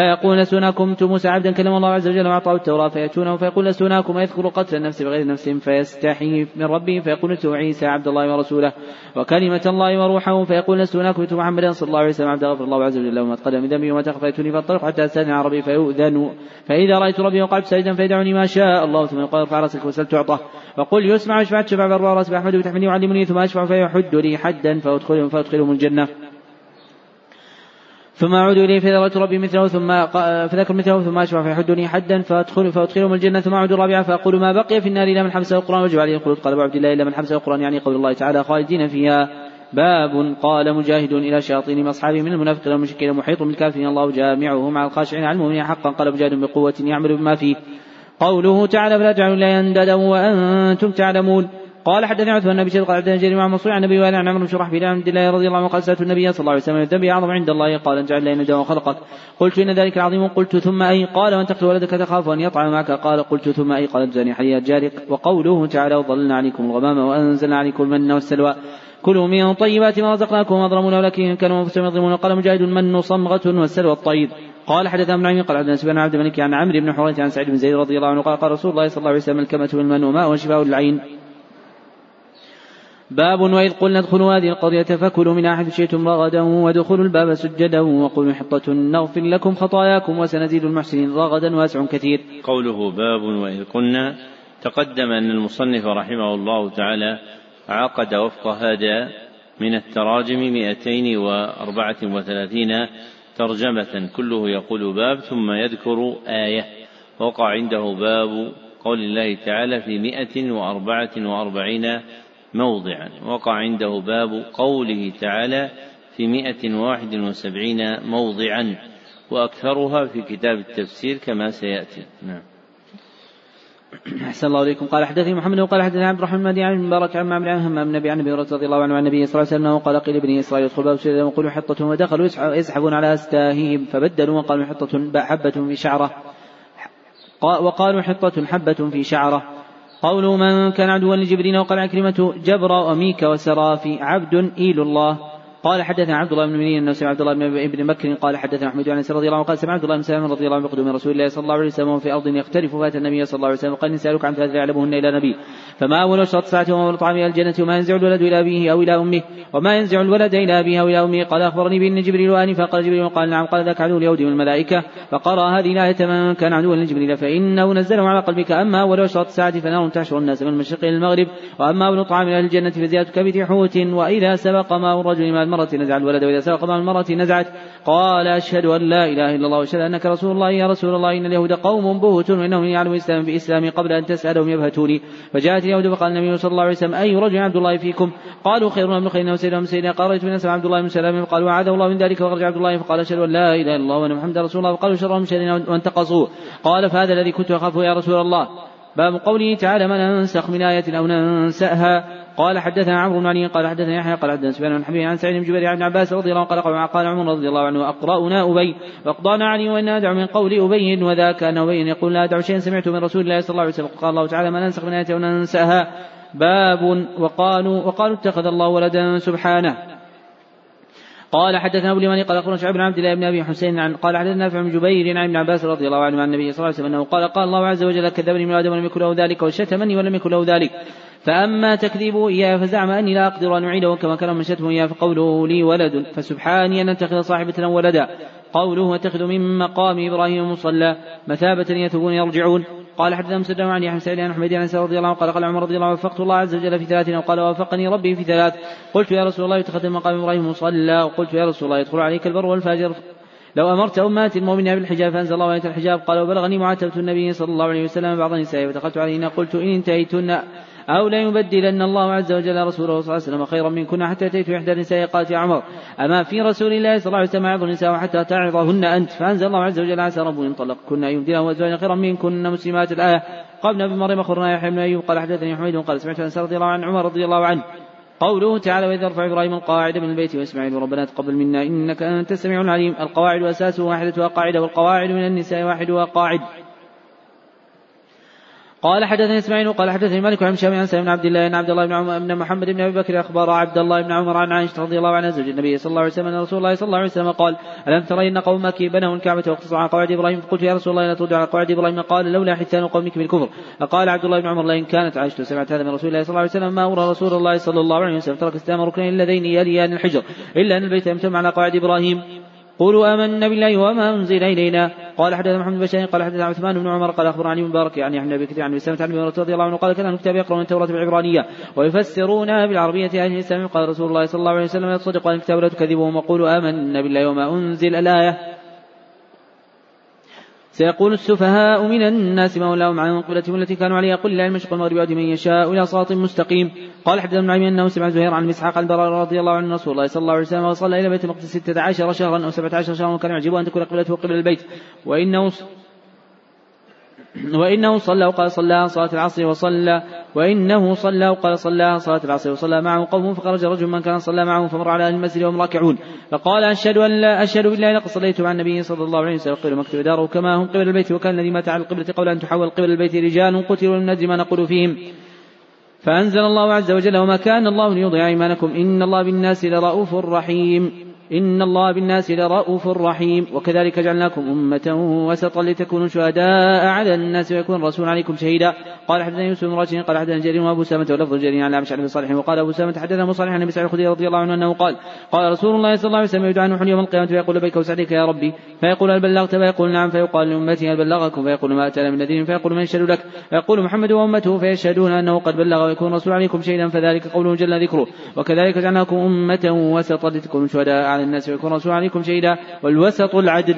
فيقول لست كنت موسى عبدا كلم الله عز وجل وأعطاه التوراة فيأتونه فيقول لست هناكم ويذكر قتل النفس بغير نفس فيستحي من ربه فيقول اتوا عيسى عبد الله ورسوله وكلمة الله وروحه فيقول لست هناكم اتوا محمدا صلى الله عليه وسلم عبد غفر الله عز وجل وما تقدم من ذنبي وما تخفى فيأتوني فانطلق حتى أستأذن ربي فيؤذن. فإذا رأيت ربي وقعت ساجدا فيدعني ما شاء الله ثم يقول ارفع رأسك وسل تعطى. وقل يسمع واشفع شفع برا راس بأحمد بتحملي وعلمني ثم أشفع فيحد لي حدا فأدخلهم فأدخلهم الجنة. ثم أعود إليه فذكرت ربي مثله ثم فذكر مثله ثم أشفع فيحدني حدا فأدخل فأدخلهم الجنة ثم أعود الرابعة فأقول ما بقي في النار إلا من حبسه القرآن وجب عليه الخلود قال أبو عبد الله إلا من حبسه القرآن يعني قول الله تعالى خالدين فيها. باب قال مجاهد إلى شياطين أصحابه من المنافقين والمشركين محيط بالكافرين. الله جامعهم على الخاشعين على المؤمنين حقا. قال مجاهد بقوة يعمل بما فيه. قوله تعالى فلا تجعلوا الله أندادا وأنتم تعلمون. قال حدثني عثمان بن بشير قال حدثنا جرير مع منصور عن النبي وعن عمرو بن شرح بن عبد الله رضي الله عنه قال سألت النبي صلى الله عليه وسلم الذنب أعظم عند الله؟ قال أن جعل لنا وخلقك قلت إن ذلك عظيم قلت ثم أي؟ قال وأن تقتل ولدك تخاف ان يطعم معك. قال قلت ثم أي؟ قال تزاني حياة جارك وقوله تعالى وظللنا عليكم الغمام وأنزلنا عليكم المن والسلوى. كلوا من طيبات ما رزقناكم وما ولكن كانوا أنفسهم يظلمون. قال مجاهد المن صمغة والسلوى الطيب. قال حدثنا ابن عمي قال حدثنا سفيان عبد الملك عن عمرو بن حريث عن سعيد بن زيد رضي الله عنه قال قال رسول الله صلى الله عليه وسلم الكمة بالمن وماء وشفاء للعين باب وإذ قلنا ادخلوا هذه القرية فكلوا من حيث شئتم رغدا وادخلوا الباب سجدا وقولوا حطة نغفر لكم خطاياكم وسنزيد المحسنين رغدا واسع كثير. قوله باب وإذ قلنا تقدم أن المصنف رحمه الله تعالى عقد وفق هذا من التراجم 234 ترجمة كله يقول باب ثم يذكر آية وقع عنده باب قول الله تعالى في مئة وأربعة وأربعين موضعا وقع عنده باب قوله تعالى في مئة واحد وسبعين موضعا وأكثرها في كتاب التفسير كما سيأتي. نعم. أحسن الله إليكم. قال حدثني محمد وقال حدثني عبد الرحمن بن عن مبارك عن معمر عن همام بن عن أبي رضي الله عنه عن النبي صلى الله عليه وسلم قال قيل ابني إسرائيل ادخل باب سيدنا وقولوا حطة ودخلوا يسحبون على أستاهيهم فبدلوا وقالوا حطة حبة في شعرة وقالوا حطة حبة في شعرة. قوله من كان عدوا لجبريل وقال عكرمة جبر وميك وسرافي عبد إيل الله. قال حدثنا عبد الله بن منين أنه سمع عبد الله بن بكر قال حدثنا أحمد عن رضي الله عنه قال سمع عبد الله بن سلام رضي الله عنه بقدوم رسول الله صلى الله عليه وسلم في أرض يختلف فات النبي صلى الله عليه وسلم قال سالك عن ثلاث يعلمهن إلى نبي. فما أول أشرط ساعة وما طعام إلى الجنة وما ينزع الولد إلى أبيه أو إلى أمه؟ وما ينزع الولد إلى أبيه أو إلى أمه؟ قال أخبرني بأن جبريل آنفا قال جبريل قال نعم. قال ذاك عدو اليهود والملائكة. فقرأ هذه الآية من كان عدوا لجبريل. فإنه نزله على قلبك. أما أول أشرط ساعة فنار تحشر الناس من المشرق إلى المغرب. وأما أول طعام إلى الجنة فزيادة كبد حوت. وإذا سبق ماء الرجل مع المرأة نزع الولد وإذا سبق ماء المرأة نزعت. قال أشهد أن لا إله إلا الله وأشهد أنك رسول الله. يا رسول الله إن اليهود قوم بهت وإنهم يعلمون الإسلام بإسلامي قبل أن تسألهم يبهتوني. فجاءت اليهود فقال النبي صلى الله عليه وسلم أي رجل عبد الله فيكم؟ قالوا خير من خيرنا وسيدنا من سيدنا قال رأيت من عبد الله بن سلام قالوا وعاده الله من ذلك وخرج عبد الله. فقال أشهد أن لا إله إلا الله وأن محمدا رسول الله. فقالوا شرهم شرنا وانتقصوه. قال فهذا الذي كنت أخافه يا رسول الله. باب قوله تعالى ما ننسخ من آية أو ننسأها؟ قال حدثنا عمرو بن علي قال حدثنا يحيى قال حدثنا سفيان بن حبيب عن سعيد بن جبير عن عباس رضي الله عنه قال قال عمر رضي الله عنه أقرأنا أبي وأقضانا علي وان أدعو من قول أبي وذاك أن أبي يقول لا أدعو شيئا سمعته من رسول الله صلى الله عليه وسلم قال الله تعالى ما ننسخ من إيه وننساها باب وقالوا وقالوا اتخذ الله ولدا سبحانه. قال حدثنا أبو اليماني قال أخبرنا شعيب بن عبد الله بن أبي حسين عن قال حدثنا نافع بن جبير عن ابن عباس رضي الله عنه عن النبي صلى الله عليه وسلم أنه قال قال الله عز وجل كذبني من آدم ولم يكن له ذلك وشتمني ولم يكن له ذلك. فأما تكذيبه إياه فزعم أني لا أقدر أن أعيده كما كان من شتمه إياه فقوله لي ولد فسبحاني أن أتخذ صاحبة ولدا. قوله أتخذ من مقام إبراهيم مصلى مثابة يتوبون يرجعون. قال حدثنا مسدد عن يحيى سعيد عن حميد عن رضي الله عنه قال قال عمر رضي الله عنه وفقت الله عز وجل في ثلاث وقال وافقني ربي في ثلاث. قلت يا رسول الله اتخذ مقام إبراهيم مصلى. وقلت يا رسول الله يدخل عليك البر والفاجر. لو أمرت أمات المؤمنين بالحجاب فأنزل الله آية الحجاب. قال وبلغني معاتبة النبي صلى الله عليه وسلم بعض النساء فدخلت عليهن. قلت إن انتهيتن. أو لا يبدلن الله عز وجل رسوله صلى الله عليه وسلم خيرا منكن حتى أتيت إحدى النساء قالت يا عمر. أما في رسول الله صلى الله عليه وسلم يعظ النساء حتى تعظهن أنت. فأنزل الله عز وجل عسى ربه إن طلقكن أن يبدله أزواجا خيرا منكن مسلمات. الآية قال ابن مريم أخبرنا يحيى بن أيوب قال حدثني حميد قال سمعت أنس رضي الله عن عمر رضي الله عنه. قوله تعالى وإذا رفع إبراهيم القواعد من البيت وإسماعيل ربنا تقبل منا إنك أنت السميع العليم. القواعد أساسه واحدة قاعدة والقواعد من النساء واحد قاعد قال حدثني إسماعيل قال حدثني مالك عن هشام عن سلم بن عبد الله ان عبد الله بن عمر بن محمد بن أبي بكر أخبر عبد الله بن عمر عن عائشة رضي الله عنها زوج النبي صلى الله عليه وسلم أن رسول الله صلى الله عليه وسلم قال ألم ترى إن قومك بنوا الكعبة واقتصروا على قواعد إبراهيم؟ فقلت يا رسول الله لا ترد على قواعد إبراهيم. قال لولا حثان قومك بالكفر فقال عبد الله بن عمر لئن كانت عائشة سمعت هذا من رسول الله صلى الله عليه وسلم ما أمر رسول الله صلى الله عليه وسلم ترك اسلام ركنين اللذين يليان الحجر إلا أن البيت يمتم على قواعد إبراهيم قولوا آمنا بالله وما أنزل إلينا. قال حدثنا محمد بن بشير قال حدثنا عثمان بن عمر قال أخبرني مبارك يعني عن أبي كثير عن سلمة عن رضي الله عنه قال كان الكتاب يقرؤون التوراة بالعبرانية ويفسرونها بالعربية أهل الإسلام قال رسول الله صلى الله عليه وسلم لا تصدقوا الكتاب ولا تكذبوهم وقولوا آمنا بالله وما أنزل الآية. سيقول السفهاء من الناس ما ولاهم عن قبلتهم التي كانوا عليها. قل لا المشرق والمغرب يهدي من يشاء إلى صراط مستقيم. قال حدثنا ابن عمي أنه سمع زهير عن مسحاق البراء رضي الله عنه رسول الله صلى الله عليه وسلم وصلى إلى بيت المقدس ستة عشر شهرا أو سبعة عشر شهرا وكان يعجبه أن تكون قبلته قبل البيت. وإنه وإنه صلى وقال صلى صلاة العصر وصلى وإنه صلى وقال صلى صلاة العصر وصلى معه قوم فخرج رجل من كان صلى معه فمر على أهل المسجد وهم راكعون. فقال أشهد أن لا أشهد بالله لقد صليت مع النبي صلى الله عليه وسلم قبل مكتب داره كما هم قبل البيت وكان الذي مات على القبلة قبل أن تحول قبل البيت رجال قتلوا لم ندري ما نقول فيهم. فأنزل الله عز وجل وما كان الله ليضيع إيمانكم إن الله بالناس لرؤوف رحيم. إن الله بالناس لرؤوف رحيم. وكذلك جعلناكم أمة وسطا لتكونوا شهداء على الناس ويكون الرسول عليكم شهيدا. قال حدثنا يوسف بن راشد قال حدثنا جرير وأبو سامة ولفظ جرير عن عن صالح وقال أبو سامة حدثنا مصالح عن أبي سعيد الخدري رضي الله عنه أنه قال قال رسول الله صلى الله عليه وسلم يدعى نوح يوم القيامة فيقول لبيك وسعديك يا ربي. فيقول هل بلغت؟ فيقول نعم. فيقال لأمتي هل بلغكم؟ فيقول ما أتانا من نذير. فيقول من يشهد لك؟ فيقول محمد وأمته. فيشهدون أنه قد بلغ ويكون الرسول عليكم شهيدا فذلك قوله جل ذكره. وكذلك جعلناكم أمة وسطا لتكونوا شهداء على الناس ويكون الرسول عليكم شهيدا والوسط العدل.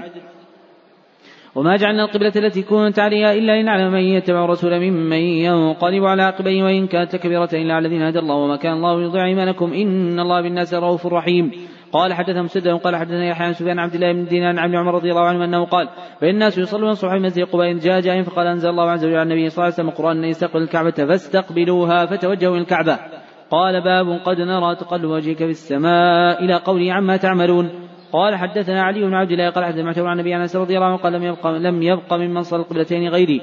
وما جعلنا القبلة التي كنت عليها إلا لنعلم من يتبع الرسول ممن ينقلب على عقبيه وإن كانت كبيرة إلا على الذين هدى الله وما كان الله ليضيع إيمانكم. إن الله بالناس رؤوف رحيم. قال حدثنا مسدد قال حدثنا يحيى عن سفيان عبد الله بن دينار عن عمر رضي الله عنه أنه قال فان الناس يصلون الصبح في مسجد قباء جاء جاء فقال أنزل الله عز وجل على النبي صلى الله عليه وسلم إن يستقبل الكعبة فاستقبلوها فتوجهوا إلى الكعبة. قال باب قد نرى تقلب وجهك في السماء إلى قوله عما تعملون. قال حدثنا علي بن عبد الله قال حدثنا عن النبي أنس رضي الله عنه قال لم يبق لم يبق ممن صلى القبلتين غيري.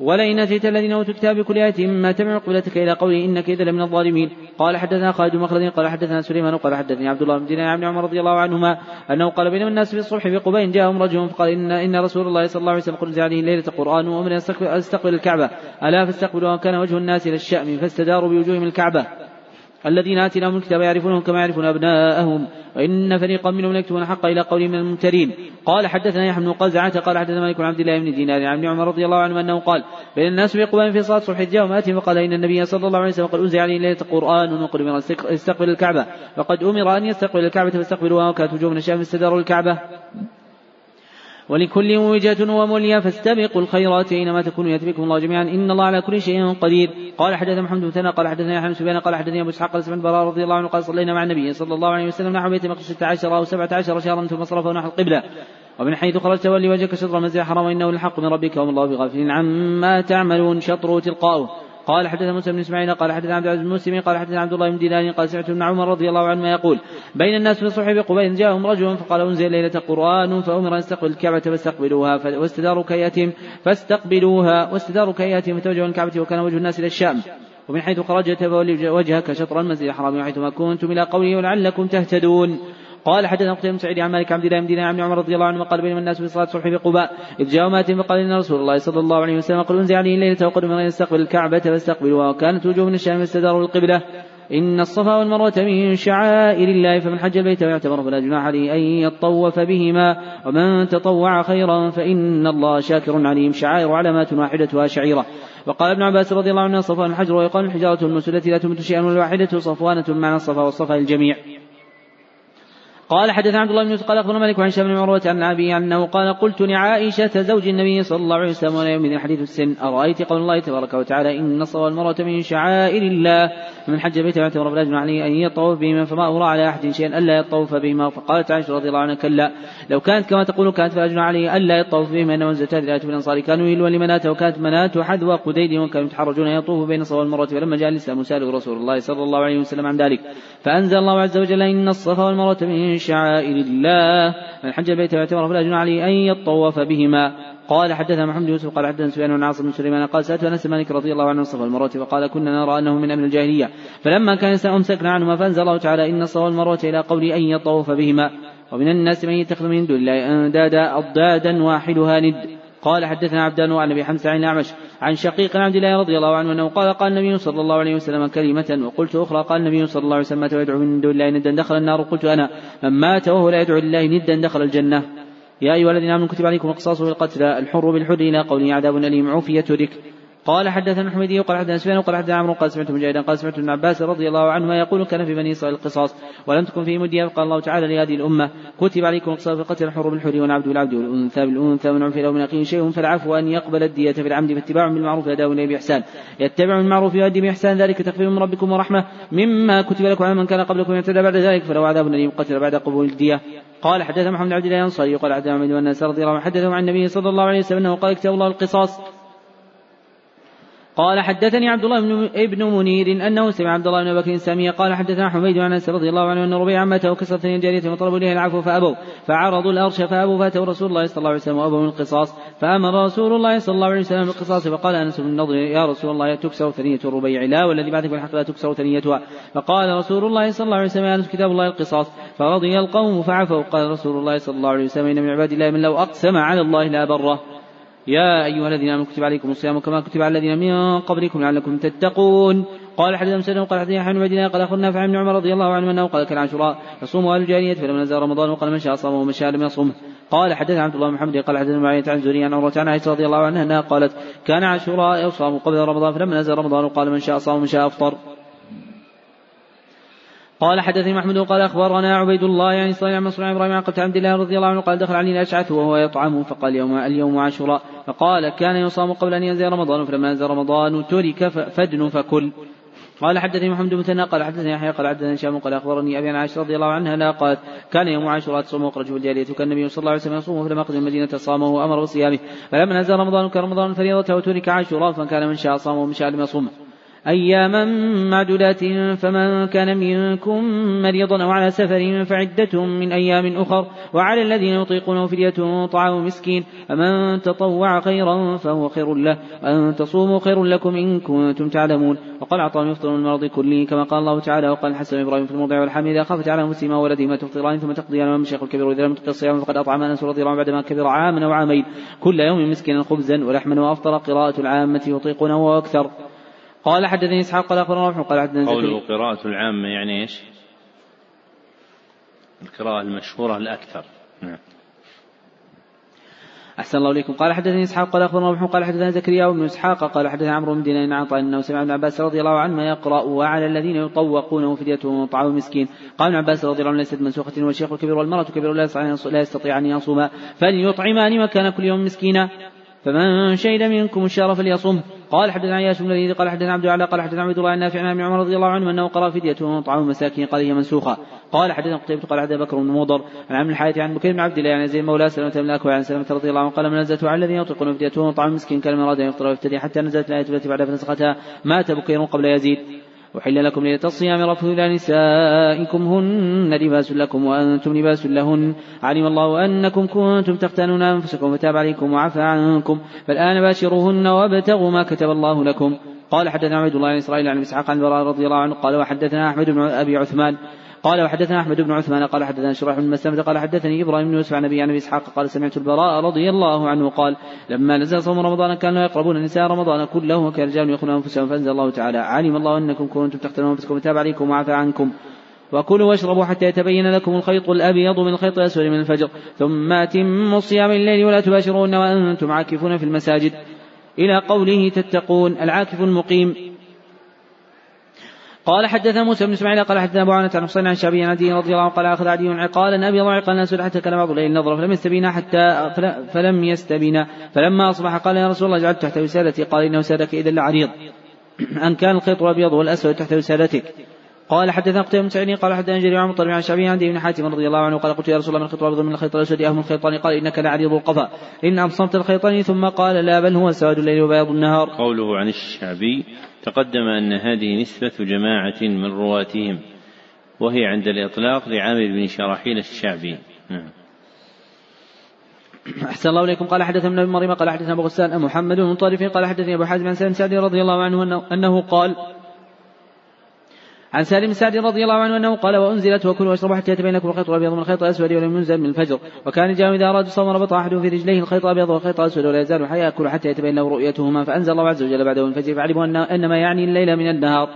ولئن اتيت الذين أوتوا الكتاب بكل آية ما تبع قبلتك إلى قوله إنك إذا لمن الظالمين. قال حدثنا خالد مخلد قال حدثنا سليمان قال حدثني عبد الله بن دينار عن عمر رضي الله عنهما أنه قال بينما الناس في الصبح بقبين جاءهم رجل فقال ان إن رسول الله صلى الله عليه وسلم قل عليه ليلة قران وامر استقبل الكعبة. ألا فاستقبلوا وكان وجه الناس إلى الشأم فاستداروا بوجوههم الكعبة. الذين آتيناهم الكتاب يعرفونهم كما يعرفون أبناءهم. وإن فريقا منهم يكتبون الحق إلى قول من الممترين. قال حدثنا يحيى بن قزعة قال حدثنا مالك بن عبد الله بن دينار عن عمر رضي الله عنه أنه قال بين الناس بقبان في صلاة الصبح جاءهم آتي فقال إن النبي صلى الله عليه وسلم قد أنزل عليه ليلة قرآن وقل من يستقبل الكعبة. فقد أمر أن يستقبل الكعبة فاستقبلوها وكانت وجوه من الشام فاستداروا الكعبة. ولكل وجهة ومولية فاستبقوا الخيرات أينما تكونوا يتبكم الله جميعا. إن الله على كل شيء قدير. قال حدثنا محمد بن قال حدثنا يحيى بن سفيان قال حدثني أبو إسحاق قال براء رضي الله عنه قال صلينا مع النبي صلى الله عليه وسلم نحو بيت المقدس 16 أو 17 شهرا ثم صرفه نحو القبلة. ومن حيث خرجت ولي وجهك شطر المسجد الحرام إنه الحق من ربك وما الله بغافل عما تعملون. شطره تلقاؤه. قال حدثنا موسى بن إسماعيل قال حدثنا عبد العزيز بن مسلم قال حدثنا عبد الله بن دينار قال سمعت ابن عمر رضي الله عنهما يقول بين الناس في الصبح بقبيل جاءهم رجل فقال أنزل ليلة قرآن فأمر أن يستقبل الكعبة فاستقبلوها واستداروا كياتهم فاستقبلوها واستداروا كياتهم فتوجهوا الكعبة وكان وجه الناس إلى الشام. ومن حيث خرجت فولي وجهك شطر المسجد الحرام وحيثما كنتم إلى قوله ولعلكم تهتدون. قال حدثنا قتيبة بن سعيد عن مالك عبد الله بن دينار عن عمر رضي الله عنه قال بينما الناس في صلاة الصبح بقباء إذ جاء مات فقال إن رسول الله صلى الله عليه وسلم قال انزل عليه الليلة وقد من يستقبل الكعبة فاستقبلوها وكانت وجوه من الشام فاستداروا القبلة إن الصفا والمروة من شعائر الله فمن حج البيت ويعتبر فلا جناح عليه أن يطوف بهما ومن تطوع خيرا فإن الله شاكر عليم. شعائر علامات واحدتها شعيرة. وقال ابن عباس رضي الله عنه الصفا الحجر ويقال الحجارة المسلة لا تمت شيئا والواحدة صفوانة معنى الصفا والصفا الجميع قال حدث عبد الله بن يوسف قال أخبرنا مالك عن هشام بن عروة عن أبي أنه قال قلت لعائشة زوج النبي صلى الله عليه وسلم يوم حديث السن. أرأيت قول الله تبارك وتعالى إن الصلاه والمروه من شعائر الله. فمن حج البيت واعتمر فلا جناح عليه أن يطوف بهما فما أرى على أحد شيئا ألا يطوف بهما. فقالت عائشة رضي الله عنها كلا. لو كانت كما تقول كانت فلا جناح عليه ألا يطوف بهما نزلت هذه الايه في الأنصار. كانوا يلون لمنات وكانت منات حذو قديد وكانوا يتحرجون يطوف بين الصلاه والمروه فلما جاء الإسلام ساله رسول الله صلى الله عليه وسلم عن ذلك. فأنزل الله عز وجل إن الصفا والمروه من شعائر الله. من حج البيت واعتمر فلا جناح عليه أن يطوف بهما. قال حدثنا محمد يوسف قال حدثنا سفيان بن عاصم بن سليمان قال سألت أنس مالك رضي الله عنه الصفا والمروة فقال كنا نرى أنه من أمر الجاهلية. فلما كان أمسكنا عنهما فأنزل الله تعالى إن الصفا والمروة إلى قول أن يطوف بهما. ومن الناس من يتخذ من دون الله أندادا أضدادا واحدها ند. قال حدثنا عبدان وعن أبي حمزة عن الأعمش عن شقيق عبد الله رضي الله عنه أنه قال قال النبي صلى الله عليه وسلم كلمة وقلت أخرى قال النبي صلى الله عليه وسلم مات ويدعو من دون الله ندا دخل النار. قلت أنا من مات وهو لا يدعو لله ندا دخل الجنة. يا أيها الذين آمنوا كتب عليكم القصاص في القتل الحر بالحر إلى قوله عذاب أليم عوفي ترك قال حدثنا الحميدي قال حدثنا سفيان قال حدثنا عمرو قال سمعت مجاهدا قال سمعت ابن عباس رضي الله عنهما يقول كان في بني إسرائيل القصاص ولم تكن في مدية قال الله تعالى لهذه الأمة كتب عليكم القصاص في قتل الحر بالحر والعبد بالعبد والأنثى بالأنثى من عرف له من أخيه شيء فالعفو أن يقبل الدية في العمد فاتباع بالمعروف اداء اليه بإحسان. يتبع بالمعروف يؤدي بإحسان ذلك تخفيف من ربكم ورحمة مما كتب لكم على من كان قبلكم يعتدى بعد ذلك فلو عذاب أليم. قتل بعد قبول الدية. قال حدثنا محمد عبد الله الأنصاري قال حدثنا محمد بن رضي الله عن النبي صلى الله عليه وسلم قال كتاب الله القصاص. قال حدثني عبد الله بن ابن منير أنه سمع عبد الله بن بكر سامية قال حدثنا حميد عن أنس رضي الله عنه أن ربيع عمته وكسرت الجارية وطلبوا اليه العفو فأبوا فعرضوا الأرش فأبوا فأتوا رسول الله صلى الله عليه وسلم وأبوا من القصاص فأمر رسول الله صلى الله عليه وسلم بالقصاص فقال أنس بن النضر يا رسول الله تكسر ثنية الربيع لا والذي بعدك بالحق لا تكسر ثنيتها. فقال رسول الله صلى الله عليه وسلم يا أنس كتاب الله القصاص. فرضي القوم فعفوا قال رسول الله صلى الله عليه وسلم إن من عباد الله من لو أقسم على الله لا بره. يا أيها الذين آمنوا كتب عليكم الصيام كما كتب على الذين من قبلكم لعلكم تتقون. قال حدثنا مسلم قال حدثنا حن مدينة قال أخذنا نافع بن عمر رضي الله عنه أنه قال كان عاشوراء يصوم أهل الجاهلية فلما نزل رمضان وقال من شاء صام ومن شاء لم يصوم قال حدثنا عبد الله بن محمد قال حدثنا معاوية عن زوري عن عروة عن عائشة رضي الله عنها أنها قالت كان عاشوراء يصام قبل رمضان فلما نزل رمضان وقال من شاء صام ومن شاء أفطر. قال حدثني محمود قال أخبرنا عبيد الله يعني صلى الله عليه إبراهيم عن عبد الله رضي الله عنه قال دخل علي الأشعث وهو يطعم فقال اليوم اليوم عاشوراء. فقال كان يصام قبل أن ينزل رمضان فلما نزل رمضان ترك فدن فكل. قال حدثني محمد بن ثناء قال حدثني يحيى قال حدثني هشام قال أخبرني أبي عن عائشة رضي الله عنها لا قالت كان يوم عاشوراء تصوم وأخرجه الجاريه كان النبي صلى الله عليه وسلم يصوم فلما قدم المدينة صامه وأمر بصيامه. فلما نزل رمضان كان رمضان فريضته وترك عاشوراء فكان من شاء صام ومن شاء لم يصوم. أياما معدودات فمن كان منكم مريضا أو على سفر فعدة من أيام أخر وعلى الذين يطيقونه فدية طعام مسكين فمن تطوع خيرا فهو خير له وأن تصوموا خير لكم إن كنتم تعلمون. وقال عطاء يفطر من المرض كله كما قال الله تعالى وقال الحسن إبراهيم في الموضع والحمد إذا خافت على مسلم ولده ما تفطران ثم تقضي على الشيخ الكبير وإذا لم تقضي الصيام فقد أطعم أنس رضي الله بعدما كبر عاما أو عامين. كل يوم مسكينا خبزا ولحما وأفطر قراءة العامة يطيقونه وأكثر قال حدثني إسحاق قال أخبرنا روح قال حدثني قوله قراءة العامة يعني إيش؟ القراءة المشهورة الأكثر. نعم. أحسن الله إليكم. قال حدثني إسحاق قال أخبرنا روح قال حدثنا زكريا بن إسحاق قال حدثنا عمرو بن دينار عن طائل أنه سمع ابن عباس رضي الله عنه يقرأ وعلى الذين يطوقونه فدية طعام مسكين. قال ابن عباس رضي الله عنه ليست منسوخة والشيخ الكبير والمرأة الكبير لا يستطيع أن يصوما فليطعمان مكان كل يوم مسكينا. فمن شهد منكم الشهر فليصم قال حدثنا عياش بن الذي قال حدثنا عبد الله قال حدثنا عبد الله النافع عن عمر رضي الله عنه أنه قرأ فدية طعام مساكين قال هي منسوخة. قال حدثنا قتيبة قال حدثنا بكر بن مضر عن عم الحياة عن بكير بن عبد الله عن زيد مولى سلمة بن الاكوع عن سلمة رضي الله عنه قال من نزلت على الذين يطلقون فدية طعام مسكين كان مراد ان يفطر ويفتدي حتى نزلت الآية التي بعدها فنسختها. مات بكير قبل يزيد. وحل لكم ليلة الصيام رفث إلى نسائكم هن لباس لكم وأنتم لباس لهن. علم الله أنكم كنتم تختانون أنفسكم فتاب عليكم وعفى عنكم. فالآن باشروهن وابتغوا ما كتب الله لكم. قال حدثنا عبد الله بن إسرائيل عن إسحاق عن براء رضي الله عنه قال وحدثنا أحمد بن أبي عثمان قال وحدثنا أحمد بن عثمان قال حدثنا شريح بن مسلمة قال حدثني إبراهيم بن يوسف عن أبي عن أبي إسحاق قال سمعت البراء رضي الله عنه قال لما نزل صوم رمضان كانوا يقربون النساء رمضان كله وكان الرجال يخون أنفسهم فأنزل الله تعالى علم الله أنكم كنتم تختلون أنفسكم وتاب عليكم وعفى عنكم. وكلوا واشربوا حتى يتبين لكم الخيط الأبيض من الخيط الأسود من الفجر. ثم أتموا الصيام الليل ولا تباشرون وأنتم عاكفون في المساجد. إلى قوله تتقون العاكف المقيم قال حدثنا موسى بن إسماعيل قال حدثنا أبو عن حسين عن شعبي عن رضي الله عنه قال آخذ عدي عقالا أبي ضعق الناس حتى كان بعض الليل نظر فلم يستبينا حتى فلم يستبينا. فلما أصبح قال يا رسول الله جعلت تحت وسادتي قال إنه سادك إذا لعريض أن كان الخيط الأبيض والأسود تحت وسادتك. قال حدثنا قتيبة بن سعيد قال حدثنا جرير عن مطلب عن شعبي عن بن حاتم رضي الله عنه قال قلت يا رسول الله من الخيط الأبيض من الخيط الأسود أهم الخيطان؟ قال إنك لعريض القفا إن أبصمت الخيطين ثم قال لا بل هو سواد الليل وبياض النهار. قوله عن الشعبي تقدم أن هذه نسبة جماعة من رواتهم وهي عند الإطلاق لعامر بن شراحيل الشعبي. نعم. أحسن الله إليكم. قال حدثنا ابن مريم قال حدثنا أبو غسان محمد بن طارف قال حدثني أبو حازم عن سعدي رضي الله عنه أنه قال عن سالم سعد رضي الله عنه أنه قال وأنزلت وكلوا واشربوا حتى يتبين لكم الخيط الابيض من الخيط الاسود ولم ينزل من الفجر. وكان جاء إذا أراد الصوم ربط احدهم في رجليه الخيط الابيض والخيط الاسود ولا يزال حيا ياكل حتى يتبين له رؤيتهما. فأنزل الله عز وجل بعده الفجر. فعلموا ان أنما يعني الليل من النهار.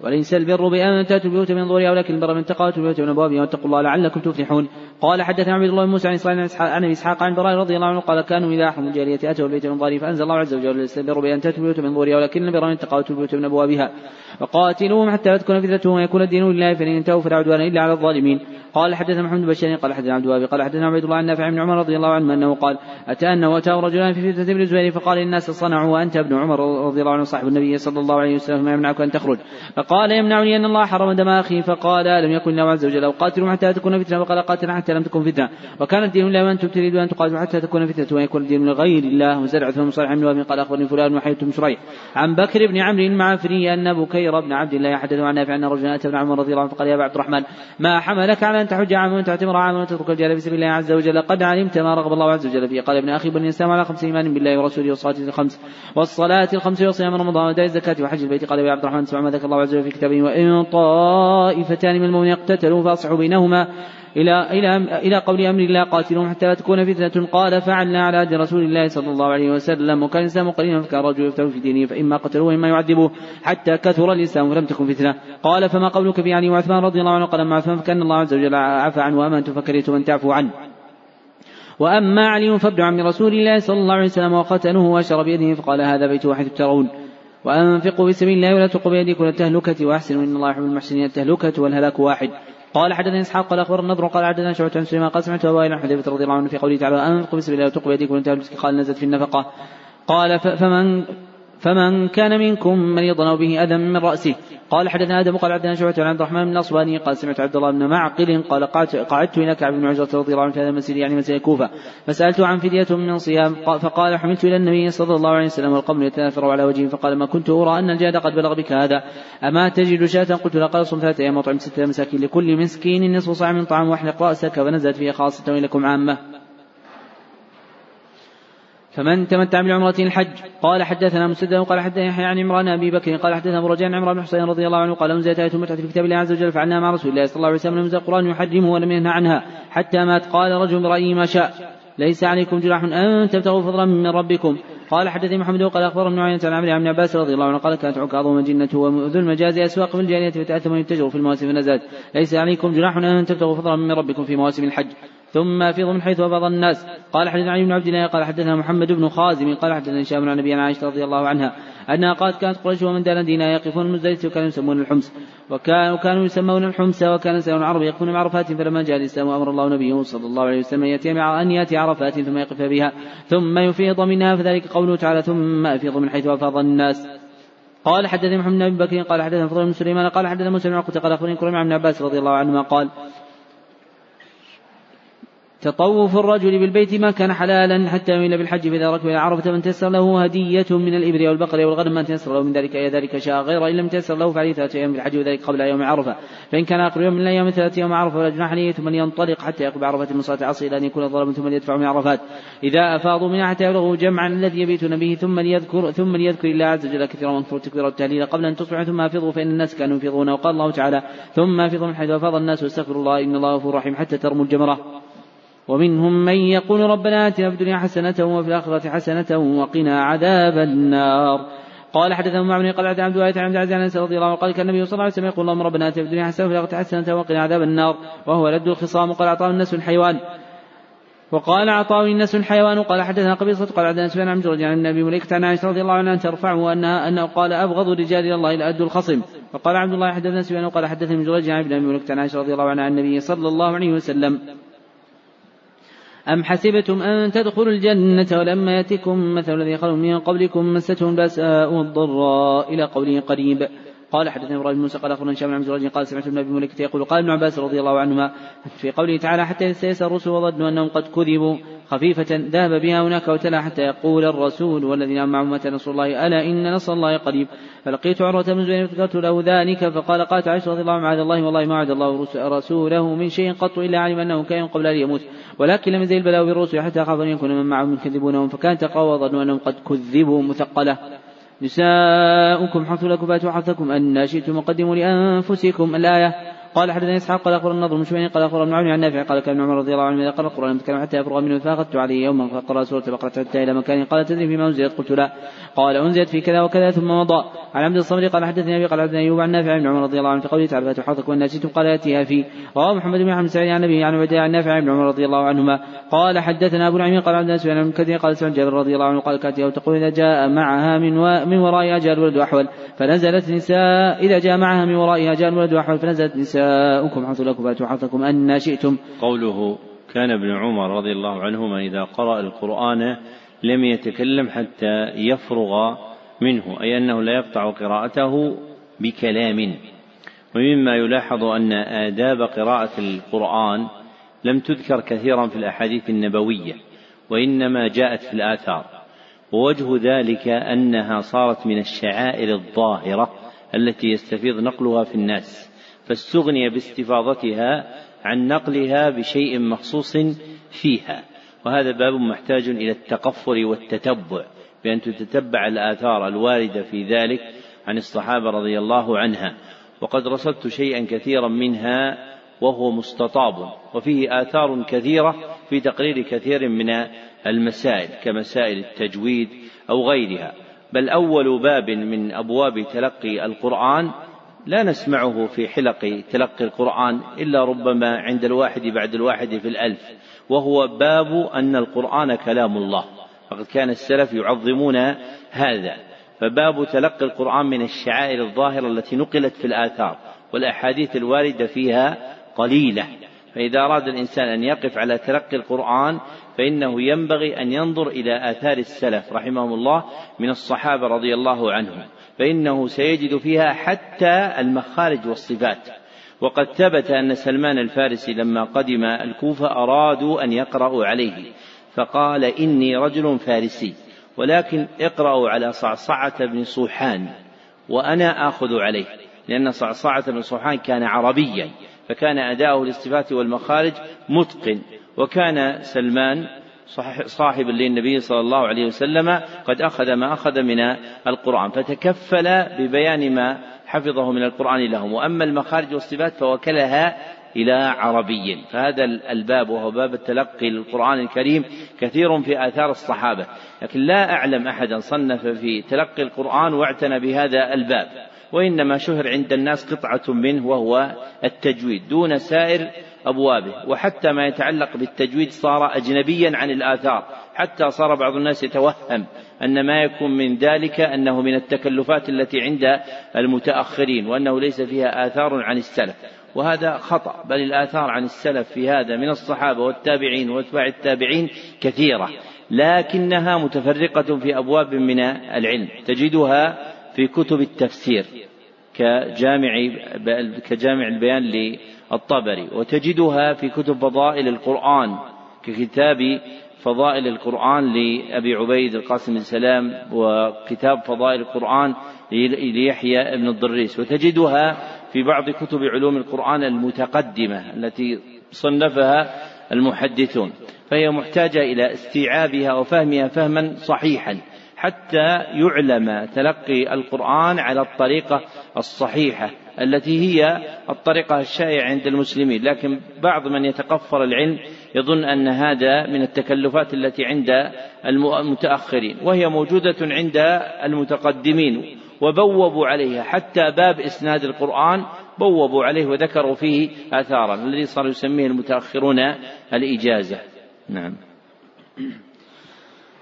وليس البر بأن تأتوا البيوت من ظهورها ولكن البر من تقوى البيوت من أبوابها. واتقوا الله لعلكم تفلحون. قال حدثنا عبد الله بن موسى عن اسرائيل عن إسحاق عن براء رضي الله عنه قال كانوا إذا احرموا الجاريه أتوا البيت من ظهره فأنزل الله عز وجل ليس البر بأن تاتوا البيوت من ظهورها ولكن البر من تقوى البيوت من أبوابها. وقاتلوهم حتى تكون فتنتهم ويكون الدين لله فإن انتهوا فلا عدوان إلا على الظالمين. قال حدثنا محمد بن قال حدثنا عبد الوهاب قال حدثنا عبيد الله عن نافع بن عمر رضي الله عنه أنه قال أتى أنه اتاه رجلان في فتنة ابن الزبير فقال الناس صنعوا وأنت ابن عمر رضي الله عنه صاحب النبي صلى الله عليه وسلم ما يمنعك أن تخرج. فقال يمنعني أن الله حرم دم أخي. فقال لم يكن الله عز وجل. قاتلوا حتى تكون فتنة. قاتل حتى لم تكن فتنة. وكان الدين لله وأنتم تريدون أن تقاتلوا حتى تكون فتنة. ويكون الدين لغير الله وزرع ثم صالح بن وهب قال أخبرني فلان وحيد بن شريح. عن بكر بن عمرو المعافري أن بكير بن عبد الله حدث عن نافع أن رجلا أتى ابن عمر رضي الله عنه فقال يا أبا عبد الرحمن ما حملك على أن تحج عاما وتعتمر عاما وتترك الجهل في سبيل الله عز وجل؟ قد علمت ما رغب الله عز وجل فيه قال ابن أخي بني الإسلام على خمس إيمان بالله ورسوله والصلاة الخمس. والصلاة الخمس وصيام رمضان وداء الزكاة وحج البيت. قال يا عبد الرحمن اسمع ما ذكر الله عز وجل في كتابه. وإن طائفتان من المؤمنين اقتتلوا فاصحوا بينهما. إلى إلى إلى قول أمر الله قاتلهم حتى لا تكون فتنة. قال فعلنا على عهد رسول الله صلى الله عليه وسلم وكان الإسلام قليلا فكان الرجل يفتن في دينه فإما قتلوه وإما يعذبوه حتى كثر الإسلام ولم تكن فتنة. قال فما قولك في علي وعثمان رضي الله عنه؟ قال أما عثمان فكأن الله عز وجل عفى عنه وأمنت فكرهتم أن تعفو عنه. وأما علي فابن عم رسول الله صلى الله عليه وسلم وقتلوه وأشر بيده فقال هذا بيت واحد ترون. وأنفقوا في سبيل الله ولا تلقوا بيديكم التهلكة وأحسنوا إن الله يحب المحسنين. التهلكة والهلاك واحد. قال حدثني إسحاق قال اخبر النضر قال حدثنا شعبة عن سليمان قال سمعت أبا إلى حذيفة رضي الله عنه في قوله تعالى انفقوا بسم الله وتقوا بيديكم وانتهى قال نزلت في النفقة. قال فمن فمن كان منكم مريضا أو به أذى من رأسه؟ قال حدثنا آدم قال عبدنا شعبة عن عبد الرحمن بن الأصباني قال سمعت عبد الله بن معقل قال قعدت إلى كعب بن عجرة رضي الله عنه في هذا المسجد يعني مسجد الكوفة فسألته عن فدية من صيام فقال حملت إلى النبي صلى الله عليه وسلم والقبر يتناثر على وجهه فقال ما كنت أرى أن الجهاد قد بلغ بك هذا أما تجد شاة؟ قلت لا قال صم ثلاثة أيام وطعم ستة مساكين لكل مسكين نصف صاع من طعام واحلق رأسك فنزلت فيه خاصة ولكم عامة. فمن تمتع بعمرة الحج؟ قال حدثنا مسدد قال حدثنا يحيى عن عمران أبي بكر قال حدثنا أبو رجاء عن عمران بن حسين رضي الله عنه قال أنزلت آية متعة في كتاب الله عز وجل فعلناها مع رسول الله صلى الله عليه وسلم نزل القرآن يحرمه ولم ينهى عنها حتى مات. قال رجل برأيي ما شاء. ليس عليكم جناح أن تبتغوا فضلا من ربكم. قال حدثني محمد قال اخبر ابن عيينة عن عمرو بن عباس رضي الله عنه قال كانت عكاظهم الجنة وذو المجاز أسواق في الجارية فتأثموا يتجروا في المواسم فنزلت ليس عليكم جناح أن تبتغوا فضلا من ربكم في مواسم الحج. ثم افيض من حيث افاض الناس. قال حدثنا علي بن عبد الله قال حدثنا محمد بن خازم قال حدثنا هشام عن نبينا عائشة رضي الله عنها أنها قالت كانت قريش ومن دان دينا يقفون المزدلفه وكانوا يسمون الحمص. وكانوا كانوا يسمون الحمص وكان سائر العرب يقفون مع عرفات فلما جاء الإسلام أمر الله نبيه صلى الله عليه وسلم يأتي مع أن يأتي عرفات ثم يقف بها. ثم يفيض منها فذلك قوله تعالى ثم افيض من حيث افاض الناس. قال حدثني محمد بن بكر قال حدثنا فضل بن سليمان قال حدثنا موسى بن عقبة قال أخبرني كريم عن عباس رضي الله عنهما قال تطوف الرجل بالبيت ما كان حلالا حتى يميل بالحج فإذا ركب إلى عرفة من تيسر له هدية من الإبل والبقر والغنم. ما تيسر له من ذلك أي ذلك شاء غير. إن لم تيسر له فعليه ثلاثة أيام بالحج وذلك قبل يوم عرفة. فإن كان آخر يوم من الأيام ثلاثة يوم عرفة فلا جناح عليه. ثم ينطلق حتى يقف بعرفة من صلاة العصر إلى أن يكون ظلما ثم يدفع من عرفات. إذا أفاضوا منها حتى يبلغوا جمعا الذي يبيتون به ثم ليذكر ثم ليذكر الله عز وجل كثيرا واذكروا التكبير والتهليل قبل أن تصبحوا ثم أفيضوا فإن الناس كانوا يفيضون. وقال الله تعالى ثم أفيضوا من حيث أفاض الناس واستغفروا الله إن الله غفور رحيم حتى ترموا الجمرة. ومنهم من يقول ربنا آتنا في الدنيا حسنة وفي الآخرة حسنة وقنا عذاب النار. قال حدثنا معمر قال عبد عبد الله عن عبد العزيز رضي الله عنه قال كان النبي صلى الله عليه وسلم يقول اللهم ربنا آتنا في الدنيا حسنة وفي الآخرة حسنة وقنا عذاب النار. وهو لد الخصام قال أعطاه الناس الحيوان. وقال عطاء الناس الحيوان. قال حدثنا قبيصة قال عبد سفيان عن جرج عن النبي مليكة عن عائشة رضي الله عنها أن ترفعه وأنها أنه قال أبغض الرجال إلى الله إلى أد الخصم. وقال عبد الله حدثنا سفيان وقال حدثني من جرج عن ابن أبي مليكة عن عائشة رضي الله عنها عن النبي صلى الله عليه وسلم أم حسبتم أن تدخلوا الجنة ولما يأتكم مثل الذي خلوا من قبلكم مستهم البأساء والضراء إلى قوله قريب قال حدثنا إبراهيم موسى قال أخبرنا هشام بن عبد قال سمعت ابن ابي مليكه يقول قال ابن عباس رضي الله عنهما في قوله تعالى حتى يستيسر الرسل وظنوا أنهم قد كذبوا خفيفة ذهب بها هناك وتلا حتى يقول الرسول والذين معه متى نصر الله ألا إن نصر الله قريب فلقيت عروة بن زبير فذكرت له ذلك فقال قالت عائشة رضي الله عنها معاذ الله والله ما وعد الله رسوله من شيء قط إلا علم أنه كان قبل أن يموت ولكن لم يزل البلاء بالرسل حتى أخاف أن يكون من معهم يكذبونهم فكان تقوى وظنوا أنهم قد كذبوا مثقلة نساؤكم حرث لكم فاتوا حرثكم أن شئتم وقدموا لأنفسكم الآية قال حدثني إسحاق قال اخبر النضر بن قال اخبر ابن عن نافع قال كان عمر رضي الله عنه إذا قرأ القرآن لم يتكلم حتى يفرغ منه فاخذت عليه يوما فقرأ سورة البقرة حتى إلى مكان قال تدري فيما أنزلت قلت لا قال أنزلت في كذا وكذا ثم مضى عن عبد الصمد قال حدثني أبي قال حدثني أيوب عن نافع بن عمر رضي الله عنه في قوله تعالى فاتوا حظكم والناس قال ياتيها في رواه محمد بن محمد سعيد عن النبي عن عبد عن نافع بن عمر رضي الله عنهما قال حدثنا أبو نعيم قال عبد سفيان بن كثير قال سعد جابر رضي الله عنه قال كاتيه تقول إذا جاء معها من و... من ورائها جاء الولد أحول فنزلت نساء إذا جاء معها من ورائها جاء الولد أحول فنزلت نساؤكم حرث لكم فاتوا حرثكم أن شئتم. قوله كان ابن عمر رضي الله عنهما إذا قرأ القرآن لم يتكلم حتى يفرغ منه أي أنه لا يقطع قراءته بكلام. ومما يلاحظ أن آداب قراءة القرآن لم تذكر كثيرا في الأحاديث النبوية وإنما جاءت في الآثار. ووجه ذلك أنها صارت من الشعائر الظاهرة التي يستفيض نقلها في الناس. فاستغني باستفاضتها عن نقلها بشيء مخصوص فيها. وهذا باب محتاج إلى التقفر والتتبع بأن تتتبع الآثار الواردة في ذلك عن الصحابة رضي الله عنها. وقد رصدت شيئا كثيرا منها وهو مستطاب وفيه آثار كثيرة في تقرير كثير من المسائل كمسائل التجويد أو غيرها. بل أول باب من أبواب تلقي القرآن لا نسمعه في حلق تلقي القرآن إلا ربما عند الواحد بعد الواحد في الألف وهو باب أن القرآن كلام الله. فقد كان السلف يعظمون هذا. فباب تلقي القرآن من الشعائر الظاهرة التي نقلت في الآثار والأحاديث الواردة فيها قليلة. فإذا أراد الإنسان أن يقف على تلقي القرآن فإنه ينبغي أن ينظر إلى آثار السلف رحمهم الله من الصحابة رضي الله عنهم. فإنه سيجد فيها حتى المخارج والصفات. وقد ثبت أن سلمان الفارسي لما قدم الكوفة أرادوا أن يقرأوا عليه فقال إني رجل فارسي ولكن اقرأوا على صعصعة بن صوحان وأنا آخذ عليه لأن صعصعة بن صوحان كان عربيا فكان أداؤه للصفات والمخارج متقن وكان سلمان صاحبا للنبي صلى الله عليه وسلم قد أخذ ما أخذ من القرآن فتكفل ببيان ما حفظه من القرآن لهم. وأما المخارج والصفات فوكلها إلى عربي. فهذا الباب وهو باب التلقي للقرآن الكريم كثير في آثار الصحابة. لكن لا أعلم أحدا صنف في تلقي القرآن واعتنى بهذا الباب. وإنما شهر عند الناس قطعة منه وهو التجويد دون سائر أبوابه وحتى ما يتعلق بالتجويد صار أجنبيا عن الآثار حتى صار بعض الناس يتوهم أن ما يكون من ذلك أنه من التكلفات التي عند المتأخرين وأنه ليس فيها آثار عن السلف. وهذا خطأ بل الآثار عن السلف في هذا من الصحابة والتابعين وأتباع التابعين كثيرة لكنها متفرقة في أبواب من العلم تجدها في كتب التفسير كجامع كجامع البيان للطبري وتجدها في كتب فضائل القرآن ككتاب فضائل القرآن لأبي عبيد القاسم بن سلام وكتاب فضائل القرآن ليحيى بن الضريس. وتجدها في بعض كتب علوم القرآن المتقدمة التي صنفها المحدثون. فهي محتاجة إلى استيعابها وفهمها فهما صحيحا. حتى يعلم تلقي القرآن على الطريقة الصحيحة التي هي الطريقة الشائعة عند المسلمين. لكن بعض من يتقفر العلم يظن أن هذا من التكلفات التي عند المتأخرين وهي موجودة عند المتقدمين وبوبوا عليها حتى باب إسناد القرآن بوبوا عليه وذكروا فيه آثارا الذي صار يسميه المتأخرون الإجازة. نعم.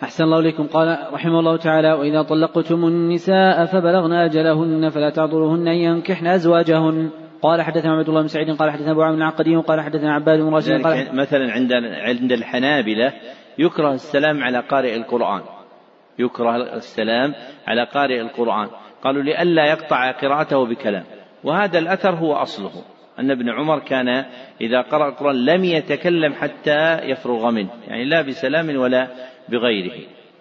أحسن الله إليكم. قال رحمه الله تعالى وإذا طلقتم النساء فبلغن أجلهن فلا تعذرهن أن ينكحن أزواجهن. قال حدثنا عبد الله بن سعيد قال حدثنا أبو عامر العقدي قال حدثنا عباد بن راشد قال مثلا عند عند الحنابلة يكره السلام على قارئ القرآن. يكره السلام على قارئ القرآن. قالوا لئلا يقطع قراءته بكلام. وهذا الأثر هو أصله. أن ابن عمر كان إذا قرأ القرآن لم يتكلم حتى يفرغ منه. يعني لا بسلام ولا بغيره.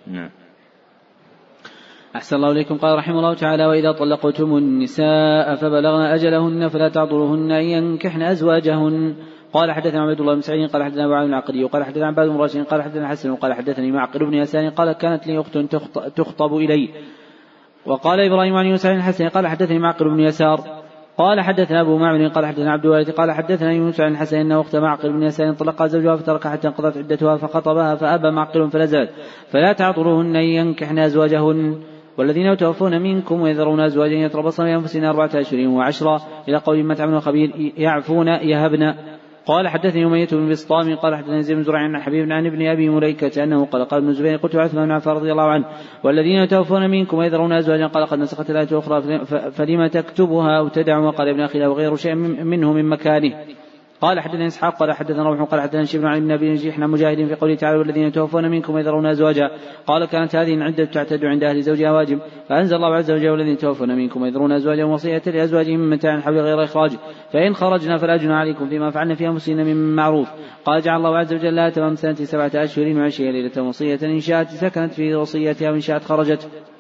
نعم. أحسن الله إليكم. قال رحمه الله تعالى وإذا طلقتم النساء فبلغن أجلهن فلا تعذرهن أن ينكحن أزواجهن. قال حدثنا عبد الله بن سعيد قال حدثنا أبو عامر العقدي وقال حدثنا عباد بن راشد قال حدثنا حسن وقال حدثني معقل بن يسار قال كانت لي أخت تخطب إلي. وقال إبراهيم عن يوسف الحسن قال حدثني معقل بن يسار قال حدثنا أبو معمر قال حدثنا عبد الوارث قال حدثنا يونس عن الحسن أنه اخت معقل بن يسار طلقها زوجها فترك حتى انقضت عدتها فخطبها فأبى معقل فنزلت فلا تعطروهن أن ينكحن أزواجهن. والذين يتوفون منكم ويذرون أزواجا يتربصن بانفسهن أربعة اشهر وعشرا إلى قول ما تعملون خبير يعفون يهبن. قال حدثني أمية بن بسطام قال حدثني زيد بن زرع عن حبيب عن ابن أبي مليكة أنه قال قال ابن زبير قلت عثمان بن عفان رضي الله عنه والذين يتوفون منكم ويذرون أزواجا قال قد نسخت الآية الأخرى فلما تكتبها أو تدعها وقال ابن أخي وغير شيء منه من مكانه قال حدثنا إسحاق قال حدثنا روح قال حدثنا شبر عن ابن ابي نجيح عن مجاهد في قوله تعالى والذين يتوفون منكم ويذرون أزواجا. قال كانت هذه العدة تعتد عند أهل زوجها واجب. فأنزل الله عز وجل والذين يتوفون منكم ويذرون ازواجا وصية لأزواجهم من متاع حول غير إخراج. فإن خرجنا فلا جناح عليكم فيما فعلنا في انفسهن من معروف. قال جعل الله عز وجل لها تمام سنة سبعة اشهر وعشرين ليلة وصية إن شاءت سكنت في وصيتها وإن شاءت خرجت.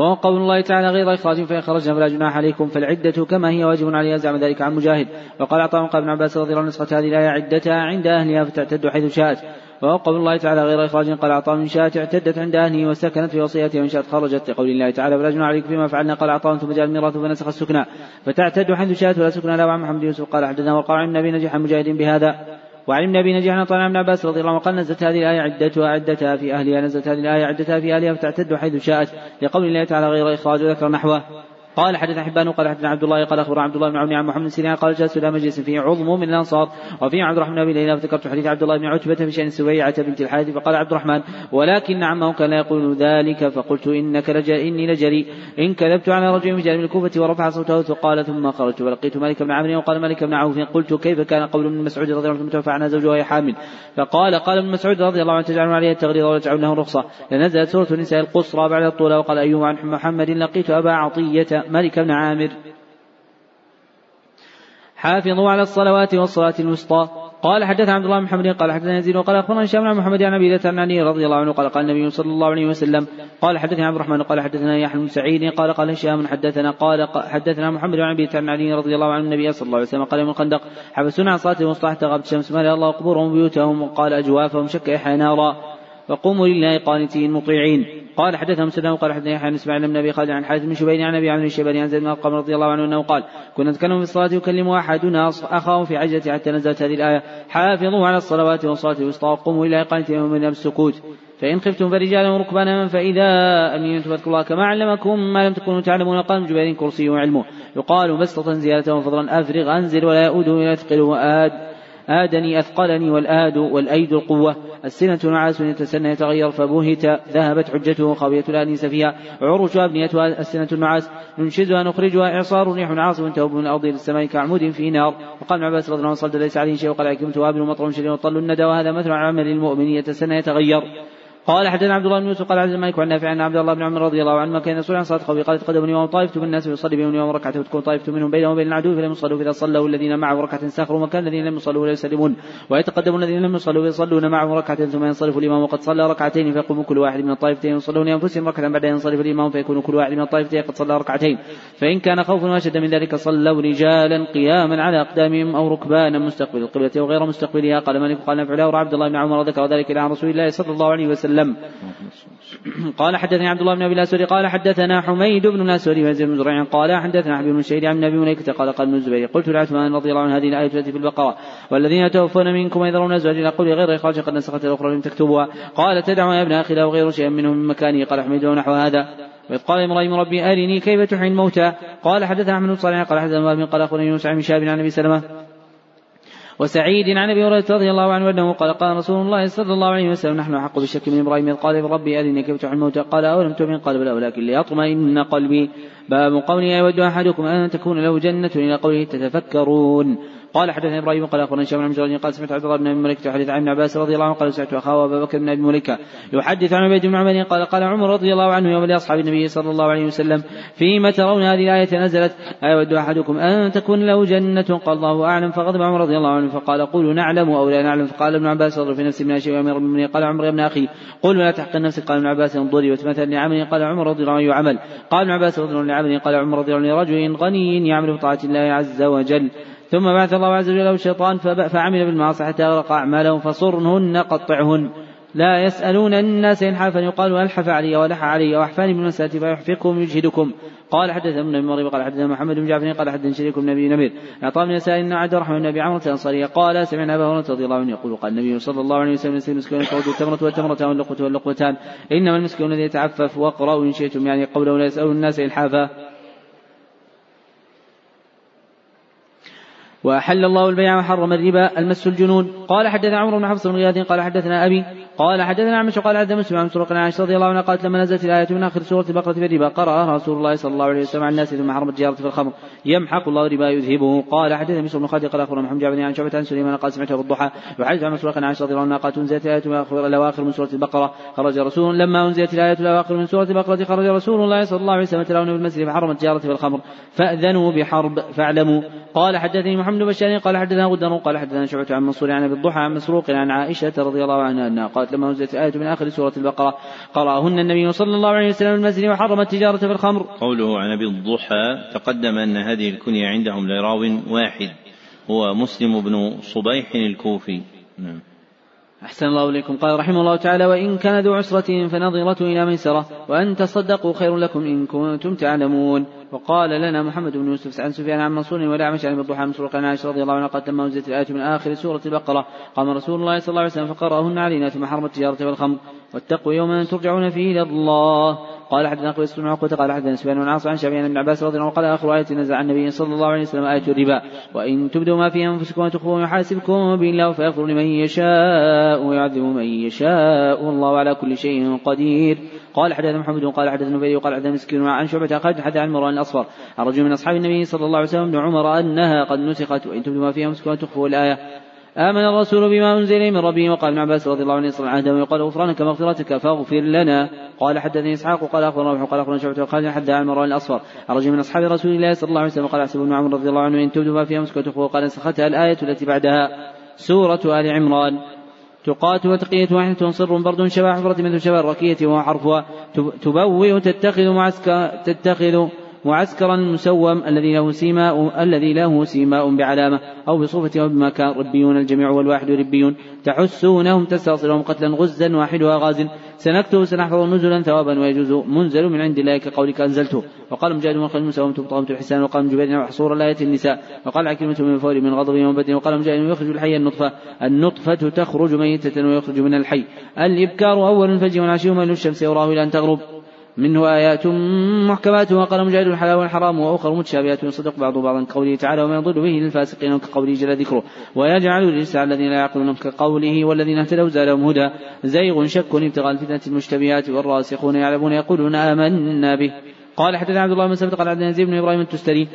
وهو قول الله تعالى غير إخراج فإن خرجنا فلا جناح عليكم فالعدة كما هي واجب عليها زعم ذلك عن مجاهد. وقال عطاء قال ابن عباس رضي الله عنه نسخة هذه الآية عدتها عند أهلها فتعتد حيث شاءت. وهو قول الله تعالى غير إخراج قال عطاء من شاءت اعتدت عند أهله وسكنت في وصيتها وإن شاءت خرجت لقول الله تعالى فلا جناح عليكم فيما فعلنا. قال عطاء ثم جاء الميراث فنسخ السكنى. فتعتد حيث شاءت ولا سكنى لا عن محمد يوسف قال حدثنا وقال عن النبي نجح مجاهد بهذا. وعن ابن أبي نجيح عن ابن عباس رضي الله عنه قال نزلت هذه الآية عدتها عدتها في أهلها نزلت هذه الآية عدتها في أهلها فتعتد حيث شاءت لقول الله تعالى غير إخراج وذكر نحوه. قال حدثنا حبان قال حدثنا عبد الله قال اخبر عبد الله بن عون عن محمد سيرين قال جلست إلى مجلس فيه عظم من الانصار وفيه عبد الرحمن بن ليلى فذكرت حديث عبد الله بن عتبة في شان سبيعه بنت الحارث فقال عبد الرحمن ولكن عمه كان يقول ذلك فقلت إنك لجل إني لجري إن كذبت على رجل من جانب الكوفة ورفع صوته فقال ثم خرجت فلقيت مالك بن عمرو وقال مالك بن عوف قلت كيف كان قول ابن مسعود رضي الله عنه متوفى عنها زوجها وهي حامل؟ فقال قال ابن مسعود رضي الله عنه تجعلون عليه التغريض ولا تجعلون له لنزلت سورة النساء القصرى بعد الطول وقال أيوب عن محمد لقيت أبا عطية مالك بن عامر. حافظوا على الصلوات والصلاة الوسطى. قال حدثنا عبد الله بن محمد قال حدثنا يزيد وقال أخبرنا هشام بن محمد عن أبي عن علي رضي الله عنه قال قال النبي صلى الله عليه وسلم قال حدثنا عبد الرحمن قال حدثنا يحيى بن سعيد قال قال هشام حدثنا قال حدثنا محمد عن أبي عن علي رضي الله عنه النبي صلى الله عليه وسلم قال يوم الخندق حبسونا عن صلاة حتى غابت الشمس ملأ الله قبورهم بيوتهم وقال أجوافهم شك نارا. فقوموا لله قانتين مطيعين قال حدثنا مسلم قال حدثنا يحيى بن إسماعيل بن أبي خالد عن حارث بن شبيب عن أبي عمرو الشيباني عن زيد بن ارقم رضي الله عنه أنه قال كنا نتكلم في الصلاة يكلم أحدنا أخاه في عجلة حتى نزلت هذه الآية حافظوا على الصلوات والصلاة الوسطى وقوموا إلى قانتين من السكوت. فإن خفتم فرجالا وركبانا فإذا أمنتم فاذكروا الله كما علمكم ما لم تكونوا تعلمون قال جبير كرسي وعلمه. يقال بسطة زيادة وفضلا أفرغ أنزل ولا يؤوده إلى ثقل وآد. آدني أثقلني والآد والأيد القوة. السنة نعاس يتسنى يتغير فبهت ذهبت حجته خاوية الآنيس فيها. عروشها أبنيتها السنة النعاس ننشزها نخرجها. إعصار ريح عاصف تهب من الأرض إلى السماء كعمود في نار. وقال ابن عباس رضي الله عنه صلى ليس عليه شيء وقال حكمت وابل مطر شديد وطل الندى وهذا مثل عمل المؤمن يتسنى يتغير. قال حدثنا عبد الله بن يوسف قال عبد الملك وعن نافع عن عبد الله بن عمر رضي الله عنه كان يصلي عن صلاة قوي قال تقدمني يوم طائفة بالناس يصلي بهم يوم ركعة وتكون طائفة منهم بينه وبين العدو فلم يصلوا فإذا صلوا الذين معه ركعة ساخروا مكان الذين لم يصلوا ولا يسلمون. ويتقدم الذين لم يصلوا فيصلون معه ركعه ثم ينصرف الإمام وقد صلى ركعتين فيقوم كل واحد من الطائفتين يصلون انفسهم ركعة بعد أن ينصرف الإمام فيكون كل واحد من الطائفتين قد صلى ركعتين. فإن كان خوف أشد من ذلك صلوا رجالا قياما على أقدامهم أو ركبانا مستقبل القبلة وغير مستقبلها. قال مالك قال عبد الله بن عمر ذكر ذلك إلى رسول الله صلى الله عليه وسلم. قال حدثني عبد الله بن أبي الأسود قال حدثنا حميد بن الأسود وزيد بن زريع قال حدثنا حبيب بن شهيد عن أبي مليكه قال قال ابن الزبير قلت لعثمان رضي الله عنه هذه الآية التي في البقرة والذين توفون منكم ويذرون ازواج إلى قول غير اخراج قد نسخت الأخرى لم تكتبوها. قال تدعوا يا ابن أخي له غير شيء منه من مكانه. قال حميد نحو هذا. وإذ قال إبراهيم ربي أرني كيف تحيي الموتى؟ قال حدثنا أحمد بن صالح قال حدثنا قال أخبرني يونس عن شاب عن أبي سلمة وسعيد عن أبي هريرة رضي الله عنه أنه قال قال رسول الله صلى الله عليه وسلم نحن أحق بالشك من إبراهيم إذ قال ربي أرني كيف تحيي الموتى قال أولم تؤمن؟ قال بلى ولكن ليطمئن قلبي باب قوله يود أحدكم أن تكون له جنة؟ إلى قوله تتفكرون قال حدثنا إبراهيم قال اخبرنا هشام بن عبد قال سمعت عبد الله بن أبي مليكة يحدث عن ابن عباس رضي الله عنه قال سمعت أخاه ابا بكر بن أبي مليكة يحدث عن عبيد بن عمر قال قال عمر رضي الله عنه يوم لأصحاب النبي صلى الله عليه وسلم فيما ترون هذه الآية نزلت أيود أحدكم أن تكون له جنة قال الله أعلم فغضب عمر رضي الله عنه فقال قولوا نعلم أو لا نعلم فقال ابن عباس اضرب في نفسي من شيء وأمر من قال عمر يا ابن أخي قل ولا تحقن نفسك قال ابن عباس انظري وتمثل لعمل قال عمر رضي الله عنه عمل قال ابن عباس رضي الله عنه قال عمر رضي الله عنه رجل غني يعمل بطاعة الله عز وجل ثم بعث الله عز وجل له الشيطان فعمل بالمعاصي حتى أغرق أعمالهم فصرهن قطعهن. لا يسألون الناس إلحافا يقال ألحف علي ولح علي وأحفاني بالمسألة فيحفقكم يجهدكم. قال حدثنا ابن مريم قال حدثنا محمد بن جعفر قال حدثنا شريك بن أبي نمير. أعطى من يسأل إن عبد الرحمن بن أبي عمرو الانصاري قال سمعنا أبا هريرة رضي الله عنه يقول قال النبي صلى الله عليه وسلم يسال المسكين تعود التمرة والتمرتان واللقمه واللقمتان إنما المسكين الذي يتعفف واقرأوا إن شئتم يعني قوله لا يسألون الناس إلحافا. وأحل الله البيع وحرم الربا المس الجنون. قال حدثنا عمرو بن حفص بن غياث قال حدثنا أبي قال حدثنا عمش قال حدثنا مسلم عن مسروق عائشة رضي الله عنها قالت لما نزلت الآية من آخر سورة البقرة في الربا قرأها رسول الله صلى الله عليه وسلم على الناس ثم حرم التجارة في الخمر. يمحق الله الربا يذهبه. قال حدثنا مسلم بن خالد قال أخبرنا محمد جابر عن شعبة عن سليمان قال سمعته بالضحى. يحدث عن مسروق عائشة رضي الله عنها قالت أنزلت الآية الأواخر من سورة البقرة. خرج رسول لما أنزلت الآية الأواخر من سورة البقرة خرج رسول الله صلى الله عليه وسلم تلاون بالمسجد فحرم التجارة في الخمر. فأذنوا بحرب فاعلموا. قال حدثني محمد بن بشار قال حدثنا غدر قال حدثنا شعبة عن منصور عن أبي الضحى عن مسروق عن عائشة رضي الله عنها أنها قالت لما نزلت آية من آخر سورة البقرة قرأهن النبي صلى الله عليه وسلم المسجد وحرم التجارة في الخمر. قوله عن أبي الضحى تقدم أن هذه الكنية عندهم لراو واحد هو مسلم بن صبيح الكوفي. نعم. أحسن الله إليكم قال رحمه الله تعالى وإن كان ذو عسرة فنظرة إلى ميسرة وأن تصدقوا خير لكم إن كنتم تعلمون وقال لنا محمد بن يوسف عن سفيان عن منصور ولا عمش عن الضحى من عن عائشة رضي الله عنها قالت لما أنزلت الآية من آخر سورة البقرة. قام رسول الله صلى الله عليه وسلم فقرأهن علينا ثم حرم التجارة والخمر. واتقوا يوما ترجعون فيه إلى الله. قال حدثنا قيس بن عقبة قال حدثنا سفيان بن عاصم عن شافعي بن عباس رضي الله عنه قال آخر آية نزل عن النبي صلى الله عليه وسلم آية الربا. وإن تبدوا ما في أنفسكم وتخفوه يحاسبكم به الله فيغفر لمن يشاء ويعذب من يشاء. والله على كل شيء قدير. قال حدثنا محمد قال حدثنا نبي قال حدثنا مسكين عن شعبة قال حدث عن مروان الأصفر. عن رجل من أصحاب النبي صلى الله عليه وسلم بن عمر أنها قد نسخت. وإن تبدوا ما في أنفسكم وتخفوه الآية. آمن الرسول بما أنزل من ربه وقال ابن عباس رضي الله عنه يصل عهده ويقال غفرانك مغفرتك فاغفر لنا. قال حدثني إسحاق وقال أخبرنا روح وقال أخبرنا شعبة وقال حتى عن مروان الأصفر. رجل من أصحاب رسول الله صلى الله عليه وسلم قال أحسب ابن عمر رضي الله عنه إن تبدوا ما في أمسك وتخفوا قال نسختها الآية التي بعدها. سورة آل عمران. تقات وتقية واحدة صر برد شبه حفرة مثل شبه الركية وهو حرفها تبوئ تتخذ معسكر تتخذ معسكرا مسوم الذي له سيماء الذي له سيماء بعلامة أو بصفة أو بمكان ربيون الجميع والواحد ربيون. تحسونهم تستأصلهم قتلا غزا واحدها غاز سنكتب سنحفظ نزلا ثوابا ويجوز. منزل من عند الله كقولك أنزلته. وقال مجاهد وقال مسوم تبطغم الحسان. وقال جبير وحصور الآية النساء. وقال عكرمة من فور من غضب يوم بدر. وقال مجاهد يخرج الحي النطفة. النطفة تخرج ميتة ويخرج من الحي. الإبكار أول فجر عشي من الشمس يراه إلى أن تغرب. منه آيات محكمات وقال مجاهد الحلال والحرام وأخر متشابهات يصدق بعض بعضا كقوله تعالى وما يضل به للفاسقين وكقوله جل ذكره ويجعل الرجس الذين لا يعقلون كقوله والذين اهتدوا زادهم هدى زيغ شك ابتغاء الفتنة المشتبهات والراسخون يعلمون يقولون آمنا به قال حدثنا عبد الله بن سبت قال عبد بن إبراهيم التستري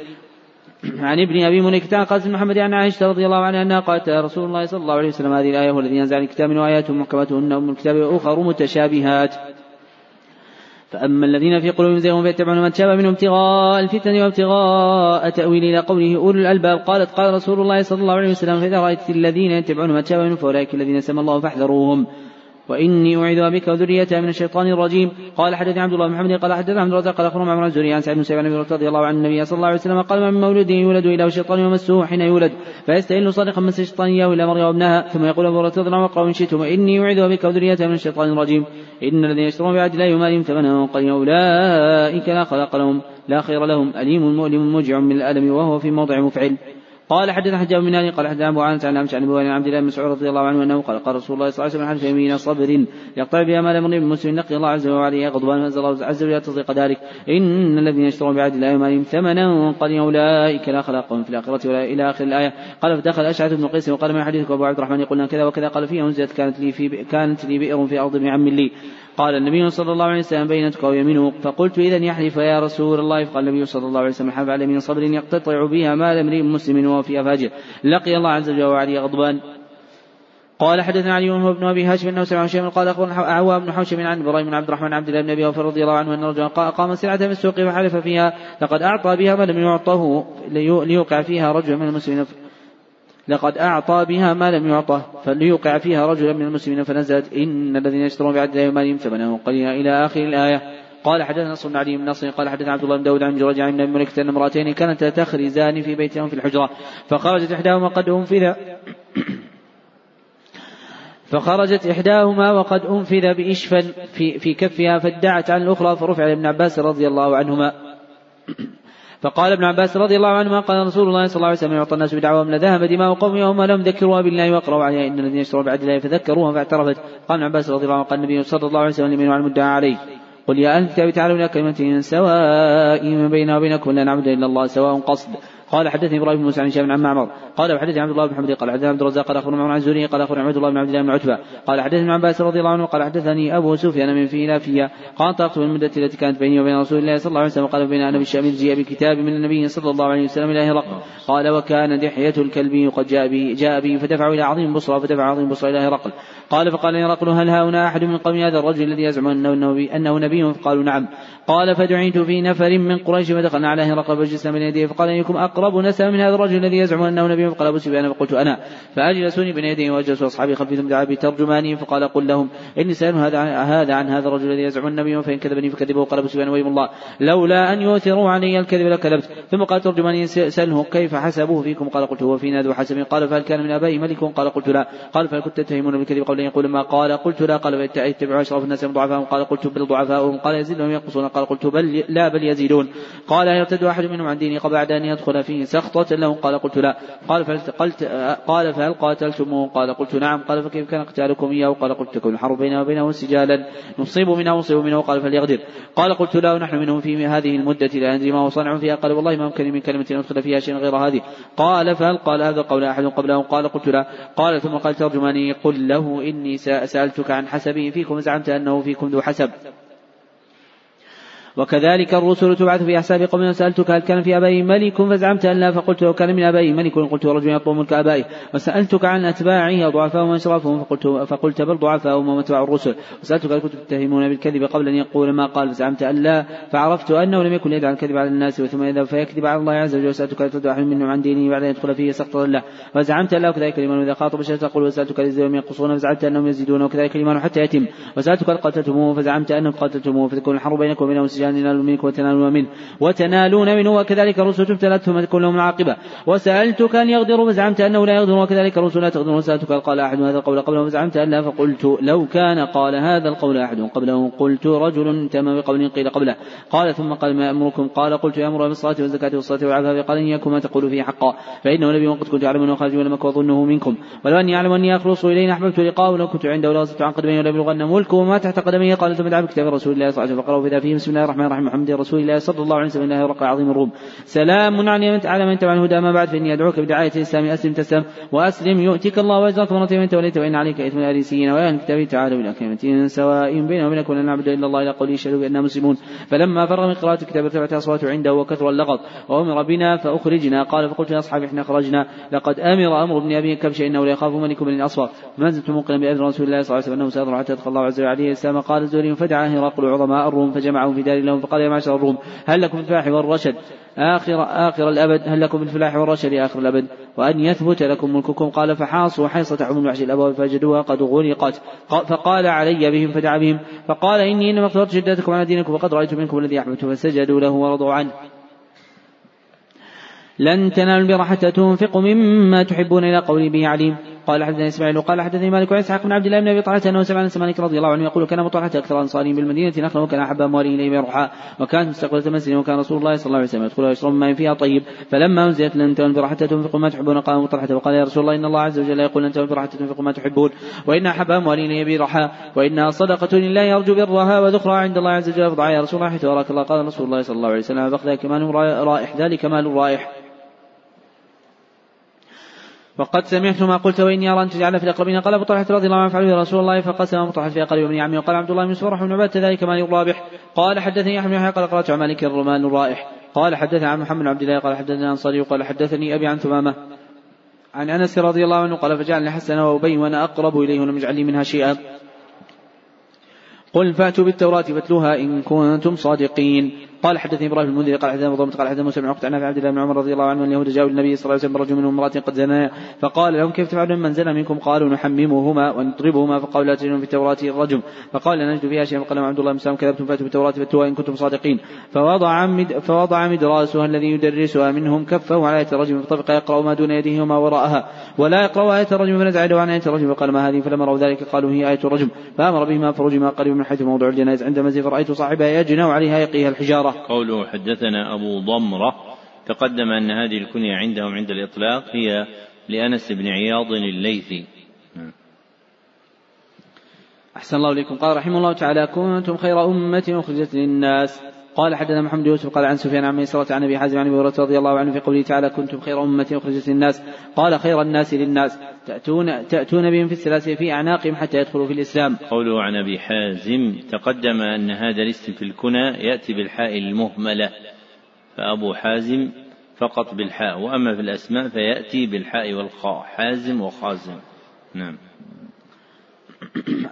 عن ابن أبي مليكة عن قاسم محمد عن عائشة رضي الله عنها أنها قالت رسول الله صلى الله عليه وسلم هذه الآية هو الذي ينزل الكتاب من آيات محكمات ام الكتاب وأخر متشابهات. فأما الذين في قلوبهم زيغ فيتبعون ما تشابه منهم ابتغاء الفتن وابتغاء تأويل إلى قوله أولو الألباب قالت قال رسول الله صلى الله عليه وسلم فإذا رأيت الذين يتبعون ما تشابه منهم فأولئك الذين سمى الله فاحذروهم وإني أعيذها بك وذريتها من الشيطان الرجيم. قال حدثني عبد الله بن محمد قال حدثنا عبد الرزاق قال أخبرنا عمر الزهري عن سعيد بن سعيد رضي الله عن النبي صلى الله عليه وسلم قال ما من مولود يولد إلى الشيطان يمسه حين يولد فيستهل صادقا مس الشيطان إياه إلى مريم وابنها ثم يقول أبو هريرة واقرأوا إن شئتم وإني أعيذها بك وذريتها من الشيطان الرجيم. إن الذين يشترون بعد الله يمالهم ثمنا قليلا أولئك لا خلق لهم لا خير لهم أليم مؤلم موجع من الألم وهو في موضع مفعل. قال حدثنا حجاب بن هاني قال حدثنا أبو عانة عن امش عن عن عبد الله بن مسعود رضي الله عنه أنه قال قال رسول الله صلى الله عليه وسلم حدث يمين صبر يقطع بها مال امرئ مسلم نقي الله عز وجل غضبان فانزل الله عز وجل تصديق ذلك إن الذين يشترون بعهد الله يمالهم ثمنا قليلا أولئك لا خلاق لهم في الآخرة ولا إلى آخر الآية قال فدخل أشعث بن قيس وقال ما حديثك أبو عبد الرحمن؟ يقول كذا وكذا قال فيها أنزلت كانت لي في كانت لي بئر في أرض ابن عم لي. قال النبي صلى الله عليه وسلم بينتك ويمينه فقلت إذا يحلف يا رسول الله. فقال النبي صلى الله عليه وسلم حلف على من صبر يقتطع بها مال امرئ مسلم وهو في أفاجر. لقي الله عز وجل وعلي غضبان. قال حدثنا علي هو ابن أبي هاشم إنه سمع شيئا قال أخبرنا عوام بن حوشم عن إبراهيم بن عبد الرحمن عبد الله بن أبي اوفر رضي الله عنه أن رجلا قام سلعة في السوق وحلف فيها لقد أعطى بها ما لم يعطه ليوقع فيها رجل من المسلمين. لقد أعطى بها ما لم يعطه فليوقع فيها رجلا من المسلمين فنزلت إن الذين يشترون بعد الله مالهم ثمنا قليلا إلى آخر الآية. قال حدثنا نصر بن علي بن نصر قال حدثنا عبد الله بن داود عن جرج عن ملكة أن امرأتين كانتا تخرزان في بيتهم في الحجرة فخرجت إحداهما قد أنفذ فخرجت إحداهما وقد أنفذ بإشفا في, في كفها فادعت عن الأخرى فرفع لابن عباس رضي الله عنهما. فقال ابن عباس رضي الله عنهما قال رسول الله صلى الله عليه وسلم يعطى الناس بدعواهم لذهب دماء قومهم لم ذكروها بالله واقرأوا عليها إن الذين يشترون بعد الله فذكروها فاعترفت. قال ابن عباس رضي الله عنه قال النبي صلى الله عليه وسلم لمن على المدعى عليه. قل يا أهل الكتاب تعالوا إلى كلمة سواء بيننا وبينكم لا نعبد إلا الله سواء قصد. قال حدثني إبراهيم بن موسى عن هشام عن معمر. قال وحدثني عبد الله بن حمد قال حدثني عبد الرزاق قال أخبرنا عن الزهري قال أخبرنا عبد الله بن عبد الله بن عتبة. قال حدثني ابن عباس رضي الله عنه قال حدثني أبو سفيان من فيلافيا قال طلقت بالمدة التي كانت بيني وبين رسول الله صلى الله عليه وسلم. قال بين أنا بالشام جيء بكتاب من النبي صلى الله عليه وسلم إلى هرقل. قال وكان دحية الكلبي قد جاء به جاء به فدفعوا إلى عظيم بصرى فدفع عظيم بصرى إلى هرقل. قال فقال هرقل هل هنا أحد من قوم هذا الرجل الذي يزعم انه أنه نبي؟ فقالوا نعم. قال فدعيت في نفر من قريش فدخلنا على هرقل فجلسنا بين يديه فقال ايكم أقرب نسبا من هذا الرجل الذي يزعم أنه نبي فقال أبو سفيان فقلت أنا فأجلسوني بين يديه وأجلس أصحابي خلفي ثم دعا بترجمانه فقال قل لهم إني سائل هذا هذا عن هذا الرجل الذي يزعم النبي فإن كذبني فكذبه قال أبو سفيان ويم الله لولا أن يؤثروا علي الكذب لكذبت ثم قال ترجماني سله كيف حسبوه فيكم قال قلت هو فينا ذو حسب قال فهل كان من آبائي ملك قال قلت لا قال فهل كنت تتهمون بالكذب قبل أن يقول ما قال قلت لا قال فاتبعوا أشرف الناس ضعفائهم قال قلت بل ضعفاؤهم قال يزيد لهم ينقصون قال قلت بل لا بل يزيدون. قال يرتد أحد منهم عن ديني قبل أن يدخل فيه سخطة له؟ قال قلت لا. قال فهل قلت قال فهل قاتلتموه؟ قال قلت نعم. قال فكيف كان قتالكم إياه؟ قال قلت تكون الحرب بيننا وبينه سجالا. نصيب منها ونصيب منه. قال فليغدر قال قلت لا. ونحن منهم في هذه المدة لا ندري ما هو صنع فيها. قال والله ما يمكن من كلمة ندخل فيها شيئا غير هذه. قال فهل قال هذا قول أحد قبله؟ قال قلت لا. قال ثم قال ترجماني قل له إني سألتك عن حسبه فيكم. زعمت أنه فيكم ذو حسب. وكذلك الرسل تبعث في أحساب قوم سألتك هل كان في آبائهم ملك فزعمت أن لا فقلت لو كان من آبائهم ملك قلت رجل يطلب ملك آبائه وسألتك عن أتباعه ضعفاء وأشرافهم فقلت فقلت بل ضعفاءهم ومتبع الرسل. وسألتك هل كنتم تتهمون بالكذب قبل أن يقول ما قال فزعمت أن لا. فعرفت أنه لم يكن يدعى الكذب على الناس ثم يذهب فيكذب على الله عز وجل وسألتك هل تدعو منهم عن دينه بعد أن يدخل فيه سقطا له. وزعمت أن لا وكذلك الإيمان إذا خاطب الشيء تقول وسألتك الإزداد ينقصون؟ فزعمت أنهم يزيدون وكذلك الإيمان حتى يتم. وسألتك هل قتلتموه فزعمت أنهم قتلتموه فتكون الحرب بينكم وبينهم سجان ينال منك وتنالون منه. وتنالون منه وكذلك الرسل ابتلتهم تكون لهم العاقبة وسألتك أن يغدروا فزعمت أنه لا يغدر وكذلك الرسل لا تغدر وسألتك قال أحد هذا القول قبله فزعمت أن لا. فقلت لو كان قال هذا القول أحد قبله. قلت رجل تم بقول قيل قبله. قال ثم قال ما أمركم؟ قال قلت يأمر بالصلاة والزكاة والصلاة والعفاف قال إن يكن ما تقول فيه حقا. فإنه نبي وقد كنت أعلم أنه خارج ولم وظنه منكم. ولو أني أعلم أني أخلص إليه أحببت لقاءه لو كنت عنده لغزت عن قدمي ولا يبلغن ملكه. وما تحت قدمي قال ثم دعا بكتاب رسول الله صلى الله عليه وسلم فقرأوا فيه بسم الله الرحيم. محمد رسول الله صلى الله عليه وسلم. الله رق عظيم الروم. سلام على من تبع الهدى ما بعد. فإني أدعوك بدعاية الإسلام. أسلم تسلم وأسلم. يؤتك الله وأجرك مرتين من توليت وإن عليك إثم الأريسيين وأهل الكتاب تعالوا إلى كلمة سواء بيننا وبينكم لا نعبد إلا الله. إلى قوله يشهدوا بأننا مسلمون. فلما فرغ من قراءة الكتاب ارتفعت أصوات عنده وكثر اللغط. وأمر بنا فأخرجنا. قال فقلت لأصحابي إحنا خرجنا لقد أمر أمر ابن أبي كبش إنه لا يخاف ملك من الأصفر فما زلت موقنا بأذن رسول الله صلى الله عليه وسلم. أنه سيظهر حتى يدخل الله عز وجل عليه. السلام قال الزهري فدعا هرقل عظماء الروم فجمعهم في دار لهم فقال يا معشر الروم. هل لكم الفاح والرشد؟ آخر آخر الأبد هل لكم الفلاح والرشد آخر الأبد؟ وأن يثبت لكم ملككم. قال فحاصوا حيصة عمر وحش الأبواب فجدوها قد غلقت. فقال علي بهم فدعا بهم. فقال إني إنما اخترت شدتكم على دينكم وقد رأيت منكم الذي أحببت فسجدوا له ورضوا عنه. لن تنالوا البر حتى تنفقوا مما تحبون إلى قول به عليم. قال حدثني إسماعيل وقال حدثني مالك وعن إسحاق بن عبد الله بن أبي طلحة أنه سمع أنس مالك رضي الله عنه يقول كان ابو طلحه أكثر أنصاري بالمدينة نخلا وكان أحب امواله إليه بروحاء وكانت مستقبلة مسجد وكان رسول الله صلى الله عليه وسلم يدخل ويشرب ماء فيها طيب. فلما أنزلت لن تنفر حتى تنفقوا ما تحبون قال ابو طلحه وقال يا رسول الله إن الله عز وجل يقول لن تنفر حتى تنفقوا ما تحبون. وإن أحب أموالي اليه برحاء وانها صدقة لله يرجو برها وذخرها عند الله عز وجل فضع يا رسول الله حيث أراك الله قال رسول الله صلى الله عليه وسلم فخذك مال رائح ذلك مال رائح. وقد سمعت ما قلت وإني أرى أن تجعل في الأقربين. قال أبو طلحة رضي الله عنه فعله رسول الله فقسم أبو طلحة في أقرب ابن عمي وقال عبد الله بن سفر بن عباده ذلك مال الرابح. قال حدثني احمد بن قال قرأت مالك الرمان الرائح. قال حدثنا عن محمد بن عبد الله قال حدثنا انصاري قال حدثني أبي عن ثمامة. عن أنس رضي الله عنه قال فجعلني حسن وابي وأنا أقرب إليه ولم يجعل لي منها شيئا. قل فأتوا بالتوراة فاتلوها إن كنتم صادقين. قال حدثني إبراهيم المنذر قال حدثنا مضمت قال حدثنا موسى بن عقبة عن عبد الله بن عمر رضي الله عنه أن اليهود جاءوا للنبي صلى الله عليه وسلم برجل منهم امرأة قد زنا فقال لهم كيف تفعلون من زنى منكم قالوا نحممهما ونضربهما فقالوا لا تجدون في التوراة الرجم فقال لا نجد فيها شيئا فقال عبد الله بن سلام كذبتم فأتوا بالتوراة فاتوها إن كنتم صادقين فوضع مد فوضع مدراسها الذي يدرسها منهم كفه على آية الرجم فطبق يقرأ ما دون يده وما وراءها ولا يقرأ آية الرجم فنزع يده عن آية الرجم فقال ما هذه فلما رأوا ذلك قالوا هي آية الرجم فأمر بهما فرجما قريبا من حيث موضع الجنائز عند مزيد فرأيت صاحبها يجنى عليها يقيها الحجارة قوله حدثنا أبو ضمرة تقدم أن هذه الكنية عندهم عند الإطلاق هي لأنس بن عياض الليثي. أحسن الله إليكم. قال رحمه الله تعالى كنتم خير أمة أخرجت للناس. قال حدثنا محمد يوسف قال عن سفيان عن ميسرة عن أبي حازم عن أبي هريرة رضي الله عنه في قوله تعالى كنتم خير أمة أخرجت للناس قال خير الناس للناس تاتون تأتون بهم في السلاسل في أعناقهم حتى يدخلوا في الإسلام. قوله عن أبي حازم تقدم أن هذا الاسم في الكنى يأتي بالحاء المهملة فأبو حازم فقط بالحاء وأما في الأسماء فيأتي بالحاء والخاء حازم وخازم. نعم.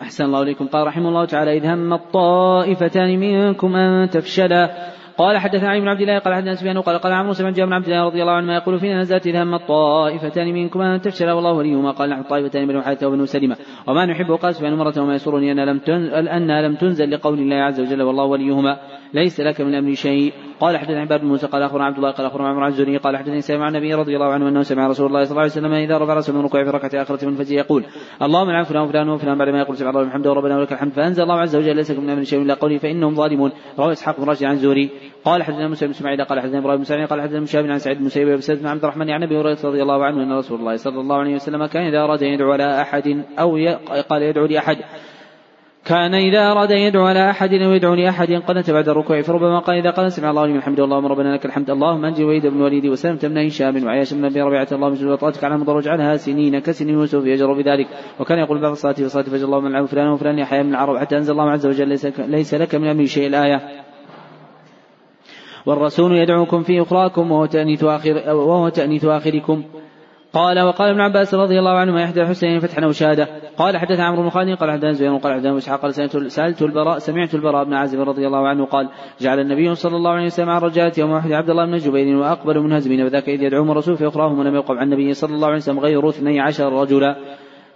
أحسن الله إليكم. قال رحمه الله تعالى إذ هم الطائفتان منكم أن تفشلا. قال حدثنا علي بن عبد الله قال حدثنا سفيان قال قال عمرو سمعت بن عبد الله رضي الله عنه ما يقول فينا نزلت إذا الطائفتان منكم أن تفشل والله وليهما. قال نحن طائفتان بن حارثة وبنو سلمة. وما نحب قال سفيان مرة وما يسرني أن لم تنزل انها لم تنزل لقول الله عز وجل والله وليهما ليس لك من الامر شيء. قال حدثنا عباد بن موسى قال أخبرنا عبد الله قال أخبرنا عمرو الزهري قال حدثني سمع النبي رضي الله عنه أنه سمع رسول الله صلى الله عليه وسلم إذا رفع رأسه من ركوع في ركعة آخرة من فجر يقول اللهم العن فلان وفلان وفلان بعد ما يقول سبحان الله الحمد وربنا ولك الحمد. فأنزل الله عز وجل ليس من أمر شيء إلا قوله فإنهم ظالمون. رواه إسحاق بن راشد عن زوري قال حدثنا موسى بن اسماعيل قال حدثنا إبراهيم بن سعيد قال حدثنا مشابه عن سعيد بن مسيب بن عبد الرحمن عن أبي هريرة رضي الله عنه أن رسول الله صلى الله عليه وسلم كان إذا أراد أن يدعو على أحد أو قال يدعو لأحد. كان إذا أراد أن يدعو على أحد أو يدعو لأحد قنت بعد الركوع فربما قال إذا قال سمع الله لمن حمده اللهم ربنا لك الحمد اللهم أنجي وليد بن الوليد وسلم بن هشام وعياش بن أبي ربيعة اللهم اجعل وطأتك على مضر واجعلها سنين كسن يوسف يجر بذلك. وكان يقول بعض الصلاة في صلاة فجر اللهم العب فلان وفلان يحيى من العرب حتى أنزل الله عز وجل ليس لك من أمر شيء الآية. والرسول يدعوكم في أخراكم وهو تأنيث آخر وهو تأنيث آخركم. قال وقال ابن عباس رضي الله عنهما إحدى الحسين فتحا وشهادة قال حدث عمرو بن خالد قال حدثنا زهير قال حدثنا إسحاق قال سألت البراء سمعت البراء بن عازب رضي الله عنه قال جعل النبي صلى الله عليه وسلم على الرجالة يوم واحد عبد الله بن جبير وأقبل منهزمين وذاك إذ يدعوهم الرسول في أخراهم ولم يقم عن النبي صلى الله عليه وسلم غير اثني عشر رجلا.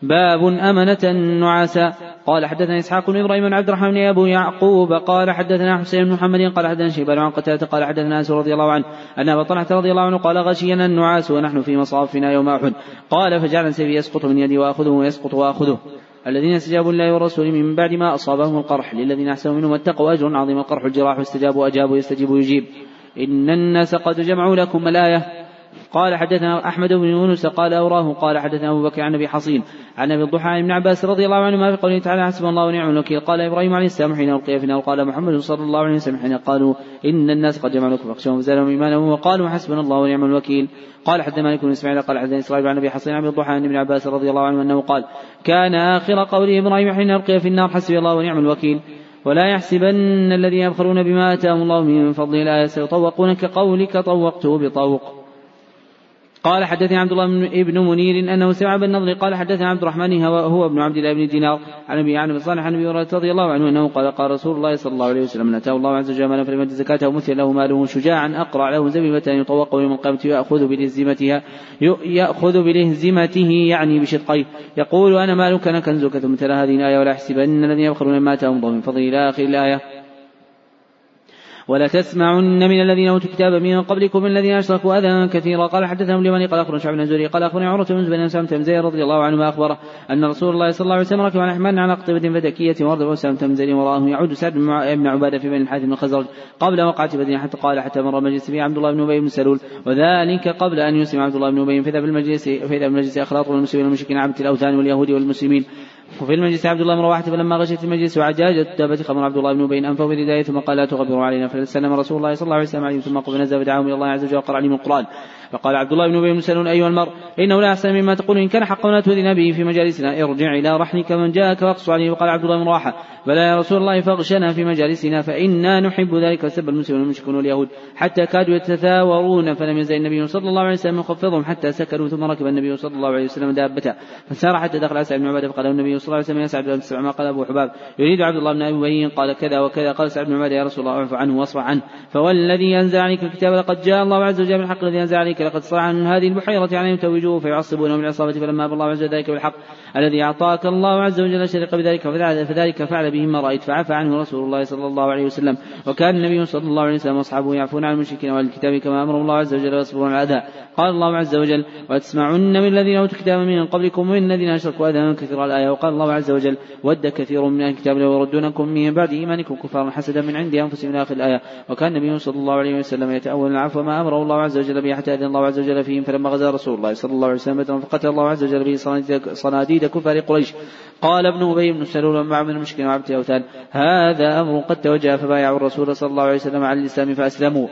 باب أمنة نعاسا قال حدثنا إسحاق بن إبراهيم بن عبد الرحمن بن أبو يعقوب. قال حدثنا حسين بن محمد قال حدثنا شيبان عن قتادة قال حدثنا أنس رضي الله عنه أن أبا طلحة رضي الله عنه قال غشينا النعاس ونحن في مصافنا يوم أحد. قال فجعل سيفي يسقط من يدي وآخذه ويسقط وآخذه. الذين استجابوا لله والرسول من بعد ما أصابهم القرح للذين أحسنوا منهم واتقوا أجر عظيم. القرح الجراح واستجابوا أجابوا يستجيبوا يجيب. إن الناس قد جمعوا لكم الآية. قال حدثنا أحمد بن يونس قال أوراه قال حدثنا أبو بكر عن أبي حصين عن أبي الضحى ابن عباس رضي الله عنهما في قوله تعالى حسب الله ونعم الوكيل. قال إبراهيم عليه السلام حين ألقي في النار قال محمد صلى الله عليه وسلم حين قالوا إن الناس قد جمعوا لكم فاخشوهم فزادهم إيمانا وقالوا حسبنا الله ونعم الوكيل. قال حدثنا مالك بن إسماعيل قال حدثنا إسرائيل عن أبي حصين عن أبي الضحى عن ابن عباس رضي الله عنه أنه قال كان آخر قوله إبراهيم حين ألقي في النار حسبي الله ونعم الوكيل. ولا يحسبن الذين يبخلون بما آتاهم الله من فضله لا سيطوقون كقولك طوقته بطوق. قال حدثني عبد الله بن منير أنه سمع بن نضر قال حدثنا عبد الرحمن هو ابن عبد الله بن دينار عن أبي عن صالح عن أبي هريرة رضي الله عنه أنه قال قال رسول الله صلى الله عليه وسلم من أتاه الله عز وجل مالا فلم زكاته مثل له ماله شجاعا أقرع له زبيبه يطوق يوم القيامة يأخذ بلهزمتها يأخذ بلهزمته يعني بشقيه. يقول أنا مالك أنا كنزك ثم تلا هذه الآية ولا يحسبن الذين يبخلون ما اتاهم الله من فضله إلى آخر الآية. ولا تسمعن من الذين أوتوا الكتاب من قبلكم من الذين أشركوا أذى كثيرا. قال حدثهم اليماني قال أخبرنا شعب زوري قال أخبرني عروة بن زبير سلمة زيد رضي الله عنه اخبره أن رسول الله صلى الله عليه وسلم ركب على حمار على قطبة فدكية ورد وسلمة بن زيد وراءه يعود سعد بن عبادة في بني الحارث بن خزرج قبل وقعة بدر حتى قال حتى مر المجلس فيه عبد الله بن أبي بن سلول وذلك قبل أن يسلم عبد الله بن أبي فإذا بالمجلس فإذا بالمجلس اخلاط المسلمين والمشركين عبد الأوثان واليهود والمسلمين. وفي المجلس عبد الله بن رواحة فلما غشيت المجلس وعجاجت دابة خمر عبد الله بن بين أنفه برداية ثم قال لا تغبروا علينا فسلم رسول الله صلى الله عليه وسلم عليهم ثم قبل نزل فدعاهم إلى الله عز وجل وقرأ عليهم القرآن. فقال عبد الله بن أبي بن سلول أيها المرء إنه لا احسن مما تقول إن كان حقا لا تؤذن به في مجالسنا ارجع إلى رحلك من جاءك واقص عليه وقال عبد الله بن رواحة بلى يا رسول الله فاغشنا في مجالسنا فإنا نحب ذلك وسب المسلمون والمشركون واليهود حتى كادوا يتثاورون فلم يزل النبي صلى الله عليه وسلم يخفضهم حتى سكنوا ثم ركب النبي صلى الله عليه وسلم دابته فسار حتى دخل اسعد بن عبادة فقال النبي صلى الله عليه وسلم يا سعد بن تسمع ما قال أبو حباب؟ يريد عبد الله بن أبي قال كذا وكذا قال سعد بن عبادة يا رسول الله اعف عنه واصفع عنه فوالذي أنزل عليك الكتاب لقد جاء الله عز وجل بالحق الذي أنزل عليك لقد صرع عن هذه البحيرة عليهم توجوه فيعصبونهم العصابة فلما أبى الله عز وجل ذلك بالحق الذي أعطاك الله عز وجل شرق بذلك فذلك فعل بهم ما رأيت فعفى عنه رسول الله صلى الله عليه وسلم. وكان النبي صلى الله عليه وسلم وأصحابه يعفون عن المشركين والكتاب كما أمر الله عز وجل ويصبرون على الأذى. قال الله عز وجل وتسمعن من الذين أوتوا الكتاب من قبلكم ومن الذين أشركوا أذى كثيرا الآية. وقال الله عز وجل ود كثير من أهل الكتاب لو يردونكم من بعد إيمانكم كفارا حسدا من عند أنفسهم. إلى آخر الآية. وكان النبي صلى الله عليه وسلم يتأول العفو ما أمره الله عز وجل به حتى أذن الله عز وجل فيهم فلما غزا رسول الله صلى الله عليه وسلم فقتل الله عز وجل به صناديد كفار قريش. قال ابن أبي بن سلول ومع من المشكلة وعبد الأوثان هذا أمر قد توجه فبايعوا الرسول صلى الله عليه وسلم على الإسلام فأسلموا.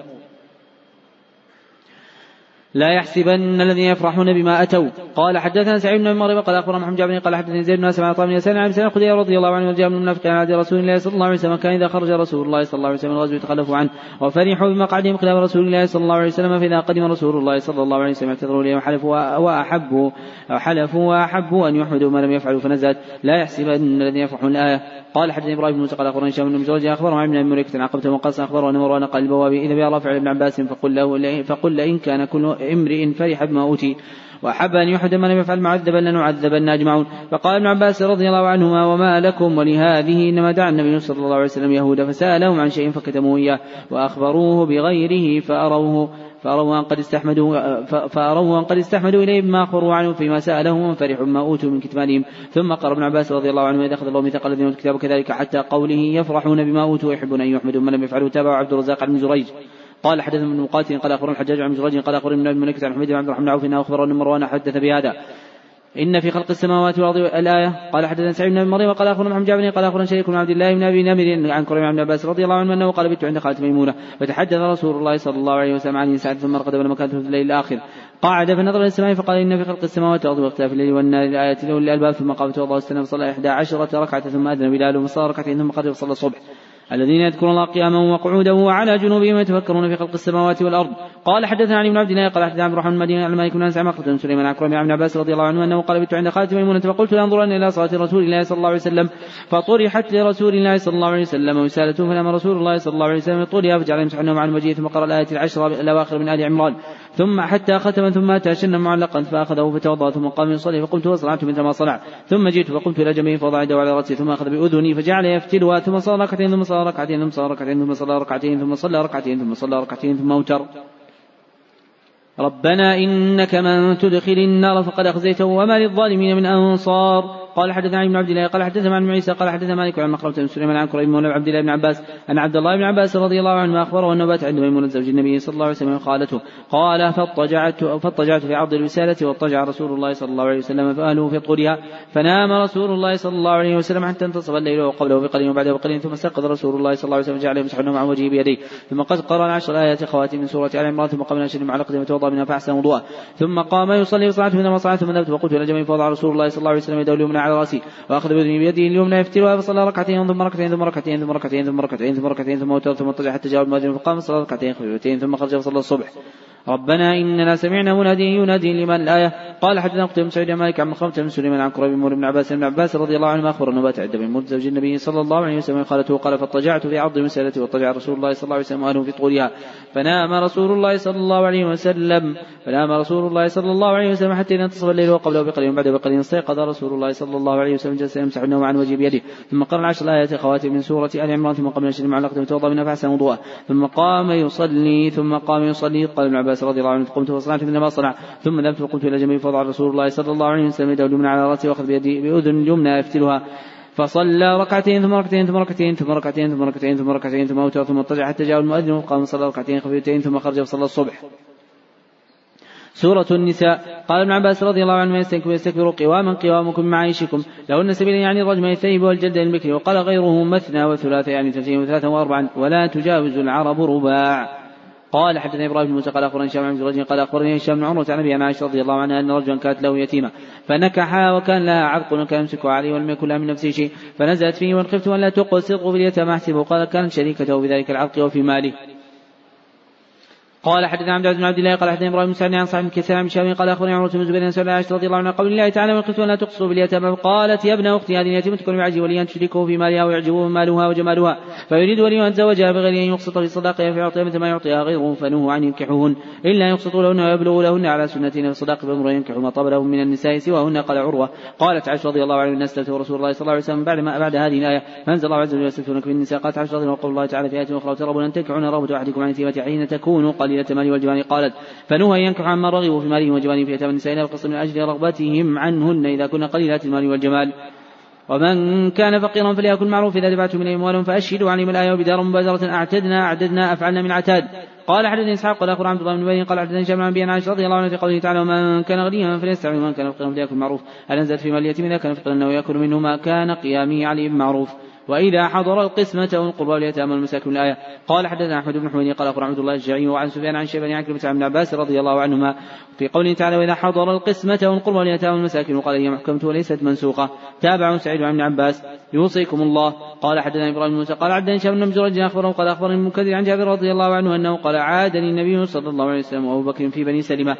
لا يحسبن الذين يفرحون بما أتوا. قال حدثنا سعيد بن مريم قال أخبرنا محمد جابر قال حدثني زيد بن طاب بن يسار عن سنه الخدري رضي الله عنه وجاء من المنافقين على عهد رسول الله صلى الله عليه وسلم كان إذا خرج رسول الله صلى الله عليه وسلم الغزو يتخلفوا عنه. وفرحوا بمقعدهم خلاف رسول الله صلى الله عليه وسلم فإذا قدم رسول الله صلى الله عليه وسلم اعتذروا اليه وحلفوا واحبوا حلفوا وأحبوا أن يحمدوا ما لم يفعلوا فنزلت. لا يحسبن الذين يفرحون الآية. قال حدثني إبراهيم بن موسى قال أخبرني هشام بن مزوج اخبره عن ابن مريكة وقص اخبره أن مروان قال البوابي اذا رافع ابن عباس فقل له فقل لئن كان كل امرئ فرح بما أوتي. وأحب أن يحد من لم يفعل معذبا لنعذبن أجمعون. فقال ابن عباس رضي الله عنهما وما لكم ولهذه إنما دعا النبي صلى الله عليه وسلم يهود فسألهم عن شيء فكتموه إياه. وأخبروه بغيره فأروه فأروا أن قد استحمدوا فأروا أن قد استحمدوا إليه بما أخبروا عنه فيما سألهم وفرحوا ما أوتوا من كتمانهم ثم قال ابن عباس رضي الله عنه إذا أخذ الله ميثاق الذين الكتاب كذلك حتى قوله يفرحون بما أوتوا ويحبون أن يحمدوا من لم يفعلوا تابعوا عبد الرزاق بن زريج قال حدثنا من مقاتل قال أخبرنا الحجاج عن زريج قال اخبرنا من الملك عن حميد بن عبد الرحمن عوف انه أخبرني مروان حدث بهذا. إن في خلق السماوات والأرض الآية. قال حدثنا سعيد بن مريم قال أخبرنا محمد جابر قال أخبرنا شريك بن عبد الله بن أبي نمر عن كريم بن عباس رضي الله عنه أنه قال بت عند خالة ميمونة. فتحدث رسول الله صلى الله عليه وسلم عن سعد ثم رقد ولما كانت في الليل الآخر. قعد فنظر إلى السماء فقال إن في خلق السماوات والأرض واختلاف الليل والنهار الآية له للألباب ثم قام الله استنى فصلى إحدى عشرة ركعة ثم أذن بلال وصلى ركعتين ثم قد فصلى الصبح. الذين يذكرون الله قياما وقعودا وعلى جنوبهم يتفكرون في خلق السماوات والأرض. قال حدثنا علي بن عبد الله قال حدثنا عبد الرحمن المديني عن مالك بن أنس عن مخرج سليمان عن عن عباس رضي الله عنه أنه قال بت عند خالتي ميمونة فقلت لأنظرن إلى صلاة رسول الله صلى الله عليه وسلم. فطرحت لرسول الله صلى الله عليه وسلم وسالته فلما رسول الله صلى الله عليه وسلم؟ طرح فجعل يمسحنهم عن وجهه ثم قرأ الآية العشرة الأواخر من آل عمران. ثم حتى ختم ثم أتى شنا معلقا فأخذه فتوضا ثم قام يصلي فقمت وصنعت مثل ما صنع ثم جئت فقمت إلى جنبه فوضع يده على رأسي ثم أخذ بأذني فجعل يفتلها ثم صلى ركعتين ثم صلى ركعتين ثم صلى ركعتين ثم صلى ركعتين ثم صلى ركعتين ثم صلى ركعتين ثم أوتر. ربنا إنك من تدخل النار فقد أخزيته وما للظالمين من أنصار. قال حدثنا عن عبد الله قال حدثنا عن عيسى قال حدثنا مالك عن مخرمة بن سليمان عن كريم مولى عبد الله بن عباس أن عبد الله بن عباس رضي الله عنه أخبره أنه بات عند ميمونة زوج النبي صلى الله عليه وسلم خالته قال فاضطجعت فاضطجعت في عرض الوسالة واضطجع رسول الله صلى الله عليه وسلم فأهله في طولها فنام رسول الله صلى الله عليه وسلم حتى انتصف الليل وقبله بقليل وبعده بقليل ثم استيقظ رسول الله صلى الله عليه وسلم جعل يمسح النوم وجهه بيديه ثم قد قرأ عشر آيات خواتيم من سورة آل عمران ثم قام نشر معلقة وتوضأ منها فأحسن وضوءه ثم قام يصلي صلاته من صلاة ثم ذهبت وقلت إلى جميع فوضع رسول الله صلى الله عليه وسلم يده اليمنى على رأسي. وأخذ بيده اليمنى يفترها فصلى ركعتين ثم ركعتين ثم ركعتين ثم ركعتين ثم ركعتين ثم ركعتين ثم وتر ثم اضطجع حتى جاء المؤذن فقام صلى ركعتين خفيفتين ثم خرج فصلى الصبح. ربنا إننا سمعنا مناديا ينادي لمن الآية قال حدثنا قتيبة بن سعيد مالك عن مخرمة بن سليمان عن قريب بن عباس بن عباس رضي الله عنهما أخبر أنه عند بن زوج النبي صلى الله عليه وسلم قالته قال فاضطجعت في عرض مسألتي واضطجع رسول الله صلى الله عليه وسلم وأهله في طولها. فنام رسول الله صلى الله عليه وسلم. فنام رسول الله صلى الله عليه وسلم حتى انتصف الليل وقبله بقليل. وبعده بقليل استيقظ رسول الله صلى الله عليه وسلم جلس يمسح النوم عن وجهه بيده. ثم قرأ العشر آيات خواتم من سورة آل عمران ثم قبل نشر معلقة وتوضأ منها فأحسن وضوءه. ثم قام يصلي ثم قام يصلي قال ابن عباس رضي الله عنه قمت وصنعت مثل ما صنع. ثم ذهبت وقمت إلى جنبي فوضع رسول الله صلى الله عليه وسلم يده اليمنى على رأسي وأخذ بيدي بأذن اليمنى يفتلها فصلى ركعتين ثم ركعتين ثم ركعتين ثم ركعتين ثم ركعتين ثم ركعتين ثم أوتر ثم اضطجع حتى جاء المؤذن وقام صلى ركعتين خفيفتين ثم خرج وصلى الصبح. سورة النساء. قال ابن عباس رضي الله عنه يستكبر يستكبر قواما قوامكم مع عيشكم لو ان سبيلا يعني الرجم الثيب والجلد البكر وقال غيره مثنى وثلاثة يعني تسعين وثلاثة وأربعا. ولا تجاوز العرب رباع. قال حدثني إبراهيم بن موسى قال أخبرني هشام بن رجل قال أخبرني هشام بن عمرو عن أبي عائشه رضي الله عنها أن رجلا كانت له يتيمة فنكحها وكان لها عرق وكان يمسك عليه ولم يكن لها من نفسه شيء فنزلت فيه وإن خفت أن لا تقسط في اليتامى احسبه قال كانت شريكته بذلك العرق وفي ماله. قال حدثنا عبد بن عبد الله قال حدثنا إبراهيم بن عن صاحب كثير عن شامي قال أخبرني عمرو بن زبير بن عائشة رضي الله عنها قول الله تعالى وقلت ولا تقصوا باليتامى. قالت يا ابن أختي هذه اليتيمة تكون بعجي ولي أن تشركه في مالها ويعجبه مالها وجمالها فيريد ولي أن تزوجها بغير أن يقسط في صداقها فيعطيها مثل ما يعطيها غيره فنهوا ان ينكحوهن إلا يقسطوا لهن ويبلغوا لهن على سنتهن في الصداق بأمر ينكحوا ما طاب لهم من النساء سواهن قال عروة. قالت عائشة رضي الله عنها الناس رسول الله صلى الله عليه وسلم بعد ما بعد هذه الآية فأنزل الله عز وجل يستفتونك في النساء قالت عائشة رضي الله وقول الله تعالى في آية أخرى ترغبون أن تنكحون رغبه أحدكم عن حين تكونوا قليله المال والجمال قالت فنهى ينكح عما رغبوا في مالهم وجمالهم في يتامى النساء إلى القصر من أجل رغبتهم عنهن إذا كن قليلات المال والجمال. ومن كان فقيرا فليأكل معروف إذا دفعتم إليهم أموالهم فأشهدوا عليهم الآية وبدار مبادرة أعتدنا أعددنا أفعلنا من عتاد. قال حدثني إسحاق قال اخبر عبد الله بن قال حدثني جابر بن عائشة رضي الله عنه في قوله تعالى ومن كان غنيا فليستعمل ومن كان فقيرا فليأكل معروف. هل انزلت في مال اليتيم إذا كان فقيرا؟ انه ياكل منه ما كان قيامه عليه بالمعروف وإذا حضر القسمة والقربى واليتامى والمساكين الآية. قال حدثنا أحمد بن حميد قال أخبر عبد الله الجعي وعن سفيان عن شيبان عن كلمة عن عباس رضي الله عنهما في قوله تعالى وإذا حضر القسمة والقربى واليتامى والمساكين وقال هي محكمة وليست منسوقة تابع سعيد عن ابن عباس يوصيكم الله قال حدثنا إبراهيم موسى قال عبد هشام بن مزرج أخبره قال أخبرني المنكدر عن جابر رضي الله عنه أنه قال عادني النبي صلى الله عليه وسلم وأبو بكر في بني سلمة.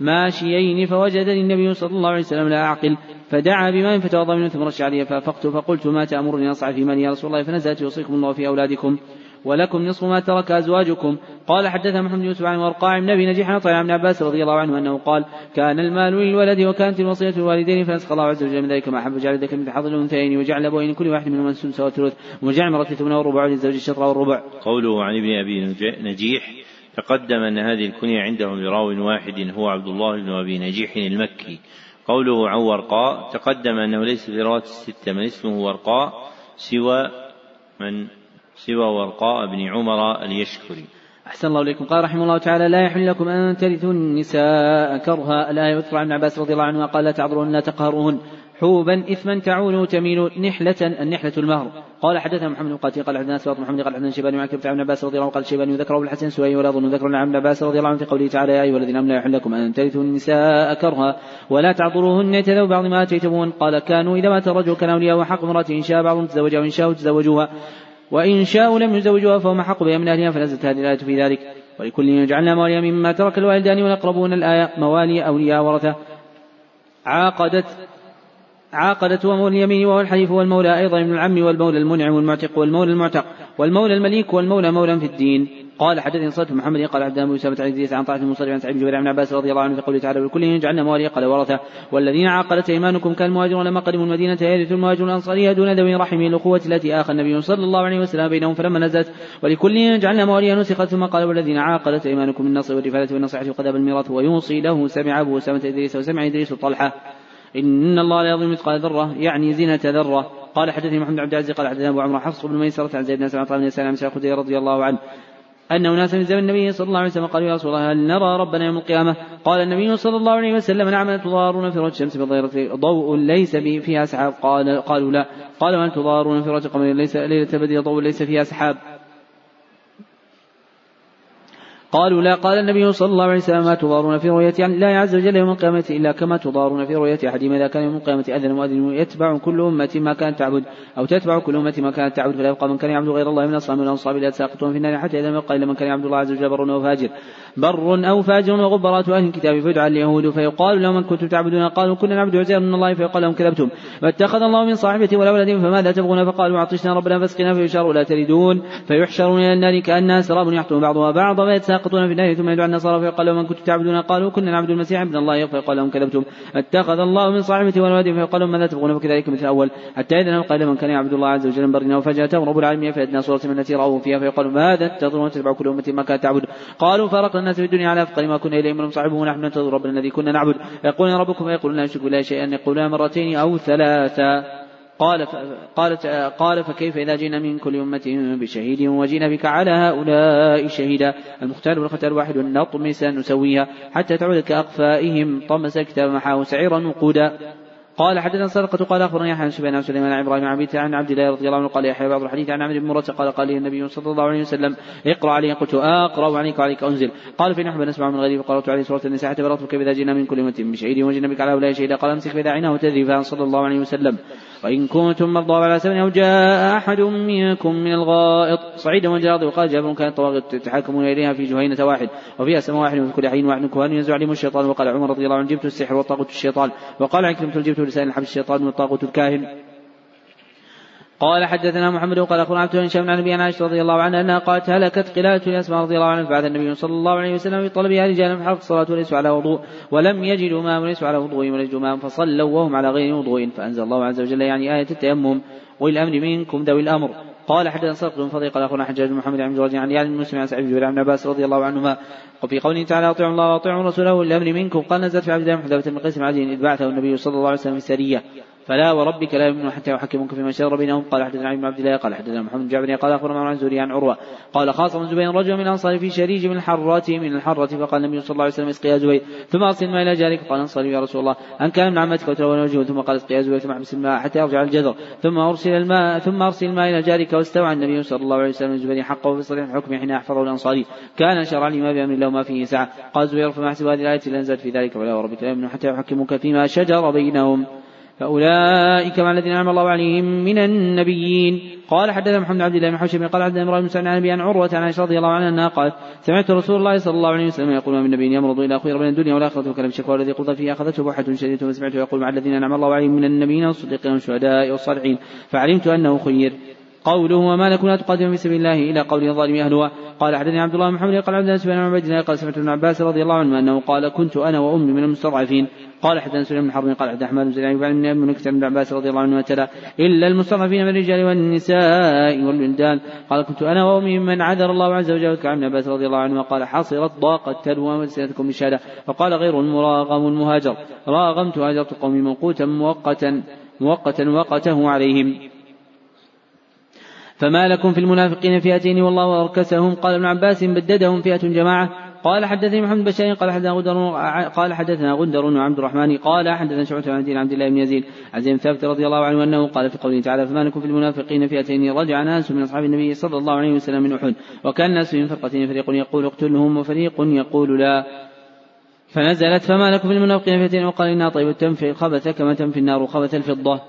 ماشيين فوجدني النبي صلى الله عليه وسلم لا أعقل فدعا بماء فتوضأ منه ثم رش علي فافقت فقلت ما تأمرني أصعد في مالي يا رسول الله؟ فنزلت يوصيكم الله في أولادكم ولكم نصف ما ترك أزواجكم. قال حدثنا محمد يوسف عن ورقاع بن أبي نجيح عن ابن عباس رضي الله عنه أنه قال كان المال للولد وكانت الوصية للوالدين فنسخ الله عز وجل من ذلك ما أحب جعل ذلك من حظ الأنثيين وجعل أبوين كل واحد منهما السدس والثلث وجعل مرة ثمن والربع للزوج الشطر والربع. قوله عن ابن أبي نجيح تقدم أن هذه الكنية عندهم لراو واحد هو عبد الله بن أبي نجيح المكي. قوله عن ورقاء تقدم أنه ليس في رواة الستة من اسمه ورقاء سوى من سوى ورقاء بن عمر اليشكري. أحسن الله إليكم. قال رحمه الله تعالى لا يحل لكم أن ترثوا النساء كرها الآية يذكر عن عباس رضي الله عنه قال لا تعذرون لا تقهروهن حوبا إثما تعول تميل نحلة النحلة المهر. قال حدثنا محمد بن قاتل قال حدثنا سواط محمد قال حدثنا شيبان عن كتاب عباس رضي الله عنه قال شيبان ذكره بالحسن سوي ولا ظن ذكر عن عباس رضي الله عنه في قوله تعالى يا أيها الذين آمنوا لا يحل لكم أن ترثوا النساء كرها ولا تعذروهن يتذوا بعض ما آتيتمون قال كانوا إذا مات الرجل كان أولياء وحق امرأة إن شاء بعضهم تزوجها وإن شاءوا تزوجوها. وإن شاءوا لم يزوجوها فهم حق بها من أهلها فنزلت هذه الآية في ذلك. ولكل جعلنا مواليا مما ترك الوالدان والأقربون الآية موالي أولياء ورثة. عاقدت عاقدت ومولى اليمين وهو الحليف والمولى أيضا من العم والمولى المنعم والمعتق والمولى المعتق والمولى المليك والمولى مولى في الدين. قال حدثني صلاه محمد قال عبد الله بن عن عن طاعه المصلي عن سعيد بن عباس رضي الله عنه في قوله تعالى ولكل جعلنا موالي قال ورثة والذين عاقلت أيمانكم كالمهاجرون لما قدموا المدينة يرث المهاجر الانصاريه دون ذوي رحم الاخوه التي اخى النبي صلى الله عليه وسلم بينهم فلما نزلت ولكل جعلنا مواليا نسخت ثم قال والذين عاقلت أيمانكم النصر والرفاله والنصيحه وقذاب الميراث ويوصي له سمع أبو أسامة إدريس وسمع إدريس طلحة إن الله لا يظلم مثقال ذرة يعني زينة ذرة. قال حدثني محمد عبد العزيز قال حدثنا أبو عمرو حفص بن ميسرة عن زيد بن سعد بن يسار عن رضي الله عنه أن أناسا من زمن النبي صلى الله عليه وسلم قالوا يا رسول الله هل نرى ربنا يوم القيامة؟ قال النبي صلى الله عليه وسلم نعم تضارون في رؤية الشمس بضيرة؟ ضوء ليس فيها سحاب. قال قالوا لا. قال هل تضارون في قمر ليس ليلة بدر ضوء ليس فيها سحاب؟ قالوا لا قال النبي صلى الله عليه وسلم ما تضارون في رؤية الله عز وجل يوم القيامة إلا كما تضارون في رؤية أحدهم إذا كان يوم القيامة أذن مؤذن يتبع كل أمة ما كانت تعبد أو تتبع كل أمة ما كانت تعبد فلا يبقى من كان يعبد غير الله من أصحاب الأنصاب لا ساقطون في النار حتى إذا ما يبقى إلا من كان يعبد الله عز وجل بر أو فاجر بر أو فاجر وغبرات أهل الكتاب فيدعى اليهود فيقال لهم من كنتم تعبدون قالوا كنا نعبد عزير من الله فيقال لهم كذبتم فاتخذ الله من صاحبته ولا ولد فماذا تبغون؟ فقالوا عطشنا ربنا فاسقنا فيشاروا لا تردون فيحشرون إلى النار كأنها سراب يحطم بعضها بعضا فيتساقطون في النار ثم يدعى النصارى فيقال لهم من كنتم تعبدون؟ قالوا كنا نعبد المسيح ابن الله. فيقال لهم كذبتم. اتخذ الله من صاحبته ولد فيقال لهم ماذا تبغون؟ فكذلك مثل الأول. حتى إذا قال من كان يعبد الله عز وجل برنا وفجأة رب العالمين. فأدنى صورة من التي رأوه فيها. فيقال ماذا تنتظرون تتبع كل أمة ما كانت تعبد. قالوا فرقنا الناس في الدنيا على أفقر ما كنا إليه من صاحبه ونحن ننتظر ربنا الذي كنا نعبد. يقول ربكم فيقول لا نشرك بالله شيئا. يقولون مرتين أو ثلاثا قال قالت قال فكيف إذا جئنا من كل أمة بشهيد وجئنا بك على هؤلاء شهيدا؟ المختار والختار واحد نطمس نسويها حتى تعود كأقفائهم طمس الكتاب محاه سعيرا وقودا. قال حدثنا صدقة قال أخبرني يحيى بن عن سليمان عن إبراهيم عن عن عبد الله رضي الله عنه قال يحيى بعض الحديث عن عمرو بن مرة قال قال لي النبي صلى الله عليه وسلم اقرأ علي قلت أقرأ عليك وعليك أنزل. قال في نحو نسمع من غيري فقرأت عليه سورة النساء حتى بلغت كيف إذا جئنا من كل أمة بشهيد وجئنا بك على هؤلاء شهيدا قال امسك فإذا عينه تذري صلى الله عليه وسلم. وإن كنتم مرضى على سبيل أو جاء أحد منكم من الغائط صعيدا وجراد وقال جابر كانت طواغيت تتحاكمون إليها في جهينة واحد وفيها سماء واحد وفي كل حين واحد كهان ينزع عليهم الشيطان وقال عمر رضي الله عنه جبت السحر والطاغوت الشيطان وقال عكرمة جبت لسان الحبس الشيطان والطاغوت الكاهن. قال حدثنا محمد وقال أخبرنا عبد بن عن أبي عائشة رضي الله عنها أنها قالت هلكت قلاده لاسماء رضي الله عنها بعد النبي صلى الله عليه وسلم في طلبها رجالا فحفظ الصلاه وليسوا على وضوء ولم يجدوا ماء وليسوا على وضوء وليسوا ماء فصلوا وهم على غير وضوء فأنزل الله عز وجل يعني آية التيمم والامر منكم ذوي الأمر. قال حدثنا صدق بن فضيل قال اخونا حجاج بن محمد عن رجل عن يعني مسلم عن سعيد بن عباس رضي الله عنهما وفي قوله تعالى أطيعوا الله وأطيعوا رسوله والامر منكم قال نزلت في عبد الله بن حذافه بن قيس بن عدي إذ بعثه النبي صلى الله عليه وسلم في السرية فلا وربك لا يؤمنون حتى يحكموك فيما شجر بينهم. قال حدثنا عبد عبد الله قال حدثنا محمد بن جابر قال أخبرنا عن زوري عن عروة قال خاصم زبير رجل من الانصار في شريج من الحرة من الحرة فقال النبي صلى الله عليه وسلم اسقي يا زبير ثم أرسل الماء إلى جارك قال انصاري يا رسول الله أن كان من عمتك وتلون وجهه ثم قال اسقي يا زبير ثم احبس الماء حتى يرجع الجذر ثم أرسل الماء ثم أرسل الماء إلى جارك واستوى النبي صلى الله عليه وسلم زبير حقه في صريح الحكم حين أحفظه الأنصاري. كان شرع لي ما بأمر الله وما فيه سعة. قال زبير فما أحسب هذه الآية إلا في ذلك ولا وربك لا يؤمنون حتى يحكموك فيما شجر بينهم. فأولئك مع الذين أنعم الله عليهم من النبيين. قال حدثنا محمد عبد الله بن حوشب قال حدثنا امرأة بن سعد عن عن عروة عن عائشة رضي الله عنها قالت سمعت رسول الله صلى الله عليه وسلم يقول من نبي يمرض إلى خير من الدنيا والآخرة وكلام الشكوى الذي قضى فيه أخذته بوحة شديدة وسمعته يقول مع الذين أنعم الله عليهم من النبيين والصديقين والشهداء والصالحين فعلمت أنه خير. قوله وما لكم لا تقدموا في سبيل الله إلى قول الظالم أهلها. قال حدثني عبد الله بن محمد قال عبد الله بن عبد الله قال سمعت ابن عباس رضي الله عنه أنه قال كنت أنا وأمي من المستضعفين. قال حدثنا سليم بن حرب قال حدثنا أحمد بن زيد بن ابن كثير بن عباس رضي الله عنه وتلا إلا المستضعفين من الرجال والنساء والبلدان قال كنت أنا وأمي ممن عذر الله عز وجل كعب بن عباس رضي الله عنه وقال حصرت ضاقت تلوى مسيرتكم بالشهاده فقال غير المراغم المهاجر راغمت هاجرت قومي موقوتا مؤقتا مؤقتا وقته عليهم. فما لكم في المنافقين فئتين والله أركسهم. قال ابن عباس بددهم فئة جماعة. قال حدثني محمد بشير قال حدثنا غندر قال حدثنا غندر وعبد الرحمن قال حدثنا شعبة عن عبد الله بن يزيد عن زيد ثابت رضي الله عنه أنه قال في قوله تعالى فما لكم في المنافقين فئتين رجع ناس من أصحاب النبي صلى الله عليه وسلم من أحد وكان الناس من فرقتين فريق يقول اقتلهم وفريق يقول لا. فنزلت فما لكم في المنافقين فئتين وقال انها طيب تنفي الخبث كما تنفي النار خبث الفضة.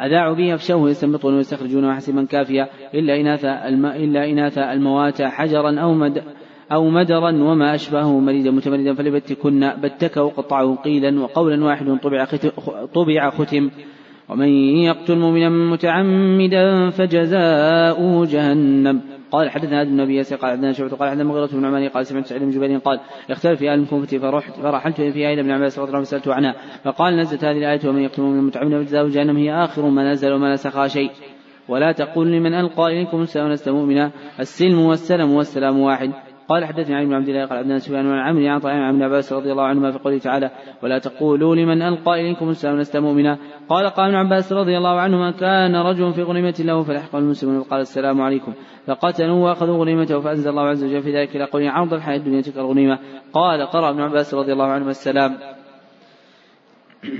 أذاعوا به أفشوه يستنبطون ويستخرجون حسبا كافيا إلا إناث الم... إلا إناث الموات حجرا أو مد أو مدرا وما أشبهه. مريدا متمردا فلبتكن بتك وقطعه قيلا وقولا واحد طبع طبع ختم. ومن يقتل مؤمنا متعمدا فجزاؤه جهنم. قال حدثنا ابن النبي قال حدثنا شعبة قال حدثنا مغيرة بن عماني قال سمعت سعيد بن جبير قال اختلف في أهل الكوفة فرحت فرحلت فيها إلى ابن عباس رضي الله عنه فسالته عنها فقال نزلت هذه الآية ومن يقتل من المتعمد فجزاؤه جهنم هي آخر ما نزل وما نسخها شيء. ولا تقول لمن ألقى إليكم السلام لست مؤمنا السلم والسلم والسلام واحد. قال حدثني علي بن عبد الله قال عبدنا سفيان عن عمرو عن طعام عن عباس رضي الله عنهما في قوله تعالى ولا تقولوا لمن ألقى إليكم السلام لست مؤمنا. قال قال ابن عباس رضي الله عنهما كان رجل في غنيمة له فلحق المسلمون فقال السلام عليكم. فقتلوا واخذوا غنيمته فأنزل الله عز وجل في ذلك إلى قوله عرض الحياة الدنيا تلك الغنيمة. قال قرأ ابن عباس رضي الله عنهما السلام.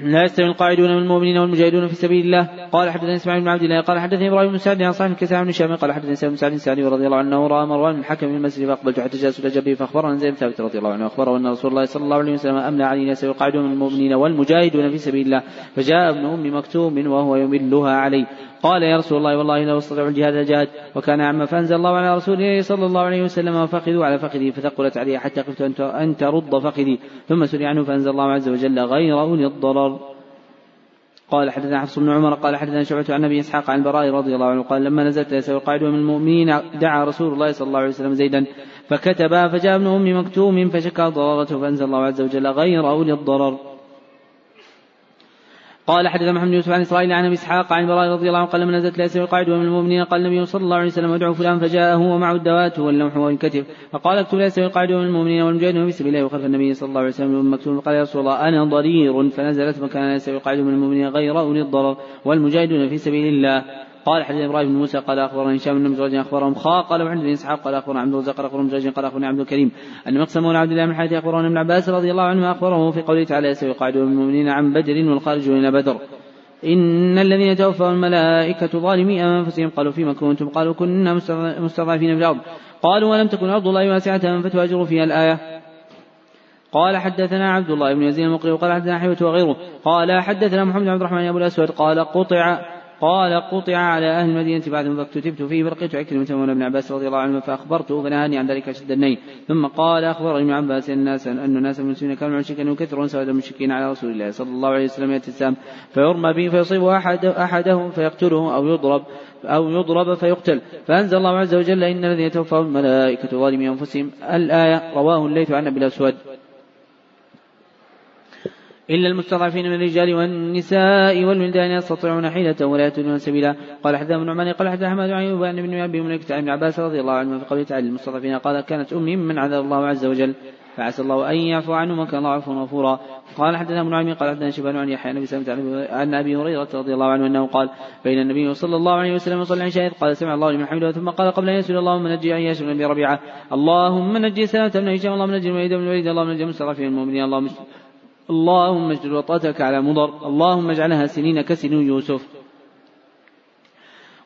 لا يستوي القاعدون من المؤمنين والمجاهدون في سبيل الله. قال حدثني إسماعيل بن عبد الله قال حدثني إبراهيم بن سعد عن صاحب كسام بن شام قال حدثني سعد بن سعد السعدي رضي الله عنه رأى مروان بن الحكم من المسجد فأقبلت حتى جلست إلى فاخبرنا زيد بن ثابت رضي الله عنه اخبره أن رسول الله صلى الله عليه وسلم املى علينا يستوي القاعدون من المؤمنين والمجاهدون في سبيل الله فجاء ابن أم مكتوم وهو يملها عليه قال يا رسول الله والله لو استطيع الجهاد لجاهد وكان عما فأنزل الله على رسوله صلى الله عليه وسلم فخذوا على فخذي فثقلت علي حتى خفت أن ترد فخذي ثم سري عنه فأنزل الله عز وجل غير أولي الضرر. قال حدثنا حفص بن عمر قال حدثنا شعبة عن أبي إسحاق عن البراء رضي الله عنه قال لما نزلت يسوع القاعد من المؤمنين دعا رسول الله صلى الله عليه وسلم زيدا فكتبا فجاء ابن أم مكتوم فشكى ضررته فأنزل الله عز وجل غير أولي الضرر. قال حدث محمد يوسف عن إسرائيل عن أبي إسحاق عن براء رضي الله عنه قال لما نزلت ليس القاعد ومن المؤمنين قال النبي صلى الله عليه وسلم ادعو فلان فجاءه ومعه الدوات واللوح والكتف. فقال اكتب ليس القاعد ومن المؤمنين والمجاهدين في سبيل الله وخلف النبي صلى الله عليه وسلم مكتوب. فقال يا رسول الله أنا ضرير. فنزلت مكان ليس القاعد من المؤمنين غير أولي الضرر والمجاهدون في سبيل الله. قال حدث إبراهيم بن موسى قال اخبرنا هشام بن مزوج أخبرهم خا قال وعند بن إسحاق قال أخبرنا عبد الرزاق قال أخبرنا مزوج قال اخبرنا عبد الكريم أن مقسم مولى عبد الله بن حاتم اخبرنا ابن عباس رضي الله عنه أخبره في قوله تعالى من المؤمنين عن بدر والخارجون إلى بدر. إن الذين توفوا الملائكة ظالمي أنفسهم قالوا فيما كنتم؟ قالوا كنا مستضعفين في الأرض. قالوا ولم تكن أرض الله واسعة فتهاجروا فيها الآية. قال حدثنا عبد الله بن يزيد المقري وقال حدثنا حيوة وغيره. قال حدثنا محمد بن عبد الرحمن أبو الأسود. قال قطع قال قطع على أهل المدينة بعد فاكتتبت فيه فلقيت عكرمة مولى ابن عباس رضي الله عنه فأخبرته فنهاني عن ذلك شد النيل. ثم قال أخبرني ابن عباس أن الناس أن الناس المسلمين كانوا مشركين وكثرون سواد المشركين على رسول الله صلى الله عليه وسلم يأتي فيرمى به فيصيب أحد أحدهم فيقتله أو يضرب أو يضرب فيقتل. فأنزل الله عز وجل إن الذين توفاهم الملائكة ظالمي أنفسهم. الآية رواه الليث عن أبي الأسود. إلا المستضعفين من الرجال والنساء والولدان يستطيعون حيلة ولا يهتدون سبيلا قال حدثنا ابن عمان قال حدثنا أحمد عن أيوب عن ابن أبي ملك عن ابن عباس رضي الله عنه في قوله تعالى المستضعفين قال كانت أمي ممن عذر الله عز وجل فعسى الله أن يعفو عنهم وكان الله عفوا غفورا قال حدثنا ابن عمي قال حدثنا شبان عن يحيى بن عن أبي هريرة رضي الله عنه أنه قال بين النبي صلى الله عليه وسلم وصلى العشاء قال سمع الله لمن حمده ثم قال قبل أن يسأل اللهم نجي عياش بن أبي ربيعة اللهم نجي سلامة بن هشام اللهم نجي الوليد بن الوليد اللهم نجي مستضعفين المؤمنين اللهم اللهم اجعل وطأتك على مضر اللهم اجعلها سنين كسن يوسف.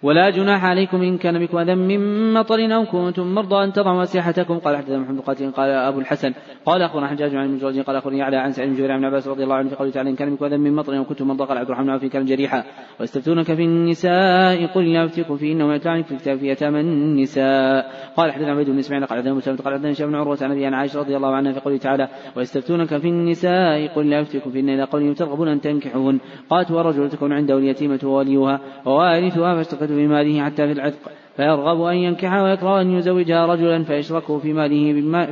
ولا جناح عليكم إن كان بكم أذى من مطر أو كنتم مرضى أن تضعوا أسلحتكم. قال حدثنا محمد قاتل قال أبو الحسن قال أخبرنا حجاج عن ابن قال أخبرني على عن سعيد بن عباس رضي الله عنه في قوله تعالى إن كان بكم أذى من مطر أو كنتم مرضى قال عبد الرحمن عوف كان جريحا. ويستفتونك في النساء قل الله يفتيكم فيهن وما يتلى في الكتاب في يتامى النساء. قال حدثنا عبيد بن إسماعيل قال حدثنا مسلم قال حدثنا بن عروة عن أبي عن عائشة رضي الله عنها في قوله تعالى ويستفتونك في النساء قل لا يفتيكم فيهن إلى قوله ترغبون أن تنكحوهن. قالت والرجل تكون عنده اليتيمة ووليها ووارثها فاشتقت بماله حتى في العتق فيرغب أن ينكحها ويكره أن يزوجها رجلا فيشركه في ماله بما,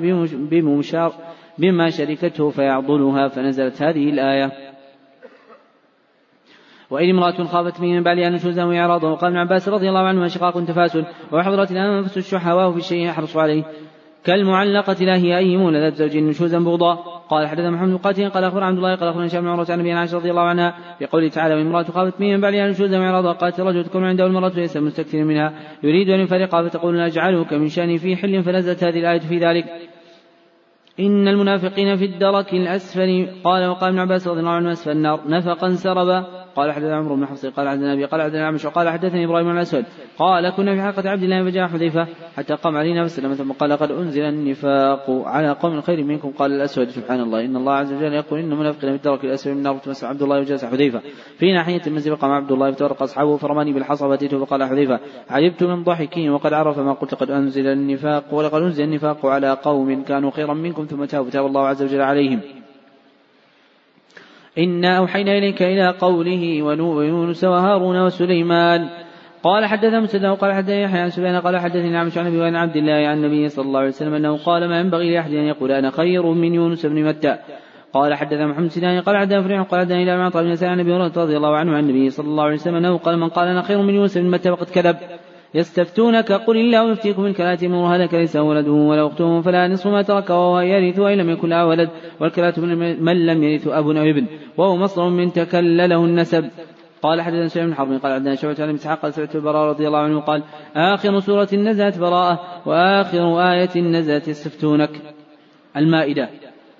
بما شركته فيعضلها فنزلت هذه الآية. وإن امرأة خافت من بعدها نشوزا وإعراضا وقال ابن عباس رضي الله عنهما شقاق تفاسل وحضرت الأنفس الشح وهو في الشيء يحرص عليه. كالمعلقة لا هي أي مولدة زوج نشوزا بغضا قال حدثنا محمد بن قال أخبر عبد الله قال أخبرنا هشام بن عروة عن أبي عائشة رضي الله عنها في قوله تعالى وامرأة خافت من بعدها نشوزا وإعراضا قالت الرجل تكون عنده المرأة ليس مستكثرا منها يريد أن يفرقها فتقول أجعلك من شأني في حل فنزلت هذه الآية في ذلك. إن المنافقين في الدرك الأسفل قال وقال ابن عباس رضي الله عنه أسفل النار نفقا سربا قال حدثنا عمرو بن حفص قال حدثنا أبي قال حدثنا عمش وقال حدثني إبراهيم بن الأسود. قال كنا في حلقة عبد الله فجاء حذيفة حتى قام علينا فسلم ثم قال قد أنزل النفاق على قوم خير منكم. قال الأسود سبحان الله إن الله عز وجل يقول إن المنافقين في الدرك الأسفل من النار تمسح عبد الله وجلس حذيفة. في ناحية المسجد قام عبد الله فتورق أصحابه فرماني بالحصى فأتيته فقال حذيفة عجبت من ضحكي وقد عرف ما قلت قد أنزل النفاق ولقد أنزل النفاق على قوم كانوا خيرا منكم ثم تابوا فتاب الله عز وجل عليهم. إنا أوحينا إليك إلى قوله ويونس وهارون وسليمان. قال حدثنا مسدد قال حدثني يحيى عن سفيان قال حدثني عن أبي عبد الله عن النبي صلى الله عليه وسلم أنه قال ما ينبغي لأحد أن يقول أنا خير من يونس بن متى. قال حدثنا محمد سنان قال حدثنا فريح قال حدثني إلى معطى بن عن أبي هريرة رضي الله عنه عن النبي صلى الله عليه وسلم أنه قال من قال أنا خير من يونس بن متى فقد كذب. يستفتونك قل الله يفتيكم من كلات من هلك ليس ولده ولا أخته فلا نصف ما ترك وهو يرث وإن لم يكن له ولد والكلات من لم يرث أب أو ابن وهو مصدر من تكلله النسب. قال حدثنا سعيد بن حرب قال عندنا شعبة عن إسحاق قال سمعت البراء رضي الله عنه قال آخر سورة نزلت براءة وآخر آية نزلت يستفتونك. المائدة.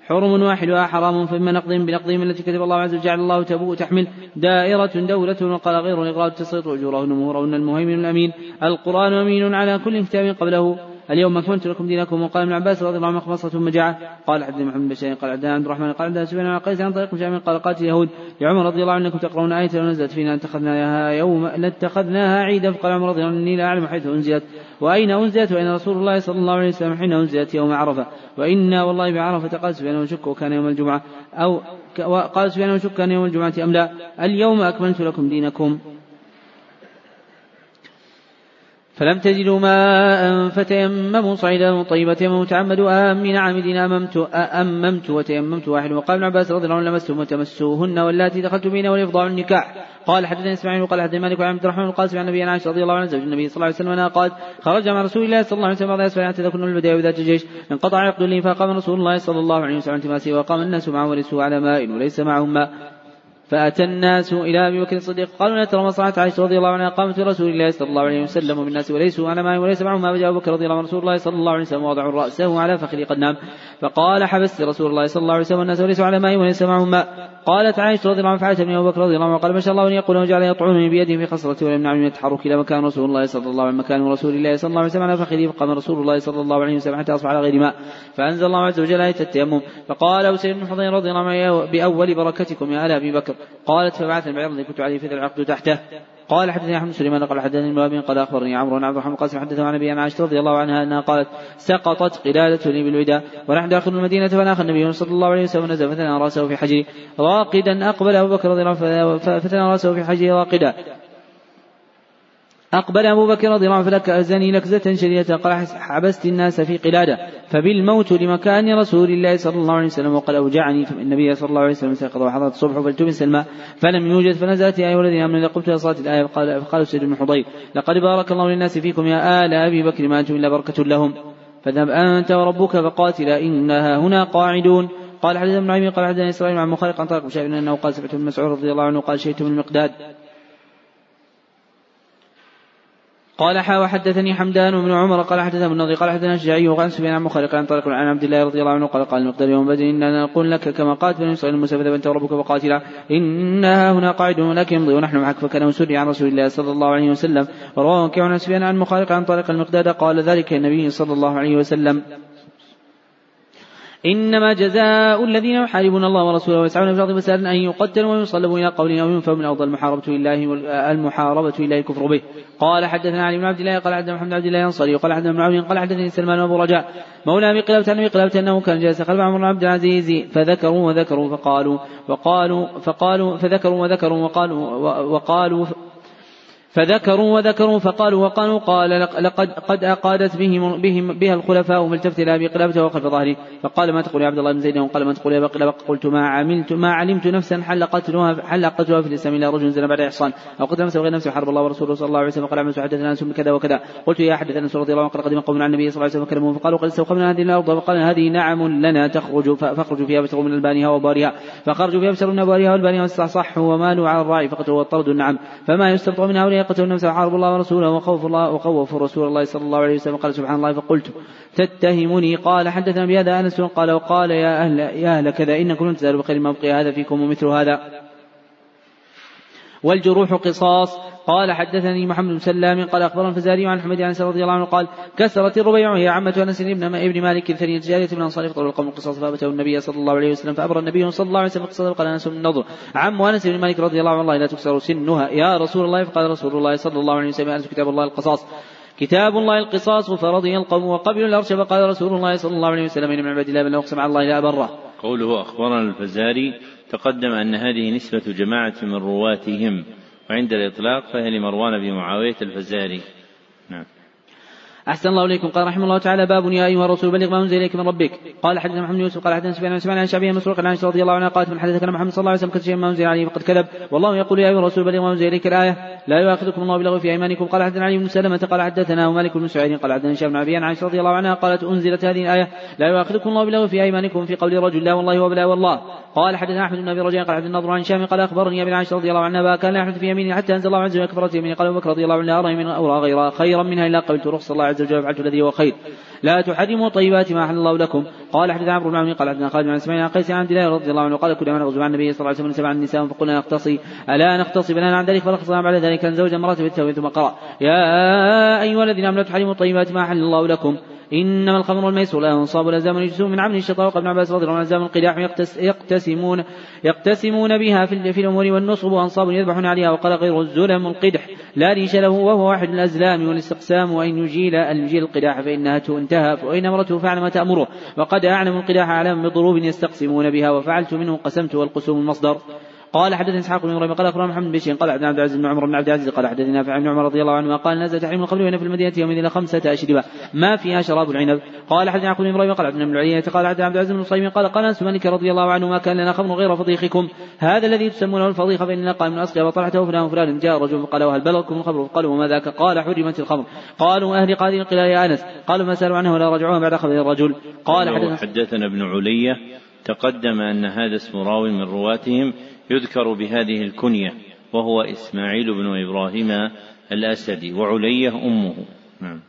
حرم واحدها حرام فإما نقضهم بنقضهم التي كتب الله عز وجل. جعل الله تبوء تحمل. دائرة دولة وقال غير الإقرار التسقيط أجورهن مهورهن المهيمن الأمين. القرآن أمين على كل كتاب قبله. اليوم أكملت لكم دينكم وقال ابن عباس رضي الله عنه خمصة مجاعة. قال حدثنا محمد بن بشير قال عبد الرحمن قال عبد سفيان عن قيس عن طريق جامع قال قاتل اليهود. لعمر رضي الله عنه انكم تقرؤون آية لو نزلت فينا لاتخذناها يوم لاتخذناها عيدا فقال عمر رضي الله عنه إني لا أعلم حيث أنزلت. وأين أنزلت؟ وأين رسول الله صلى الله عليه وسلم حين أنزلت يوم عرفة؟ وإنا والله بعرفة قال سفيان وشك وكان يوم الجمعة. أو قال سفيان وشك كان يوم الجمعة أم لا؟ اليوم أكملت لكم دينكم. فلم تجدوا ماء فتيمموا صعيدا طيبا تيمموا تعمدوا آمين عامدين أممت أممت وتيممت واحد. وقال ابن عباس رضي الله عنه لمستم وتمسوهن واللاتي دخلتم بهن والإفضاع النكاح. قال حدثني إسماعيل وقال حدثني مالك وعن عبد الرحمن القاسم عن النبي عائشة رضي الله عنها زوج النبي صلى الله عليه وسلم أنها قالت خرج مع رسول الله صلى الله عليه وسلم بعض اسفل حتى تكون البداية وذات الجيش. انقطع عقد لي فقام رسول الله صلى الله عليه وسلم تماسي وقام الناس معه وليسوا على ماء وليس معهم ماء فأتى الناس إلى أبي بكر الصديق قالوا لا ترى مصلحة عائشة رضي الله عنها؟ قامت رسول الله صلى الله عليه وسلم بالناس وليسوا على ماء وليس معهم ما فجاء أبو بكر رضي الله عنه. رسول الله صلى الله عليه وسلم وضعوا رأسه على فخذ قد نام فقال حبست رسول الله صلى الله عليه وسلم الناس وليسوا على ماء وليس معهم ماء قالت عائشة رضي الله عنها فعلت ابن أبو بكر رضي الله عنه قال ما شاء الله أن يقول وجعل يطعنني بيده في خصرته ولم يمنعني من التحرك إلى مكان رسول الله صلى الله عليه وسلم مكان رسول الله صلى الله عليه وسلم على فخذه فقام رسول الله صلى الله عليه وسلم حتى أصبح على غير ماء. فأنزل الله عز وجل آية التيمم. فقال أسير بن حضير رضي الله عنه بأول بركتكم يا أبي بكر. قالت فبعث البعير الذي كنت عليه في العقد تحته. قال حدثني أحمد سليمان قال حدثني الموابين قال أخبرني عمرو بن عبد الرحمن القاسم حدثه عن أبي عائشة رضي الله عنها أنها قالت سقطت قلادة لي بالوداع ونحن داخل المدينة فناخ النبي صلى الله عليه وسلم نزل فثنى رأسه في حجره راقدا أقبل أبو بكر رضي الله عنه فثنى رأسه في حجره راقدا. أقبل أبو بكر رضي الله عنه فلكزني لكزة شديدة قال حبست الناس في قلادة فبالموت لمكان رسول الله صلى الله عليه وسلم وقد أوجعني فالنبي صلى الله عليه وسلم سيقظ وحضرت الصبح فالتمس الماء فلم يوجد فنزلت يا أيها الذين آمنوا إذا قمت صلاة الآية فقال, فقال سيد بن حضير لقد بارك الله للناس فيكم يا آل أبي بكر ما أنتم إلا بركة لهم فاذهب أنت وربك فقاتلا إنها هنا قاعدون. قال حدثنا ابن عمي قال حدثنا إسرائيل عن مخالق عن طارق بن إنه قال سمعت ابن مسعود رضي الله عنه قال شئت من المقداد. قال حا وحدثني حمدان بن عمر قال حدثنا ابن قال حدثنا الشجاعي وقال سفيان عن مخالق عن طارق عن عبد الله رضي الله عنه قال قال المقدار يوم بدر إننا نقول لك كما قالت بني إسرائيل موسى فذهب انت وربك فقاتلا إنها هنا قاعد ولكن يمضي ونحن معك فكان سري عن رسول الله صلى الله عليه وسلم. ورواه عن سفيان عن مخالق عن طارق المقداد قال ذلك النبي صلى الله عليه وسلم. إنما جزاء الذين يحاربون الله ورسوله ويسعون في الأرض فسادا أن يقتلوا ويصلبوا إلى قول أو ينفوا من أفضل المحاربة لله المحاربة لله الكفر به. قال حدثنا علي بن عبد الله قال حدثنا محمد عبد الله الأنصاري وقال حدثنا ابن عون قال حدثني سلمان وأبو رجاء مولى أبي قلابة أبي قلابة أنه كان جالس خلف عمر بن عبد العزيز فذكروا وذكروا فقالوا وقالوا فقالوا فذكروا وذكروا وقالوا وقالوا فذكروا وذكروا فقالوا وقالوا قال لقد قد أقادت بهم, بهم بها الخلفاء فالتفت إلى أبي قلابة وخلف ظهري. فقال ما تقول يا عبد الله بن زيد؟ وقال ما تقول يا أبا قلابة؟ قلت ما عملت ما علمت نفسا حل قتلها حل قتلها في الإسلام إلا رجل زنا بعد إحصان. أو قتل نفسه غير نفسه حرب الله ورسوله صلى الله عليه وسلم قال عملت حدثنا أنس بكذا وكذا. قلت يا حدثنا أنس رضي الله عنه قال قدم قوم عن النبي صلى الله عليه وسلم فكلموه فقالوا قد استوقفنا هذه الأرض وقال هذه نعم لنا تخرج فاخرجوا فيها فاشتروا من ألبانها وبارها. فخرجوا فيها فاشتروا من أبوارها وألبانها واستحصحوا ومالوا على الراعي فقتلوا والطرد النعم فما يستبطأ من هؤلاء قتلوا النفس وحاربوا الله ورسوله وخوف الله وخوف رسول الله صلى الله عليه وسلم. قال سبحان الله. فقلت تتهمني. قال حدثنا بهذا أنس قال وقال يا أهل يا أهل كذا إنكم لن تزالوا بخير ما بقي هذا فيكم ومثل هذا. والجروح قصاص. قال حدثني محمد بن سلام قال أخبرنا الفزاري عن حمد أنس رضي الله عنه قال كسرت الربيع وهي عمة أنس بن ابن مالك ثانية جارية من أنصار فطر القوم القصاص فابته النبي صلى الله عليه وسلم فامر النبي صلى الله عليه وسلم قصص قال أنس بن النضر. عم أنس بن مالك رضي الله عنه لا تكسر سنها. يا رسول الله فقال رسول الله صلى الله عليه وسلم أنس كتاب الله القصاص. كتاب الله القصاص فرضي القوم وقبلوا الأرش فقال رسول الله صلى الله عليه وسلم ان من عباد الله من أقسم على الله لا بره. قوله أخبرنا الفزاري تقدم أن هذه نسبة جماعة من رواتهم. وعند الإطلاق فهي لمروان بن معاوية الفزاري. نعم. أحسن الله إليكم. قال رحمه الله تعالى باب يا أيها الرسول بلغ ما أنزل إليك من ربك. قال حدثنا محمد يوسف قال حدثنا سفيان سمعنا عن شعبي مسروق عن رضي الله عنها قالت من حدثك محمد صلى الله عليه وسلم كتب ما أنزل عليه فقد كذب. والله يقول يا أيها الرسول بلغ ما أنزل إليك الآية. لا يؤاخذكم الله بلغ في أيمانكم. قال حدثنا علي بن سلمة قال حدثنا ومالك بن سعيد قال حدثنا هشام بن عن عائشة رضي الله عنها قالت أنزلت هذه الآية. لا يؤاخذكم الله بلغ في أيمانكم. في قول رجل لا والله وبلا والله. قال حدثنا أحمد بن أبي رجاء قال حدثنا النضر عن هشام قال أخبرني أبي عائشة رضي الله عنها كان يحدث في يمينه حتى أنزل الله عز وجل كفرت يمينه قال أبو بكر رضي الله عنه أرى من أورى غير خيرا منها إلا قبلت رخص الله عز وجل وفعلت الذي هو خير. لا تحرموا طيبات ما أحل الله لكم. قال حدثنا عمرو بن عون قال حدثنا خالد بن عن قيس عن عبد الله رضي الله عنه قال كنا نغزو عن النبي صلى الله عليه وسلم سبع النساء فقلنا نختصي ألا نختصي بلنا عن ذلك فرخصنا بعد ذلك. ان زوج امرأة بالتوبة ثم قرأ. يا أيها الذين آمنوا لا تحرموا طيبات ما أحل الله لكم. إنما الخمر والميسر لا أنصاب والأزلام رجس من عمل الشيطان وقال ابن عباس رضي الله عنه أزلام القداح يقتسمون يقتسمون بها في, في الأمور والنصب وأنصاب يذبحون عليها وقال غير الزلم القدح. لا ريش له وهو واحد الأزلام والاستقسام وإن يجيل الجيل القداح فإنها تنتهى وإن أمرته فعل ما تأمره. وقد أعلم القداح أعلم بضروب يستقسمون بها وفعلت منه قسمت والقسوم المصدر. قال حدثني إسحاق بن إبراهيم قال أخبرنا محمد بن بشير قال عبد العزيز بن عمر بن عبد العزيز قال حدثني نافع بن عمر رضي الله عنه قال نزل تحريم الخمر وهنا في المدينة يومئذ إلى خمسة أشربة. ما فيها شراب العنب؟ قال حدثني يعقوب بن إبراهيم قال عبد بن العلية قال عبد العزيز بن صيم قال قال أنس مالك رضي الله عنه ما كان لنا خمر غير فضيخكم. هذا الذي تسمونه الفضيخ فاننا قال من اصلها وطلحته فلان وفلان جاء رجل فقال وهل بلغكم الخمر؟ قالوا وما ذاك؟ قال حرمت الخمر. قالوا أهل قادم قال يا أنس. قالوا ما سألوا عنه ولا رجعوها بعد خبر الرجل. قال حدثنا, حدثنا ابن علية تقدم أن هذا اسم راو من رواتهم يذكر بهذه الكنية وهو إسماعيل بن إبراهيم الأسدي وعلية أمه. نعم.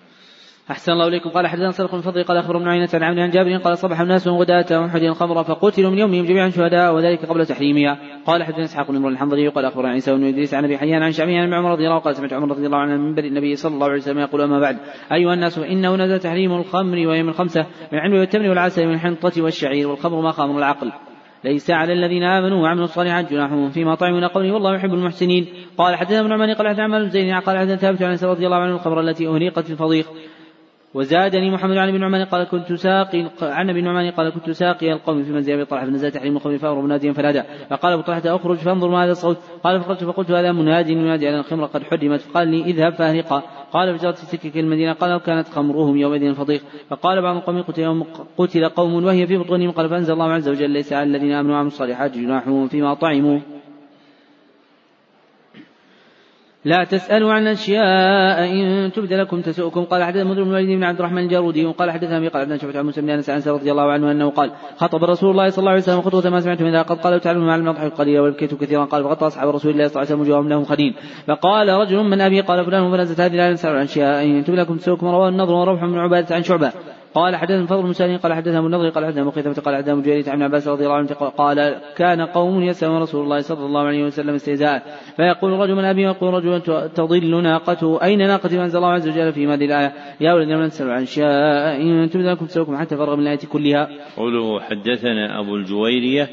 أحسن الله إليكم. قال حدثنا صدق بن فضل قال أخبر ابن عينة عن عن جابر قال صبح الناس غداة أحد الخمر فقتلوا من يومهم جميعا شهداء وذلك قبل تحريمها. قال حدثنا إسحاق بن عمر الحنظلي قال أخبر عيسى بن إدريس عن أبي حيان عن شعبي عن عمر رضي الله عنه قال سمعت عمر رضي الله عنه من منبر النبي صلى الله عليه وسلم يقول أما بعد. أيها الناس إنه نزل تحريم الخمر ويوم الخمسة من العلم والتمر والعسل والحنطة والشعير والخمر ما خامر العقل. ليس على الذين آمنوا وعملوا الصالحات جناح فيما طعموا قوله والله يحب المحسنين. قال حدثنا ابن عمان قال حدثنا عمال زين قال حدثنا ثابت عن رضي الله عنه الخبر التي اهريقت في الفضيق وزادني محمد عن ابن نعمان قال كنت ساقي عن ابن نعمان قال كنت ساقي القوم في منزل أبي طلحة. فنزلت تحريم الخمر فأمر مناديا فنادى. فقال أبو طلحة أخرج فانظر ما هذا الصوت قال فخرجت فقلت هذا مناد ينادي على الخمر قد حرمت. فقال لي اذهب فاهرقا قال فجرت في سكك المدينة قال كانت خمرهم يومئذ فضيق فقال بعض القوم قتل, يوم قتل قوم وهي في بطونهم. قال فأنزل الله عز وجل ليس على الذين آمنوا وعملوا الصالحات جناح فيما طعموا. لا تسألوا عن أشياء إن تبد لكم تسؤكم. قال حدثنا مدر بن الوليد بن عبد الرحمن الجارودي وقال حدثنا أبي قال حدثنا شعبة عن موسى بن أنس عن رضي الله عنه أنه قال خطب رسول الله صلى الله عليه وسلم خطوة ما سمعت من ذا قد قال تعلمون مع المضحك قليلا وبكيت كثيرا. قال فغطى أصحاب رسول الله صلى الله عليه وسلم وجوههم لهم خدين فقال رجل من أبي قال فلان فنزلت هذه لا نسأل عن أشياء إن تبد لكم تسؤكم. رواه النضر وروح بن عبادة عن شعبة. قال حدثنا فضل المسالين قال حدثنا ابو النضر قال حدثنا مخيثة قال حدثنا مجاهد عن عباس رضي الله عنه قال كان قوم يسألون رسول الله صلى الله عليه وسلم استهزاء فيقول رجل من أبي ويقول رجل تضل ناقته أين ناقتي فانزل الله عز وجل في هذه الآية يا ولد من تسالوا عن شاء إن تبدأ لكم تسألكم حتى فرغ من الآية كلها. قوله حدثنا أبو الجويرية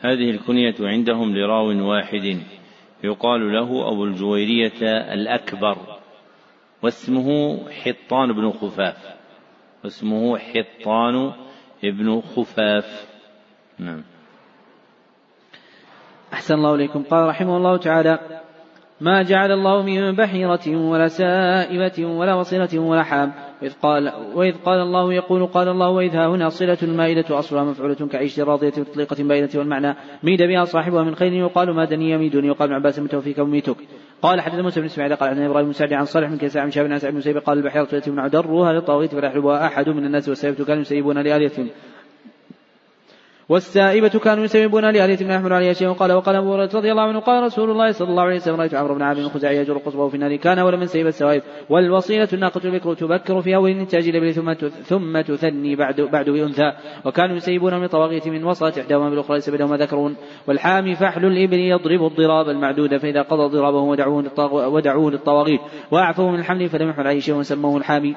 هذه الكنية عندهم لراو واحد يقال له أبو الجويرية الأكبر واسمه حطان بن خفاف واسمه حطان ابن خفاف. نعم. أحسن الله إليكم. قال رحمه الله تعالى ما جعل الله من بحيرة ولا سائبة ولا وصلة ولا حام. وإذ قال وإذ قال الله يقول قال الله وإذ ها هنا صلة المائدة أصلها مفعولة كعيش راضية مطلقة باينة والمعنى. ميد بها صاحبها من خير يقال ما دني يميدني. وقال ابن عباس متوفيك وميتك؟ قال حدث موسى بن إسماعيل قال عن إبراهيم بن سعد عن صالح بن كيسان عن شاب بن سعد بن سيب قال البحيرة التي من عدرها للطاغيت فلا يحلبها أحد من الناس والسيف كانوا يسيبون لآلية والسائبة كانوا يسببون لآلية ما يحمل عليها شيء وقال وقال أبو هريرة رضي الله عنه قال رسول الله صلى الله عليه وسلم رأيت عمرو بن عامر الخزاعي يجر قصبه في النار كان أول من سيب السوائب والوصيلة الناقة البكر تبكر في أول إنتاج الإبل ثم ثم تثني بعد بعد بأنثى وكانوا يسيبون من طواغيت من وصلت إحداهما بالأخرى ليس بينهما ذكر والحامي فحل الإبل يضرب الضراب المعدود فإذا قضى ضرابه ودعوه للطواغيت وأعفوه من الحمل فلم يحمل عليه شيء وسموه الحامي.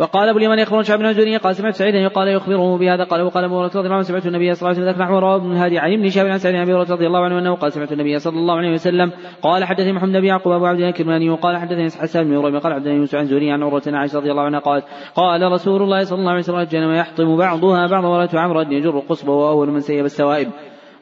وقال أبو اليمن يخبر شعب بن الجري قال سمعت سعيدا يقال يخبره بهذا قال وقال أبو هريرة رضي الله عنه سمعت النبي صلى الله عليه وسلم نحو رواه ابن هادي عن ابن شهاب عن سعيد بن أبي هريرة رضي الله عنه أنه قال سمعت النبي صلى الله عليه وسلم قال حدثني محمد بن يعقوب أبو عبد الله الكرماني وقال حدثني حسان بن إبراهيم قال حدثني يوسف عن زهري عن عروة عائشة رضي الله عنها قالت قال رسول الله صلى الله عليه وسلم الجنه يحطم بعضها بعضا ورأيت عمرا يجر قصبه واول من سيب السوائب.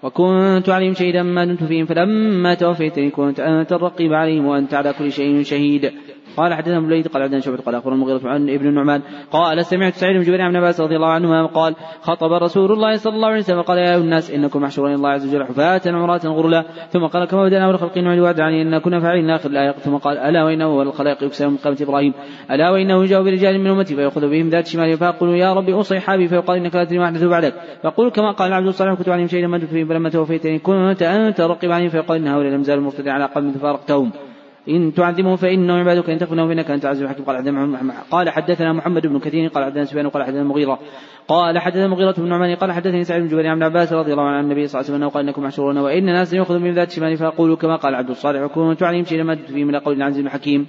وكنت عليهم شهيدا ما دمت فيهم فلما توفيتني كنت أنت الرقيب عليهم وأنت على كل شيء شهيد. قال حدثنا ابن قال عبدنا شعبة قال أخبرنا المغيرة عن ابن النعمان قال سمعت سعيد بن جبير عن عباس رضي الله عنهما قال خطب رسول الله صلى الله عليه وسلم قال يا أيها الناس إنكم محشورون الله عز وجل حفاة عراة غرلا. ثم قال كما بدأنا أول خلق نعيد وعد علي أن كنا فاعلين اخر الآية. ثم قال ألا وانه هو الخلائق يكسر من قامة إبراهيم. ألا وإنه يجاء برجال من أمتي فيأخذ بهم ذات شمال فيقول يا ربي أوصي حابي. فيقال إنك لا تدري ما أحدث بعدك. فقول كما قال العبد الصالح كنت عليهم شيئا ما فلما توفيتني كنت أنت رقب عليهم. فيقال إن هؤلاء لم زالوا مرتدين على قوم فارقتهم إن تعذبهم فإنه عبادك إن تغفر فإنك أنت عزيز الحكيم. قال حدثنا قال حدثنا محمد بن كثير قال حدثنا سفيان قال حدثنا المغيرة قال حدثنا المغيرة بن نعمان قال حدثني سعيد بن جبير عن عباس رضي الله عنه النبي صلى الله عليه وسلم قال إنكم محشورون وإن ناس يأخذ من ذات شمال فأقولوا كما قال عبد الصالح وكنت عليهم شيئا ما فيه من قول العزيز الحكيم.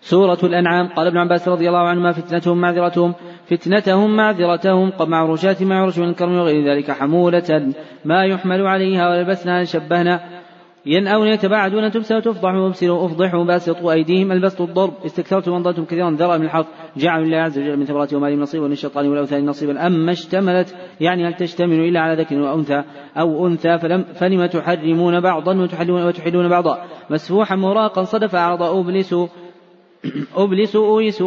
سورة الأنعام قال ابن عباس رضي الله عنهما فتنتهم معذرتهم فتنتهم معذرتهم مع رشاة مع عرش من الكرم وغير ذلك حمولة ما يحمل عليها وللبسنا لشبهنا. ينأون يتباعدون تبسل تفضح وأبسلوا أفضحوا باسطوا أيديهم البسط الضرب. استكثرتم أضللتم كثيرا ذرأ من الحرث جعلوا لله عز وجل من ثمرات نصيب وللشيطان والاوثان نصيبا أما اشتملت يعني هل تشتمل إلا على ذكر وانثى أو أنثى فلم فلم تحرمون بعضا وتحلون وتحلون بعضا. مسفوحا مراقا صدف اعرض ابلس أبلسوا أويسوا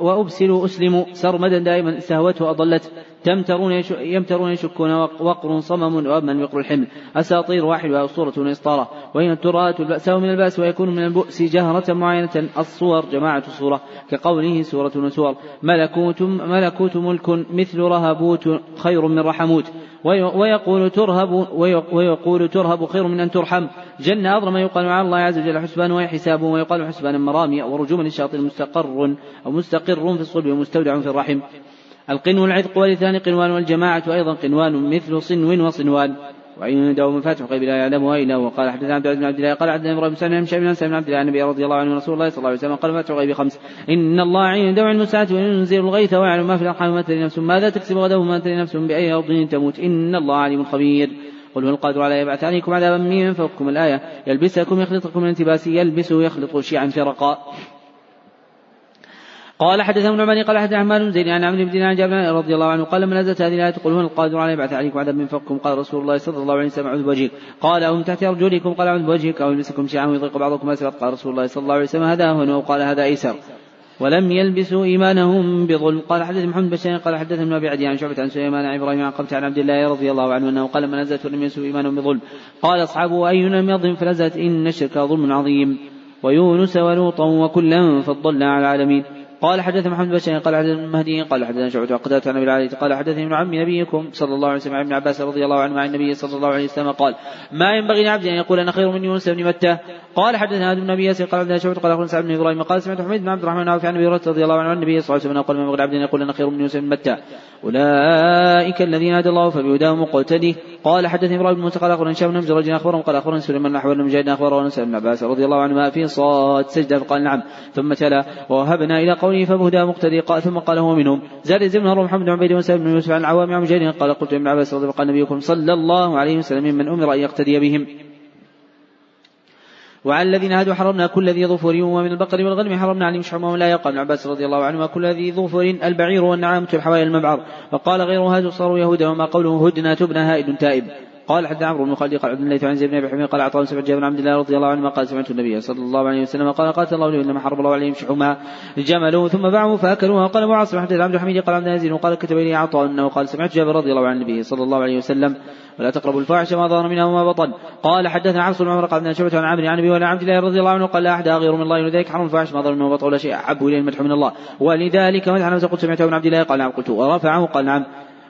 وأبسل أسلم سرمدا دائما استهوته أضلت. تمترون يمترون يشكون وقر صمم وأمن وقر الحمل. أساطير واحد وأسطورة وإسطارة. وإن التراءة البأساء من البأس ويكون من البؤس جهرة معينة. الصور جماعة الصورة كقوله سورة وسور ملكوت ملكوت ملك مثل رهبوت خير من رحموت. ويقول ترهب ويقول ترهب خير من أن ترحم. جنة أضرم يقال على الله عز وجل حسبان وهي حساب ويقال حسبان مرامي ورجوما للشاطئ مستقر أو مستقر في الصلب ومستودع في الرحم. القنو العتق والثاني قنوان والجماعة أيضا قنوان مثل صنو وصنوان. وعنده مفاتح الغيب لا يعلمها إلا هو. قال حدثنا عبد بن عبد الله قال حدثنا إبراهيم بن هشام بن بن عبد الله النبي رضي الله عنه رسول الله صلى الله عليه وسلم قال مفاتح الغيب خمس. إن الله عنده علم الساعة وينزل الغيث ويعلم ما في الأرحام وما تدري نفس ماذا تكسب غدا وما تدري نفس بأي أرض تموت. إن الله عليم خبير. قل هو القادر على يبعث عليكم عذابا من فوقكم الآية. يلبسكم يخلطكم من التباس يلبسه يخلط شيعا فرقا. قال حدثنا ابن عمر قال حدثنا عمال بن زيد عن عمرو بن دينار جابر رضي الله عنه قال من نزلت هذه الآية؟ تقول هو القادر على يبعث عليكم عذاب من فوقكم قال رسول الله صلى الله عليه وسلم اعوذ بوجهك. قال أو من تحت أرجلكم؟ قال أعوذ بوجهك. أو يلبسكم شيئا ويضيق بعضكم اسرا قال رسول الله صلى الله عليه وسلم هذا هو. وقال هذا أيسر. ولم يلبسوا إيمانهم بظلم. قال حدث محمد بن قال حدثنا ابن عدي عن شعبة عن سليمان عن إبراهيم عن عن عبد الله رضي الله عنه أنه قال من نزلت ولم يلبسوا إيمانهم بظلم. قال أصحابه اينا لم يظلم فنزلت إن الشرك ظلم عظيم. ويونس ولوطا وكلا فضلنا على العالمين. قال حدث محمد بن بشير قال حدث المهدي قال حدثنا شعبة قتادة عن أبي العالي قال حدثني ابن عم نبيكم صلى الله عليه وسلم عن ابن عباس رضي الله عنه عن النبي صلى الله عليه وسلم قال ما ينبغي لعبد أن يقول أنا خير من يونس بن متى؟ قال حدثنا هذا بن أبي ياسر قال حدثنا شعبة قال سعد بن إبراهيم قال سمعت حميد بن عبد الرحمن عوف عن أبي هريرة رضي الله عنه عن النبي صلى الله عليه وسلم قال ما ينبغي لعبد أن يقول أنا خير من يونس بن متى؟ أولئك الذين هدى الله فبهداهم مقتدي قال حدثني إبراهيم بن موسى قال أخبرنا هشام بن رجل أخبرهم قال أخبرنا سليمان بن مجاهد اخبره أنس بن عباس رضي الله عنهما في صاد سجدة فقال نعم. ثم تلا ووهبنا إلى قوله فبهدى مقتدي. قال ثم قال هو منهم. زاد زمن هارون محمد بن عبيد وسلم بن يوسف عن العوام عن مجاهد. قال قلت ابن عباس رضي الله عنه نبيكم صلى الله عليه وسلم ممن أمر أن يقتدي بهم. وعلى الذين هادوا حرمنا كل ذي ظفر ومن البقر والغنم حرمنا عليهم شحومهم لا يقع ابن عباس رضي الله عنهما كل ذي ظفر البعير والنعامة الحوايا المبعر وقال غير هاد صاروا يهودا وما قوله هدنة تبنى هائد تائب. قال حتى عمرو بن خالد قال عبد الله عن زيد بن ابي حميد قال عطاء سمعت جابر بن عبد الله رضي الله عنه قال سمعت النبي صلى الله عليه وسلم. قال قاتل الله انما حرم الله عليهم شحومها. جملوا ثم باعوا فأكلوها. قال ابو عاصم حدث عبد الحميد قال عبد العزيز وقال كتب لي عطاء أنه قال سمعت جابر رضي الله عن النبي صلى الله عليه وسلم. ولا تقربوا الفاحش ما ظهر منها وما بطن. قال حدثنا عبد بن عمر قال ابن شعبة عن عمرو عن أبي ولا عبد الله رضي الله عنه قال لا أحد غير من الله لذلك حرم الفاحش ما ظهر منه وما بطن ولا شيء. أحب إليه المدح من الله. ولذلك مدح قلت سمعته من عبد الله قال نعم. قلت. ورفعه قال نعم.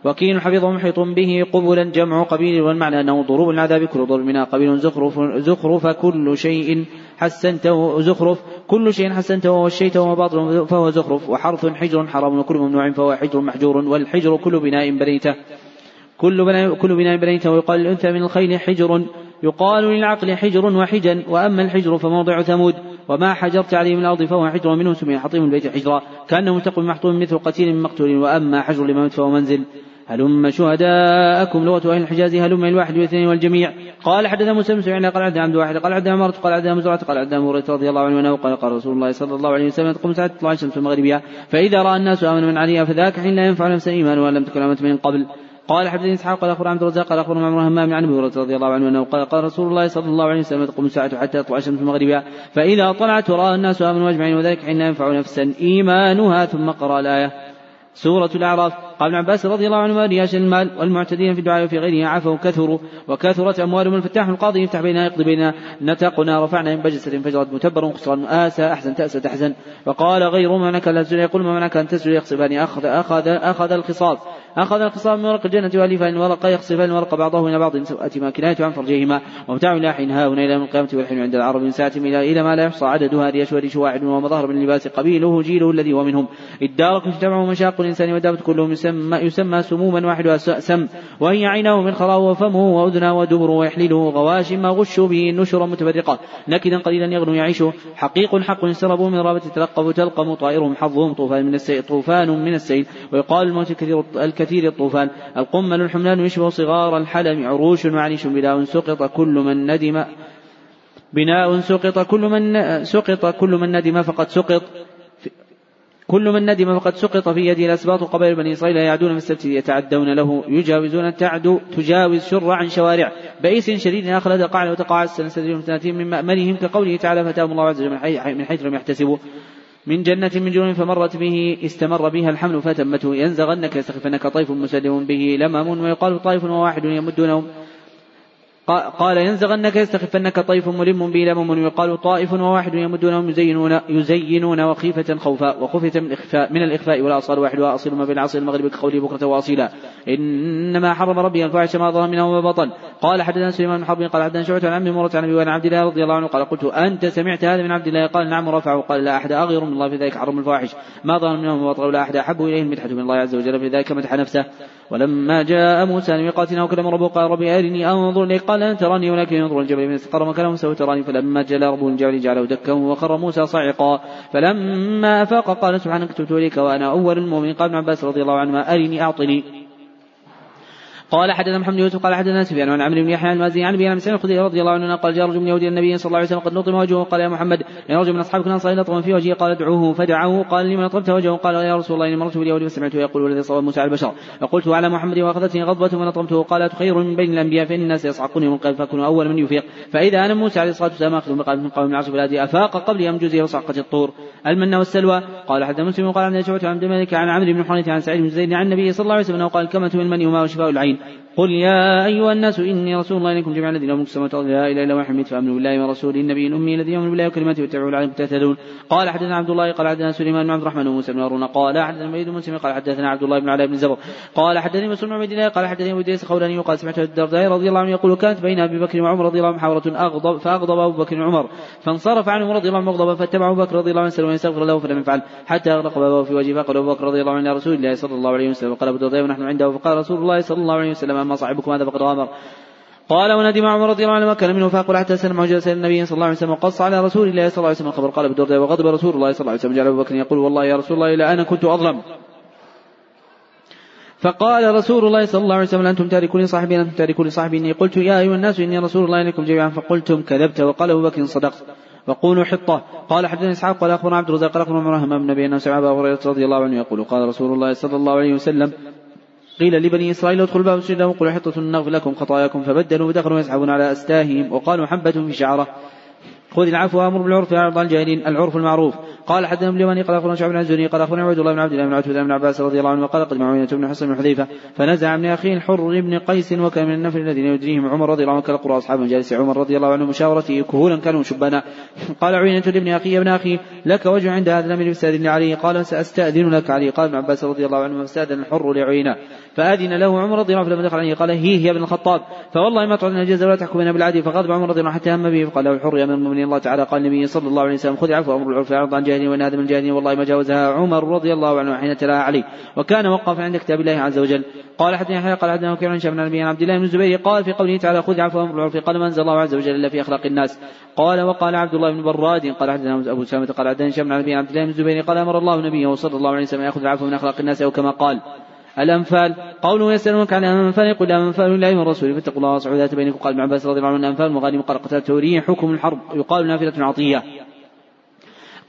وكيل حفظه محيط به قبلا جمع قبيل والمعنى أنه ضروب العذاب كل ضرب منها قبيل زخرف, زخرف كل شيء حسنته زخرف كل شيء حسنته ووشيته وباطل فهو زخرف وحرث حجر حرام وكل ممنوع فهو حجر محجور والحجر كل بناء بنيته كل بناء كل بناء بنيته ويقال للأنثى من الخيل حجر يقال للعقل حجر وحجا وأما الحجر فموضع ثمود وما حجرت عليه من الأرض فهو حجر منه سمي حطيم البيت حجرا كأنه ملتقم محطوم مثل قتيل مقتول وأما حجر الإمامة فهو منزل. هلم شهداءكم لغة أهل الحجاز هلم الواحد والاثنين والجميع. قال حدثنا موسى بن سعيد قال عبد عبد واحد قال عبد عمرة قال عبد مزرعة قال عبد هريرة رضي الله عنه أنه قال قال رسول الله صلى الله عليه وسلم تقوم ساعة تطلع الشمس مغربها فإذا رأى الناس آمن من عليها فذاك حين لا ينفع نفسا إيمان وأن لم تكن آمنت من قبل. قال حدثني إسحاق قال اخبر عبد الرزاق قال اخبر عمرو همام عن أبي هريرة رضي الله عنه أنه قال قال رسول الله صلى الله عليه وسلم تقوم الساعة حتى تطلع الشمس مغربها فإذا طلعت ورأى الناس آمنوا أجمعين وذلك حين لا ينفع نفسا إيمانها ثم قرأ الآية. سورة الأعراف. قال ابن عباس رضي الله عنهما رياش المال والمعتدين في الدعاء وفي غيره عفوا كثروا وكثرت أموالهم الفتاح القاضي يفتح بيننا يقضي بيننا نتقنا رفعنا من بجسة فجرت متبر خسران آسى أحسن تأسى تحزن. وقال غير ما منعك لا يقول ما منعك أن تسجد يخصفان أخذ أخذ أخذ الخصاب أخذ الخصام من ورق الجنة وألفان ورق يخصفان ورق بعضه إلى بعض سوءة ما كناية عن فرجهما. ومتاع إلى حين هاهنا إلى من القيامة والحين عند العرب من ساعة إلى ما لا يحصى. عددها هذه أشهر شواعد ومظهر من لباس قبيله جيله الذي هو منهم. اداركم تجتمع مشاق الإنسان ودابة كلهم يسمى, يسمى سموما واحدها سم وهي عيناه من خراه وفمه وأذنه ودبره ويحلله غواش ما غشوا به النشر متفرقة نكدا قليلا يغنو يعيش. حقيق حق انسربوا من رابة تلقفوا تلقم طائرهم حظهم طوفان من السيل طوفان من السيل. ويقال الموت الكثير, الكثير الطوفان. القمل الحملان يشبه صغار الحلم عروش وعنيش بلا سقط كل من ندم. بناء سقط كل من سقط كل من ندم فقد سقط. كل من ندم فقد سقط في يده الأسباط. قبائل بني إسرائيل يعدون في السبت يتعدون له. يجاوزون تعد تجاوز شر عن شوارع. بئيس شديد أخلد قاعد وتقاعد سنستدرجهم من مأمنهم. كقوله تعالى فتاهم الله عز وجل من حيث لم يحتسبوا. من جنة من جنون فمرت به استمر بها الحمل فتمته ينزغنك يستخفنك طيف مسلم به لمم ويقال طائف وواحد يمدونهم قال ينزغنك يستخفنك طيف ملم به لمم ويقال طائف وواحد يمدونهم يزينون يزينون وخيفة خوفا وخفة من الإخفاء من الإخفاء والأصال وأحد وأصيل ما بين العصر المغرب كقوله بكرة وأصيلا. إنما حرم ربي الفاحش ما ظهر منه وما بطن. قال حدثنا سليمان بن حرب قال حدثنا شعبة عن عمي مرة عن أبي عبد الله رضي الله عنه قال قلت أنت سمعت هذا من عبد الله؟ قال نعم ورفعه قال لا أحد أغير من الله في ذلك حرم الفاحش. ما ظهر منه وما بطن ولا أحد أحب إليه المدحة من الله عز وجل في ذلك مدح نفسه. ولما جاء موسى لميقاتنا وكلم ربه قال ربي أرني أنظر إليك قال لن تراني ولكن ينظر الجبل من استقر مكانه سوف تراني فلما جلى ربه الجبل جعله دكا وخر موسى صعقا. فلما أفاق قال سبحانك تبت إليك وأنا أول المؤمنين. قال ابن عباس رضي الله عنهما أرني أعطني. قال حدثنا محمد يوسف قال حدثنا سفيان عن عمرو بن يحيى المازي عن أبي مسعود الخدري رضي الله عنه قال جاء رجل من يهودي النبي صلى الله عليه وسلم قد نطم وجهه. قال يا محمد يا رجل من أصحابك الانصار نطم في وجهه قال ادعوه فدعوه قال لمن اطربت وجهه؟ قال يا رسول الله إني مررت باليهود فسمعته يقول والذي صواب موسى على البشر. فقلت على محمد وأخذتني غضبة فنطمته قال خير من بين الأنبياء فإن الناس يصعقون يوم القيامة فاكون أول من يفيق. فإذا أنا موسى عليه الصلاة والسلام آخذ بقال من قوم العصر بلادي أفاق قبل ان جزي وصعقه الطور. المن والسلوى. قال حتى مسلم وقال عن شعبة عن عبد الملك عن عمرو بن حنيفة عن سعيد بن زيد عن النبي صلى الله عليه وسلم قال كما من المني وما وشفاء العين. قل يا أيها الناس إني رسول الله إليكم جميعا الذين لهم السماوات والأرض لا إله إلا هو حميد فآمنوا بالله ورسوله النبي الأمي الذي يؤمن بالله وكلماته واتبعوا لعلكم تهتدون. قال حدثنا عبد الله قال حدثنا سليمان بن عبد الرحمن وموسى بن هارون قال حدثنا ميد بن قال حدثنا عبد الله بن علاء بن زبر قال حدثني مسلم بن عبد الله قال حدثني أبو إدريس خولاني وقال سمعت الدرداء رضي الله عنه يقول كانت بين أبي بكر وعمر رضي الله عنه محاورة اغضب فأغضب أبو بكر وعمر فانصرف عنه رضي الله عنه مغضبا فاتبع أبو بكر رضي الله عنه سلم يستغفر له فلم يفعل حتى أغلق بابه في وجهه فقال أبو بكر رضي الله عنه رسول الله صلى الله عليه وسلم وقال أبو الدرداء ونحن عنده فقال رسول الله صلى الله عليه وسلم اما صاحبكم هذا فقد غامر قال وندم عمر رضي الله عنه ما كان منه فاقول حتى سلم وجلس النبي صلى الله عليه وسلم وقص على رسول الله صلى الله عليه وسلم الخبر قال ابو الدرداء وغضب رسول الله صلى الله عليه وسلم جعل ابو بكر يقول والله يا رسول الله الا أنا كنت اظلم فقال رسول الله صلى الله عليه وسلم أنتم تاركون صاحبي أنتم تاركون صاحبي إني قلت يا أيها الناس إني رسول الله إليكم جميعا فقلتم كذبت وقال أبو بكر صدقت وقولوا حطة قال حدثني إسحاق قال أخبرنا عبد الرزاق قال أخبرنا مرهم بن نبي أنه سمع أبا هريرة رضي الله عنه يقول قال رسول الله صلى الله عليه وسلم قيل لبني إسرائيل ادخلوا باب السجن وقولوا حطة نغفر لكم خطاياكم فبدلوا ودخلوا يسحبون على أستاههم وقالوا حبة في شعرة. خذ العفو وأمر بالعرف اعرض عن الجاهلين. العرف المعروف. قال حدثنا ابن اليماني قال أخبرنا شعب بن قال أخبرنا عبد الله بن عبد الله بن عتبة بن عباس رضي الله عنه قال قدم عوينة بن حسن بن حذيفة فنزع من اخيه الحر بن قيس وكان من النفر الذين يدريهم عمر رضي الله عنه كان قرى أصحاب مجالس عمر رضي الله عنه مشاورته كهولا كانوا شبانا. قال عوينة لابن أخي يا ابن أخي لك وجه عند هذا الامر فاستاذن عليه قال ساستاذن لك عليه قال ابن عباس رضي الله عنه فاستاذن الحر لعوينة فأذن له عمر رضي الله عنه فلما دخل عليه. قال هي يا ابن الخطاب. فوالله ما تعطينا الجزاء ولا تحكم بنا بالعدل. فغضب عمر رضي الله حتى هم به. فقال له الحر يا أمير المؤمنين. الله تعالى قال النبي صلى الله عليه وسلم خذ عفو. أمر العرف اعرض عن جاهلين وإن هذا من الجاهلين والله ما جاوزها عمر رضي الله عنه حين تلاها عليه. وكان وقفا عند كتاب الله عز وجل. قال حدثنا يحيى قال حدثنا وكيع عن شاب بن عبد الله بن الزبير. قال في قوله تعالى خذ عفو أمر العرف قال ما أنزل الله عز وجل إلا في أخلاق الناس؟ قال وقال عبد الله بن براد. قال حدثنا أبو سامه قال حدثنا شاب بن عبد الله بن الزبير. قال أمر الله نبيه صلى الله عليه وسلم يأخذ العفو من أخلاق الناس أو كما قال. الأنفال. قوله يسألونك عن الأنفال يقول الأنفال لله والرسول فاتقوا الله واصلحوا ذات بينكم قال ابن عباس رضي الله عنه الأنفال مغانم قال قتلت حكم الحرب يقال نافلة عطية.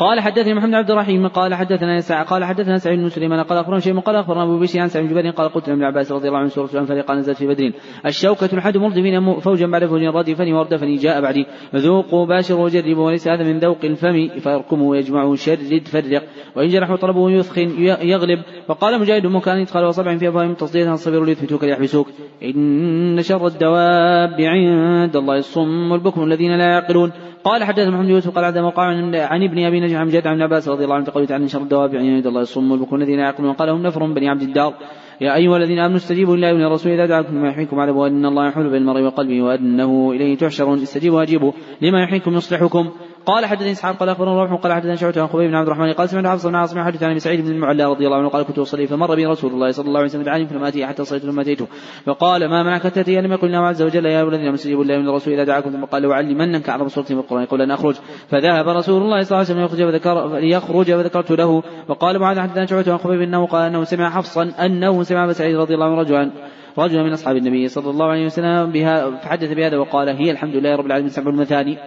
قال حدثني محمد عبد الرحيم قال حدثنا يسع قال حدثنا سعيد بن سليمان قال أخبرنا شيء قال أخبرنا أبو بشير عن سعيد بن قال قلت لابن عباس رضي الله عنه سورة الأنفال قال نزلت في بدر. الشوكة الحد مردفين فوجا بعد فوج ردفني وردفني جاء بعدي. ذوقوا باشروا وجربوا وليس هذا من ذوق الفم فاركموا ويجمعوا. شرد فرق. وإن جرحوا طلبوا يثخن يغلب. وقال مجاهد مكان يدخل وصبع في افواههم تصديرها الصبر ليثبتوك ليحبسوك. إن شر الدواب عند الله الصم البكم الذين لا يعقلون. قال حدث محمد يوسف قال عدم وقع عن ابن أبي نجم عن جد عن عباس رضي الله عنه قوله تعالى شر الدواب عند الله الصم والبكم الذين يعقلون قال هم نفر بني عبد الدار. يا أيها الذين آمنوا استجيبوا لله وللرسول إذا دعاكم لما يحييكم على وأن الله يحول بين المرء وقلبه وأنه إليه تحشرون استجيبوا وأجيبوا لما يحييكم يصلحكم. قال حدثني إسحاق قال أخبرنا روح قال حدثنا شعبة عن خبيب بن عبد الرحمن قال سمعت حفص بن عاصم حدث عن سعيد بن المعلى رضي الله عنه قال كنت أصلي فمر بي رسول الله صلى الله عليه وسلم دعاني فلم اتي حتى صليت ثم آتيته. فقال ما منعك تأتي؟ لم يقل الله عز وجل يا الذين استجيبوا لله من الرسول إذا دعاكم ثم قال لأعلمنك أعظم سورة من القرآن يقول أن أخرج. فذهب رسول الله صلى الله عليه وسلم يخرج فذكر ليخرج فذكرت له. وقال معاذ حدثنا شعبة عن خبيب إنه قال أنه سمع حفصا أنه سمع أبا سعيد رضي الله عنه رجلا رجلا من أصحاب النبي صلى الله عليه وسلم بها فحدث بهذا وقال هي الحمد لله رب العالمين سبع المثاني.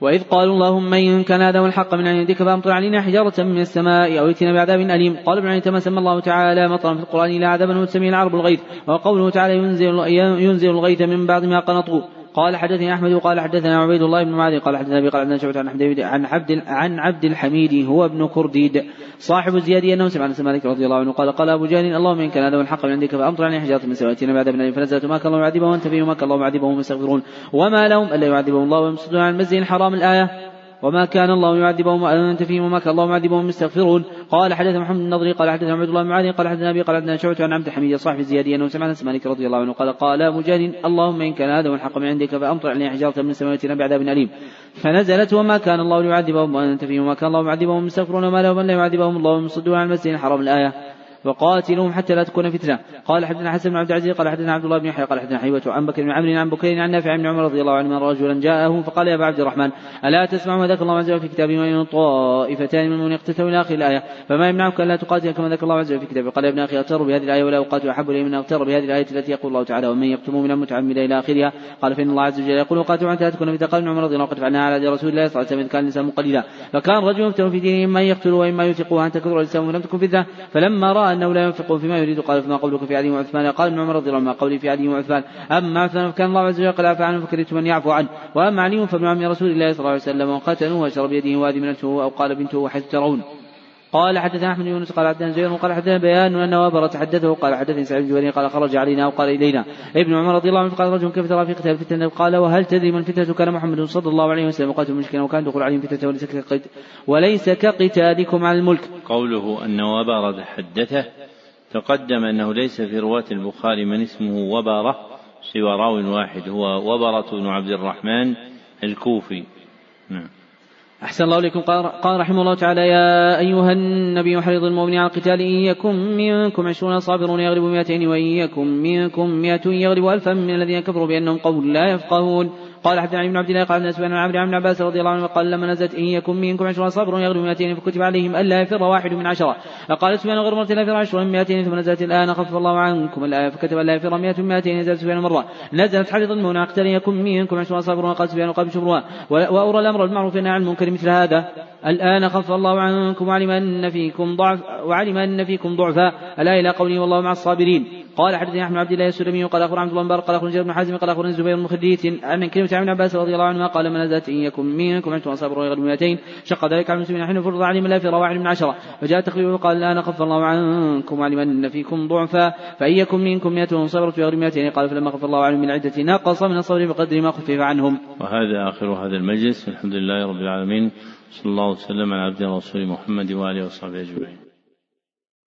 وإذ قالوا اللهم إن كان هذا الحق من عندك فأمطر علينا حجارة من السماء أو ائتنا بعذاب أليم. قال ابن عيسى سمى الله تعالى مطرا في القرآن إلى عذابا وتسميه العرب الغيث وقوله تعالى ينزل, ينزل الغيث من بعد ما قنطوا. قال حدثني أحمد وقال حدثنا عبيد الله بن معاذ قال حدثنا أبي قال عن عبد عن عبد عن عبد الحميد هو ابن كرديد صاحب الزيادي أنه سمع انس مالك رضي الله عنه قال قال أبو جهل اللهم إن كان هذا الحق من عندك فأمطر عليه حجارة من سواتنا بعد ابن فنزلت ما كان الله يعذبهم وأنت فيهم ما كان الله يعذبهم يستغفرون وما لهم ألا يعذبهم الله ويمسدون عن المسجد الحرام الآية. وما كان الله يعذبهم وانت فيهم وما كان الله يعذبهم يستغفرون قال حدث محمد النضري قال حدث عبد الله بن قال حدث أبي قال حدثنا شعبة عن عبد الحميد صاحب الزيادي أنه سمع انس مالك رضي الله عنه قال قال مجاهد اللهم إن كان هذا هو الحق من عندك فأمطر علينا حجارة من سماواتنا بعذاب أليم. فنزلت وما كان الله ليعذبهم وانت فيهم وما كان الله يعذبهم يستغفرون وما لهم ان لا يعذبهم الله ويصدون عن المسجد الحرام الآية. وقاتلهم حتى لا تكون فتنة. قال حدثنا حسن بن عبد العزيز قال حدثنا عبد الله بن يحيى قال حدثنا حيوة عن بكر بن عمرو عن بكير عن نافع بن عمر رضي الله عنه رجلا جاءه فقال يا أبا عبد الرحمن ألا تسمع ما ذكر الله عز وجل في كتابه وإن طائفتان من اقتتلوا إلى آخر الآية؟ فما يمنعك ألا تقاتل كما ذكر الله عز وجل في كتابه. قال يا ابن أخي أغتر بهذه الآية ولا أقاتل أحب إلي من أغتر بهذه الآية التي يقول الله تعالى ومن يقتل من المتعمد إلى آخرها؟ قال فإن الله عز وجل يقول قاتلوا حتى تكون في قال عمر رضي الله عنه على رسول الله صلى الله عليه وسلم كان الإنسان قليلا فكان رجل يفتن في دينه إما يقتل وإما ينفق وأن تكثر الإسلام ولم تكن فتنة فلما رأى أنه لا ينفق فيما يريد. قال فما قولك في علي وعثمان قال ابن عمر رضي الله عنه. قولي في علي وعثمان أما عثمان فكان الله عز وجل قد عفى عنه فكرهت من يعفو عنه. وأما علي فابن عم رسول الله صلى الله عليه وسلم وقتلوه وشرب يده وهذه منته أو قال بنته حيث ترون. قال حدثنا أحمد بن يونس قال حدثنا زهير قال حدثنا بيان أن وابر تحدثه قال حدثني سعيد بن قال خرج علينا أو قال إلينا ابن عمر رضي الله عنه قال رجل كيف ترى في قتال الفتنه قال وهل تدري من فتنة كان محمد صلى الله عليه وسلم قاتل المشركين وكان دخول عليهم فتنة وليس وليس كقتالكم على الملك. قوله أن وبر تحدثه تقدم أنه ليس في رواة البخاري من اسمه وبرة سوى راو واحد هو وبرة بن عبد الرحمن الكوفي. أحسن الله إليكم. قال رحمه الله تعالى يا أيها النبي حرض المؤمنين على القتال إن يكن منكم عشرون صابرون يغلبوا مئتين وإن يكن منكم مئة يغلبوا ألفا من الذين كفروا بأنهم قوم لا يفقهون. قال حدثنا ابن عبد الله قال سفيان عن عبد عباس رضي الله عنه قال لما نزلت إن يكن منكم عشرون صبر يغلب مئتين فكتب عليهم ألا يفر واحد من عشرة. فقال سفيان غير مرة لا يفر عشر من مئتين ثم نزلت الآن خفف الله عنكم الآية فكتب ألا يفر مئة من مئتين نزلت سفيان مرة. نزلت حديث المؤمن اقتل يكن منكم عشرون صبر وقال سفيان وقال شبرها وأورى الأمر بالمعروف والنهي عن المنكر مثل هذا. الآن خفف الله عنكم وعلم أن فيكم ضعف وعلم أن فيكم ضعفا. ألا إلى قوله والله مع الصابرين. قال حدثني أحمد عبد الله السلمي قال اخبر عبد الله بن قال اخبر بن حازم قال اخبر الزبير بن عن كلمة عن عباس رضي الله عنهما قال من نزلت إن يكن منكم عشرون صابر غير مئتين شق ذلك على المسلمين حين فرض عليهم لا في واحد من عشرة. فجاء تقريبا وقال الان خف الله عنكم وعلم إن فيكم ضعفا. فإن يكن منكم مئة صبرت غير مئتين. قال فلما خف الله عنهم من عدة نقص من الصبر بقدر ما خفف عنهم. وهذا آخر هذا المجلس. الحمد لله رب العالمين. صلى الله وسلم على عبده ورسوله محمد وآله وصحبه أجمعين.